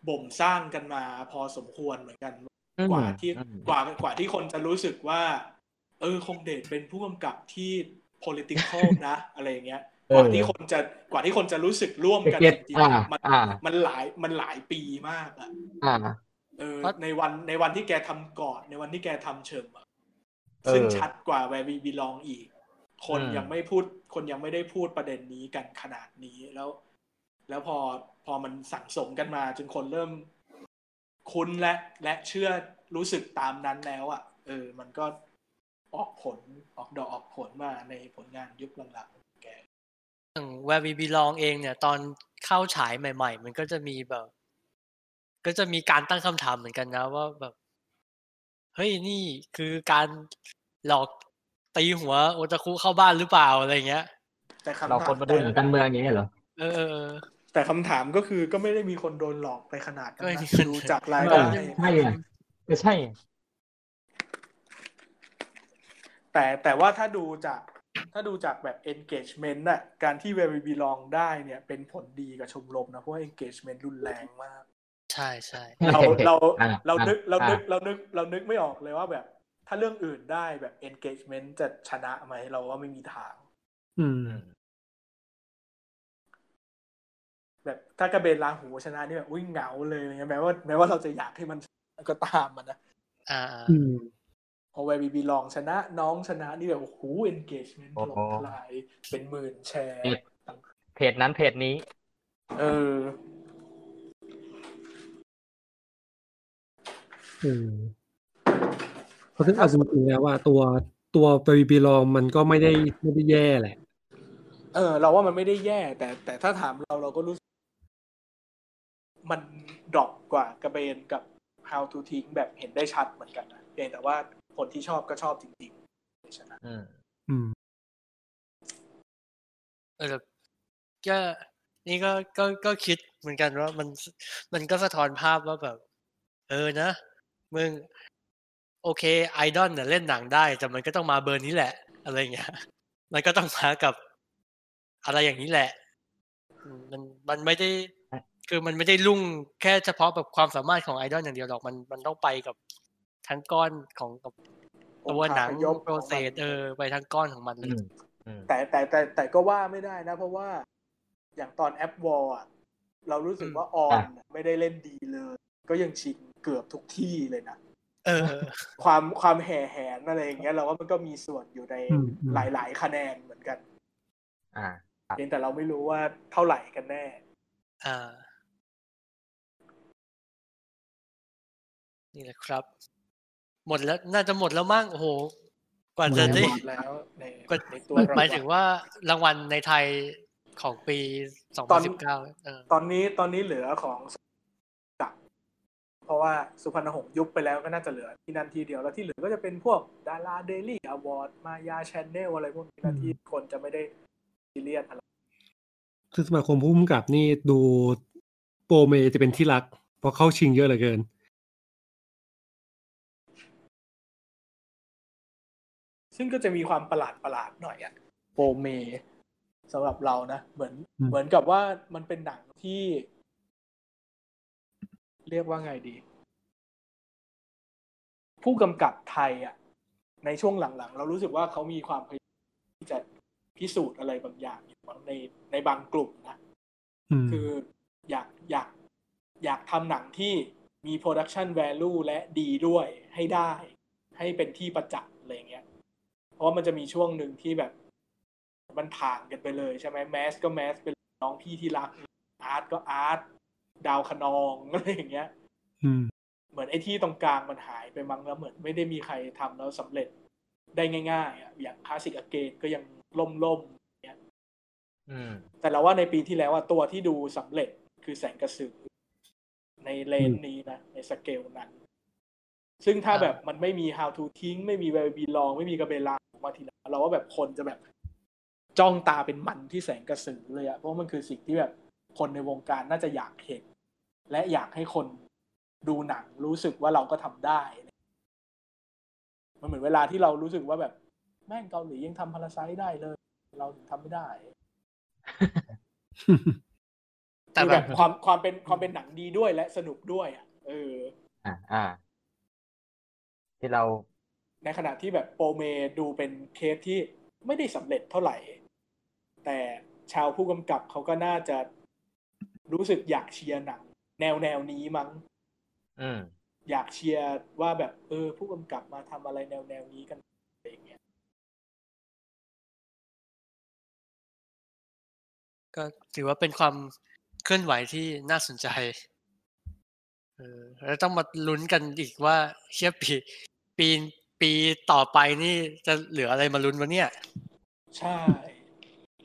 บ่มสร้างกันมาพอสมควรเหมือนกันอืมกว่าที่อืมกว่ากว่าที่คนจะรู้สึกว่า เออคงเดชเป็นผู้กำกับที่ political นะอะไรอย่างเงี้ยกว่าที่คนจะกว่าที่คนจะรู้สึกร่วมกันเก็จตริงอ่าๆมันอ่ามันหลายมันหลายปีมากอะอ่า เออเพราะในวันในวันที่แกทำก่อนในวันที่แกทำเชิมอะเออซึ่งชัดกว่าแวร์บีบีลองอีก คนอืมยังไม่พูด คนยังไม่ได้พูดประเด็นนี้กันขนาดนี้แล้ว แล้วพอพอมันสั่งสมกันมา จนคนเริ่มคุ้นและและเชื่อรู้สึกตามนั้นแล้วอะเออ มันก็ออกผลออกดอกออกผลมาในผลงานยุคหลังๆของแกอย่าง Where We Belong เองเนี่ย ตอนเข้าฉายใหม่ ๆ มันก็จะมีแบบ ก็จะมีการตั้งคำถามเหมือนกันนะว่าแบบ เฮ้ยนี่คือการหลอกตีหัวโอตาคุเข้าบ้านหรือเปล่าอะไรเงี้ย แต่คำเราถามคนมาดูหนังการเมืองอย่างนี้เหรอเออเออเออแต่คำถามก็คือก็ไม่ได้มีคนโดนหลอกไปขนาดนั้นก็ไม่นะมีคนดูจากรายเอได้อใช่ไงก็ใช่ แต่แต่ว่าถ้าดูจากถ้าดูจากแบบ engagement น่ะ การที่ Where We Belong ได้เนี่ย เป็นผลดีกับชมรมนะ เพราะว่า engagement รุนแรงมาก ใช่ใช่เราเราอ่าเรานึกเรานึกอ่าเรานึกเรานึกไม่ออกเลยว่าแบบ ถ้าเรื่องอื่นได้แบบ engagement จะชนะไหมเราว่าไม่มีทาง อืม แบบถ้ากระเบนลาหูชนะนี่แบบอุ้ยเหงาเลยอะไรเงี้ยแม้ว่าแม้ว่าเราจะอยากให้มันก็ตามมันนะอ่าอ่าอืมพอ Where We Belong ชนะน้องชนะนี่แบบโอ้โห engagement ถโอ้ล่โหมทลายเป็นหมื่นแชร์เพจเพจนั้นเพจนี้ เออ อืมเพราะฉะนั้นเอาจริงๆแล้วว่าตัวตัวเบบีบีลองมันก็ไม่ได้ไม่ได้แย่แหละ เออ เราว่ามันไม่ได้แย่ แต่แต่ถ้าถามเราเราก็รู้สึกมันดรอปกว่ากระเบนกับ How to ทิ้งแบบเห็นได้ชัดเหมือนกันนะเพียงแต่ว่าคนที่ชอบก็ชอบจริงๆชนะอืมอืมเออก็นี่ก็ก็ก็คิดเหมือนกันว่ามันมันก็สะท้อนภาพว่าแบบ เออนะ มึงโอเคไอดอลเนี่ยเล่นหนังได้ แต่มันก็ต้องมาเบอร์นี้แหละ อะไรเงี้ย มันก็ต้องมากับอะไรอย่างนี้แหละอืมมันมันไม่ได้ คือมันไม่ได้ลุ่งแค่เฉพาะแบบความสามารถของไอดอลอย่างเดียวหรอกมันมันต้องไปกับทั้งก้อนของกับตัวหนังองค์คาพยพโปรเซสเออไปทั้งก้อนของมันเลอืยมอืมแต่แต่แต่แต่ก็ว่าไม่ได้นะ เพราะว่าอย่างตอนแอปวอลอะเรารู้สึกว่าออนไม่ได้เล่นดีเลย ก็ยังชิง เกือบทุกที่เลยนะเออ ความความแห่แหนอะไรอย่างเงี้ยเราว่ามันก็มีส่วนอยู่ในอืมอืมหลาย ๆ คะแนนเหมือนกัน อ่าเพียงแต่เราไม่รู้ว่าเท่าไหร่กันแน่ อ่า นี่แหละครับ หมดแล้วน่าจะหมดแล้วมั้งโอ้โหกว่าจะได้หมดแล้วในกว่าในตัวหมายถึงว่ารางวัลในไทยของปี 2019เออตอนนี้ตอนนี้เหลือของกับ เพราะว่าสุพรรณหงส์ยุบไปแล้วก็น่าจะเหลือที่นั่นทีเดียวแล้วที่เหลือก็จะเป็นพวกดาราเดลี่อวอร์ดมายาแชนแนลอะไรพวกนี้นะที่คนจะไม่ได้ซีเรียสอะไรคือสมาคมผู้กำกับนี่ดูโปรเมจะเป็นที่รัก เพราะเข้าชิงเยอะเหลือเกินซึ่งก็จะมีความประหลาดประหลาดๆหน่อยอะโปรเมสำหรับเรานะ เหมือนอืมเหมือนกับว่ามันเป็นหนังที่ เรียกว่าไงดี ผู้กำกับไทยอะในช่วงหลังๆ เรารู้สึกว่าเขามีความพยายามที่จะพิสูจน์อะไรบางอย่างอยู่ในในบางกลุ่มนะอืมคืออยากอยากอยากทำหนังที่มี production value และดีด้วยให้ได้ ให้เป็นที่ประจักษ์อะไรเงี้ย เพราะว่ามันจะมีช่วงหนึ่งที่แบบ มันผ่านกันไปเลยใช่ไหมแมสก็แมสเป็นน้องพี่ที่รักอาร์ตก็อาร์ต ดาวคะนองอะไรอย่างเงี้ยอืมเหมือนไอ้ที่ตรงกลางมันหายไปมั้งแล้วเหมือนไม่ได้มีใครทำแล้วสำเร็จได้ง่ายๆอะอย่างคลาสสิกอเกนก็ยังล่มๆเงี้ยอืมแต่เราว่าในปีที่แล้วว่าตัวที่ดูสำเร็จคือแสงกระสือในเลนนี้นะ ในสเกลนั้น ซึ่งถ้าอ่าแบบมันไม่มี how to ทิ้ง ไม่มี where we belong ไม่มีกระเบลาออกมาทีหลังเราว่าแบบคนจะแบบจ้องตาเป็นมันที่แสงกระสือเลยอะเพราะมันคือสิ่งที่แบบคนในวงการน่าจะอยากเห็น และอยากให้คนดูหนังรู้สึกว่าเราก็ทำได้ มันเหมือนเวลาที่เรารู้สึกว่าแบบ แม่งเกาหลียังทำพาราไซได้เลย เราถึงทำไม่ได้ แต่คือแบแบบบความความเป็นความเป็นหนังดีด้วยและสนุกด้วยอะเออ อ่าอ่า ที่เรา ในขณะที่แบบโปรเมดูเป็นเคสที่ไม่ได้สำเร็จเท่าไหร่ แต่ชาวผู้กำกับเขาก็น่าจะรู้สึกอยากเชียร์หนัง แนวแนวนี้มั้งอืมอยากเชียร์ว่าแบบ เออ ผู้กำกับมาทำอะไรแนวแนวนี้กันอะไรอย่างเงี้ยก็ถือว่าเป็นความเคลื่อนไหวที่น่าสนใจเออแล้วต้องมาลุ้นกันอีกว่าเชียปีปีปีต่อไปนี่จะเหลืออะไรมาลุ้นวะเนี่ย ใช่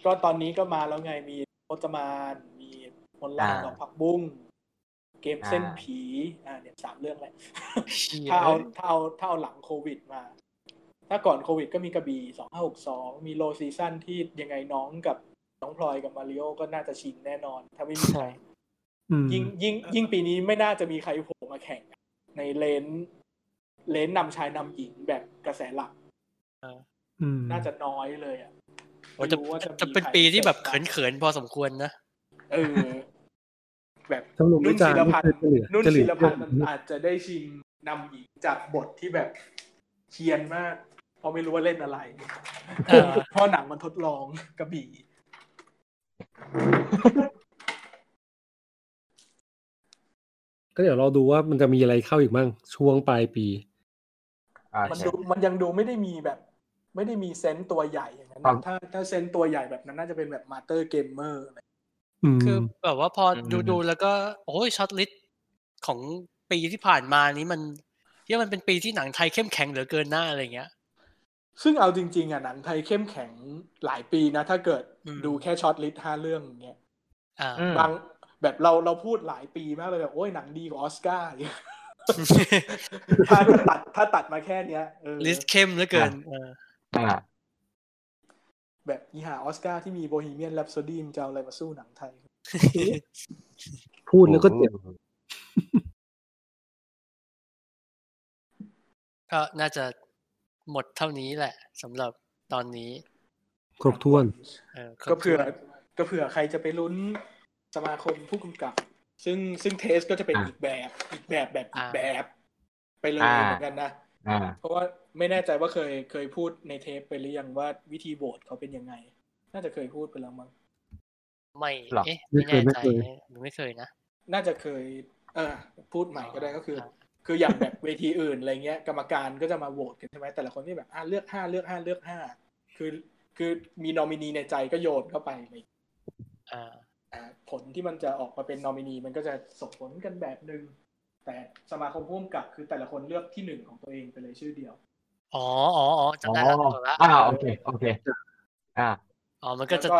ก็ตอนนี้ก็มาแล้วไงมีโอตมาน มีมนต์ลางอ่าดอกผักบุ้ง เกมเส้นอ่าผีอ่าเนี่ยสามเรื่องแหละเชี่ยถ้าเอาถ้าเอาถ้าเอาหลังโควิดมา ถ้าก่อนโควิดก็มีกระบี่สองห้าหกสองมีโลซีซั่นที่ยังไงน้องกับน้องพลอยกับมาริโอก็น่าจะชิงแน่นอน ถ้าไม่มีใครอืมยิ่งยิ่งยิ่งปีนี้ไม่น่าจะมีใครโผล่มาแข่ง ในเลนเลนนำชายนำหญิงแบบกระแสหลักอืมน่าจะน้อยเลยอะโอ้จะไม่รู้ว่าจะมีเป็นใครปีที่แบบเสร็จเขินๆพอสมควรนะเออ แบบสรุปนุ่นวิจาศิรลณ์พันนี่ธ์คือจะเหลือนุ่นจะเหลืศิอลพันธ์มันอาจจะได้ชิงนำหญิงจากบทที่แบบเคียนมากเพราะไม่รู้ว่าเล่นอะไรเออเพราะหนังมันทดลองกระบี่ก็เดี๋ยวเราดูว่ามันจะมีอะไรเข้าอีกบ้างช่วงปลายปีอ่ามันใช่ดูมันยังดูไม่ได้มีแบบ ไม่ได้มีเซนส์ตัวใหญ่อย่างนั้นครันะบถ้าถ้าเซนส์ตัวใหญ่แบบนั้นน่าจะเป็นแบบมาเตอร์เกมเมอร์อื ม คือแบบว่าพออมดูดูแล้วก็ โอ้ยช็อตลิสต์ของปีที่ผ่านมานี้มันที่มันเป็นปีที่หนังไทยเข้มแข็งเหลือเกินหน้าอะไรเงี้ย ซึ่งเอาจริง ๆอะหนังไทยเข้มแข็งหลายปีนะ ถ้าเกิดอืม ดูแค่ช็อตลิสต์ห้าเรื่องอย่างเงี้ยอ่า อืม บางแบบเราเราพูดหลายปีมากเลยแบบโอ้ยหนังดีกว่าออสการ์อย่างเงี้ยถ้าถ้าตัดถ้าตัดมาแค่เนี้ยเออ list เข้มเหลือเกินเอออ่า แบบอีห่าออสการ์ที่มี Bohemian Rhapsody มึงจะเอาอะไรมาสู้หนังไทย พูดแล้วก็เจ็บก็น่าจะหมดเท่านี้แหละสำหรับตอนนี้ ครบถ้วนเออก็เผื่อก็เผื่อใครจะไปลุ้นสมาคมผู้กำกับ ซึ่งซึ่งเทสก็จะเป็นอะอีกแบบ อีกแบบแบบอีกแบบ ไปเลยอ่าเหมือนกันนะอ่าเพราะว่า ไม่แน่ใจว่าเคยเคยพูดในเทปไปหรือยังว่าวิธีโหวตเขาเป็นยังไง น่าจะเคยพูดไปแล้วมั้งไม่หรอเอ๊ะไม่ไม่เคยแน่ไม่เคยใจหรือไม่เคยนะ น่าจะเคย เออพูดใหม่ก็ได้ก็คืออ่าคืออย่างแบบเวทีอื่นอะไรเงี้ย กรรมการก็จะมาโหวตกันใช่ไหมแต่ละคนที่แบบอ่าเลือกห้าเลือกห้าเลือกห้าคือคือมีนอมินีในใจก็โยนเข้าไปอะไรอย่างเลยอ่าอ่าผลที่มันจะออกมาเป็นนอมินีมันก็จะส่งผลกันแบบหนึ่งแต่สมาคมผู้กำกับคือแต่ละคนเลือกที่หนึ่งของตัวเองไปเลยชื่อเดียว อ๋ออ๋ออ๋อจำได้ละอ๋อจำได้ละอ่าโอเคโอเคอ่าอ๋อมันก็แล้วจะก็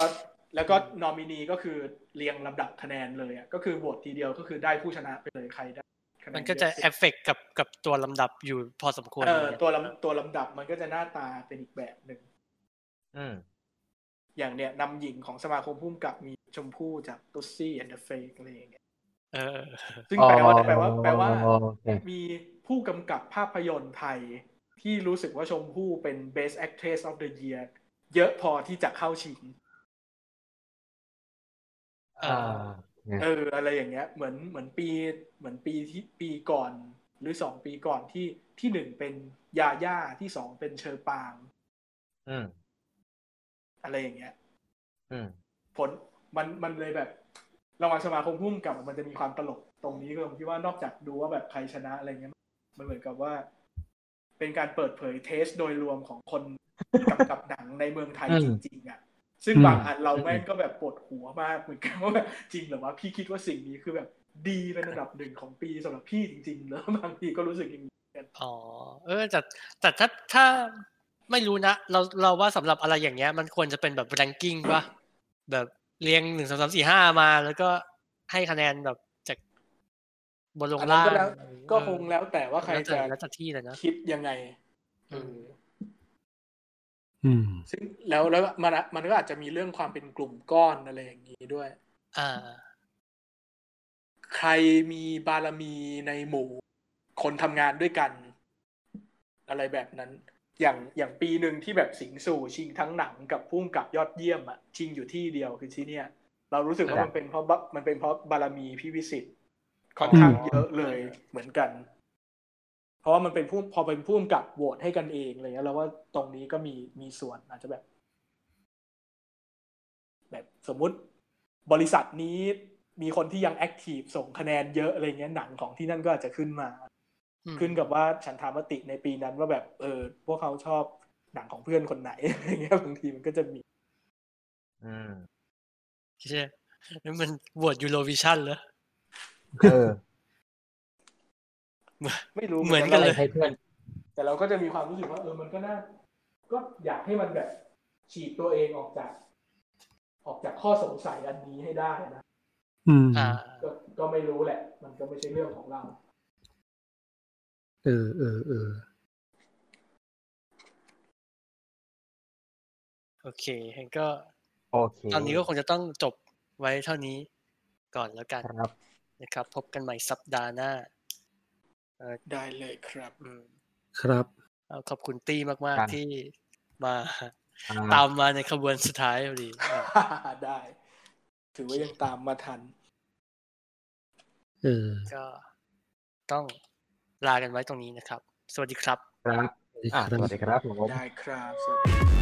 แล้วก็นอมินีก็คือเรียงลำดับคะแนนเลยอะก็คือโหวตทีเดียวก็คือได้ผู้ชนะไปเลยใครได้คะแนนมันก็จะเยเอสุดฟเฟกกับกับตัวลำดับอยู่พอสมควรเออเลยตัวลำตัวลำดับมันก็จะหน้าตาเป็นอีกแบบหนึ่งอืมอย่างเนี้ยนำหญิงของสมาคมผู้กำกับมีชมพู่จากตุซี่แอนด์เฟกอะไรอย่างเงี้ยเออ ซึ่งแปลว่าแปลว่าแปลว่าโอเคมีผู้กำกับภาพยนตร์ไทย ที่รู้สึกว่าชมพู่เป็น Best Actress of the Year เยอะพอที่จะเข้าชิงอ่าเอออะไรอย่างเงี้ย เหมือนเหมือนปีเหมือนปีที่ปีก่อน หรือสองปีก่อนที่ที่หนึ่งเป็นยาย่าที่สองเป็นเชอปางอืมอะไรอย่างเงี้ยอืมผลมันมันเลยแบบรางวัลสมาคมพุ่มกับมันจะมีความตลกตรงนี้ก็ตรงที่ว่านอกจากดูว่าแบบใครชนะอะไรเงี้ย มันเหมือนกับว่า เป็นการเปิดเผยเทสโดยรวมของคนกำกับหนังในเมืองไทยอืจมริงๆอะซึ่งอืมบางอันเราแม่งก็แบบปวดหัวมากเหมือนกันว่าแบบจริงเหรือว่าพี่คิดว่าสิ่งนี้คือแบบดีเป็นอันดับหนึ่งของปีสำหรับพี่จริงๆแล้วบางทีก็รู้สึกอย่างนี้อ๋อเออแต่แต่ถ้าถ้าไม่รู้นะเราเราว่าสำหรับอะไรอย่างเงี้ย มันควรจะเป็นแบบ ranking ป่ะแบบเรียงหนึ่งสองสามสี่ห้ามา แล้วก็ให้คะแนนแบบจากบนลงอันนั้นล่าง ก็แล้วก็เออคงแล้วแต่ว่าใครแล้วแต่จะแล้วแต่ที่เลยนะคิดยังไงอืมเอออืมซึ่งแล้วแล้วมันอะมันก็อาจจะมีเรื่องความเป็นกลุ่มก้อนอะไรอย่างนี้ด้วย อ่า ใครมีบารมีในหมู่ คนทำงานด้วยกัน อะไรแบบนั้น อย่างอย่างปีหนึ่งที่แบบสิงสู่ชิงทั้งหนังกับพุ่มกับยอดเยี่ยมอะชิงอยู่ที่เดียวคือที่เนี่ยเรารู้สึกว่าครับมันเป็นเพราะบะมันเป็นเพราะบารมีพี่วิสิต ค่อนข้างเยอะเลยเหมือนกัน เพราะว่ามันเป็นผู้พอเป็นผู้กำกับโหวตให้กันเองอะไรเงี้ยเราว่าตรงนี้ก็มีมีส่วนอาจจะแบบ แบบสมมุติบริษัทนี้มีคนที่ยัง active ส่งคะแนนเยอะอะไรเงี้ยหนังของที่นั่นก็อาจจะขึ้นมาอืมขึ้นกับว่าฉันทามติในปีนั้นว่าแบบเออ พวกเขาชอบหนังของเพื่อนคนไหนอะไรเงี้ยบางทีมันก็จะมี อืมใช่นั่นมันโหวตยูโรวิชั่นเหรอ เออ ไม่รู้เหมือนกันเลยให้เพื่อนแต่เราก็จะมีความรู้สึกว่าเออมันก็น่าก็อยากให้มันแบบ ฉีดตัวเองออกจาก ออกจากข้อสงสัยอันนี้ให้ได้นะอืมอ่าก็ก็ไม่รู้แหละ มันก็ไม่ใช่เรื่องของเรา เออเออเออโอเคงั้นก็ โอเค ตอนนี้ก็คงจะต้องจบไว้เท่านี้ก่อนแล้วกันครับ นะครับ พบกันใหม่สัปดาห์หน้าได้เลยครับอืมครับเอาขอบคุณตี้มากครับๆที่มาอ่าตามมาในขบวนสุดท้ายพอดีอะได้ ถือว่ายังตามมาทันเออก็ต้องลากันไว้ตรงนี้นะครับ สวัสดีครับ ครับ สวัสดีอ่าครับสวัสดีครับผมได้ครับสวัสดี